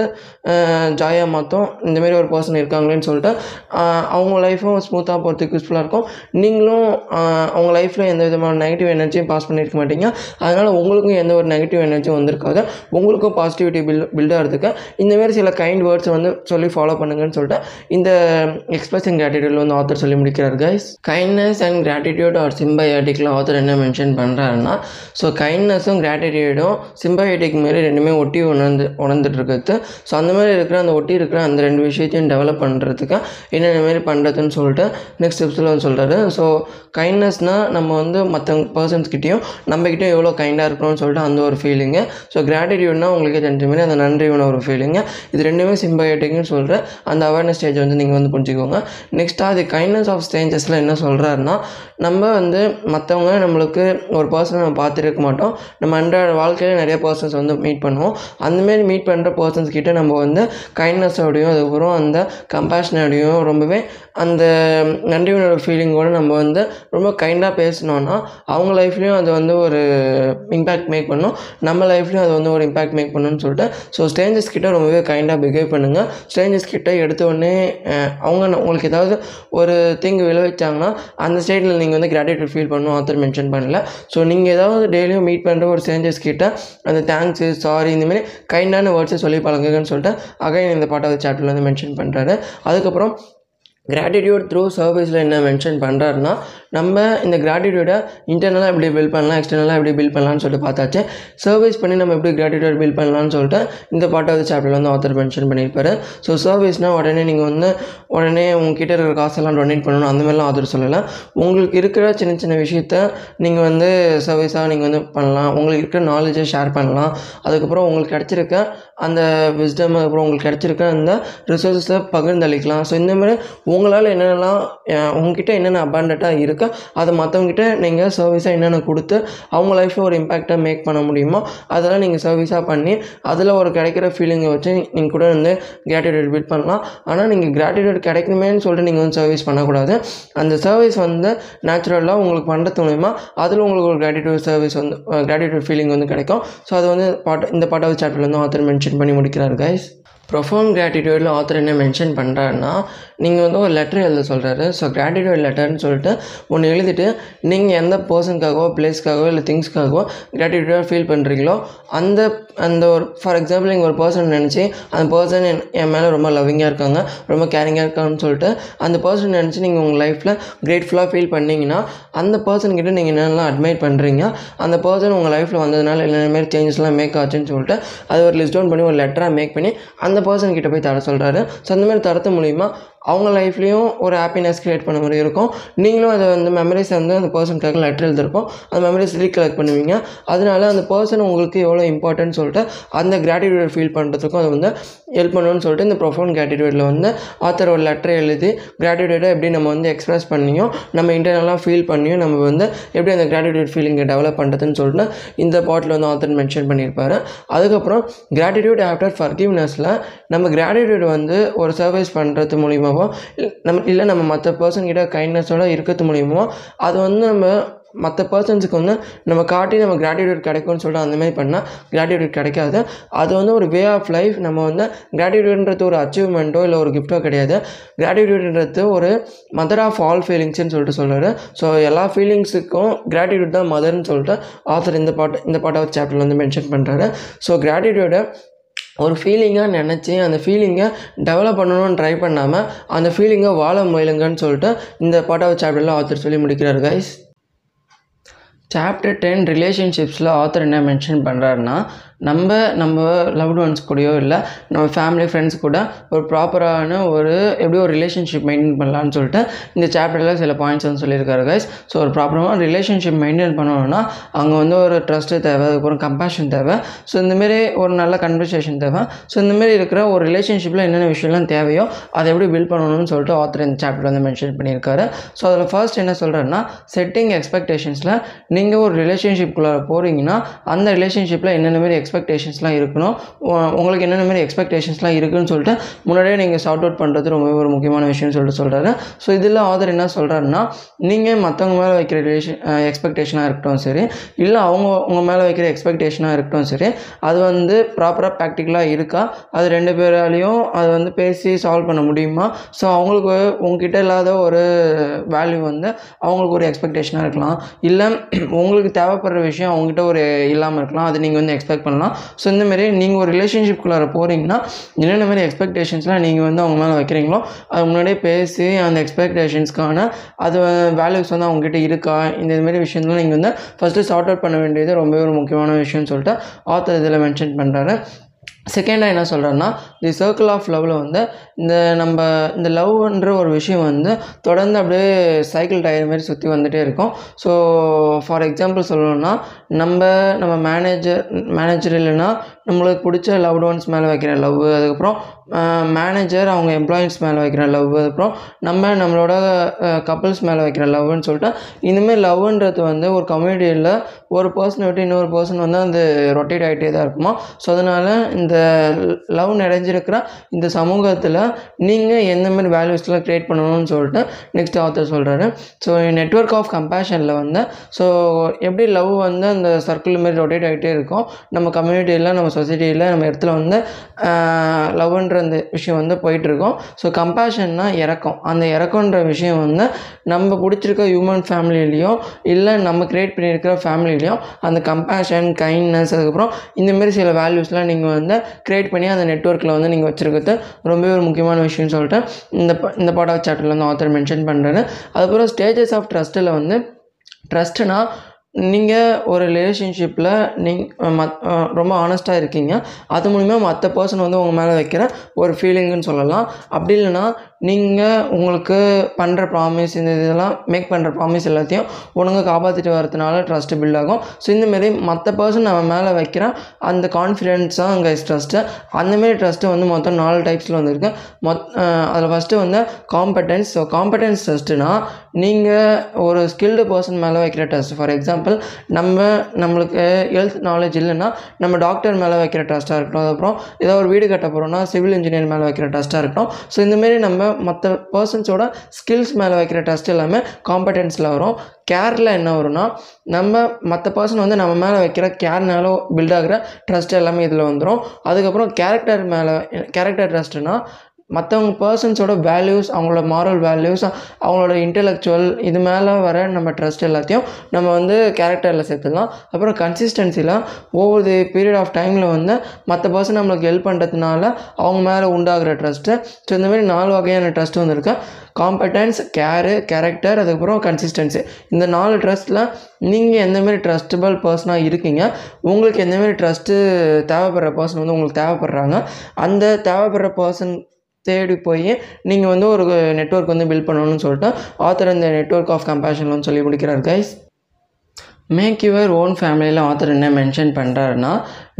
ஜாயாக மாற்றும் இந்தமாரி ஒரு பர்சன் இருக்காங்களேன்னு சொல்லிட்டு அவங்க லைஃப்பும் ஸ்மூத்தாக போகிறதுக்கு யூஸ்ஃபுல்லாக இருக்கும். நீங்களும் அவங்க லைஃப்பில் எந்த விதமான நெகட்டிவ் எனர்ஜியும் பாஸ் பண்ணியிருக்க மாட்டீங்க. அதனால் உங்களுக்கும் எந்த ஒரு நெகட்டிவ் எனர்ஜியும் வந்திருக்காது. உங்களுக்கும் பாசிட்டிவிட்டி பில் பில்டாக ஆகிறதுக்கு இந்தமாரி சில கைண்ட் வேர்ட்ஸை வந்து சொல்லி ஃபாலோ பண்ணுங்கன்னு சொல்லிட்டு இந்த எக்ஸ்பிரஸிங் கிராட்டிடியூட் வந்து ஆத்தர் சொல்லி முடிக்கிறார் guys kindness and gratitude are சிம்பயாட்டிக்கில் author என்ன மென்ஷன் பண்ணுறாருன்னா ஸோ கைண்ட்னஸும் கிராட்டிடியூடும் சிம்பயாட்டிக் மாரி ரெண்டுமே ஒட்டி உணர்ந்து உணர்ந்துட்டு இருக்கிறது. ஸோ அந்த மாதிரி இருக்கிற அந்த ஒட்டி இருக்கிற அந்த ரெண்டு விஷயத்தையும் டெவலப் பண்ணுறதுக்கு என்னென்ன மாரி பண்ணுறதுன்னு சொல்லிட்டு நெக்ஸ்ட் ஸ்டெப்ஸில் வந்து சொல்கிறாரு ஸோ கைண்ட்னஸ்னால் நம்ம வந்து மற்றவங்க பர்சன்ஸ்கிட்டையும் நம்மக்கிட்டையும் எவ்வளோ கைண்டாக இருக்கணும்னு சொல்லிட்டு அந்த ஒரு ஃபீலிங்கு ஸோ கிராட்டிடியூட்னா உங்களுக்கே தெரிஞ்ச மாதிரி அந்த நன்றியான ஒரு ஃபீலிங்கு இது ரெண்டுமே சிம்பயோட்டிக்னு சொல்கிற அந்த அவேர்னஸ் ஸ்டேஜ் வந்து நீங்கள் வந்து புரிஞ்சுக்கோங்க. நெக்ஸ்ட்டாக அது கைண்ட்னஸ் ஆஃப் ஸ்டேஞ்சஸில் என்ன சொல்கிறாருன்னா நம்ம வந்து மற்றவங்க நம்மளுக்கு ஒரு பர்சனை நம்ம பார்த்துருக்க மாட்டோம். நம்ம அன்றாட வாழ்க்கையில் நிறைய பர்சன்ஸ் வந்து மீட் பண்ணுவோம். அந்தமாரி மீட் பண்ணுற பர்சன்ஸ் கிட்டே நம்ம வந்து கைண்ட்னஸோடையும் அதுக்கப்புறம் அந்த கம்பேஷனோடையும் ரொம்பவே அந்த நன்றி உணர்வு ஃபீலிங்கோடு நம்ம வந்து ரொம்ப கைண்டாக பேசினோன்னா அவங்க லைஃப்லேயும் அது வந்து ஒரு இம்பேக்ட் மேக் பண்ணும். நம்ம லைஃப்லேயும் அது வந்து ஒரு இம்பேக்ட் மேக் பண்ணுன்னு சொல்லிட்டு. ஸோ ஸ்ட்ரேஞ்சர்ஸ் கிட்ட ரொம்பவே கைண்டாக பிஹேவ் பண்ணுங்கள் ஸ்ட்ரேஞ்சர்ஸ் கிட்டே எடுத்த உடனே அவங்க உங்களுக்கு ஏதாவது ஒரு தீங்கு விளைவிச்சாங்கன்னா அந்த ஸ்டேட்டில் நீங்கள் வந்து கிராட்டிடியூட் ஃபீல் பண்ணணும் ஆத்தர் மென்ஷன் பண்ணல. ஸோ நீங்கள் ஏதாவது டெய்லியும் மீட் பண்ணுற ஒரு ஸ்ட்ரேஞ்சர்ஸ் கிட்ட அந்த தேங்க்ஸு சாரி இந்தமாரி கைண்டான வேர்ட்ஸை சொல்லி பழகுங்கன்னு சொல்லிட்டு அகைன் இந்த பாட்டாவது சாப்டரில் வந்து மென்ஷன் பண்ணுறாரு அதுக்கப்புறம் கிராட்டிடியூட் த்ரூ சர்வீஸில் என்ன மென்ஷன் பண்ணுறாருன்னா நம்ம இந்த கிராட்டிடியூடை இன்டர்னலாக எப்படி பில்ட் பண்ணலாம் எக்ஸ்டர்னலாக எப்படி பில்ட் பண்ணலாம்னு சொல்லிட்டு பார்த்தாச்சு. சர்வீஸ் பண்ணி நம்ம எப்படி கிராட்டிடியூட் பில்ட் பண்ணலாம்னு சொல்லிட்டு இந்த பாட்டாவது சாப்டரில் வந்து ஆத்தர் மென்ஷன் பண்ணியிருப்பாரு. ஸோ சர்வீஸ்னால் உடனே நீங்கள் வந்து உடனே உங்ககிட்ட இருக்கிற காசெல்லாம் டொனேட் பண்ணணும் அந்த மாதிரிலாம் ஆத்தர் சொல்லலை. உங்களுக்கு இருக்கிற சின்ன சின்ன விஷயத்த நீங்கள் வந்து சர்வீஸாக நீங்கள் வந்து பண்ணலாம். உங்களுக்கு இருக்கிற நாலேஜை ஷேர் பண்ணலாம். அதுக்கப்புறம் உங்களுக்கு கிடச்சிருக்க அந்த விஸ்டம் அதுக்கப்புறம் உங்களுக்கு கிடச்சிருக்க அந்த ரிசோர்ஸஸை பகிர்ந்தளிக்கலாம் ஸோ இந்த மாதிரி உங்களால் என்னென்னலாம் உங்ககிட்ட என்னென்ன அபாண்டட்டாக இருக்கோ அதை மற்றவங்ககிட்ட நீங்கள் சர்வீஸாக என்னென்ன கொடுத்து அவங்க லைஃப்பில் ஒரு இம்பேக்டாக மேக் பண்ண முடியுமோ அதெல்லாம் நீங்கள் சர்வீஸாக பண்ணி அதில் ஒரு கிடைக்கிற ஃபீலிங்கை வச்சு நீங்கள் கூட வந்து கிராட்டிடியூட் பில்ட் பண்ணலாம். ஆனால் நீங்கள் கிராட்டிடியூட் கிடைக்குமேன்னு சொல்லிட்டு நீங்கள் வந்து சர்வீஸ் பண்ணக்கூடாது. அந்த சர்வீஸ் வந்து நேச்சுரலாக உங்களுக்கு பண்ணுறது மூலிமா அதில் உங்களுக்கு ஒரு கிராட்டிடியூட் சர்வீஸ் வந்து கிராட்டிடியூட் ஃபீலிங் வந்து கிடைக்கும். ஸோ அது வந்து பாட்டு இந்த பாட்டாவது சாப்டர்ல வந்து ஆத்தர் மென்ஷன் பண்ணி முடிக்கிறார் கைஸ் ப்ரொஃபார்ம் கிராட்டிடியூடில் ஆத்தர் என்ன மென்ஷன் பண்ணுறாருன்னா நீங்கள் வந்து ஒரு லெட்டர் எழுத சொல்கிறாரு ஸோ கிராட்டிடியூட் லெட்டர்னு சொல்லிட்டு ஒன்று எழுதிட்டு நீங்கள் எந்த பர்சனுக்காகவோ பிளேஸ்க்காகவோ இல்லை திங்ஸ்க்காகவோ கிராட்டிடியூடாக ஃபீல் பண்ணுறீங்களோ அந்த அந்த ஒரு ஃபார் எக்ஸாம்பிள் நீங்கள் ஒரு பர்சன் நினச்சி அந்த பர்சன் என் என் மேலே ரொம்ப லவ்விங்காக இருக்காங்க ரொம்ப கேரிங்காக இருக்காங்கன்னு சொல்லிட்டு அந்த பர்சன் நினச்சி நீங்கள் உங்கள் லைஃப்பில் கிரேட்ஃபுல்லாக ஃபீல் பண்ணீங்கன்னா அந்த பர்சன்கிட்ட நீங்கள் என்னென்னலாம் அட்மைட் பண்ணுறீங்க அந்த பர்சன் உங்கள் லைஃப்பில் வந்ததுனால என்னென்ன மாதிரி சேஞ்சஸ்லாம் மேக் ஆச்சுன்னு சொல்லிட்டு அதை ஒரு லிஸ்ட் டவுன் பண்ணி ஒரு லெட்டராக மேக் பண்ணி அந்த பர்சன் கிட்ட போய் தர சொல்கிறாரு ஸோ அந்த மாதிரி தரத்து மூலிமா அவங்க லைஃப்லேயும் ஒரு ஹாப்பினஸ் க்ரியேட் பண்ண மாதிரி இருக்கும். நீங்களும் அதை வந்து மெமரிஸ் வந்து அந்த பர்சனுக்காக லெட்டர் எழுதிருப்போம் அந்த மெமரிஸ் ரீகலெக்ட் பண்ணுவீங்க. அதனால அந்த பர்சன் உங்களுக்கு எவ்வளோ இம்பார்ட்டன்ட் சொல்லிட்டு அந்த கிராட்டிடியூட் ஃபீல் பண்ணுறதுக்கும் அதை வந்து ஹெல்ப் பண்ணணும்னு சொல்லிட்டு இந்த ப்ரொஃபோன் கிராட்டிடியூடில் வந்து ஆத்தர் ஒரு லெட்டர் எழுதி கிராட்டிடியூடை எப்படி நம்ம வந்து எக்ஸ்பிரஸ் பண்ணியும் நம்ம இன்டர்னலாக ஃபீல் பண்ணியும் நம்ம வந்து எப்படி அந்த கிராட்டிடியூட் ஃபீலிங்கை டெவலப் பண்ணுறதுன்னு சொல்லிட்டு இந்த பாட்டில் வந்து ஆத்தர் மென்ஷன் பண்ணியிருப்பாரு. அதுக்கப்புறம் கிராட்டிடியூட் ஆஃப்டர் ஃபர்கிவ்னஸில் நம்ம கிராட்டிடியூட் வந்து ஒரு சர்வீஸ் பண்ணுறது மூலிமா மூலியமாகவோ நம்ம இல்லை நம்ம மற்ற பர்சன்கிட்ட கைண்ட்னஸோடு கைண்ட்னஸோட இருக்கிறது மூலியமோ அது வந்து நம்ம மற்ற பர்சன்ஸுக்கு வந்து நம்ம காட்டி நம்ம கிராட்டிடியூட் கிடைக்கும்னு சொல்லிட்டு அந்த மாதிரி பண்ணால் கிராட்டிடியூட் கிடைக்காது. அது வந்து ஒரு வே ஆஃப் லைஃப் நம்ம வந்து கிராட்டிடியூட்ன்றது ஒரு அச்சீவ்மெண்ட்டோ இல்லை ஒரு கிஃப்ட்டோ கிடையாது. கிராட்டிடியூட்ன்றது ஒரு மதர் ஆஃப் ஆல் ஃபீலிங்ஸ்னு சொல்லிட்டு சொல்கிறாரு ஸோ எல்லா ஃபீலிங்ஸுக்கும் கிராட்டிடியூட் தான் மதர்னு சொல்லிட்டு ஆத்தர் இந்த பாட்டு இந்த பாட்டாவது சாப்டரில் வந்து மென்ஷன் பண்ணுறாரு ஸோ கிராட்டிடியூடை ஒரு ஃபீலிங்காக நினச்சி அந்த ஃபீலிங்கை டெவலப் பண்ணணும்னு ட்ரை பண்ணாமல் அந்த ஃபீலிங்கை வாழ முயலுங்கன்னு சொல்லிட்டு இந்த பாட்டாவது சாப்டரில் ஆத்தர் சொல்லி முடிக்கிறார் கைஸ் சாப்டர் டென் ரிலேஷன்ஷிப்ஸில் ஆத்தர் என்ன மென்ஷன் பண்ணுறாருன்னா நம்ம நம்ம லவ்டு ஒன்ஸ் கூடயோ இல்லை நம்ம ஃபேமிலி ஃப்ரெண்ட்ஸ் கூட ஒரு ப்ராப்பரான ஒரு எப்படி ஒரு ரிலேஷன்ஷிப் மெயின்டைன் பண்ணலான்னு சொல்லிட்டு இந்த சாப்டரில் சில பாயிண்ட்ஸ் வந்து சொல்லியிருக்காரு கைஸ் ஸோ ஒரு ப்ராப்பரான ரிலேஷன்ஷிப் மெயின்டைன் பண்ணணும்னா அங்கே வந்து ஒரு ட்ரஸ்ட்டு தேவை அதுக்கப்புறம் கம்பேஷன் தேவை. ஸோ இந்தமாரி ஒரு நல்ல கன்வர்சேஷன் தேவை. ஸோ இந்தமாரி இருக்கிற ஒரு ரிலேஷன்ஷிப்பில் என்னென்ன விஷயம்லாம் தேவையோ அதை எப்படி பில்ட் பண்ணணும்னு சொல்லிட்டு ஆத்தர் இந்த சாப்டர் வந்து மென்ஷன் பண்ணியிருக்காரு. ஸோ அதில் ஃபர்ஸ்ட் என்ன சொல்கிறேன்னா செட்டிங் எக்ஸ்பெக்டேஷன்ஸில் நீங்கள் ஒரு ரிலேஷன்ஷிப்குள்ளே போகிறீங்கன்னா அந்த ரிலேஷன்ஷிப்பில் என்னென்ன மாதிரி எக்ஸ்பெக்டேஷன்ஸ்லாம் இருக்கணும். உங்களுக்கு என்னென்ன மாதிரி எக்ஸ்பெக்டேஷன்ஸ்லாம் இருக்குதுன்னு சொல்லிட்டு முன்னாடியே நீங்கள் சார்ட் அவுட் பண்ணுறது ரொம்பவே ஒரு முக்கியமான விஷயம்னு சொல்லிட்டு சொல்கிறாரு ஸோ இதில் ஆதர் என்ன சொல்கிறாருன்னா நீங்கள் மற்றவங்க மேலே வைக்கிற ரிலேஷன் எக்ஸ்பெக்டேஷனாக இருக்கட்டும் சரி இல்லை அவங்க உங்கள் மேலே வைக்கிற எக்ஸ்பெக்டேஷனாக இருக்கட்டும் சரி அது வந்து ப்ராப்பராக ப்ராக்டிக்கலாக இருக்கா? அது ரெண்டு பேராலையும் அது வந்து பேசி சால்வ் பண்ண முடியுமா? ஸோ அவங்களுக்கு உங்ககிட்ட இல்லாத ஒரு வேல்யூ வந்து அவங்களுக்கு ஒரு எக்ஸ்பெக்டேஷனாக இருக்கலாம். இல்லை உங்களுக்கு தேவைப்படுற விஷயம் அவங்ககிட்ட ஒரு இல்லாமல் இருக்கலாம். அது நீங்கள் வந்து எக்ஸ்பெக்ட் பண்ணலாம். ஸோ இந்த மாதிரி நீங்கள் ஒரு ரிலேஷன்ஷிப்குள்ளார போகிறீங்கன்னா என்னென்ன மாதிரி எக்ஸ்பெக்டேஷன்ஸ்லாம் நீங்கள் வந்து அவங்க மேலே வைக்கிறீங்களோ அது முன்னாடியே பேசி அந்த எக்ஸ்பெக்டேஷன்ஸ்க்கான அது வேல்யூஸ் வந்து அவங்ககிட்ட இருக்கா இந்த மாதிரி விஷயம்லாம் நீங்கள் வந்து ஃபஸ்ட்டு சார்ட் அவுட் பண்ண வேண்டியது ரொம்பவே ஒரு முக்கியமான விஷயம்னு சொல்லிட்டு ஆத்தர் இதில் மென்ஷன் பண்ணுறாரு செகண்டாக என்ன சொல்கிறேன்னா தி சர்க்கிள் ஆஃப் லவ்வில் வந்து இந்த நம்ம இந்த லவ்ன்ற ஒரு விஷயம் வந்து தொடர்ந்து அப்படியே சைக்கிள் டயர் மாதிரி சுற்றி வந்துகிட்டே இருக்கும். ஸோ ஃபார் எக்ஸாம்பிள் சொல்லணும்னா நம்ம நம்ம மேனேஜர் மேனேஜர் இல்லைன்னா நம்மளுக்கு பிடிச்ச லவ் ஒன்ஸ் மேலே வைக்கிற லவ் அதுக்கப்புறம் மேனேஜர் அவங்க எம்ப்ளாயின்ஸ் மேலே வைக்கிற லவ் அதுக்கப்புறம் நம்ம நம்மளோட கப்புள்ஸ் மேலே வைக்கிற லவ்னு சொல்லிட்டு இந்தமாரி லவ்ன்றது வந்து ஒரு கம்யூனிட்டியில் ஒரு பர்சனை விட்டு இன்னொரு பர்சன் வந்து அந்த ரொட்டேட் ஆகிட்டே தான் இருக்குமா? ஸோ அதனால் இந்த லவ் நிறைஞ்சிருக்கிற இந்த சமூகத்தில் நீங்கள் எந்த மாதிரி வேல்யூஸ்லாம் க்ரியேட் பண்ணணும்னு சொல்லிட்டு நெக்ஸ்ட் ஆத்தர் சொல்கிறாரு ஸோ நெட்ஒர்க் ஆஃப் கம்பேஷனில் வந்து ஸோ எப்படி லவ் வந்து அந்த சர்க்கிள் மாதிரி ரொட்டேட் ஆகிட்டே இருக்கும் நம்ம கம்யூனிட்டியில் நம்ம சொசைட்டியில் நம்ம இடத்துல வந்து லவ்ன்ற அந்த விஷயம் வந்து போயிட்டுருக்கோம் ஸோ கம்பேஷன்னா இறக்கம். அந்த இறக்கன்ற விஷயம் வந்து நம்ம பிடிச்சிருக்க ஹியூமன் ஃபேமிலியிலையும் இல்லை நம்ம க்ரியேட் பண்ணியிருக்கிற ஃபேமிலிலையும் அந்த கம்பேஷன் கைண்ட்னஸ் அதுக்கப்புறம் இந்தமாரி சில வேல்யூஸ்லாம் நீங்கள் வந்து க்ரியேட் பண்ணி அந்த நெட்ஒர்க்கில் வந்து நீங்கள் வச்சுருக்கிறது ரொம்பவே ஒரு முக்கியமான விஷயம்னு சொல்லிட்டு இந்த ப- இந்த பாட் ஆஃப் சாப்டரில் வந்து ஆத்தர் மென்ஷன் பண்ணுறாரு அதுக்கப்புறம் ஸ்டேஜஸ் ஆஃப் ட்ரஸ்ட்டில் வந்து ட்ரஸ்ட்டுனா நீங்கள் ஒரு ரிலேஷன்ஷிப்பில் நீங் மத் ரொம்ப ஆனஸ்ட்டாக இருக்கீங்க. அது மூலிமா மற்ற பர்சன் வந்து உங்கள் மேலே வைக்கிற ஒரு ஃபீலிங்குன்னு சொல்லலாம். அப்படி இல்லைன்னா நீங்கள் உங்களுக்கு பண்ணுற ப்ராமிஸ் இந்த இதெல்லாம் மேக் பண்ணுற ப்ராமிஸ் எல்லாத்தையும் ஒழுங்காக காப்பாற்றிட்டு வரதுனால ட்ரஸ்ட்டு பில்ட் ஆகும். ஸோ இந்தமாரி மற்ற பர்சன் நம்ம மேலே வைக்கிற அந்த கான்ஃபிடென்ஸ் தான் அங்கே ட்ரஸ்ட்டு அந்தமாரி ட்ரஸ்ட்டு வந்து மொத்தம் நாலு டைப்ஸில் வந்துருக்கு. மொத் அதில் ஃபஸ்ட்டு வந்து காம்படென்ஸ் ஸோ காம்படென்ஸ் ட்ரஸ்ட்டுனா நீங்கள் ஒரு ஸ்கில்டு பர்சன் மேலே வைக்கிற ட்ரஸ்ட் ஃபார் எக்ஸாம்பிள் நம்ம நம்மளுக்கு ஹெல்த் நாலேஜ் இல்லைன்னா நம்ம டாக்டர் மேலே வைக்கிற ட்ரஸ்ட்டாக இருக்கட்டும். அதுக்கப்புறம் ஏதோ ஒரு வீடு கட்ட போகிறோம்னா சிவில் இன்ஜினியர் மேலே வைக்கிற ட்ரஸ்ட்டாக இருக்கட்டும். ஸோ இந்தமாரி நம்ம மற்ற பர்சன்ஸோட ஸ்கில்ஸ் மேலே வைக்கிற ட்ரஸ்ட் எல்லாமே காம்படென்ஸில் வரும். கேரில் என்ன வரும்னா நம்ம மற்ற பர்சன் வந்து நம்ம மேலே வைக்கிற கேர்னால பில்ட் ஆகிற ட்ரஸ்ட் எல்லாமே இதில் வந்துடும் அதுக்கப்புறம் கேரக்டர் மேலே கேரக்டர் ட்ரஸ்ட்னா மற்றவங்க பர்சன்ஸோட வேல்யூஸ் அவங்களோட மாரல் வேல்யூஸ் அவங்களோட இன்டெலெக்சுவல் இது மேலே வர நம்ம ட்ரஸ்ட் எல்லாத்தையும் நம்ம வந்து கேரக்டரில் சேர்த்துக்கலாம். அப்புறம் கன்சிஸ்டன்சிலாம் ஓவர் தி பீரியட் ஆஃப் டைமில் வந்து மற்ற பர்சன் நம்மளுக்கு ஹெல்ப் பண்ணுறதுனால அவங்க மேலே உண்டாகிற ட்ரஸ்ட்டு ஸோ இந்தமாரி நாலு வகையான ட்ரஸ்ட் வந்துருக்கு காம்படன்ஸ் கேரு கேரக்டர் அதுக்கப்புறம் கன்சிஸ்டன்சி இந்த நாலு ட்ரஸ்ட்டில் நீங்கள் எந்தமாரி ட்ரஸ்டபிள் பர்சனாக இருக்கீங்க உங்களுக்கு எந்தமாரி ட்ரஸ்ட்டு தேவைப்படுற பர்சன் வந்து உங்களுக்கு தேவைப்படுறாங்க அந்த தேவைப்படுற பர்சன் தேடி போய் நீங்கள் வந்து ஒரு நெட்வொர்க் வந்து பில்ட் பண்ணணும்னு சொல்லிட்டு ஆத்தர் இந்த நெட்வொர்க் ஆஃப் கம்பேஷன் சொல்லி முடிக்கிறார் கைஸ் மேக் யுவர் ஓன் ஃபேமிலியில் ஆத்தர் என்ன மென்ஷன் பண்ணுறாருன்னா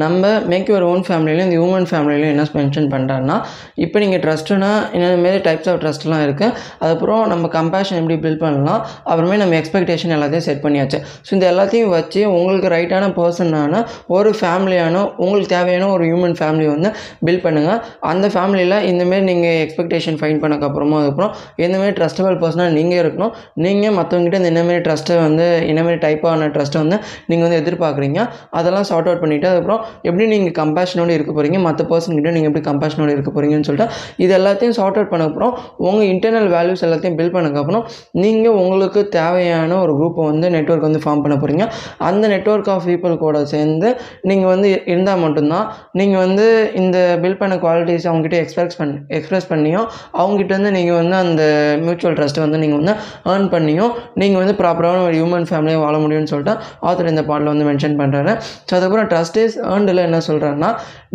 நம்ம மேக் யுவர் ஓன் ஃபேமிலிலையும் இந்த ஹியூமன் ஃபேமிலிலையும் என்ன மென்ஷன் பண்ணுறாருன்னா இப்போ நீங்கள் ட்ரஸ்ட்டுனா இந்த மாரி டைப்ஸ் ஆஃப் ட்ரஸ்ட்லாம் இருக்குது அதுக்கப்புறம் நம்ம கம்பேஷன் எப்படி பில்ட் பண்ணலாம் அப்புறமே நம்ம எக்ஸ்பெக்டேஷன் எல்லாத்தையும் செட் பண்ணியாச்சு. ஸோ இந்த எல்லாத்தையும் வச்சு உங்களுக்கு ரைட்டான பர்சனான ஒரு ஃபேமிலியான உங்களுக்கு தேவையான ஒரு ஹியூமன் ஃபேமிலி வந்து பில்ட் பண்ணுங்கள் அந்த ஃபேமிலியில் இந்தமாரி நீங்கள் எக்ஸ்பெக்டேஷன் ஃபைன் பண்ணக்கப்புறமா அதுக்கப்புறம் எந்தமாரி ட்ரஸ்டபிள் பர்சனாக நீங்கள் இருக்கணும். நீங்கள் மற்றவங்ககிட்ட இந்த என்னமாரி ட்ரஸ்ட்டை வந்து என்னமாரி டைப்பான ட்ரஸ்ட்டை வந்து நீங்கள் வந்து எதிர்பார்க்குறீங்க அதெல்லாம் சார்ட் அவுட் பண்ணிவிட்டு அதுக்கப்புறம் எப்படி நீங்கள் கம்பேஷனோடு இருக்க போகிறீங்க மற்ற பர்சன்கிட்ட நீங்கள் எப்படி கம்பேஷனோடு இருக்க போகிறீங்கன்னு சொல்லிட்டு இது எல்லாத்தையும் சார்ட் அவுட் பண்ணக்கப்புறம் உங்கள் இன்டர்னல் வேல்யூஸ் எல்லாத்தையும் பில்ட் பண்ணக்கப்புறம் நீங்கள் உங்களுக்கு தேவையான ஒரு குரூப்பை வந்து நெட்வொர்க் வந்து ஃபார்ம் பண்ண போகிறீங்க அந்த நெட்வொர்க் ஆஃப் பீப்புள் கூட சேர்ந்து நீங்கள் வந்து இருந்தால் மட்டும்தான் நீங்கள் வந்து இந்த பில்ட் பண்ண குவாலிட்டிஸ் அவங்ககிட்ட எக்ஸ்பிரஸ் பண்ணி எக்ஸ்பிரஸ் பண்ணியும் அவங்ககிட்ட வந்து நீங்கள் வந்து அந்த மியூச்சுவல் ட்ரஸ்ட்டை வந்து நீங்கள் வந்து ஏர்ன் பண்ணியும் நீங்கள் வந்து ப்ராப்பரான ஒரு ஹியூமன் ஃபேமிலியை வாழ முடியும்னு சொல்லிட்டு ஆத்தர் இந்த பாட்டில் வந்து மென்ஷன் பண்ணுறாரு ஸோ அதுக்கப்புறம் ட்ரஸ்ட் இஸ் ஆண்டில் என்ன சொல்கிறாருன்னா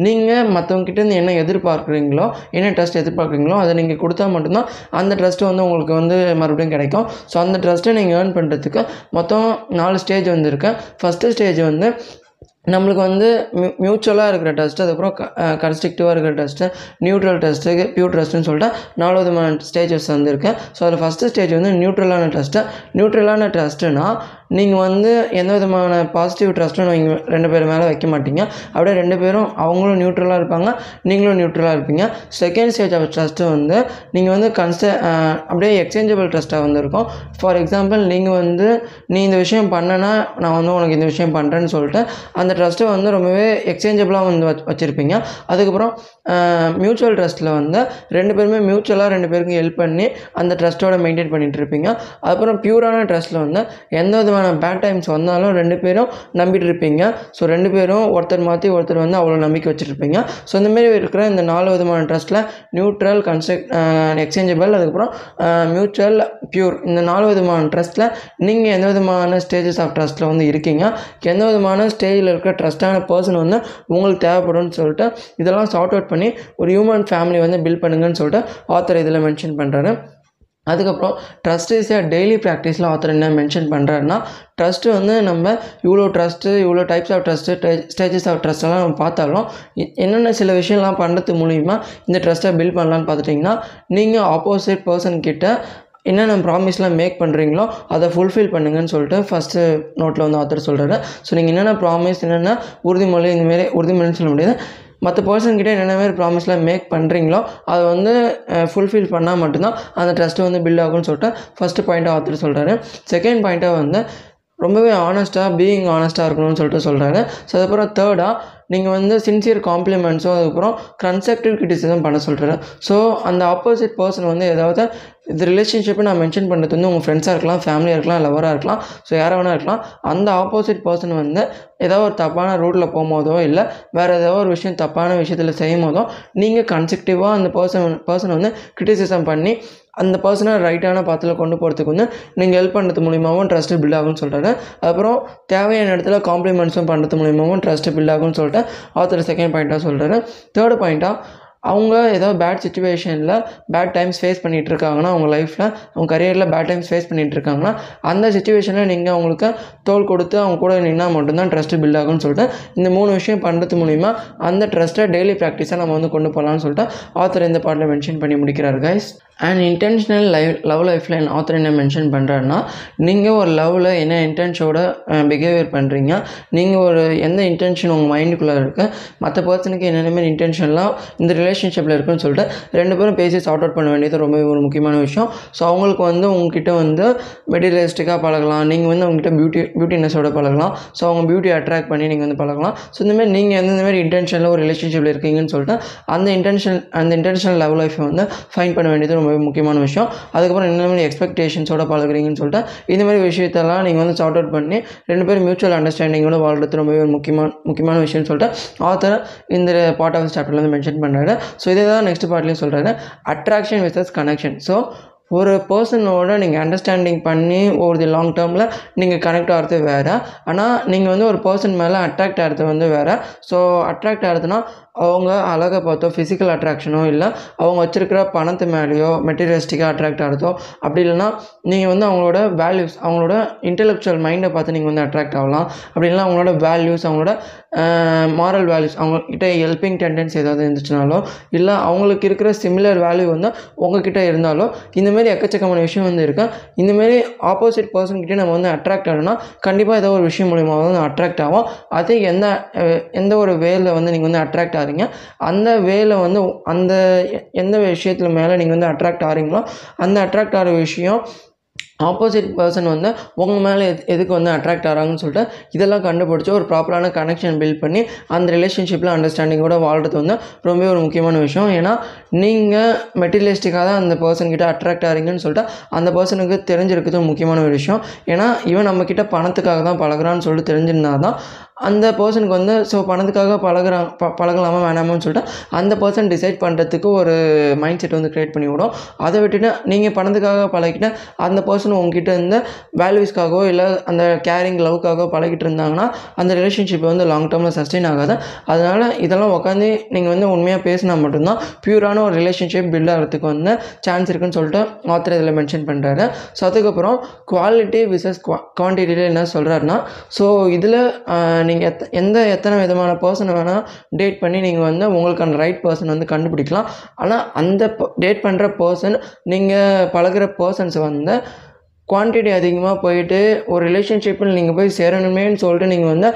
நீங்கள் மற்றவங்ககிட்டேருந்து என்ன எதிர்பார்க்குறீங்களோ என்ன ட்ரஸ்ட் எதிர்பார்க்குறீங்களோ அதை நீங்கள் கொடுத்தா மட்டும்தான் அந்த ட்ரஸ்ட்டு வந்து உங்களுக்கு வந்து மறுபடியும் கிடைக்கும். ஸோ அந்த ட்ரஸ்ட்டை நீங்கள் ஏர்ன் பண்ணுறதுக்கு மொத்தம் நாலு ஸ்டேஜ் வந்துருக்கு. ஃபஸ்ட்டு ஸ்டேஜ் வந்து நம்மளுக்கு வந்து மியூ மியூச்சுவலாக இருக்கிற டெஸ்ட்டு அதுக்கப்புறம் கன்ஸ்ட்ரக்டிவாக இருக்கிற டஸ்ட்டு நியூட்ரல் டஸ்ட்டு ப்யூர் டஸ்ட்டுன்னு சொல்லிட்டு நாலு விதமான ஸ்டேஜஸ் வந்துருக்கேன் ஸோ அதில் ஃபஸ்ட்டு ஸ்டேஜ் வந்து நியூட்ரலான டஸ்ட்டு நியூட்ரலான டெஸ்ட்டுனா நீங்கள் வந்து எந்த விதமான பாசிட்டிவ் ட்ரஸ்ட்டும் நீங்கள் ரெண்டு பேர் மேலே வைக்க மாட்டீங்க. அப்படியே ரெண்டு பேரும் அவங்களும் நியூட்ரலாக இருப்பாங்க நீங்களும் நியூட்ரலாக இருப்பீங்க. செகண்ட் ஸ்டேஜ் ஆஃப் ட்ரஸ்ட்டு வந்து நீங்கள் வந்து கன்ஸ்ட அப்படியே எக்ஸ்சேஞ்சபிள் ட்ரஸ்ட்டாக வந்துருக்கும். ஃபார் எக்ஸாம்பிள் நீங்கள் வந்து நீ இந்த விஷயம் பண்ணனா நான் வந்து உனக்கு இந்த விஷயம் பண்ணுறேன்னு சொல்லிட்டு அந்த ட்ரஸ்ட்டை வந்து ரொம்பவே எக்ஸ்சேஞ்சபிளாக வந்து வச் வச்சுருப்பீங்க. அதுக்கப்புறம் மியூச்சுவல் ட்ரஸ்ட்டில் வந்து ரெண்டு பேருமே மியூச்சுவலாக ரெண்டு பேருக்கும் ஹெல்ப் பண்ணி அந்த ட்ரஸ்ட்டோட மெயின்டைன் பண்ணிகிட்டு இருப்பீங்க அப்புறம் பியூரான ட்ரஸ்ட்டில் வந்து எந்த விதமான பேட் டைம்ஸ் வந்தாலும் ரெண்டு பேரும் நம்பிட்டு இருப்பீங்க ஸோ ரெண்டு பேரும் ஒருத்தர் மாற்றி ஒருத்தர் வந்து அவ்வளோ நம்பிக்கை வச்சுருப்பீங்க ஸோ இந்தமாரி இருக்கிற இந்த நாலு விதமான ட்ரஸ்ட்டில் நியூட்ரல் கன்ஸ்ட்ரக்ட் எக்ஸ்சேஞ்சபிள் அதுக்கப்புறம் மியூச்சுவல் பியூர் இந்த நாலு விதமான ட்ரஸ்ட்டில் நீங்கள் எந்த விதமான ஸ்டேஜஸ் ஆஃப் ட்ரஸ்ட்டில் வந்து இருக்கீங்க. எந்த விதமான ஸ்டேஜில் இருக்கிற ட்ரஸ்டான பர்சன் வந்து உங்களுக்கு தேவைப்படும்னு சொல்லிட்டு இதெல்லாம் சார்ட் அவுட் பண்ணி ஒரு ஹியூமன் ஃபேமிலி வந்து பில்ட் பண்ணுங்கன்னு சொல்லிட்டு ஆத்தர் இதில் மென்ஷன் பண்ணுறாரு அதுக்கப்புறம் ட்ரஸ்ட் இஸ் டெய்லி ப்ராக்டிஸில் ஆத்தர் என்ன மென்ஷன் பண்ணுறாருன்னா ட்ரஸ்ட்டு வந்து நம்ம இவ்வளோ ட்ரஸ்ட்டு இவ்வளோ types of trust stages of ட்ரஸ்ட்டெல்லாம் நம்ம பார்த்தாலும் என்னென்ன சில விஷயம்லாம் பண்ணுறது மூலிமா இந்த ட்ரஸ்ட்டை பில்ட் பண்ணலான்னு பார்த்துட்டிங்கன்னா நீங்கள் ஆப்போசிட் பர்சன் கிட்ட என்னென்ன ப்ராமிஸ்லாம் மேக் பண்ணுறீங்களோ அதை ஃபுல்ஃபில் பண்ணுங்கன்னு சொல்லிட்டு ஃபஸ்ட்டு நோட்டில் வந்து ஆத்தர் சொல்கிறாரு ஸோ நீங்கள் என்னென்ன ப்ராமிஸ் என்னென்ன உறுதிமொழி இந்தமாரி உறுதிமொழின்னு சொல்ல முடியாது. மற்ற பர்சன்கிட்ட என்னென்ன மாதிரி ப்ராமிஸ்லாம் மேக் பண்ணுறீங்களோ அதை வந்து ஃபுல்ஃபில் பண்ணால் மட்டும்தான் அந்த ட்ரஸ்ட்டு வந்து பில்ட் ஆகும்னு சொல்லிட்டு ஃபஸ்ட்டு பாயிண்ட்டாக ஆத்தர் சொல்கிறாரு செகண்ட் பாயிண்ட்டாக வந்து ரொம்பவே ஆனஸ்ட்டாக பீயிங் ஆனஸ்ட்டாக இருக்கணும்னு சொல்லிட்டு சொல்கிறாரு ஸோ அதுக்கப்புறம் தேர்டாக நீங்கள் வந்து சின்சியர் காம்ப்ளிமெண்ட்ஸும் அதுக்கப்புறம் கன்ஸ்ட்ரக்டிவ் கிரிட்டிசிசம் பண்ண சொல்கிறாரு ஸோ அந்த ஆப்போசிட் பர்சன் வந்து ஏதாவது இந்த ரிலேஷன்ஷிப்பை நான் மென்ஷன் பண்ணுறது வந்து உங்கள் ஃப்ரெண்ட்ஸாக இருக்கலாம் ஃபேமிலியாக இருக்கலாம் லவராக இருக்கலாம். ஸோ யாராக வேணா இருக்கலாம். அந்த ஆப்போசிட் பர்சன் வந்து ஏதோ ஒரு தப்பான ரூட்டில் போகும்போதோ இல்லை வேறு ஏதோ ஒரு விஷயம் தப்பான விஷயத்தில் செய்யும் போதோ நீங்கள் கன்ஸ்ட்ரக்டிவாக அந்த பர்சன் பர்சனை வந்து கிரிட்டிசிசம் பண்ணி அந்த பர்சனை ரைட்டான பாத்தில் கொண்டு போகிறதுக்கு வந்து நீங்கள் ஹெல்ப் பண்ணுறது மூலியமாகவும் ட்ரஸ்ட்டு பில்ட் ஆகும்னு சொல்கிறாரு அப்புறம் தேவையான இடத்துல காம்ப்ளிமெண்ட்ஸும் பண்ணுறது மூலியமாகவும் ட்ரஸ்ட்டு பில்ட் ஆகும்னு சொல்லிட்டு ஆத்தர் செகண்ட் பாயிண்ட்டாக சொல்கிறாரு தேர்ட் பாயிண்ட்டாக அவங்க ஏதோ பேட் சுச்சுவேஷனில் பேட் டைம்ஸ் ஃபேஸ் பண்ணிகிட்டு இருக்காங்கன்னா அவங்க லைஃப்பில் அவங்க கரியரில் பேட் டைம்ஸ் ஃபேஸ் பண்ணிகிட்டு இருக்காங்கன்னா அந்த சுச்சுவேஷனில் நீங்கள் அவங்களுக்கு தோல் கொடுத்து அவங்க கூட நின்னால் மட்டும்தான் ட்ரஸ்ட்டு பில்ட் ஆகும்னு சொல்லிட்டு இந்த மூணு விஷயம் பண்ணுறது மூலிமா அந்த ட்ரஸ்ட்டை டெய்லி ப்ராக்டிஸாக நம்ம வந்து கொண்டு போகலான்னு சொல்லிட்டு ஆத்தர் இந்த பாட்டில் மென்ஷன் பண்ணி முடிக்கிறார் guys and intentional live love லைஃப்பில் என் ஆத்தர் என்ன மென்ஷன் பண்ணுறாருன்னா நீங்கள் ஒரு லவ்வில் என்ன இன்டென்ஷோட பிஹேவியர் பண்ணுறீங்க நீங்கள் ஒரு எந்த இன்டென்ஷன் உங்கள் மைண்டுக்குள்ளே இருக்குது மற்ற பர்சனுக்கு என்னென்ன மாதிரி இன்டென்ஷன்லாம் இந்த ரிலேஷன்ஷிப்பில் இருக்குன்னு சொல்லிட்டு ரெண்டு பேரும் பேசி சார்ட் அவுட் பண்ண வேண்டியது ரொம்ப ஒரு முக்கியமான விஷயம். ஸோ அவங்களுக்கு வந்து உங்ககிட்ட வந்து மெட்டீரியலிஸ்டிக்காக பழகலாம். நீங்கள் வந்து அவங்ககிட்ட பியூட்டி பியூட்டினஸோட பழகலாம். ஸோ அவங்க பியூட்டி அட்ராக்ட் பண்ணி நீங்கள் வந்து பழகலாம். ஸோ இந்தமாதிரி நீங்கள் எந்த மாதிரி இன்டென்ஷனில் ஒரு ரிலேஷன்ஷிப்பில் இருக்கீங்கன்னு சொல்லிட்டு அந்த இன்டென்ஷன் அந்த இன்டென்ஷனல் லெவல் லைஃப்பை வந்து ஃபைன் பண்ண வேண்டியது ரொம்ப முக்கியமான விஷயம். அதுக்கப்புறம் என்ன மாதிரி எக்ஸ்பெக்டேஷன்ஸோட பழகுறீங்கன்னு சொல்லிட்டு இந்த மாதிரி விஷயத்தெல்லாம் நீங்கள் வந்து சார்ட் அவுட் பண்ணி ரெண்டு பேரும் மியூச்சுவல் அண்டர்ஸ்டாண்டிங்கோட வாழ்றது ரொம்பவே ஒரு முக்கியமான முக்கியமான விஷயம்னு சொல்லிட்டு ஆத்தர் இந்த பார்ட் ஆஃப் சாப்டரில் வந்து மென்ஷன் பண்ணுறாரு ஸோ இதே தான் நெக்ஸ்ட் பார்ட்லேயும் சொல்கிறாரு அட்ராக்ஷன் விசஸ் கனெக்ஷன் ஸோ ஒரு பர்சனோட நீங்கள் அண்டர்ஸ்டாண்டிங் பண்ணி ஒரு லாங் டேர்மில் நீங்கள் கனெக்ட் ஆகிறது வேறு. ஆனால் நீங்கள் வந்து ஒரு பர்சன் மேலே அட்ராக்ட் ஆகிறது வந்து வேறு. ஸோ அட்ராக்ட் ஆகிறதுனா அவங்க அழகை பார்த்தோ ஃபிசிக்கல் அட்ராக்ஷனோ இல்லை அவங்க வச்சுருக்கிற பணத்து மேலேயோ மெட்டீரியலிஸ்டிக்காக அட்ராக்ட் ஆகிறதோ அப்படி இல்லைன்னா நீங்கள் வந்து அவங்களோட வேல்யூஸ் அவங்களோட இன்டெலெக்சுவல் மைண்டை பார்த்து நீங்கள் வந்து அட்ராக்ட் ஆகலாம். அப்படி இல்லைனா அவங்களோட வேல்யூஸ் அவங்களோட மாரல் வேல்யூஸ் அவங்கக்கிட்ட ஹெல்பிங் டெண்டன்ஸ் ஏதாவது இருந்துச்சுனாலோ இல்லை அவங்களுக்கு இருக்கிற சிமிலர் வேல்யூ வந்து உங்ககிட்ட இருந்தாலோ இந்தமாரி எக்கச்சக்கமான விஷயம் வந்து இருக்கு. இந்தமாரி ஆப்போசிட் பர்சன்கிட்டே நம்ம வந்து அட்ராக்ட் ஆகணும்னா கண்டிப்பாக ஏதோ ஒரு விஷயம் மூலியமாக வந்து அட்ராக்ட் ஆகும் அது எந்த எந்த ஒரு வேல வந்து நீங்கள் வந்து அட்ராக்ட் ஆகிறீங்க அந்த வேலை வந்து அந்த எந்த விஷயத்தில் மேலே நீங்கள் வந்து அட்ராக்ட் ஆகிறீங்களோ அந்த அட்ராக்ட் ஆகிற விஷயம் ஆப்போசிட் பர்சன் வந்து உங்கள் மேலே எது எதுக்கு வந்து அட்ராக்ட் ஆகிறாங்கன்னு சொல்லிட்டு இதெல்லாம் கண்டுபிடிச்சி ஒரு ப்ராப்பரான கனெக்ஷன் பில்ட் பண்ணி அந்த ரிலேஷன்ஷிப்பில் அண்டர்ஸ்டாண்டிங்கோட வாழ்றது வந்து ரொம்ப ஒரு முக்கியமான விஷயம். ஏன்னா நீங்கள் மெட்டீரியலிஸ்டிக்காக தான் அந்த பர்சன்கிட்ட அட்ராக்ட் ஆகிறீங்கன்னு சொல்லிட்டு அந்த பர்சனுக்கு தெரிஞ்சிருக்கிறது முக்கியமான ஒரு விஷயம். ஏன்னா இவன் நம்மக்கிட்ட பணத்துக்காக தான் பழகுறான்னு சொல்லிட்டு தெரிஞ்சிருந்தா தான் அந்த பர்சனுக்கு வந்து ஸோ பணத்துக்காக பழகுறாங்க ப பழகலாமா வேணாமான்னு சொல்லிட்டு அந்த பர்சன் டிசைட் பண்ணுறதுக்கு ஒரு மைண்ட் செட் வந்து க்ரியேட் பண்ணி விடும். அதை விட்டுட்டு நீங்கள் பணத்துக்காக பழகிட்டு அந்த பர்சன் உங்ககிட்ட இருந்து வேல்யூஸ்க்காகவோ இல்லை அந்த கேரிங் லவ்க்காகவோ பழகிட்டு இருந்தாங்கன்னா அந்த ரிலேஷன்ஷிப் வந்து லாங் டேர்மில் சஸ்டெயின் ஆகாது. அதனால் இதெல்லாம் உட்காந்து நீங்கள் வந்து உண்மையாக பேசினா மட்டும்தான் பியூரான ஒரு ரிலேஷன்ஷிப் பில்ட் ஆகிறதுக்கு வந்து சான்ஸ் இருக்குன்னு சொல்லிட்டு ஆத்தர் இதில் மென்ஷன் பண்ணுறாரு ஸோ அதுக்கப்புறம் குவாலிட்டி விசஸ் குவா குவான்டிட்டியில் என்ன சொல்கிறாருன்னா ஸோ இதில் நீங்கள் எத் எந்த எத்தனை விதமான பர்சனை வேணால் டேட் பண்ணி நீங்கள் வந்து உங்களுக்கான ரைட் பர்சன் வந்து கண்டுபிடிக்கலாம். ஆனால் அந்த டேட் பண்ணுற பர்சன் நீங்கள் பழகுற பர்சன்ஸ் வந்து குவான்டிட்டி அதிகமாக போயிட்டு ஒரு ரிலேஷன்ஷிப்பில் நீங்கள் போய் சேரணுமேன்னு சொல்லிட்டு நீங்கள் வந்து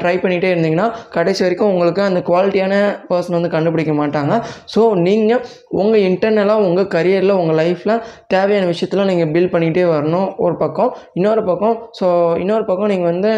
ட்ரை பண்ணிகிட்டே இருந்தீங்கன்னா கடைசி வரைக்கும் உங்களுக்கு அந்த குவாலிட்டியான பர்சன் வந்து கண்டுபிடிக்க மாட்டாங்க. ஸோ நீங்கள் உங்கள் இன்டர்னலாக உங்கள் கரியரில் உங்கள் லைஃப்பில் தேவையான விஷயத்தில் நீங்கள் பில்ட் பண்ணிகிட்டே வரணும். ஒரு பக்கம். இன்னொரு பக்கம் ஸோ இன்னொரு பக்கம் நீங்கள் வந்து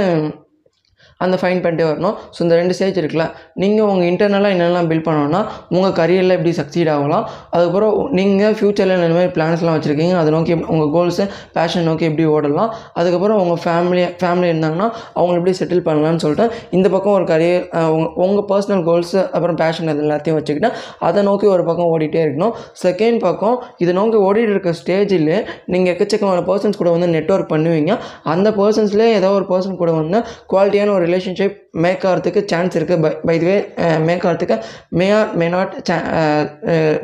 அந்த ஃபைன் பண்ணிட்டே வரணும். ஸோ இந்த ரெண்டு ஸ்டேஜ் இருக்குல்ல நீங்கள் உங்கள் இன்டர்னலாக என்னெல்லாம் பில்ட் பண்ணணும்னா உங்கள் கரியரில் எப்படி சக்சீட் ஆகலாம் அதுக்கப்புறம் நீங்கள் ஃப்யூச்சரில் இந்த மாதிரி பிளான்ஸ்லாம் வச்சுருக்கீங்க அதை நோக்கி உங்கள் கோல்ஸு பேஷன் நோக்கி எப்படி ஓடலாம் அதுக்கப்புறம் உங்கள் ஃபேமிலி ஃபேமிலி இருந்தாங்கன்னா அவங்கள எப்படி செட்டில் பண்ணலாம்னு சொல்லிட்டு இந்த பக்கம் ஒரு கரியர் உங்கள் உங்கள் பர்சனல் கோல்ஸு அப்புறம் பேஷன் அது எல்லாத்தையும் வச்சுக்கிட்டு அதை நோக்கி ஒரு பக்கம் ஓடிட்டே இருக்கணும். செகண்ட் பக்கம் இதை நோக்கி ஓடிட்டு இருக்க ஸ்டேஜில் நீங்கள் எக்கச்சக்கமான பர்சன்ஸ் கூட வந்து நெட்ஒர்க் பண்ணுவீங்க. அந்த பர்சன்ஸ்லேயே ஏதோ ஒரு பர்சன் கூட வந்து குவாலிட்டியான ஒரு ரிலேஷன்ஷிப் மேக் ஆகிறதுக்கு சான்ஸ் இருக்குது பை பை வே மேக் ஆகிறதுக்கு மே ஆர் மே நாட்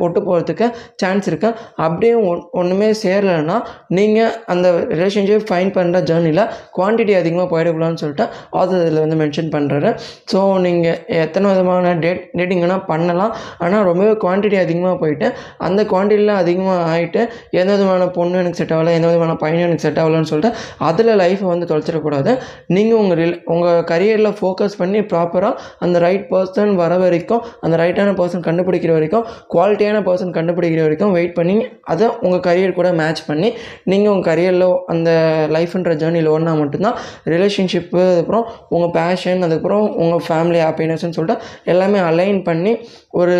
ஒட்டு போகிறதுக்கு சான்ஸ் இருக்குது அப்படியே ஒன் ஒன்றுமே சேரலைன்னா நீங்கள் அந்த ரிலேஷன்ஷிப் ஃபைன் பண்ணுற ஜேர்னியில் குவான்டிட்டி அதிகமாக போயிடக்கூடாதுன்னு சொல்லிட்டு ஆதர் இதில் வந்து மென்ஷன் பண்ணுறாரு ஸோ நீங்கள் எத்தனை விதமான டேட் டேட்டிங் வேணால் பண்ணலாம். ஆனால் ரொம்பவே குவான்டிட்டி அதிகமாக போயிட்டு அந்த குவான்டிட்டியில் அதிகமாக ஆகிட்டு எந்த விதமான பொண்ணு எனக்கு செட் ஆகலை எந்த விதமான பையனும் எனக்கு செட் ஆகலைன்னு சொல்லிட்டு அதில் லைஃப்பை வந்து தொலைச்சிடக்கூடாது. நீங்கள் உங்கள் ரில் உங்கள் கரியரில் ஃபோக்கஸ் பண்ணி ப்ராப்பராக அந்த ரைட் பர்சன் வர வரைக்கும் அந்த ரைட்டான பர்சன் கண்டுபிடிக்கிற வரைக்கும் குவாலிட்டியான பர்சன் கண்டுபிடிக்கிற வரைக்கும் வெயிட் பண்ணி அதை உங்கள் கரியர் கூட மேட்ச் பண்ணி நீங்கள் உங்கள் கரியரில் அந்த லைஃப்ன்ற ஜேர்னியில் ஓடினா மட்டும்தான் ரிலேஷன்ஷிப்பு அதுக்கப்புறம் உங்கள் பேஷன் அதுக்கப்புறம் உங்கள் ஃபேமிலி ஹாப்பினஸ்ன்னு சொல்லிட்டு எல்லாமே அலைன் பண்ணி ஒரு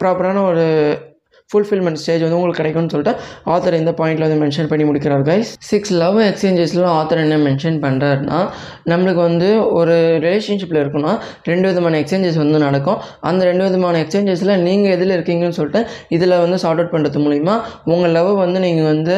ப்ராப்பரான ஒரு ஃபுல்ஃபில்மெண்ட் ஸ்டேஜ் வந்து உங்களுக்கு கிடைக்கும்னு சொல்லிட்டு ஆத்தர் இந்த பாயிண்டில் வந்து மென்ஷன் பண்ணி முடிக்கிறார் கைஸ் சிக்ஸ் லவ் எக்ஸ்சேஞ்சஸில் ஆத்தர் என்ன மென்ஷன் பண்ணுறாருன்னா நம்மளுக்கு வந்து ஒரு ரிலேஷன்ஷிப்பில் இருக்குன்னா ரெண்டு விதமான எக்ஸ்சேஞ்சஸ் வந்து நடக்கும். அந்த ரெண்டு விதமான எக்ஸ்சேஞ்சஸில் நீங்கள் எதில் இருக்கீங்கன்னு சொல்லிட்டு இதில் வந்து சார்ட் அவுட் பண்ணுறது மூலிமா உங்கள் லவ் வந்து நீங்கள் வந்து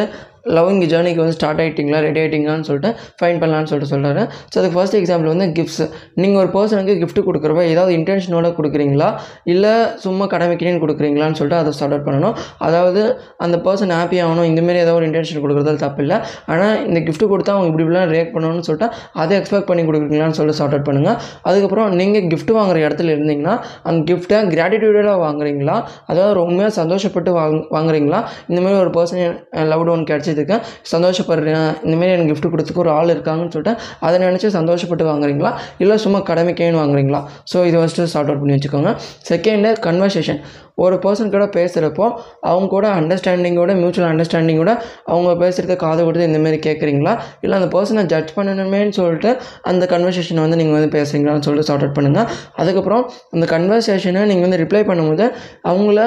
லவ் இங்கே ஜேர்னிக்கு வந்து ஸ்டார்ட் ஆகிட்டிங்களா ரெடி ஆகிட்டிங்களான்னு சொல்லிட்டு ஃபைன் பண்ணலான்னு சொல்லிட்டு சொல்கிறாரு ஸோ அதுக்கு ஃபர்ஸ்ட் எக்ஸாம்பிள் வந்து கிஃப்ட்ஸ் நீங்கள் ஒரு பர்சனுக்கு கிஃப்ட் கொடுக்குறப்ப ஏதாவது இன்டென்ஷனோட கொடுக்குறீங்களா? இல்லை சும்மா கடமைக்கினு கொடுக்குறீங்களான்னு சொல்லிட்டு அதை ஸ்டார்ட் அவுட் பண்ணணும். அதாவது அந்த பர்சன் ஹாப்பி ஆகணும் இந்தமாரி ஏதாவது ஒரு இன்டென்ஷன் கொடுக்குறதால தப்பு இல்லை ஆனால் இந்த கிஃப்ட் கொடுத்தா அவங்க இப்படி இப்படிலாம் ரியாக்ட் பண்ணணும்னு சொல்லிட்டு அதை எக்ஸ்பெக்ட் பண்ணி கொடுக்குறீங்களான்னு சொல்லிட்டு ஸ்டார்ட் அவுட் பண்ணுங்கள் அதுக்கப்புறம் நீங்கள் கிஃப்ட் வாங்குற இடத்துல இருந்தீங்கன்னா அந்த கிஃப்ட்டை கிராட்டிடியூடாக வாங்குறீங்களா? அதாவது ரொம்ப சந்தோஷப்பட்டு வாங் வாங்குறீங்களா? இந்தமாரி ஒரு பர்சன் லவ் ஒன் கிடச்சதுக்கு சந்தோஷப்படுறேன். இந்தமாரி எனக்கு கிஃப்ட் கொடுத்துக்கு ஒரு ஆள் இருக்காங்கன்னு சொல்லிட்டு அதை நினச்சி சந்தோஷப்பட்டு வாங்குறீங்களா? இல்லை சும்மா கடமைக்கேன்னு வாங்குறீங்களா? ஸோ இது ஃபஸ்ட்டு சார்ட் அவுட் பண்ணி வச்சுக்கோங்க. செகண்டு கன்வர்சேஷன் ஒரு பர்சன் கூட பேசுகிறப்போ அவங்க கூட அண்டர்ஸ்டாண்டிங்கோட மியூச்சுவல் அண்டர்ஸ்டாண்டிங்கோட அவங்க பேசுகிறத காது கொடுத்து இந்தமாரி கேட்குறீங்களா இல்லை அந்த பர்சனை ஜட்ஜ் பண்ணணுமேன்னு சொல்லிட்டு அந்த கன்வர்சேஷனை வந்து நீங்கள் வந்து பேசுகிறீங்களான்னு சொல்லிட்டு சார்ட் அவுட் பண்ணுங்கள் அதுக்கப்புறம் அந்த கன்வர்சேஷனை நீங்கள் வந்து ரிப்ளை பண்ணும்போது அவங்கள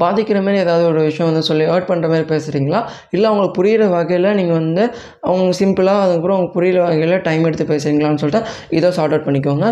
பாதிக்கிற மாதிரி ஏதாவது ஒரு விஷயம் வந்து சொல்லி ஹர்ட் பண்ணுற மாதிரி பேசுகிறீங்களா இல்லை அவங்களுக்கு புரிகிற வகையில் நீங்கள் வந்து அவங்க சிம்பிளாக அதுக்கப்புறம் அவங்க புரிகிற வகையில் டைம் எடுத்து பேசுகிறீங்களான்னு சொல்லிட்டு இதை சார்ட் அவுட் பண்ணிக்கோங்க.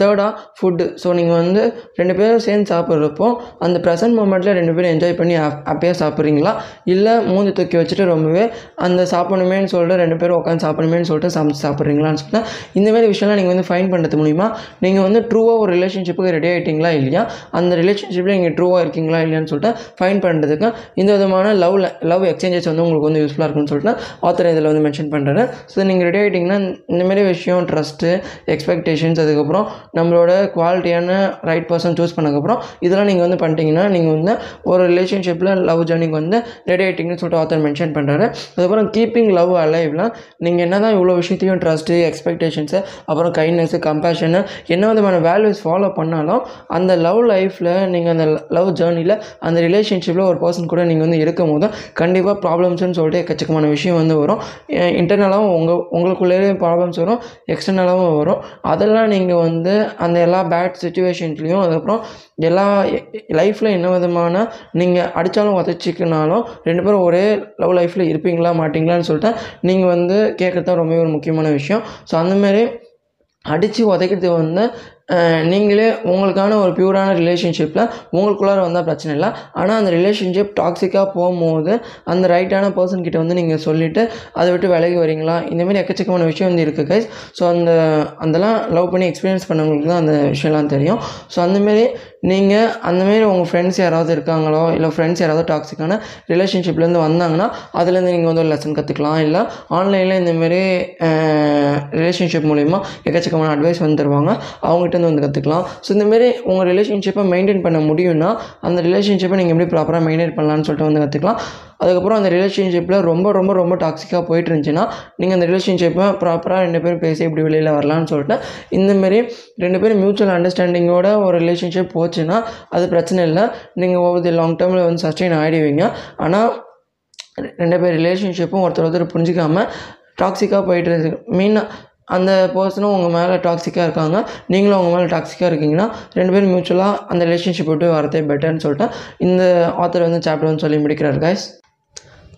தேர்டாக ஃபுட்டு ஸோ நீங்கள் வந்து ரெண்டு பேரும் சேர்ந்து சாப்பிட்றப்போ அந்த ப்ரெசன்ட் மூமெண்ட்டில் ரெண்டு பேரும் என்ஜாய் பண்ணி ஹாப்பியாக சாப்பிட்றீங்களா? இல்லை மூஞ்சி தூக்கி வச்சுட்டு ரொம்பவே அந்த சாப்பிடணுமேனு சொல்லிட்டு ரெண்டு பேரும் உட்காந்து சாப்பிடணுமேனு சொல்லிட்டு சமைச்சு சாப்பிட்றீங்களான்னு சொல்லிட்டு இந்தமாரி விஷயம்லாம் நீங்கள் வந்து ஃபைன் பண்ணுறது மூலிமா நீங்கள் வந்து ட்ரூவாக ஒரு ரிலேஷன்ஷிப்புக்கு ரெடி ஆகிட்டீங்களா இல்லையா? அந்த ரிலேஷன்ஷிப்பில் நீங்கள் ட்ரூவாக இருக்கீங்களா இல்லையான்னு சொல்லிட்டு ஃபைன் பண்ணுறதுக்கு இந்த விதமான லவ் லவ் எக்ஸ்சேஞ்சஸ் வந்து உங்களுக்கு வந்து யூஸ்ஃபுல்லாக இருக்கும்னு சொல்லிட்டு ஆத்தர் இதில் வந்து மென்ஷன் பண்ணுறாரு ஸோ நீங்கள் ரெடி ஆகிட்டிங்கன்னா இந்தமாரி விஷயம் ட்ரஸ்ட்டு எக்ஸ்பெக்டேஷன்ஸ் அதுக்கப்புறம் நம்மளோட குவாலிட்டியான ரைட் பர்சன் சூஸ் பண்ணதுக்கப்புறம் இதெல்லாம் நீங்கள் வந்து பண்ணிட்டீங்கன்னா நீங்கள் வந்து ஒரு ரிலேஷன்ஷிப்பில் லவ் ஜர்னிக்கு வந்து ரெடி ஆகிட்டிங்கன்னு சொல்லிட்டு ஆத்தர் மென்ஷன் பண்ணுறாரு அதுக்கப்புறம் கீப்பிங் லவ் அலைவ்லாம் நீங்கள் என்ன தான் இவ்வளோ விஷயத்தையும் ட்ரஸ்ட்டு எக்ஸ்பெக்டேஷன்ஸு அப்புறம் கைண்ட்னஸ்ஸு கம்பேஷனு என்ன விதமான வேல்யூஸ் ஃபாலோ பண்ணாலும் அந்த லவ் லைஃப்பில் நீங்கள் அந்த லவ் ஜேர்னியில் இல்லை அந்த ரிலேஷன்ஷிப்பில் ஒரு பர்சன் கூட நீங்கள் வந்து இருக்கும் போது கண்டிப்பாக ப்ராப்ளம்ஸ்னு சொல்லிட்டு எக்கச்சக்கமான விஷயம் வந்து வரும். இன்டர்னலாகவும் உங்கள் உங்களுக்குள்ளேயே ப்ராப்ளம்ஸ் வரும் எக்ஸ்டர்னலாகவும் வரும். அதெல்லாம் நீங்கள் வந்து அந்த எல்லா பேட் சுச்சுவேஷன்ஸ்லேயும் அதுக்கப்புறம் எல்லா லைஃப்பில் என்ன விதமான நீங்கள் அடித்தாலும் உதச்சிக்கினாலும் ரெண்டு பேரும் ஒரே லவ் லைஃப்பில் இருப்பீங்களா மாட்டிங்களான்னு சொல்லிட்டு நீங்கள் வந்து கேட்குறது தான் ரொம்பவே ஒரு முக்கியமான விஷயம். ஸோ அந்தமாரி அடித்து உதைக்கிறது வந்து நீங்களே உங்களுக்கான ஒரு பியூரான ரிலேஷன்ஷிப்பில் உங்களுக்குள்ளார வந்தால் பிரச்சனை இல்லை. ஆனால் அந்த ரிலேஷன்ஷிப் டாக்ஸிக்காக போகும்போது அந்த ரைட்டான பர்சன் கிட்ட வந்து நீங்கள் சொல்லிவிட்டு அதை விட்டு விலகி வரீங்களா? இந்தமாரி எக்கச்சக்கமான விஷயம் வந்து இருக்குது கைஸ் ஸோ அந்த அதெல்லாம் லவ் பண்ணி எக்ஸ்பீரியன்ஸ் பண்ணவங்களுக்கு தான் அந்த விஷயம்லாம் தெரியும். ஸோ அந்தமாரி நீங்கள் அந்தமாரி உங்கள் ஃப்ரெண்ட்ஸ் யாராவது இருக்காங்களோ இல்லை ஃப்ரெண்ட்ஸ் யாராவது டாக்ஸிக்கான ரிலேஷன்ஷிப்லேருந்து வந்தாங்கன்னா அதுலேருந்து நீங்கள் வந்து ஒரு லெசன் கற்றுக்கலாம் இல்லை ஆன்லைனில் இந்தமாரி ரிலேஷன்ஷிப் மூலிமா எக்கச்சக்கமான அட்வைஸ் வந்து தருவாங்க வந்து கற்றுக்கலாம் ஸோ இந்தமாரி உங்கள் ரிலேஷன்ஷிப்பை மெயின்டைன் பண்ண முடியும்னா அந்த ரிலேஷன்ஷிப்பை நீங்கள் எப்படி ப்ராப்பராக மெயின்டைன் பண்ணலாம்னு சொல்லிட்டு வந்து கற்றுக்கலாம் அதுக்கப்புறம் அந்த ரிலேஷன்ஷிப்பில் ரொம்ப ரொம்ப ரொம்ப டாக்ஸிக்காக போயிட்டு இருந்துச்சுன்னா நீங்கள் அந்த ரிலேஷன்ஷிப்பை ப்ராப்பராக ரெண்டு பேரும் பேசி இப்படி வெளியில் வரலான்னு சொல்லிட்டு இந்தமாரி ரெண்டு பேரும் மியூச்சுவல் அண்டர்ஸ்டாண்டிங்கோட ஒரு ரிலேஷன்ஷிப் போச்சுன்னா அது பிரச்சனை இல்லை. நீங்கள் ஓவர் லாங் டேர்மில் வந்து சஸ்டெயின் ஆகிடுவீங்க ஆனால் ரெண்டு பேர் ரிலேஷன்ஷிப்பும் ஒருத்தர் ஒருத்தர் புரிஞ்சிக்காமல் டாக்ஸிக்காக போயிட்டு இருக்கு. மீன் அந்த பர்சனும் உங்கள் மேலே டாக்ஸிக்காக இருக்காங்க. நீங்களும் அவங்க மேலே டாக்ஸிக்காக இருக்கீங்கன்னா ரெண்டு பேரும் மியூச்சுவலாக அந்த ரிலேஷன்ஷிப் விட்டு வரதே பெட்டர்னு சொல்லிட்டு இந்த ஆத்தர் வந்து சாப்டர் வந்து சொல்லி முடிக்கிறார் கைஸ்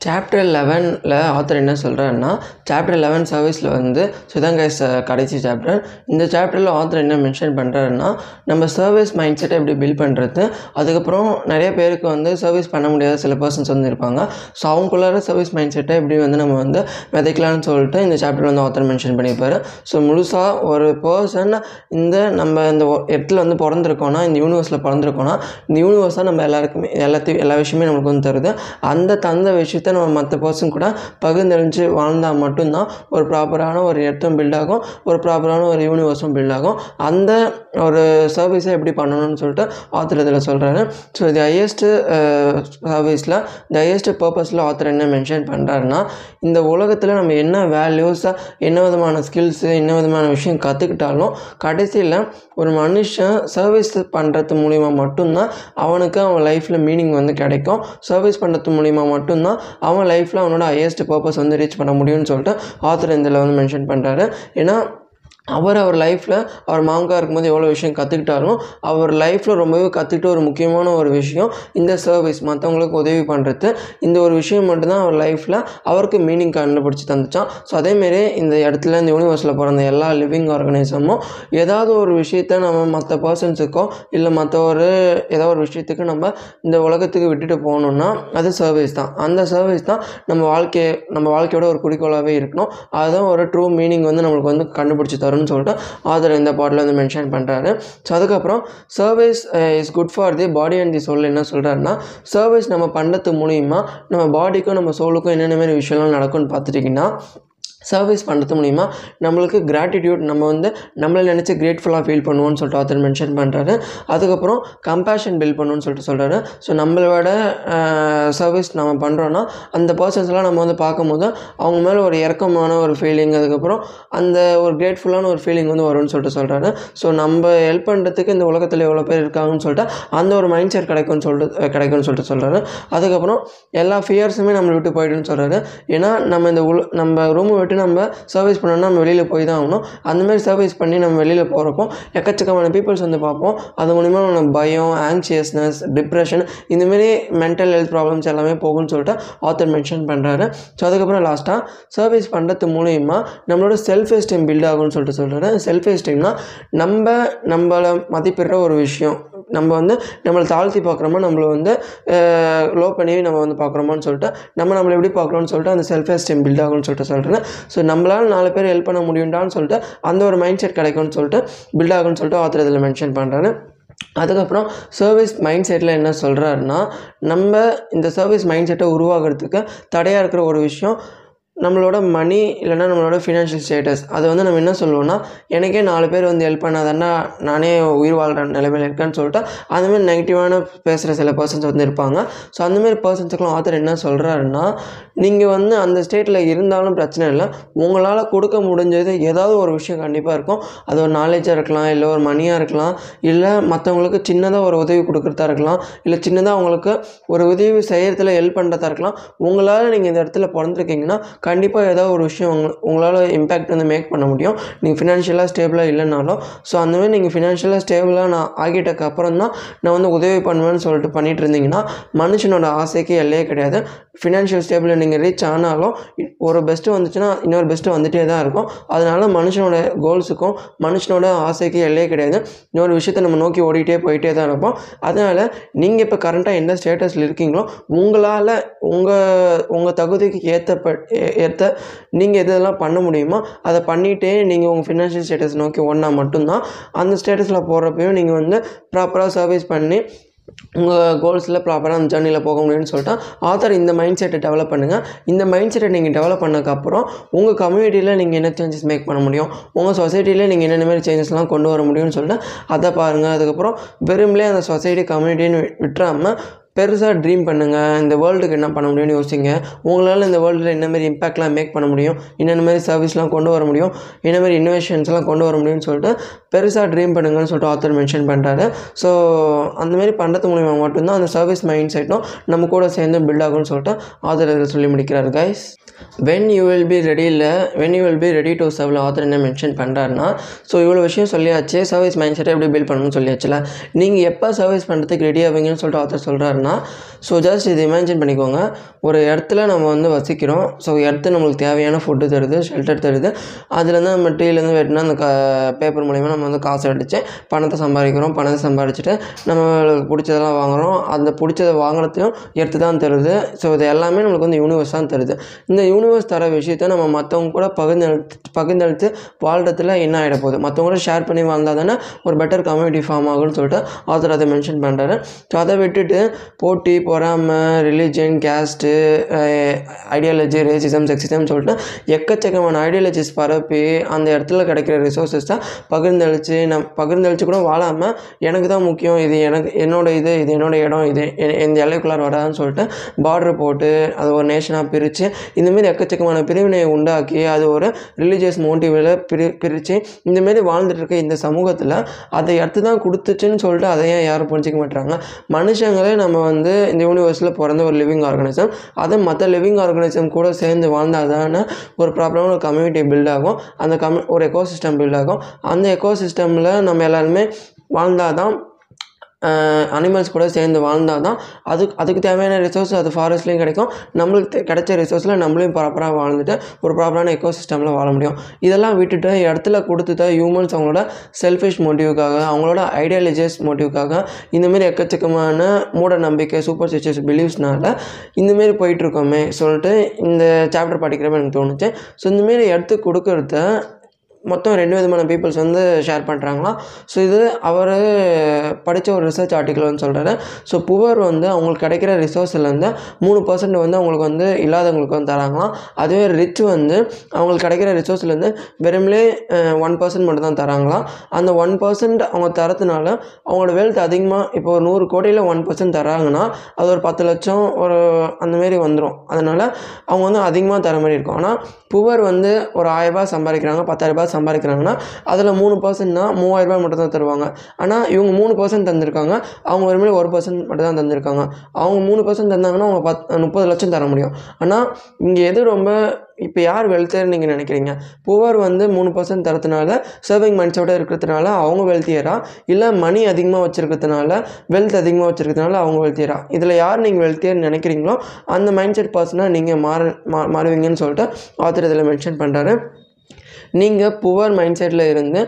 சாப்டர் லெவனில் ஆத்தர் என்ன சொல்கிறாருன்னா சாப்டர் லெவன் சர்வீஸில் வந்து சுதங்கை கடைசி சாப்டர் இந்த சாப்டரில் ஆத்தர் என்ன மென்ஷன் பண்ணுறாருன்னா நம்ம சர்வீஸ் மைண்ட் செட்டை எப்படி பில்ட் பண்ணுறது அதுக்கப்புறம் நிறைய பேருக்கு வந்து சர்வீஸ் பண்ண முடியாத சில பர்சன்ஸ் வந்து இருப்பாங்க. ஸோ அவங்களுக்குள்ளார சர்வீஸ் மைண்ட் செட்டை எப்படி வந்து நம்ம வந்து விதைக்கலாம்னு சொல்லிட்டு இந்த சாப்டர் வந்து ஆத்தர் மென்ஷன் பண்ணியிருப்பாரு. ஸோ முழுசாக ஒரு பர்சன் இந்த நம்ம இந்த ஒ- இடத்துல வந்து பிறந்திருக்கோன்னா இந்த யூனிவர்ஸில் பிறந்திருக்கோன்னா இந்த யூனிவர்ஸாக நம்ம எல்லாருக்குமே எல்லாத்தையும் எல்லா விஷயமே நம்மளுக்கு வந்து தருது. அந்த தந்த விஷயத்த விஷயத்த நம்ம மற்ற பர்சன் கூட பகிர்ந்தெழிஞ்சு வாழ்ந்தால் மட்டும்தான் ஒரு ப்ராப்பரான ஒரு இடத்தும் பில்ட் ஆகும் ஒரு ப்ராப்பரான ஒரு யூனிவர்ஸும் பில்ட் ஆகும். அந்த ஒரு சர்வீஸை எப்படி பண்ணணும்னு சொல்லிட்டு ஆத்தர் இதில் சொல்கிறாரு ஸோ தி ஹையஸ்ட்டு சர்வீஸில் தி ஹையஸ்ட்டு பர்பஸில் ஆத்தர் என்ன மென்ஷன் பண்ணுறாருன்னா இந்த உலகத்தில் நம்ம என்ன வேல்யூஸாக என்ன விதமான ஸ்கில்ஸு என்ன விதமான விஷயம் கற்றுக்கிட்டாலும் கடைசியில் ஒரு மனுஷன் சர்வீஸ் பண்ணுறது மூலிமா மட்டும்தான் அவனுக்கு அவன் லைஃப்பில் மீனிங் வந்து கிடைக்கும். சர்வீஸ் பண்ணுறது மூலிமா மட்டும்தான் அவன் லைஃப்பில் அவனோட ஹையஸ்ட் பர்பஸ் வந்து ரீச் பண்ண முடியும்னு சொல்லிட்டு ஆத்தர் இதில் வந்து மென்ஷன் பண்ணுறாரு ஏன்னா அவர் அவர் லைஃப்பில் அவர் மாங்கா இருக்கும்போது எவ்வளோ விஷயம் கற்றுக்கிட்டாலும் அவர் லைஃப்பில் ரொம்பவே கற்றுக்கிட்ட ஒரு முக்கியமான ஒரு விஷயம் இந்த சர்வீஸ் மற்றவங்களுக்கு உதவி பண்ணுறது இந்த ஒரு விஷயம் மட்டும்தான் அவர் லைஃப்பில் அவருக்கு மீனிங் கண்டுபிடிச்சி தந்துச்சான். ஸோ அதேமாரி இந்த இடத்துல இந்த யூனிவர்ஸில் பிறந்த எல்லா லிவிங் ஆர்கனைசமும் ஏதாவது ஒரு விஷயத்த நம்ம மற்ற பர்சன்ஸுக்கோ இல்லை மற்ற ஒரு ஏதோ ஒரு விஷயத்துக்கு நம்ம இந்த உலகத்துக்கு விட்டுட்டு போகணுன்னா அது சர்வீஸ் தான். அந்த சர்வீஸ் தான் நம்ம வாழ்க்கையை நம்ம வாழ்க்கையோட ஒரு குறிக்கோளாகவே இருக்கணும். அதுதான் ஒரு ட்ரூ மீனிங் வந்து நம்மளுக்கு வந்து கண்டுபிடிச்சி பண்ணணும்னு சொல்லிட்டு ஆதர் இந்த பாட்டில் வந்து மென்ஷன் பண்ணுறாரு ஸோ அதுக்கப்புறம் service is good for the body and the soul என்ன சொல்கிறாருன்னா சர்வீஸ் நம்ம பண்ணுறது மூலிமா நம்ம பாடிக்கும் நம்ம சோலுக்கும் என்னென்ன மாதிரி விஷயம்லாம் நடக்கும்னு பார்த்துட்டிங்கன்னா சர்வீஸ் பண்ணுறது மூலிமா நம்மளுக்கு கிராட்டிடியூட் நம்ம வந்து நம்மளை நினச்சி கிரேட்ஃபுல்லாக ஃபீல் பண்ணுவோம்னு சொல்லிட்டு ஆத்தர் மென்ஷன் பண்ணுறாரு அதுக்கப்புறம் கம்பேஷன் பில் பண்ணுன்னு சொல்லிட்டு சொல்கிறாரு ஸோ நம்மளோட சர்வீஸ் நம்ம பண்ணுறோன்னா அந்த பர்சன்ஸ்லாம் நம்ம வந்து பார்க்கும்போது அவங்க மேலே ஒரு இறக்கமான ஒரு ஃபீலிங் அதுக்கப்புறம் அந்த ஒரு கிரேட்ஃபுல்லான ஒரு ஃபீலிங் வந்து வரும்னு சொல்லிட்டு சொல்கிறாரு ஸோ நம்ம ஹெல்ப் பண்ணுறதுக்கு இந்த உலகத்தில் எவ்வளோ பேர் இருக்காங்கன்னு சொல்லிட்டு அந்த ஒரு மைண்ட் செட் கிடைக்கும்னு சொல்லிட்டு கிடைக்கும்னு சொல்லிட்டு சொல்கிறாரு அதுக்கப்புறம் எல்லா ஃபியர்ஸுமே நம்மளை விட்டு போயிடுன்னு சொல்கிறாரு ஏன்னா நம்ம இந்த உல நம்ம ரூமை விட்டு நம்ம சர்வீஸ் பண்ணோம்னா நம்ம வெளியில் போய் தான் ஆகணும். அந்தமாதிரி சர்வீஸ் பண்ணி நம்ம வெளியில் போகிறப்போ எக்கச்சக்கமான பீப்புள்ஸ் வந்து பார்ப்போம். அது மூலிமா நம்ம பயம் ஆங்ஷியஸ்னஸ் டிப்ரெஷன் இந்தமாரி மென்டல் ஹெல்த் ப்ராப்ளம்ஸ் எல்லாமே போகும்னு சொல்லிட்டு ஆத்தர் மென்ஷன் பண்ணுறாரு ஸோ அதுக்கப்புறம் லாஸ்ட்டாக சர்வீஸ் பண்ணுறது மூலிமா நம்மளோட செல்ஃப் எஸ்டீம் பில்ட் ஆகும்னு சொல்லிட்டு சொல்கிறேன் செல்ஃப் எஸ்டீம்னா நம்ம நம்மளை மதிப்பிடுற ஒரு விஷயம். நம்ம வந்து நம்மளை தாழ்த்தி பார்க்குறோமோ நம்மளை வந்து லோ பண்ணி நம்ம வந்து பார்க்குறோமான்னு சொல்லிட்டு நம்ம நம்மளை எப்படி பார்க்குறோம்னு சொல்லிட்டு அந்த செல்ஃப் எஸ்டீம் பில்ட் ஆகும்னு சொல்லிட்டு சொல்கிறேன் ஸோ நம்மளால் நாலு பேர் ஹெல்ப் பண்ண முடியும்டான்னு சொல்லிட்டு அந்த ஒரு மைண்ட் செட் கிடைக்கும்னு சொல்லிட்டு பில்ட் ஆகும்னு சொல்லிட்டு ஆத்திர இதில் மென்ஷன் பண்ணுறேன் அதுக்கப்புறம் சர்வீஸ் மைண்ட் செட்டில் என்ன சொல்கிறாருன்னா நம்ம இந்த சர்வீஸ் மைண்ட் செட்டை உருவாகிறதுக்கு தடையாக இருக்கிற ஒரு விஷயம் நம்மளோட மணி இல்லைன்னா நம்மளோட ஃபினான்ஷியல் ஸ்டேட்டஸ் அது வந்து நம்ம என்ன சொல்லுவோம்னா எனக்கே நாலு பேர் வந்து ஹெல்ப் பண்ணாதன்னா நானே உயிர் வாழ்கிற நிலைமையில் இருக்கேன்னு சொல்லிட்டு அந்தமாரி நெகட்டிவான பேசுகிற சில பர்சன்ஸ் வந்து இருப்பாங்க. ஸோ அந்தமாரி பர்சன்ஸுக்குலாம் ஆத்தர் என்ன சொல்கிறாருன்னா நீங்கள் வந்து அந்த ஸ்டேட்டில் இருந்தாலும் பிரச்சனை இல்லை. உங்களால் கொடுக்க முடிஞ்சது ஏதாவது ஒரு விஷயம் கண்டிப்பாக இருக்கும். அது ஒரு நாலேஜாக இருக்கலாம் இல்லை ஒரு மணியாக இருக்கலாம் இல்லை மற்றவங்களுக்கு சின்னதாக ஒரு உதவி கொடுக்குறதா இருக்கலாம் இல்லை சின்னதாக அவங்களுக்கு ஒரு உதவி செய்கிறதுல ஹெல்ப் பண்ணுறதா இருக்கலாம். உங்களால் நீங்கள் இந்த இடத்துல பிறந்திருக்கீங்கன்னா கண்டிப்பாக ஏதாவது ஒரு விஷயம் உங்க உங்களால் இம்பேக்ட் வந்து மேக் பண்ண முடியும். நீங்கள் ஃபினான்ஷியலாக ஸ்டேபிளாக இல்லைனாலும் ஸோ அந்த மாதிரி நீங்கள் ஃபினான்ஷியலாக ஸ்டேபிளாக நான் ஆகிட்டக்கு அப்புறம் தான் நான் வந்து உதவி பண்ணுவேன்னு சொல்லிட்டு பண்ணிட்டு இருந்தீங்கன்னா மனுஷனோட ஆசைக்கு எல்லையே கிடையாது. ஃபினான்ஷியல் ஸ்டேபிள் நீங்கள் ரீச் ஆனாலும் ஒரு பெஸ்ட்டு வந்துச்சுன்னா இன்னொரு பெஸ்ட்டு வந்துகிட்டே தான் இருக்கும். அதனால மனுஷனோட கோல்ஸுக்கும் மனுஷனோட ஆசைக்கு எல்லையே கிடையாது. இன்னொரு விஷயத்தை நம்ம நோக்கி ஓடிட்டே போயிட்டே தான் இருப்போம். அதனால் நீங்கள் இப்போ கரண்ட்டாக எந்த ஸ்டேட்டஸில் இருக்கீங்களோ உங்களால் உங்கள் உங்கள் தகுதிக்கு ஏற்ற ஏற்ற நீங்கள் எது எதெல்லாம் பண்ண முடியுமோ அதை பண்ணிகிட்டே நீங்கள் உங்கள் ஃபினான்ஷியல் ஸ்டேட்டஸ் நோக்கி ஒன்றா மட்டும்தான் அந்த ஸ்டேட்டஸில் போடுறப்பையும் நீங்கள் வந்து ப்ராப்பராக சர்வீஸ் பண்ணி உங்கள் கோல்ஸில் ப்ராப்பராக அந்த ஜர்னியில் போக முடியும்னு சொல்லிட்டு ஆத்தர் இந்த மைண்ட் செட்டை டெவலப் பண்ணுங்கள் இந்த மைண்ட் செட்டை நீங்கள் டெவலப் பண்ணக்கப்புறம் உங்கள் கம்யூனிட்டியில் நீங்கள் என்ன சேஞ்சஸ் மேக் பண்ண முடியும்? உங்கள் சொசைட்டியில் நீங்கள் என்னென்ன மாதிரி சேஞ்சஸ்லாம் கொண்டு வர முடியும்னு சொல்லிட்டு அதை பாருங்கள் அதுக்கப்புறம் வெறுமலே அந்த சொசைட்டி கம்யூனிட்டின்னு விட்டுறாமல் பெருசாக ட்ரீம் பண்ணுங்கள் இந்த வேர்ல்டுக்கு என்ன பண்ண முடியும்னு யோசிங்க. உங்களால் இந்த வேர்ல்டில் என்னமாரி இம்பாக்ட்லாம் மேக் பண்ண முடியும்? என்னென்ன மாதிரி சர்வீஸ்லாம் கொண்டு வர முடியும்? என்னமாதிரி இன்னோவேஷன்ஸ்லாம் கொண்டு வர முடியும்னு சொல்லிட்டு பெருசாக ட்ரீம் பண்ணுங்கன்னு சொல்லிட்டு ஆத்தர் மென்ஷன் பண்ணுறாரு ஸோ அந்தமாரி பண்ணுறது மூலிமா மட்டும்தான் அந்த சர்வீஸ் மைண்ட் செட்டும் நம்ம கூட சேர்ந்து பில்ட் ஆகும்னு சொல்லிட்டு ஆத்தர் இதில் சொல்லி முடிக்கிறார் guys when you will be ready இல்லை when you will be ready to சர்வில் author என்ன மென்ஷன் பண்ணுறாருன்னா ஸோ இவ்வளோ விஷயம் சொல்லியாச்சு. சர்வீஸ் மைண்ட் செட்டை எப்படி பில்ட் பண்ணணும்னு சொல்லியாச்சுல. நீங்கள் எப்போ சர்வீஸ் பண்ணுறதுக்கு ரெடி ஆவீங்கன்னு சொல்லிட்டு ஆத்தர் சொல்கிறாருன்னா ஸோ ஜஸ்ட் இது இமேஜின் பண்ணிக்கோங்க. ஒரு இடத்துல நம்ம வந்து வசிக்கிறோம். ஸோ இடத்துல நம்மளுக்கு தேவையான ஃபுட்டு தருது ஷெல்டர் தருது. அதுலேருந்து நம்ம டீலேருந்து வெட்டினா அந்த க பேப்பர் மூலிமா நம்ம வந்து காசு அடித்து பணத்தை சம்பாதிக்கிறோம். பணத்தை சம்பாதிச்சுட்டு நம்மளுக்கு பிடிச்சதெல்லாம் வாங்குகிறோம் அந்த பிடிச்சதை வாங்குறதையும் எடுத்து தான் தருது. ஸோ இது எல்லாமே நம்மளுக்கு வந்து யூனிவர்ஸ் தான் தருது. இந்த யூனிவர்ஸ் தர விஷயத்த நம்ம மற்றவங்க கூட பகிர்ந்தெடுத்து பகிர்ந்தெடுத்து வாழ்கிறதுல என்ன ஆகிட போகுது? மற்றவங்க கூட ஷேர் பண்ணி வாழ்ந்தால் தானே ஒரு பெட்டர் கம்யூனிட்டி ஃபார்ம் ஆகும்னு சொல்லிட்டு ஆத்தர் அதை மென்ஷன் பண்ணுறாரு ஸோ அதை விட்டுட்டு போட்டி பொறாமை religion caste ideology racism sexism சொல்லிட்டு எக்கச்சக்கமான ஐடியாலஜிஸ் பரப்பி அந்த இடத்துல கிடைக்கிற ரிசோர்ஸஸ் தான் பகிர்ந்தளித்து நம் பகிர்ந்தளித்து கூட வாழாமல் எனக்கு தான் முக்கியம் இது எனக்கு என்னோட இது இது என்னோடய இடம் இது எ- இந்த எல்லைக்குள்ளார் வராதுன்னு சொல்லிட்டு பார்டர் போட்டு அது ஒரு நேஷனாக பிரித்து இந்தமாரி எக்கச்சக்கமான பிரிவினையை உண்டாக்கி அது ஒரு ரிலீஜியஸ் மோட்டிவில் பிரி பிரித்து இந்தமாரி வாழ்ந்துட்டுருக்க இந்த சமூகத்தில் அதை எடுத்து தான் கொடுத்துச்சுன்னு சொல்லிட்டு அதை ஏன் யாரும் புரிஞ்சிக்க மாட்டாங்க மனுஷங்களே நம்ம வந்து இந்த யூனிவர்ஸில் பிறந்த ஒரு லிவிங் ஆர்கனிசம் அது மற்ற லிவிங் ஆர்கனிசம் கூட சேர்ந்து வாழ்ந்தால் தானே ஒரு ப்ராப்ளம் ஒரு கம்யூனிட்டி பில்ட் ஆகும். அந்த கம்யூ ஒரு எக்கோசிஸ்டம் பில்ட் ஆகும். அந்த எக்கோசிஸ்டமில் நம்ம எல்லாருமே வாழ்ந்தால் தான் அனிமல்ஸ் கூட சேர்ந்து வாழ்ந்தால் தான் அதுக்கு அதுக்கு தேவையான ரிசோர்ஸ் அது ஃபாரஸ்ட்லேயும் கிடைக்கும். நம்மளுக்கு கிடைச்ச ரிசோர்ஸில் நம்மளையும் ப்ராப்பராக வாழ்ந்துட்டு ஒரு ப்ராப்பரான எக்கோசிஸ்டமில் வாழ முடியும். இதெல்லாம் விட்டுட்டு இடத்துல கொடுத்துட்ட ஹியூமன்ஸ் அவங்களோட செல்ஃபிஷ் மோட்டிவ்க்காக அவங்களோட ஐடியாலஜிஸ் மோட்டிவ்க்காக இந்தமாரி எக்கச்சக்கமான மூட நம்பிக்கை சூப்பர் ஸ்டிச்சஸ் பிலீவ்ஸ்னால இந்தமாரி போயிட்டுருக்கோமே சொல்லிட்டு இந்த சாப்டர் படிக்கிறப்ப எனக்கு தோணுச்சு. ஸோ இந்தமாரி எடுத்து கொடுக்கறத மொத்தம் ரெண்டு விதமான பீப்புள்ஸ் வந்து ஷேர் பண்ணுறாங்களாம் ஸோ இது அவர் படித்த ஒரு ரிசர்ச் ஆர்டிக்கல்னு சொல்கிறாரு ஸோ புவர் வந்து அவங்களுக்கு கிடைக்கிற ரிசோர்ஸ்லேருந்து மூணு பர்சன்ட் வந்து அவங்களுக்கு வந்து இல்லாதவங்களுக்கு வந்து தராங்களாம். அதுவே ரிச் வந்து அவங்களுக்கு கிடைக்கிற ரிசோர்ஸ்லேருந்து வெறும்லே ஒன் பர்சன்ட் மட்டும் தான் தராங்களாம். அந்த ஒன் பர்சன்ட் அவங்க தரதுனால அவங்களோட வெல்த் அதிகமாக இப்போ ஒரு நூறு கோடியில் ஒன் பர்சன்ட் தராங்கன்னா அது ஒரு பத்து லட்சம் ஒரு அந்தமாரி வந்துடும் அதனால் அவங்க வந்து அதிகமாக தர மாதிரி இருக்கும். ஆனால் புவர் வந்து ஒரு ஆயிரரூபா சம்பாதிக்கிறாங்க பத்தாயிரரூபா சம்பாதிக்கிறாங்கன்னா அதில் மூணு பர்சன்ட்னா மூவாயிரரூபா மட்டும் தான் தருவாங்க. ஆனால் இவங்க மூணு பர்சன்ட் தந்திருக்காங்க. அவங்க வெறுமனே ஒரு பர்சன்ட் மட்டும் தான் தந்திருக்காங்க. அவங்க மூணு பர்சன்ட் தந்தாங்கன்னா அவங்க பத் முப்பது லட்சம் தர முடியும். ஆனால் இங்கே எது ரொம்ப இப்போ யார் வெல்த்தியர் நீங்கள் நினைக்கிறீங்க? புவர் வந்து மூணு பர்சன்ட் தரதுனால சர்விங் மைண்ட்ஸோட இருக்கிறதுனால அவங்க வெல்த்தியரா இல்லை மணி அதிகமாக வச்சுருக்கிறதுனால வெல்த் அதிகமாக வச்சுருக்கிறதுனால அவங்க வெல்த்தியரா இதில் யார் நீங்கள் வெல்த்தியர்னு நினைக்கிறீங்களோ அந்த மைண்ட் செட் பர்சனாக நீங்கள் மாற மா மாறுவீங்கன்னு சொல்லிட்டு ஆத்தர் இதில் மென்ஷன் பண்ணுறாரு நீங்கள் புவர் மைண்ட் செட்டில் இருந்து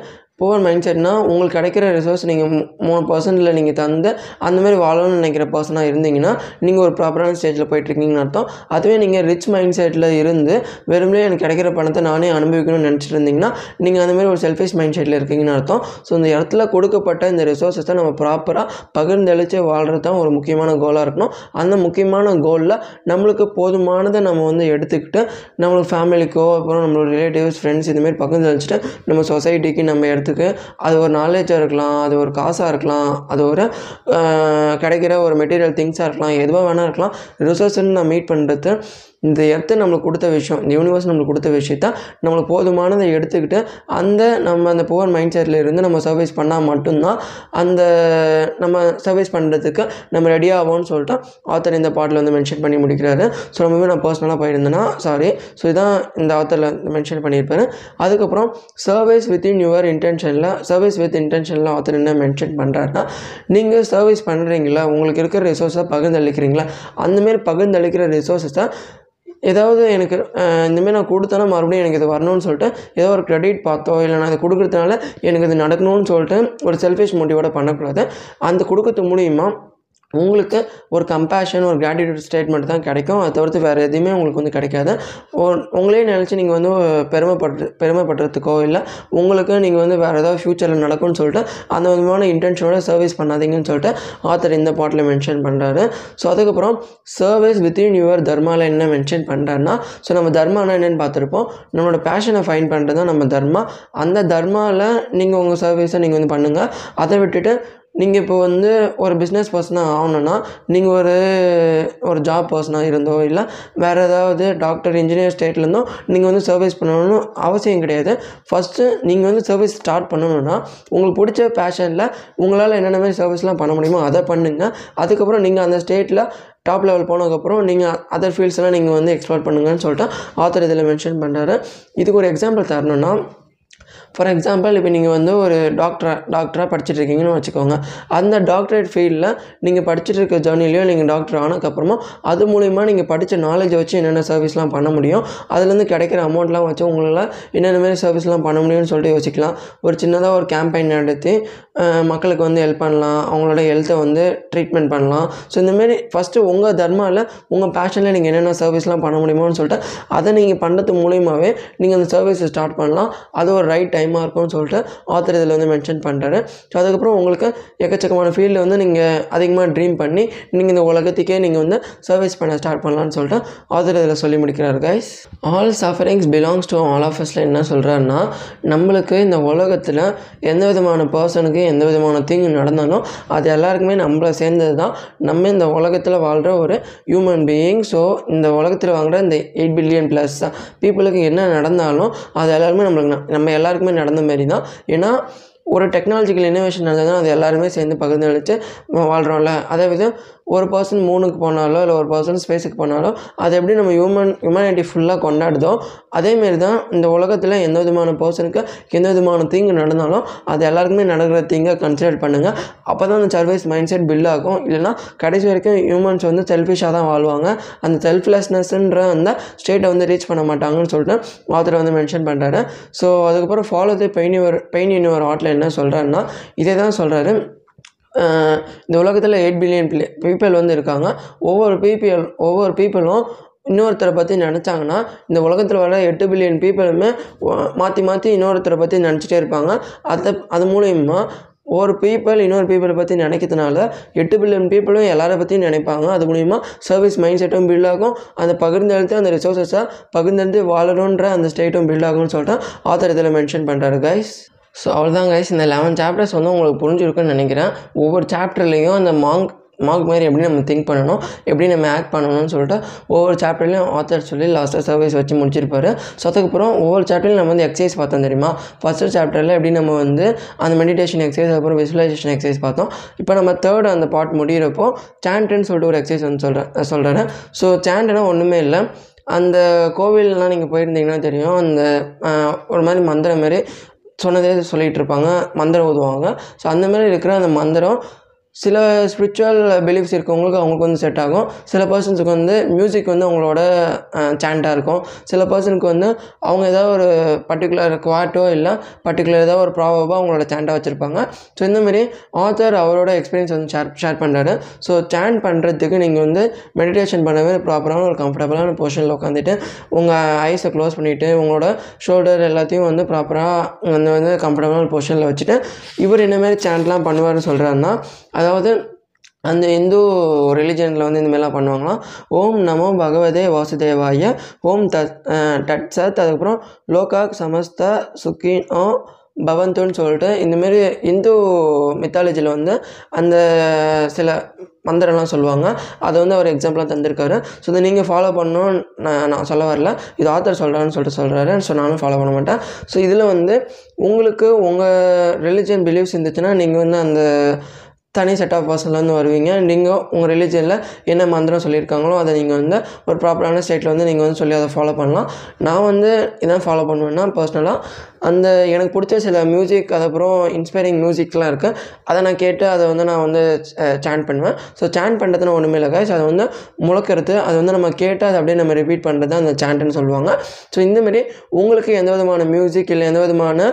புவர் மைண்ட் செட்னா உங்களுக்கு கிடைக்கிற ரிசோர்ஸ் நீங்கள் மூணு பர்சன்டில் நீங்கள் தந்து அந்த மாதிரி வாழணும்னு நினைக்கிற பர்சனாக இருந்தீங்கன்னா நீங்கள் ஒரு ப்ராப்பரான ஸ்டேஜில் போயிட்டுருக்கீங்கன்னு அர்த்தம். அதுவே நீங்கள் ரிச் மைண்ட் செட்டில் இருந்து வெறுமனே எனக்கு கிடைக்கிற பணத்தை நானே அனுபவிக்கணும்னு நினச்சிட்டு இருந்தீங்கன்னா நீங்கள் அந்தமாதிரி ஒரு செல்ஃபிஷ் மைண்ட் செட்டில் இருக்கீங்கன்னு அர்த்தம். ஸோ இந்த இடத்துல கொடுக்கப்பட்ட இந்த ரிசோர்ஸஸை நம்ம ப்ராப்பராக பகிர்ந்தளித்து வாழ்கிறது தான் ஒரு முக்கியமான கோலாக இருக்கணும். அந்த முக்கியமான கோலில் நம்மளுக்கு போதுமானதை நம்ம வந்து எடுத்துக்கிட்டு நம்மளுக்கு ஃபேமிலிக்கோ அப்புறம் நம்மளோட ரிலேட்டிவ்ஸ் ஃப்ரெண்ட்ஸ் இதுமாரி பகிர்ந்தளிச்சுட்டு நம்ம சொசைட்டிக்கு நம்ம இடத்துக்கு அது ஒரு நாலேஜாக இருக்கலாம் அது ஒரு காசாக இருக்கலாம் அது ஒரு கிடைக்கிற ஒரு மெட்டீரியல் திங்ஸாக இருக்கலாம் எதுவாக வேணால் இருக்கலாம். ரிசோர்ஸ்ன்னு நான் மீட் பண்ணுறது இந்த எர்த்து நம்மளுக்கு கொடுத்த விஷயம் இந்த யூனிவர்ஸ் நம்மளுக்கு கொடுத்த விஷயத்த நம்மளுக்கு போதுமானதை எடுத்துக்கிட்டு அந்த நம்ம அந்த புவர் மைண்ட் செட்டில் இருந்து நம்ம சர்வீஸ் பண்ணால் மட்டும்தான் அந்த நம்ம சர்வீஸ் பண்ணுறதுக்கு நம்ம ரெடி ஆகும்னு சொல்லிட்டு ஆத்தர் இந்த பாட்டில் வந்து மென்ஷன் பண்ணி முடிக்கிறாரு. ஸோ ரொம்பவே நான் பர்சனலாக போயிருந்தேன்னா சாரி ஸோ இதான் இந்த ஆத்தரில் மென்ஷன் பண்ணியிருப்பாரு. அதுக்கப்புறம் சர்வீஸ் வித்தின் யுவர் இன்டென்ஷனில் சர்வீஸ் வித் இன்டென்ஷனில் ஆத்தர் என்ன மென்ஷன் பண்ணுறாருன்னா நீங்கள் சர்வீஸ் பண்ணுறீங்களா உங்களுக்கு இருக்கிற ரிசோர்ஸை பகிர்ந்தளிக்கிறீங்களா? அந்தமாரி பகிர்ந்தளிக்கிற ரிசோர்ஸஸை ஏதாவது எனக்கு இந்தமாரி நான் கொடுத்தேன்னா மறுபடியும் எனக்கு இது வரணும்னு சொல்லிட்டு ஏதோ ஒரு க்ரெடிட் பார்த்தோ இல்லை நான் இது கொடுக்குறதுனால எனக்கு இது நடக்கணும்னு சொல்லிட்டு ஒரு செல்ஃபிஷ் மோட்டிவோட பண்ணக்கூடாது. அந்த கொடுக்கறது மூலியமாக உங்களுக்கு ஒரு கம்பேஷன் ஒரு கிராட்டிடியூட் ஸ்டேட்மெண்ட் தான் கிடைக்கும். அதை தவிர்த்து வேறு எதுவுமே உங்களுக்கு வந்து கிடைக்காது. உங்களே நினச்சி நீங்கள் வந்து பெருமைப்பட்டு பெருமைப்படுறதுக்கோ இல்லை உங்களுக்கு நீங்கள் வந்து வேறு ஏதாவது ஃப்யூச்சரில் நடக்கும்னு சொல்லிட்டு அந்த விதமான இன்டென்ஷனோட சர்வீஸ் பண்ணாதீங்கன்னு சொல்லிட்டு ஆத்தர் இந்த பாட்டில் மென்ஷன் பண்ணுறாரு ஸோ அதுக்கப்புறம் சர்வீஸ் வித்தின் யுவர் தர்மாவில் என்ன மென்ஷன் பண்ணுறாருன்னா ஸோ நம்ம தர்மானா என்னென்னு பார்த்துருப்போம். நம்மளோட பேஷனை ஃபைன் பண்ணுறது தான் நம்ம தர்மா. அந்த தர்மாவில் நீங்கள் உங்கள் சர்வீஸை நீங்கள் வந்து பண்ணுங்கள் அதை விட்டுட்டு நீங்கள் இப்போ வந்து ஒரு பிஸ்னஸ் பர்சனாக ஆகணுன்னா நீங்கள் ஒரு ஒரு ஜாப் பர்சனாக இருந்தோ இல்லை வேறு ஏதாவது டாக்டர் இன்ஜினியர் ஸ்டேட்லேருந்தோ நீங்கள் வந்து சர்வீஸ் பண்ணணும்னு அவசியம் கிடையாது. ஃபஸ்ட்டு நீங்கள் வந்து சர்வீஸ் ஸ்டார்ட் பண்ணணுன்னா உங்களுக்கு பிடிச்ச பேஷனில் உங்களால் என்னென்ன மாதிரி சர்வீஸ்லாம் பண்ண முடியுமோ அதை பண்ணுங்கள் அதுக்கப்புறம் நீங்கள் அந்த ஸ்டேட்டில் டாப் லெவல் போனதுக்கப்புறம் நீங்கள் அதர் ஃபீல்ட்ஸ்லாம் நீங்கள் வந்து எக்ஸ்ப்ளோர் பண்ணுங்கன்னு சொல்லிட்டு ஆத்தர் இதில் மென்ஷன் பண்ணுறாரு இதுக்கு ஒரு எக்ஸாம்பிள் தரணுன்னா ஃபார் எக்ஸாம்பிள் இப்போ நீங்கள் வந்து ஒரு டாக்டராக டாக்டராக படிச்சுட்டு இருக்கீங்கன்னு வச்சுக்கோங்க. அந்த டாக்டரேட் ஃபீல்டில் நீங்கள் படிச்சுட்டு இருக்க ஜேர்னிலையோ நீங்கள் டாக்டர் ஆனதுக்கப்புறமா அது மூலிமா நீங்கள் படித்த நாலேஜை வச்சு என்னென்ன சர்வீஸ்லாம் பண்ண முடியும். அதுலேருந்து கிடைக்கிற அமௌண்ட்லாம் வச்சு உங்களால் என்னென்ன மாதிரி சர்வீஸ்லாம் பண்ண முடியும்னு சொல்லிட்டு யோசிக்கலாம். ஒரு சின்னதாக ஒரு கேம்பெயின் நடத்தி மக்களுக்கு வந்து ஹெல்ப் பண்ணலாம். அவங்களோட ஹெல்த்தை வந்து ட்ரீட்மெண்ட் பண்ணலாம். ஸோ இந்தமாரி ஃபஸ்ட்டு உங்கள் தர்மாவில் உங்கள் பேஷனில் நீங்கள் என்னென்ன சர்வீஸ்லாம் பண்ண முடியுமோன்னு சொல்லிட்டு அதை நீங்கள் பண்ணுறது மூலியமாகவே நீங்கள் அந்த சர்வீஸை ஸ்டார்ட் பண்ணலாம். அது ஒரு ரைட் டைம் டைமாக இருக்கும்னு சொல்லிட்டு ஆத்தர் இதில் வந்து மென்ஷன் பண்ணுறாரு ஸோ அதுக்கப்புறம் உங்களுக்கு எக்கச்சக்கமான ஃபீல்டில் வந்து நீங்கள் அதிகமாக ட்ரீம் பண்ணி நீங்கள் இந்த உலகத்துக்கே நீங்கள் வந்து சர்வீஸ் பண்ண ஸ்டார்ட் பண்ணலான்னு சொல்லிட்டு ஆத்தர் இதில் சொல்லி முடிக்கிறார் guys all sufferings belongs to all of அஸ்ல என்ன சொல்கிறாருன்னா நம்மளுக்கு இந்த உலகத்தில் எந்த விதமான பர்சனுக்கு எந்த விதமான தீங்கு நடந்தாலும் அது எல்லாருக்குமே நம்மளை சேர்ந்தது தான். நம்ம இந்த உலகத்தில் வாழ்கிற ஒரு ஹியூமன் பீயிங் ஸோ இந்த உலகத்தில் வாங்குகிற இந்த எயிட் பில்லியன் ப்ளஸ் பீப்புளுக்கு என்ன நடந்தாலும் அது எல்லாருமே நம்மளுக்கு ந- நம்ம எல்லாருக்குமே நடந்த மாரி தான் ஏன்னா ஒரு டெக்னாலஜிக்கல் இனோவேஷன் நடந்ததுன்னா அது எல்லாருமே சேர்ந்து பகிர்ந்து அளித்து வாழ்கிறோம்ல அதே விதம் ஒரு பர்சன் மூணுக்கு போனாலோ இல்லை ஒரு பர்சன் ஸ்பேஸுக்கு போனாலோ அது எப்படி நம்ம ஹியூமன் ஹியூமனிட்டி ஃபுல்லாக கொண்டாடுதோ அதேமாரி தான் இந்த உலகத்தில் எந்த விதமான பர்சனுக்கு எந்த விதமான தீங்கு நடந்தாலும் அது எல்லாருக்குமே நடக்கிற தீங்கை கன்சிடர் பண்ணுங்கள் அப்போ தான் அந்த சர்வீஸ் மைண்ட் செட் பில் ஆகும். இல்லைன்னா கடைசி வரைக்கும் ஹியூமன்ஸ் வந்து செல்ஃபிஷாக தான் வாழ்வாங்க. அந்த செல்ஃப்லெஸ்னஸ்ன்ற அந்த ஸ்டேட்டை வந்து ரீச் பண்ண மாட்டாங்கன்னு சொல்லிட்டு ஆத்தர் வந்து மென்ஷன் பண்ணுறாரு ஸோ அதுக்கப்புறம் follow the pain your pain in your என்ன சொல்கிறாருன்னா இதே தான் சொல்கிறாரு இந்த உலகத்தில் எயிட் பில்லியன் பீப்பிள் வந்து இருக்காங்க. ஒவ்வொரு பீப்பிள் ஒவ்வொரு பீப்புளும் இன்னொருத்தரை பற்றி நினச்சாங்கன்னா இந்த உலகத்தில் வர எட்டு பில்லியன் பீப்புளுமே மாற்றி மாற்றி இன்னொருத்தரை பற்றி நினச்சிட்டே இருப்பாங்க. அதை அது மூலயமா ஒரு பீப்புள் இன்னொரு பீப்புளை பற்றி நினைக்கிறதுனால எட்டு பில்லியன் பீப்புளும் எல்லாரை பற்றியும் நினைப்பாங்க. அது மூலிமா சர்வீஸ் மைண்ட் செட்டும் பில்ட் ஆகும். அந்த பகிர்ந்தெழுத்து அந்த ரிசோர்ஸஸை பகிர்ந்தெழுத்து வாழணுன்ற அந்த ஸ்டேட்டும் பில்ட் ஆகும்னு சொல்லிட்டு ஆத்தர் இதில் மென்ஷன் பண்ணுறாரு கைஸ் ஸோ அவ்வளோதான் கைஸ் இந்த லெவன் சாப்டர்ஸ் வந்து உங்களுக்கு புரிஞ்சிருக்குன்னு நினைக்கிறேன். ஒவ்வொரு சாப்டர்லேயும் அந்த மாங்க் மார்க் மாதிரி எப்படி நம்ம திங்க் பண்ணணும் எப்படி நம்ம ஆக்ட் பண்ணணும்னு சொல்லிட்டு ஒவ்வொரு சாப்டர்லையும் ஆத்தர் சொல்லி லாஸ்ட்டாக சர்வீஸ் வச்சு முடிச்சிருப்பாரு. ஸோ அதுக்கப்புறம் ஒவ்வொரு சாப்டர்லையும் நம்ம வந்து எக்ஸசைஸ் பார்த்தோம் தெரியுமா? ஃபஸ்ட்டு சாப்டரில் எப்படி நம்ம வந்து அந்த மெடிடேஷன் எக்ஸசைஸ் அப்புறம் விசுவலைசேஷன் எக்ஸசைஸ் பார்த்தோம். இப்போ நம்ம தேர்ட் அந்த பார்ட் முடியிறப்போ சாண்ட்டுன்னு சொல்லிட்டு ஒரு எக்ஸசைஸ் வந்து சொல்கிறேன் சொல்கிறேன் ஸோ சாண்ட்னா ஒன்றுமே இல்லை. அந்த கோவிலெலாம் நீங்கள் போயிருந்தீங்கன்னா தெரியும். அந்த ஒரு மாதிரி மந்திரம் மாதிரி சொன்னதே சொல்லிகிட்டு இருப்பாங்க மந்திரம் ஓதுவாங்க. ஸோ அந்த மாதிரி இருக்கிற அந்த மந்திரம் சில ஸ்பிரிச்சுவல் பிலீஃப்ஸ் இருக்கவங்களுக்கு அவங்களுக்கு வந்து செட் ஆகும். சில பர்சன்ஸுக்கு வந்து மியூசிக் வந்து அவங்களோட சாண்டாக இருக்கும். சில பர்சனுக்கு வந்து அவங்க ஏதாவது ஒரு பர்டிகுலர் குவாட்டோ இல்லை பர்டிகுலர் ஏதாவது ஒரு ப்ராபமாக அவங்களோட சாண்டாக வச்சுருப்பாங்க. ஸோ இந்த மாதிரி ஆத்தர் அவரோட எக்ஸ்பீரியன்ஸ் வந்து ஷேர் ஷேர் பண்ணுறாரு ஸோ சாண்ட் பண்ணுறதுக்கு நீங்கள் வந்து மெடிடேஷன் பண்ணவே ப்ராப்பரான ஒரு கம்ஃபர்டபுளான பொசிஷனில் உட்காந்துட்டு உங்கள் ஐஸை க்ளோஸ் பண்ணிவிட்டு உங்களோட ஷோல்டர் எல்லாத்தையும் வந்து ப்ராப்பராக வந்து வந்து கம்ஃபர்டபுளான பொசிஷனில் வச்சுட்டு இவர் என்னமாரி சாண்ட்லாம் பண்ணுவார்னு சொல்கிறாருன்னா அதாவது அந்த இந்து ரிலிஜனில் வந்து இந்தமாரிலாம் பண்ணுவாங்களாம். ஓம் நமோ பகவதே வாசுதேவாய ஓம் தத் டட் சத் அதுக்கப்புறம் லோகாக் சமஸ்த சுக்கினோ பவந்துன்னு சொல்லிட்டு இந்தமாரி இந்து மித்தாலஜியில் வந்து அந்த சில மந்திரம்லாம் சொல்லுவாங்க. அதை வந்து அவர் எக்ஸாம்பிளாக தந்திருக்காரு. ஸோ இதை நீங்கள் ஃபாலோ பண்ணணும்னு நான் நான் சொல்ல வரல. இது ஆத்தர் சொல்கிறான்னு சொல்லிட்டு சொல்கிறாரு ஸோ நானும் ஃபாலோ பண்ண மாட்டேன். ஸோ இதில் வந்து உங்களுக்கு உங்கள் ரிலிஜியன் பிலீஃப்ஸ் இருந்துச்சுன்னா நீங்கள் வந்து அந்த தனி செட் ஆஃப் பர்சன்லேருந்து வருவீங்க. நீங்கள் உங்கள் ரிலீஜனில் என்ன மந்திரம் சொல்லியிருக்காங்களோ அதை நீங்கள் வந்து ஒரு ப்ராப்பரான ஸ்டேட்டில் வந்து நீங்கள் வந்து சொல்லி அதை ஃபாலோ பண்ணலாம். நான் வந்து இதான் ஃபாலோ பண்ணுவேன்னா பர்சனலாக அந்த எனக்கு பிடிச்ச சில மியூசிக் அதுக்கப்புறம் இன்ஸ்பைரிங் மியூசிக்லாம் இருக்குது அதை நான் கேட்டு அதை வந்து நான் வந்து சேன் பண்ணுவேன். ஸோ சாண்ட் பண்ணுறதுன்னு ஒன்றுமே இல்லை ஸோ அதை வந்து முழக்கிறது அது வந்து நம்ம கேட்டு அதை அப்படியே நம்ம ரிப்பீட் பண்ணுறது அந்த சேண்ட்டுன்னு சொல்லுவாங்க. ஸோ இந்தமாரி உங்களுக்கு எந்த விதமான மியூசிக் இல்லை எந்த விதமான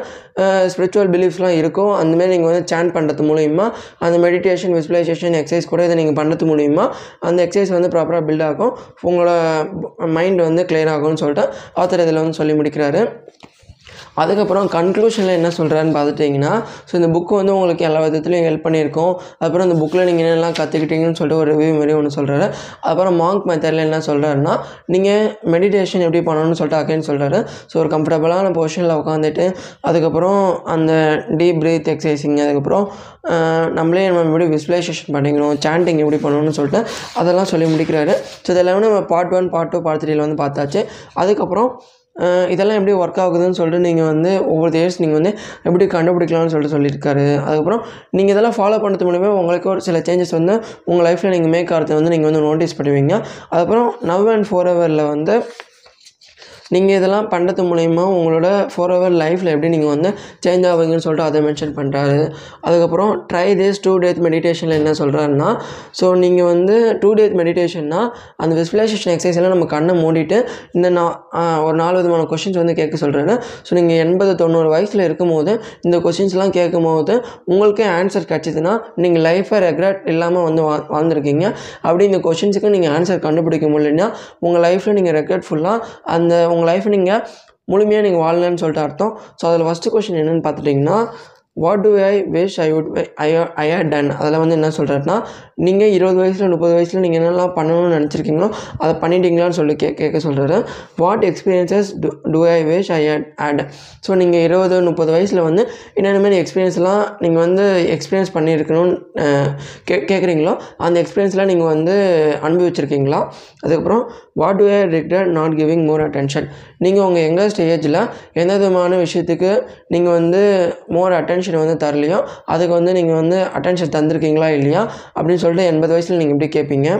ஸ்பிரிச்சுவல் பிலீஃப்ஸ்லாம் இருக்கோ அந்தமாரி நீங்கள் வந்து சேன் பண்ணுறது மூலிமா அந்த மெடிடேஷன் விசுவலைசேஷன் எக்ஸசைஸ் கூட இதை நீங்கள் பண்ணுறது மூலிமா அந்த எக்ஸசைஸ் வந்து ப்ராப்பராக பில்ட் ஆகும். உங்களோட மைண்ட் வந்து கிளியர் ஆகும்னு சொல்லிட்டு ஆத்தர் இதில் வந்து சொல்லி முடிக்கிறாரு. அதுக்கப்புறம் கன்க்ளூஷனில் என்ன சொல்கிறாருன்னு பார்த்துட்டிங்கன்னா ஸோ இந்த புக்கு வந்து உங்களுக்கு எல்லா விதத்துலையும் ஹெல்ப் பண்ணியிருக்கோம். அப்புறம் இந்த புக்கில் நீங்கள் என்னெல்லாம் கற்றுக்கிட்டீங்கன்னு சொல்லிட்டு ஒரு ரிவ்யூ மாதிரி ஒன்று சொல்கிறாரு அப்புறம் மாங்க் மெத்தடில் என்ன சொல்கிறாருன்னா நீங்கள் மெடிடேஷன் எப்படி பண்ணணும்னு சொல்லிட்டு அகைன் சொல்கிறாரு ஸோ ஒரு கம்ஃபர்டபுளான பொசிஷனில் உட்காந்துட்டு அதுக்கப்புறம் அந்த டீப் பிரீத் எக்ஸசைசிங் அதுக்கப்புறம் நம்மளே நம்ம எப்படி விசுவலைசேஷன் பண்ணிக்கணும் சாண்டிங் எப்படி பண்ணணும்னு சொல்லிட்டு அதெல்லாம் சொல்லி முடிக்கிறாரு. ஸோ இதெல்லாமே நம்ம part one part two part த்ரீல வந்து பார்த்தாச்சு. அதுக்கப்புறம் இதெல்லாம் எப்படி ஒர்க் ஆகுதுன்னு சொல்லிட்டு நீங்கள் வந்து ஒவ்வொரு இயர்ஸ் நீங்கள் வந்து எப்படி கண்டுபிடிக்கலாம்னு சொல்லிட்டு சொல்லியிருக்காரு. அதுக்கப்புறம் நீங்கள் இதெல்லாம் ஃபாலோ பண்ணுறது மூலிமா உங்களுக்கு ஒரு சில சேஞ்சஸ் வந்து உங்கள் லைஃப்பில் நீங்கள் மேக் ஆகிறது வந்து நீங்கள் வந்து நோட்டீஸ் பண்ணுவீங்க. அதுக்கப்புறம் நவ் அண்ட் ஃபோர் ஹவரில் வந்து நீங்கள் இதெல்லாம் பண்ணுறது மூலயமா உங்களோட ஃபோர் ஹவர் லைஃப்பில் எப்படி நீங்கள் வந்து சேஞ்ச் ஆவீங்கன்னு சொல்லிட்டு அதை மென்ஷன் பண்ணுறாரு அதுக்கப்புறம் ட்ரை டேஸ் டூ டேத் மெடிடேஷனில் என்ன சொல்கிறாருன்னா ஸோ நீங்கள் வந்து டூ டேத் மெடிடேஷன்னா அந்த விஸ்வலைசேஷன் எக்ஸசைஸ் எல்லாம் நம்ம கண்ணை மூடிட்டு இந்த நா ஒரு நாலு விதமான கொஷின்ஸ் வந்து கேட்க சொல்கிறாரு ஸோ நீங்கள் எண்பது தொண்ணூறு வயசில் இருக்கும்போது இந்த கொஷின்ஸ்லாம் கேட்கும்போது உங்களுக்கே ஆன்சர் கிடச்சிதுன்னா நீங்கள் லைஃப்பை ரெக்ரெட் இல்லாமல் வந்து வா வாழ்ந்துருக்கீங்க. அப்படி இந்த கொஷின்ஸுக்கு நீங்கள் ஆன்சர் கண்டுபிடிக்க முடியலன்னா உங்கள் லைஃப்பில் நீங்கள் ரெக்ரெட்ஃபுல்லாக அந்த உங்கள் லைஃப் நீங்கள் முழுமையாக நீங்கள் வாழலன்னு சொல்லிட்டு அர்த்தம். ஸோ அதில் ஃபஸ்ட்டு கொஷின் என்னென்னு பார்த்துட்டிங்கன்னா what do I wish I would I I had done அதில் வந்து என்ன சொல்கிறேன்னா நீங்கள் இருபது வயசில் முப்பது வயசில் நீங்கள் என்னெல்லாம் பண்ணணும்னு நினச்சிருக்கீங்களோ அதை பண்ணிட்டீங்களான்னு சொல்லி கே கேட்க சொல்கிறாரு what experiences do do I wish I had had so நீங்கள் இருபது முப்பது வயசில் வந்து என்னென்ன மாதிரி எக்ஸ்பீரியன்ஸ்லாம் நீங்கள் வந்து எக்ஸ்பீரியன்ஸ் பண்ணியிருக்கணும்னு கே கேட்குறீங்களோ அந்த எக்ஸ்பீரியன்ஸ்லாம் நீங்கள் வந்து அனுபவிச்சிருக்கீங்களா? அதுக்கப்புறம் what do I regret not giving more attention நீங்கள் உங்கள் யங்கஸ்ட் ஸ்டேஜில் எந்த விதமான விஷயத்துக்கு நீங்கள் வந்து மோர் அட்டென்ஷன் வந்து தரலையோ அதுக்கு வந்து நீங்கள் வந்து அட்டென்ஷன் தந்திருக்கீங்களா இல்லையா? அப்படின்னு சொல்லிட்டு எண்பது வயசில் நீங்கள் இப்படி கேட்பீங்க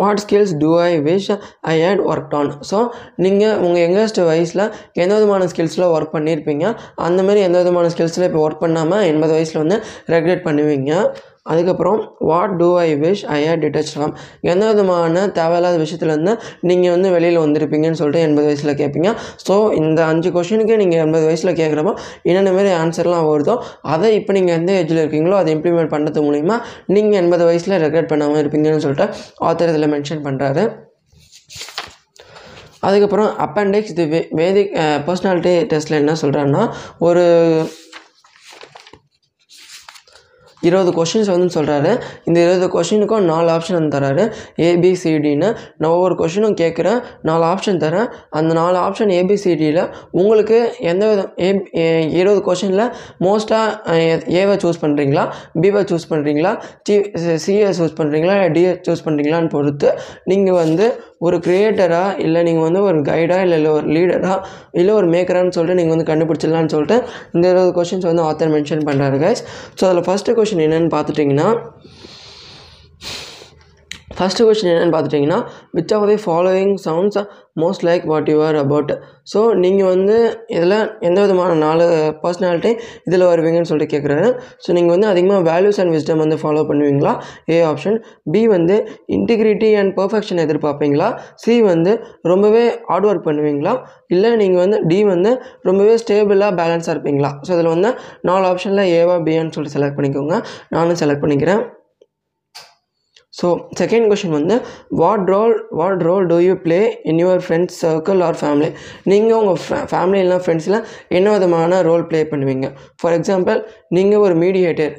what skills do I wish I had work on so நீங்கள் உங்கள் யங்கஸ்ட் வயசில் எந்த விதமான ஸ்கில்ஸில் ஒர்க் பண்ணியிருப்பீங்க அந்தமாரி எந்த விதமான ஸ்கில்ஸில் இப்போ ஒர்க் பண்ணாமல் எண்பது வயசில் வந்து ரெகுலேட் பண்ணுவீங்க? அதுக்கப்புறம் what do I wish I are detach from எந்த விதமான தேவையில்லாத விஷயத்துலேருந்து நீங்கள் வந்து வெளியில் வந்திருப்பீங்கன்னு சொல்லிட்டு எண்பது வயசில் கேட்பீங்க ஸோ இந்த அஞ்சு கொஷினுக்கு நீங்கள் எண்பது வயசில் கேட்குறப்போ என்னென்ன மாதிரி ஆன்சர்லாம் வருதோ அதை இப்போ நீங்கள் எந்த ஏஜில் இருக்கீங்களோ அதை இம்ப்ளிமெண்ட் பண்ணுறது மூலிமா நீங்கள் எண்பது வயசில் ரெக்ரெட் பண்ணாமல் இருப்பீங்கன்னு சொல்லிட்டு ஆத்தர் இதில் மென்ஷன் பண்ணுறாரு அதுக்கப்புறம் appendix the way Vedic personality டெஸ்ட்டில் என்ன சொல்கிறான்னா ஒரு இருபது கொஷின்ஸ் வந்து சொல்கிறாரு இந்த இருபது கொஷினுக்கும் நாலு ஆப்ஷன் வந்து தராரு. ஏபிசிடின்னு நான் ஒவ்வொரு கொஷினும் கேட்குறேன். நாலு ஆப்ஷன் தரேன். அந்த நாலு ஆப்ஷன் ஏபிசிடியில் உங்களுக்கு எந்த விதம் ஏ- இருபது கொஷினில் மோஸ்ட்டாக ஏவை சூஸ் பண்ணுறீங்களா பிவை சூஸ் பண்ணுறீங்களா சி சிஏ சூஸ் பண்ணுறீங்களா டிஏ சூஸ் பண்ணுறீங்களான்னு பொறுத்து நீங்கள் வந்து ஒரு க்ரியேட்டராக இல்லை நீங்கள் வந்து ஒரு கைடாக இல்லை இல்லை ஒரு லீடராக இல்லை ஒரு மேக்கரான்னு சொல்லிட்டு நீங்கள் வந்து கண்டுபிடிச்சிடலான்னு சொல்லிட்டு இந்த இருபது கொஷின்ஸ் வந்து ஆத்தர் மென்ஷன் பண்ணுறாரு கைஸ் ஸோ அதில் ஃபஸ்ட்டு கொஷின் என்னென்னு பார்த்துட்டிங்கன்னா ஃபஸ்ட்டு கொஸ்டின் என்னென்னு பார்த்துட்டிங்கன்னா which of the following sounds most like what you are about so நீங்கள் வந்து இதில் எந்த விதமான நாலு பர்சனாலிட்டி இதில் வருவீங்கன்னு சொல்லிட்டு கேட்குறாரு ஸோ நீங்கள் வந்து அதிகமாக வேல்யூஸ் அண்ட் விஸ்டம் வந்து ஃபாலோ பண்ணுவீங்களா? ஏ ஆப்ஷன் பி வந்து இன்டிகிரிட்டி அண்ட் பர்ஃபெக்ஷன் எதிர்பார்ப்பீங்களா? சி வந்து ரொம்பவே ஹார்ட் ஒர்க் பண்ணுவீங்களா? இல்லை நீங்கள் வந்து டி வந்து ரொம்பவே ஸ்டேபிளாக பேலன்ஸாக இருப்பீங்களா? ஸோ இதில் வந்து நாலு ஆப்ஷனில் ஏவா பிஏன்னு சொல்லிட்டு செலக்ட் பண்ணிக்கோங்க. நானும் செலக்ட் பண்ணிக்கிறேன். ஸோ செகண்ட் கொஷின் வந்து what role what role do you play in your friends circle or family நீங்கள் உங்கள் ஃபே ஃபேமிலி இல்லைனா ஃப்ரெண்ட்ஸில் என்ன விதமான ரோல் ப்ளே பண்ணுவீங்க? ஃபார் எக்ஸாம்பிள் நீங்கள் ஒரு mediator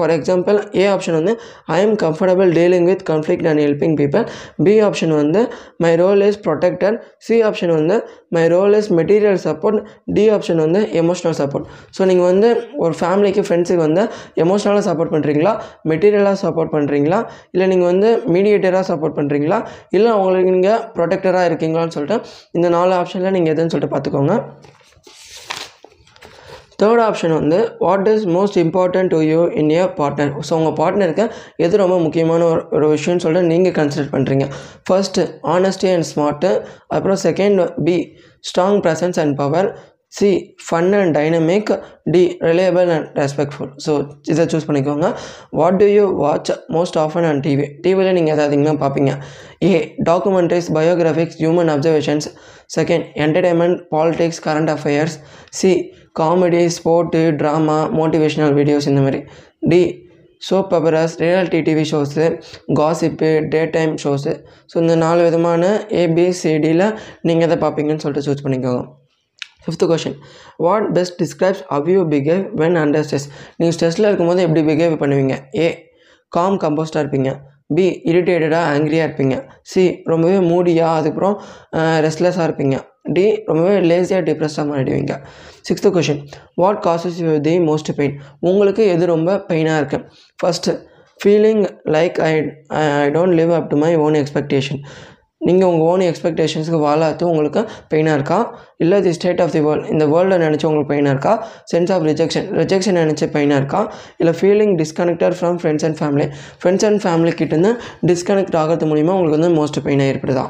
for example A option வந்து I am comfortable dealing with conflict and helping people B option வந்து my role is protector C option வந்து my role is material support D option வந்து எமோஷ்னல் சப்போர்ட் ஸோ நீங்கள் வந்து ஒரு ஃபேமிலிக்கு ஃப்ரெண்ட்ஸுக்கு வந்து எமோஷ்னலாக சப்போர்ட் பண்ணுறீங்களா மெட்டீரியலாக சப்போர்ட் பண்ணுறீங்களா இல்லை நீங்கள் வந்து மீடியேட்டராக சப்போர்ட் பண்ணுறீங்களா இல்லை அவங்களுக்கு நீங்கள் ப்ரொடெக்டராக இருக்கீங்களான்னு சொல்லிட்டு இந்த நாலு ஆப்ஷனில் நீங்கள் எதுன்னு சொல்லிட்டு பார்த்துக்கோங்க தேர்ட் ஆப்ஷன் வந்து what is most important to you in your partner so உங்கள் பார்ட்னருக்கு எது ரொம்ப முக்கியமான ஒரு ஒரு விஷயம்னு சொல்லிட்டு நீங்கள் கன்சிடர் பண்ணுறீங்க ஃபர்ஸ்ட்டு ஆனஸ்டி அண்ட் ஸ்மார்ட்டு அப்புறம் second B strong presence and power C fun and dynamic D reliable and respectful so இதை சூஸ் பண்ணிக்கோங்க. What do you watch most often and TV டிவியில் நீங்கள் எதாவது அதிகமாக பார்ப்பீங்க. A documentaries biographies human observations second entertainment politics current affairs C comedy sport drama motivational videos இந்த மாதிரி. D soap operas reality TV shows gossip day time shows. So இந்த நாலு விதமான ஏபிசிடியில் நீங்கள் எதை பார்ப்பீங்கன்னு சொல்லிட்டு சூஸ் பண்ணிக்கோங்க. Fifth question what best describes how you behave when under stress நீங்கள் ஸ்ட்ரெஸ்ஸில் இருக்கும்போது எப்படி பிஹேவ் பண்ணுவீங்க? ஏ காம் கம்போஸ்டாக இருப்பீங்க. பி இரிட்டேட்டடாக ஆங்க்ரியாக இருப்பீங்க. சி ரொம்பவே மூடியாக அதுக்கப்புறம் ரெஸ்ட்லெஸ்ஸாக இருப்பீங்க. டி ரொம்பவே லேசியாக டிப்ரெஸ்ஸாக மாறிடுவீங்க. Sixth question what causes you the most pain உங்களுக்கு எது ரொம்ப பெயினாக இருக்குது first feeling like I I don't live up to my own expectation நீங்கள் உங்கள் ஓன் எக்ஸ்பெக்டேஷன்ஸ்க்கு வாழாத்து உங்களுக்கு பெயினாக இருக்கா? இல்லை the state of the world இந்த வேர்ல்டை நினச்சி உங்களுக்கு பெயினாக இருக்கா? சென்ஸ் ஆஃப் ரிஜெக்ஷன் ரிஜெக்ஷன் நினச்சி பெயினாக இருக்கா? இல்லை feeling disconnected from friends and family friends and family கிட்டேருந்து டிஸ்கனெக்ட் ஆகிறது மூலிமா உங்களுக்கு வந்து மோஸ்ட் பெயினாக ஏற்படுதா?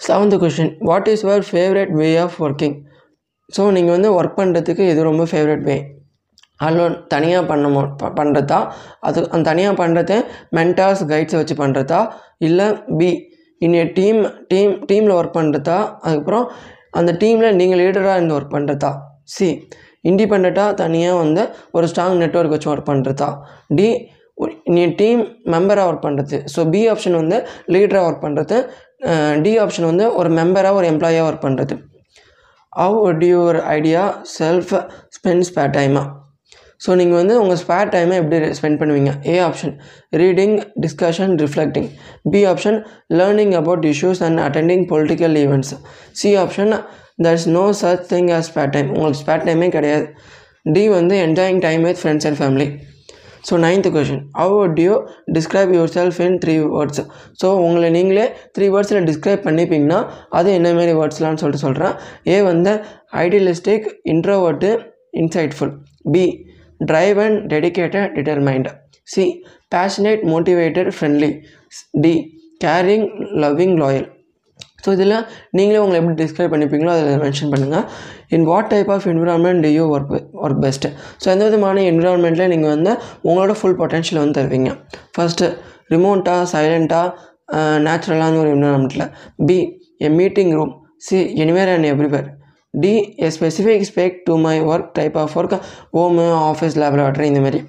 Seventh question what is your favourite way of working so நீங்கள் வந்து ஒர்க் பண்ணுறதுக்கு இது ரொம்ப ஃபேவரட் வே அலோன் தனியாக பண்ண மோ ப- பண்ணுறதா அது அந்த தனியாக பண்ணுறத மென்டாஸ் கைட்ஸை வச்சு பண்ணுறதா இல்லை பி இன் டீம் டீம் டீமில் ஒர்க் பண்ணுறதா அதுக்கப்புறம் அந்த டீமில் நீங்கள் லீடராக இருந்து ஒர்க் பண்ணுறதா சி இண்டிபெண்ட்டாக தனியாக வந்து ஒரு ஸ்ட்ராங் நெட்வொர்க் வச்சு ஒர்க் பண்ணுறதா டி நீ டீம் மெம்பராக ஒர்க் பண்ணுறது ஸோ பி ஆப்ஷன் வந்து லீடராக ஒர்க் பண்ணுறது டி ஆப்ஷன் வந்து ஒரு மெம்பராக ஒரு எம்ப்ளாயாக ஒர்க் பண்ணுறது how would your idea self spends pay டைமாக ஸோ நீங்கள் வந்து உங்கள் ஸ்பேர் டைமை எப்படி ஸ்பெண்ட் பண்ணுவீங்க? A option reading discussion reflecting B option learning about issues and attending political events C option there is no such thing as spare time உங்களுக்கு ஸ்பேர் டைமே கிடையாது. டி வந்து enjoying time with friends and family so ninth question how you describe your self in three words so உங்களை நீங்களே த்ரீ வேர்ட்ஸில் டிஸ்கிரைப் பண்ணிப்பீங்கன்னா அது என்ன மாரி வேர்ட்ஸ்லான்னு சொல்லிட்டு சொல்கிறேன் ஏ வந்து idealistic introvert insightful B drive and dedicated determined C passionate motivated friendly D caring loving loyal so இதில் நீங்களே உங்களை எப்படி டிஸ்கிரைப் பண்ணிப்பீங்களோ அதில் மென்ஷன் பண்ணுங்கள் in what type of environment do you work work best so எந்த விதமான என்விரான்மெண்ட்டில் நீங்கள் வந்து உங்களோட ஃபுல் பொட்டன்ஷியல் வந்து தருவீங்க? ஃபஸ்ட்டு ரிமோட்டாக சைலண்ட்டாக நேச்சுரலான ஒரு என்விரான்மெண்ட்டில் B a meeting room C anywhere and everywhere D a specific spec to my work type of work home office laboratory இந்த மாதிரி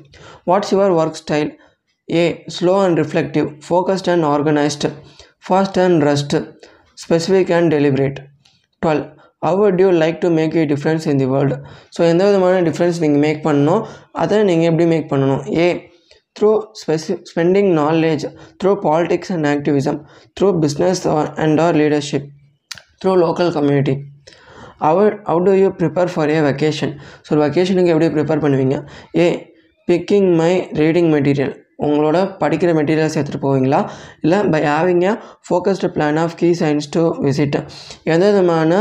what's your work style A slow and reflective focused and organised fast and rest specific and deliberate twelve how would you like to make a difference in the world? So எந்த விதமான டிஃப்ரென்ஸ் நீங்கள் மேக் பண்ணணும் அதை நீங்கள் எப்படி மேக் பண்ணணும் A through ஸ்பெசி spending knowledge through politics and activism through business and or leadership through local community our how do you prepare for a vacation so வெக்கேஷனுக்கு எப்படி ப்ரிப்பேர் பண்ணுவீங்க? A picking my reading material உங்களோட படிக்கிற மெட்டீரியல்ஸ் எடுத்துகிட்டு போவீங்களா? இல்லை by having a focused plan of key sights to visit எந்த விதமான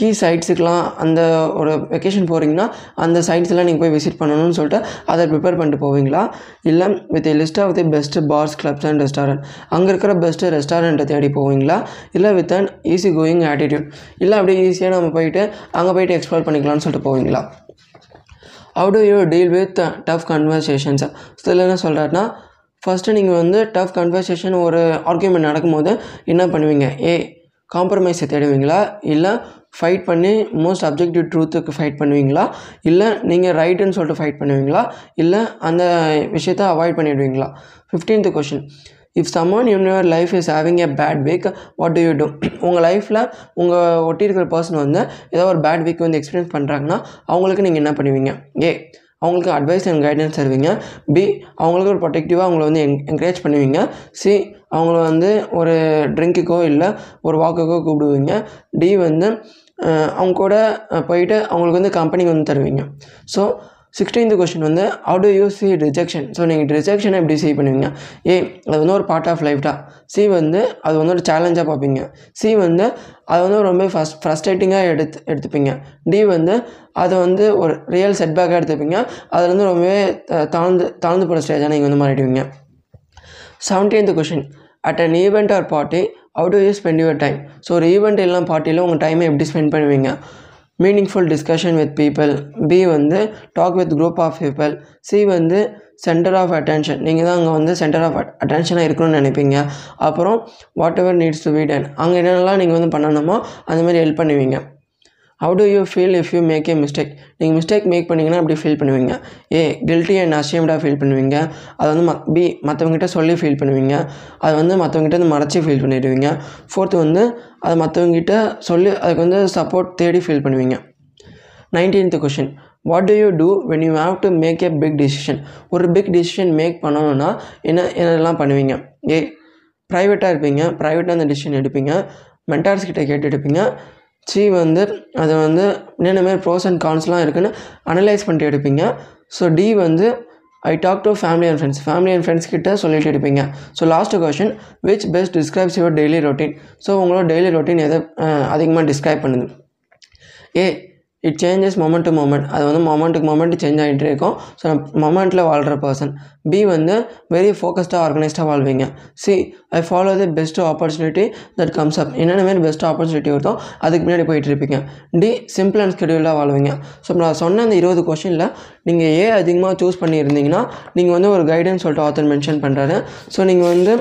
கீ சைட்ஸுக்கெலாம் அந்த ஒரு வெக்கேஷன் போகிறீங்கன்னா அந்த சைட்ஸ்லாம் நீங்கள் போய் விசிட் பண்ணணும்னு சொல்லிட்டு அதை ப்ரிப்பேர் பண்ணிட்டு போவீங்களா? இல்லை with list of the best bars clubs and restaurant அங்கே இருக்கிற பெஸ்ட்டு ரெஸ்டாரண்ட்டை தேடி போவீங்களா? இல்லை with an easy going attitude இல்லை அப்படியே ஈஸியாக நம்ம போயிட்டு அங்கே போயிட்டு எக்ஸ்ப்ளோர் பண்ணிக்கலாம்னு சொல்லிட்டு போவீங்களா? How do you deal with tough conversations இதில் என்ன சொல்கிறாருன்னா ஃபஸ்ட்டு நீங்கள் வந்து டஃப் கன்வர்சேஷன் ஒரு ஆர்கியூமெண்ட் நடக்கும்போது என்ன பண்ணுவீங்க? ஏ காம்ப்ரமைஸை தேடுவீங்களா? இல்லை ஃபைட் பண்ணி மோஸ்ட் அப்ஜெக்டிவ் ட்ரூத்துக்கு ஃபைட் பண்ணுவீங்களா? இல்லை நீங்கள் ரைட்டுன்னு சொல்லிட்டு ஃபைட் பண்ணுவீங்களா? இல்லை அந்த விஷயத்தை அவாய்ட் பண்ணிடுவீங்களா? Fifteenth question if someone in your life is having a bad week what do you do உங்கள் லைஃப்பில் உங்கள் ஒட்டி இருக்கிற பர்சன் வந்து ஏதோ ஒரு பேட் வீக் வந்து எக்ஸ்பீரியன்ஸ் பண்ணுறாங்கன்னா அவங்களுக்கு நீங்கள் என்ன பண்ணுவீங்க? ஏ அவங்களுக்கு அட்வைஸ் அண்ட் கைடன்ஸ் தருவீங்க. பி அவங்களுக்கு ஒரு ப்ரொடெக்டிவாக அவங்கள வந்து என் என்கரேஜ் பண்ணுவீங்க. சி அவங்கள வந்து ஒரு ட்ரிங்க்குக்கோ இல்லை ஒரு வாக்குக்கோ கூப்பிடுவீங்க. டி வந்து அவங்க கூட போயிட்டு அவங்களுக்கு வந்து கம்பெனிக்கு வந்து தருவீங்க. ஸோ சிக்ஸ்டீன்த் கொஷின் வந்து how do you see rejection so நீங்கள் ரிஜெக்ஷனை எப்படி சீ பண்ணுவீங்க? ஏ அது வந்து ஒரு பார்ட் ஆஃப் லைஃப் தான் சி வந்து அது வந்து ஒரு சேலஞ்சாக பார்ப்பீங்க. சி வந்து அது வந்து ரொம்ப ஃபஸ்ட் ஃப்ரஸ்ட்ரேட்டிங்காக எடுத்து எடுத்துப்பீங்க. டி வந்து அதை வந்து ஒரு ரியல் செட்பேக்காக எடுத்துப்பீங்க. அதில் வந்து ரொம்பவே தாழ்ந்து தாழ்ந்து போகிற ஸ்டேஜாக நீங்கள் வந்து மாறிடுவீங்க. Seventeenth question at an event or party how do you spend your time so ஒரு ஈவெண்ட் எல்லாம் பார்ட்டியில் உங்கள் டைமை எப்படி ஸ்பெண்ட் பண்ணுவீங்க? Meaningful discussion with people B வந்து talk with group of people C வந்து சென்டர் ஆஃப் அட்டென்ஷன் நீங்கள் தான் அங்கே வந்து சென்டர் ஆஃப் அட்டென்ஷனாக இருக்கணும்னு நினைப்பீங்க. அப்புறம் whatever needs to be done அங்கே என்னென்னலாம் நீங்கள் வந்து பண்ணணுமோ அந்த மாதிரி ஹெல்ப் பண்ணுவீங்க. How do you feel if you make a mistake நீங்கள் மிஸ்டேக் மேக் பண்ணிங்கன்னா அப்படி ஃபீல் பண்ணுவீங்க. ஏ கில்ட்டி அண்ட் ashamedஆக ஃபீல் பண்ணுவீங்க. அது வந்து ம பி மற்றவங்ககிட்ட சொல்லி ஃபீல் பண்ணுவீங்க. அது வந்து மற்றவங்ககிட்ட வந்து மறைச்சி ஃபீல் பண்ணிடுவீங்க. ஃபோர்த்து வந்து அதை மற்றவங்ககிட்ட சொல்லி அதுக்கு வந்து சப்போர்ட் தேடி ஃபீல் பண்ணுவீங்க. Nineteenth question what do you do when you have to make a big decision ஒரு பிக் டிசிஷன் மேக் பண்ணணும்னா என்ன என்னெல்லாம் பண்ணுவீங்க? ஏ ப்ரைவேட்டாக இருப்பீங்க. ப்ரைவேட்டாக அந்த டிசிஷன் எடுப்பீங்க. மென்டார்ஸ் கிட்டே கேட்டு எடுப்பீங்க. சி வந்து அது வந்து என்னென்ன மாதிரி ப்ரோஸ் அண்ட் கான்ஸ்லாம் இருக்குன்னு அனலைஸ் பண்ணிட்டு எடுப்பீங்க. ஸோ டி வந்து I talk to family and friends family and friends கிட்ட சொல்லிட்டு எடுப்பீங்க. So last question which best describes your daily routine so உங்களோட டெய்லி ரொட்டீன் எதை அதிகமாக டிஸ்கிரைப் பண்ணுது? A it changes moment to moment அது வந்து மொமெண்ட்டுக்கு மொமெண்ட் சேஞ்ச் ஆகிட்டு இருக்கும். ஸோ மொமெண்ட்டில் வாழ்கிற பர்சன் பி வந்து வெரி ஃபோக்கஸ்டாக ஆர்கனைஸ்டாக வாழ்வீங்க. C I follow the best opportunity that comes up என்னென்ன மாதிரி பெஸ்ட் ஆப்பர்ச்சுனிட்டி வருதோ அதுக்கு முன்னாடி போயிட்டு இருப்பீங்க. டி சிம்பிள் அண்ட் ஸ்கெடியூலாக வாழ்வீங்க. ஸோ நான் சொன்ன அந்த இருபது கொஷனில் நீங்கள் ஏ அதிகமாக சூஸ் பண்ணியிருந்தீங்கன்னா நீங்கள் வந்து ஒரு கைடன்ஸ் சொல்லிட்டு ஆத்தர் மென்ஷன் பண்ணுறாரு ஸோ நீங்கள் வந்து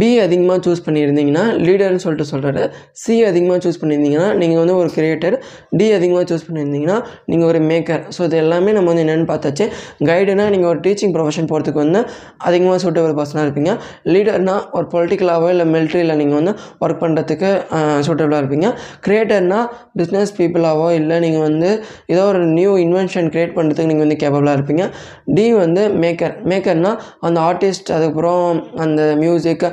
பி அதிகமாக சூஸ் பண்ணியிருந்தீங்கன்னா லீடர்னு சொல்லிட்டு சொல்கிறாரு சி அதிகமாக சூஸ் பண்ணியிருந்தீங்கன்னா நீங்கள் வந்து ஒரு கிரியேட்டர் டி அதிகமாக சூஸ் பண்ணியிருந்தீங்கன்னா நீங்கள் ஒரு மேக்கர் ஸோ இது எல்லாமே நம்ம வந்து என்னென்னு பார்த்தாச்சு. கைடுனா நீங்கள் ஒரு டீச்சிங் ப்ரொஃபஷன் போகிறதுக்கு வந்து அதிகமாக சூட்டபிள் பர்சனாக இருப்பீங்க. லீடர்னா ஒரு பொலிட்டிக்கலாகவோ இல்லை மிலிட்ரியில் நீங்கள் வந்து ஒர்க் பண்ணுறதுக்கு சூட்டபிளாக இருப்பீங்க. கிரியேட்டர்னா பிஸ்னஸ் பீப்புளாகவோ இல்லை நீங்கள் வந்து ஏதோ ஒரு நியூ இன்வென்ஷன் க்ரியேட் பண்ணுறதுக்கு நீங்கள் வந்து கேப்பபிளாக இருப்பீங்க. டி வந்து மேக்கர் மேக்கர்னால் அந்த ஆர்டிஸ்ட் அதுக்கப்புறம் அந்த மியூசிக்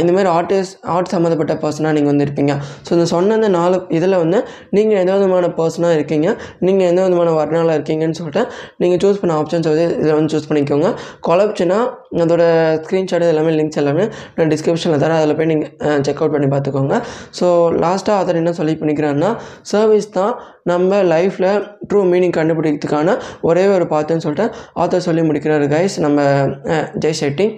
இந்த மாதிரி ஆர்டிஸ்ட் ஆர்ட் சம்மந்தப்பட்ட பர்சனாக நீங்கள் வந்து இருப்பீங்க. ஸோ இந்த சொன்ன இந்த நாலு இதில் வந்து நீங்கள் எந்த விதமான பர்சனாக இருக்கீங்க? நீங்கள் எந்த விதமான வர்ணாவில் இருக்கீங்கன்னு சொல்லிட்டு நீங்கள் சூஸ் பண்ண ஆப்ஷன்ஸ் வந்து இதில் வந்து சூஸ் பண்ணிக்கோங்க. குழப்பிச்சுன்னா அதோட ஸ்க்ரீன்ஷாட் எல்லாமே லிங்க்ஸ் எல்லாமே நான் டிஸ்கிரிப்ஷனில் தரேன். அதில் போய் நீங்கள் செக் அவுட் பண்ணி பார்த்துக்கோங்க. ஸோ லாஸ்ட்டாக ஆத்தர் என்ன சொல்லி பண்ணிக்கிறாருன்னா சர்வீஸ் தான் நம்ம லைஃப்பில் ட்ரூ மீனிங் கண்டுபிடிக்கிறதுக்கான ஒரே ஒரு பார்த்துன்னு சொல்லிட்டு ஆத்தர் சொல்லி முடிக்கிறாரு கைஸ் நம்ம ஜெய் ஷெட்டி.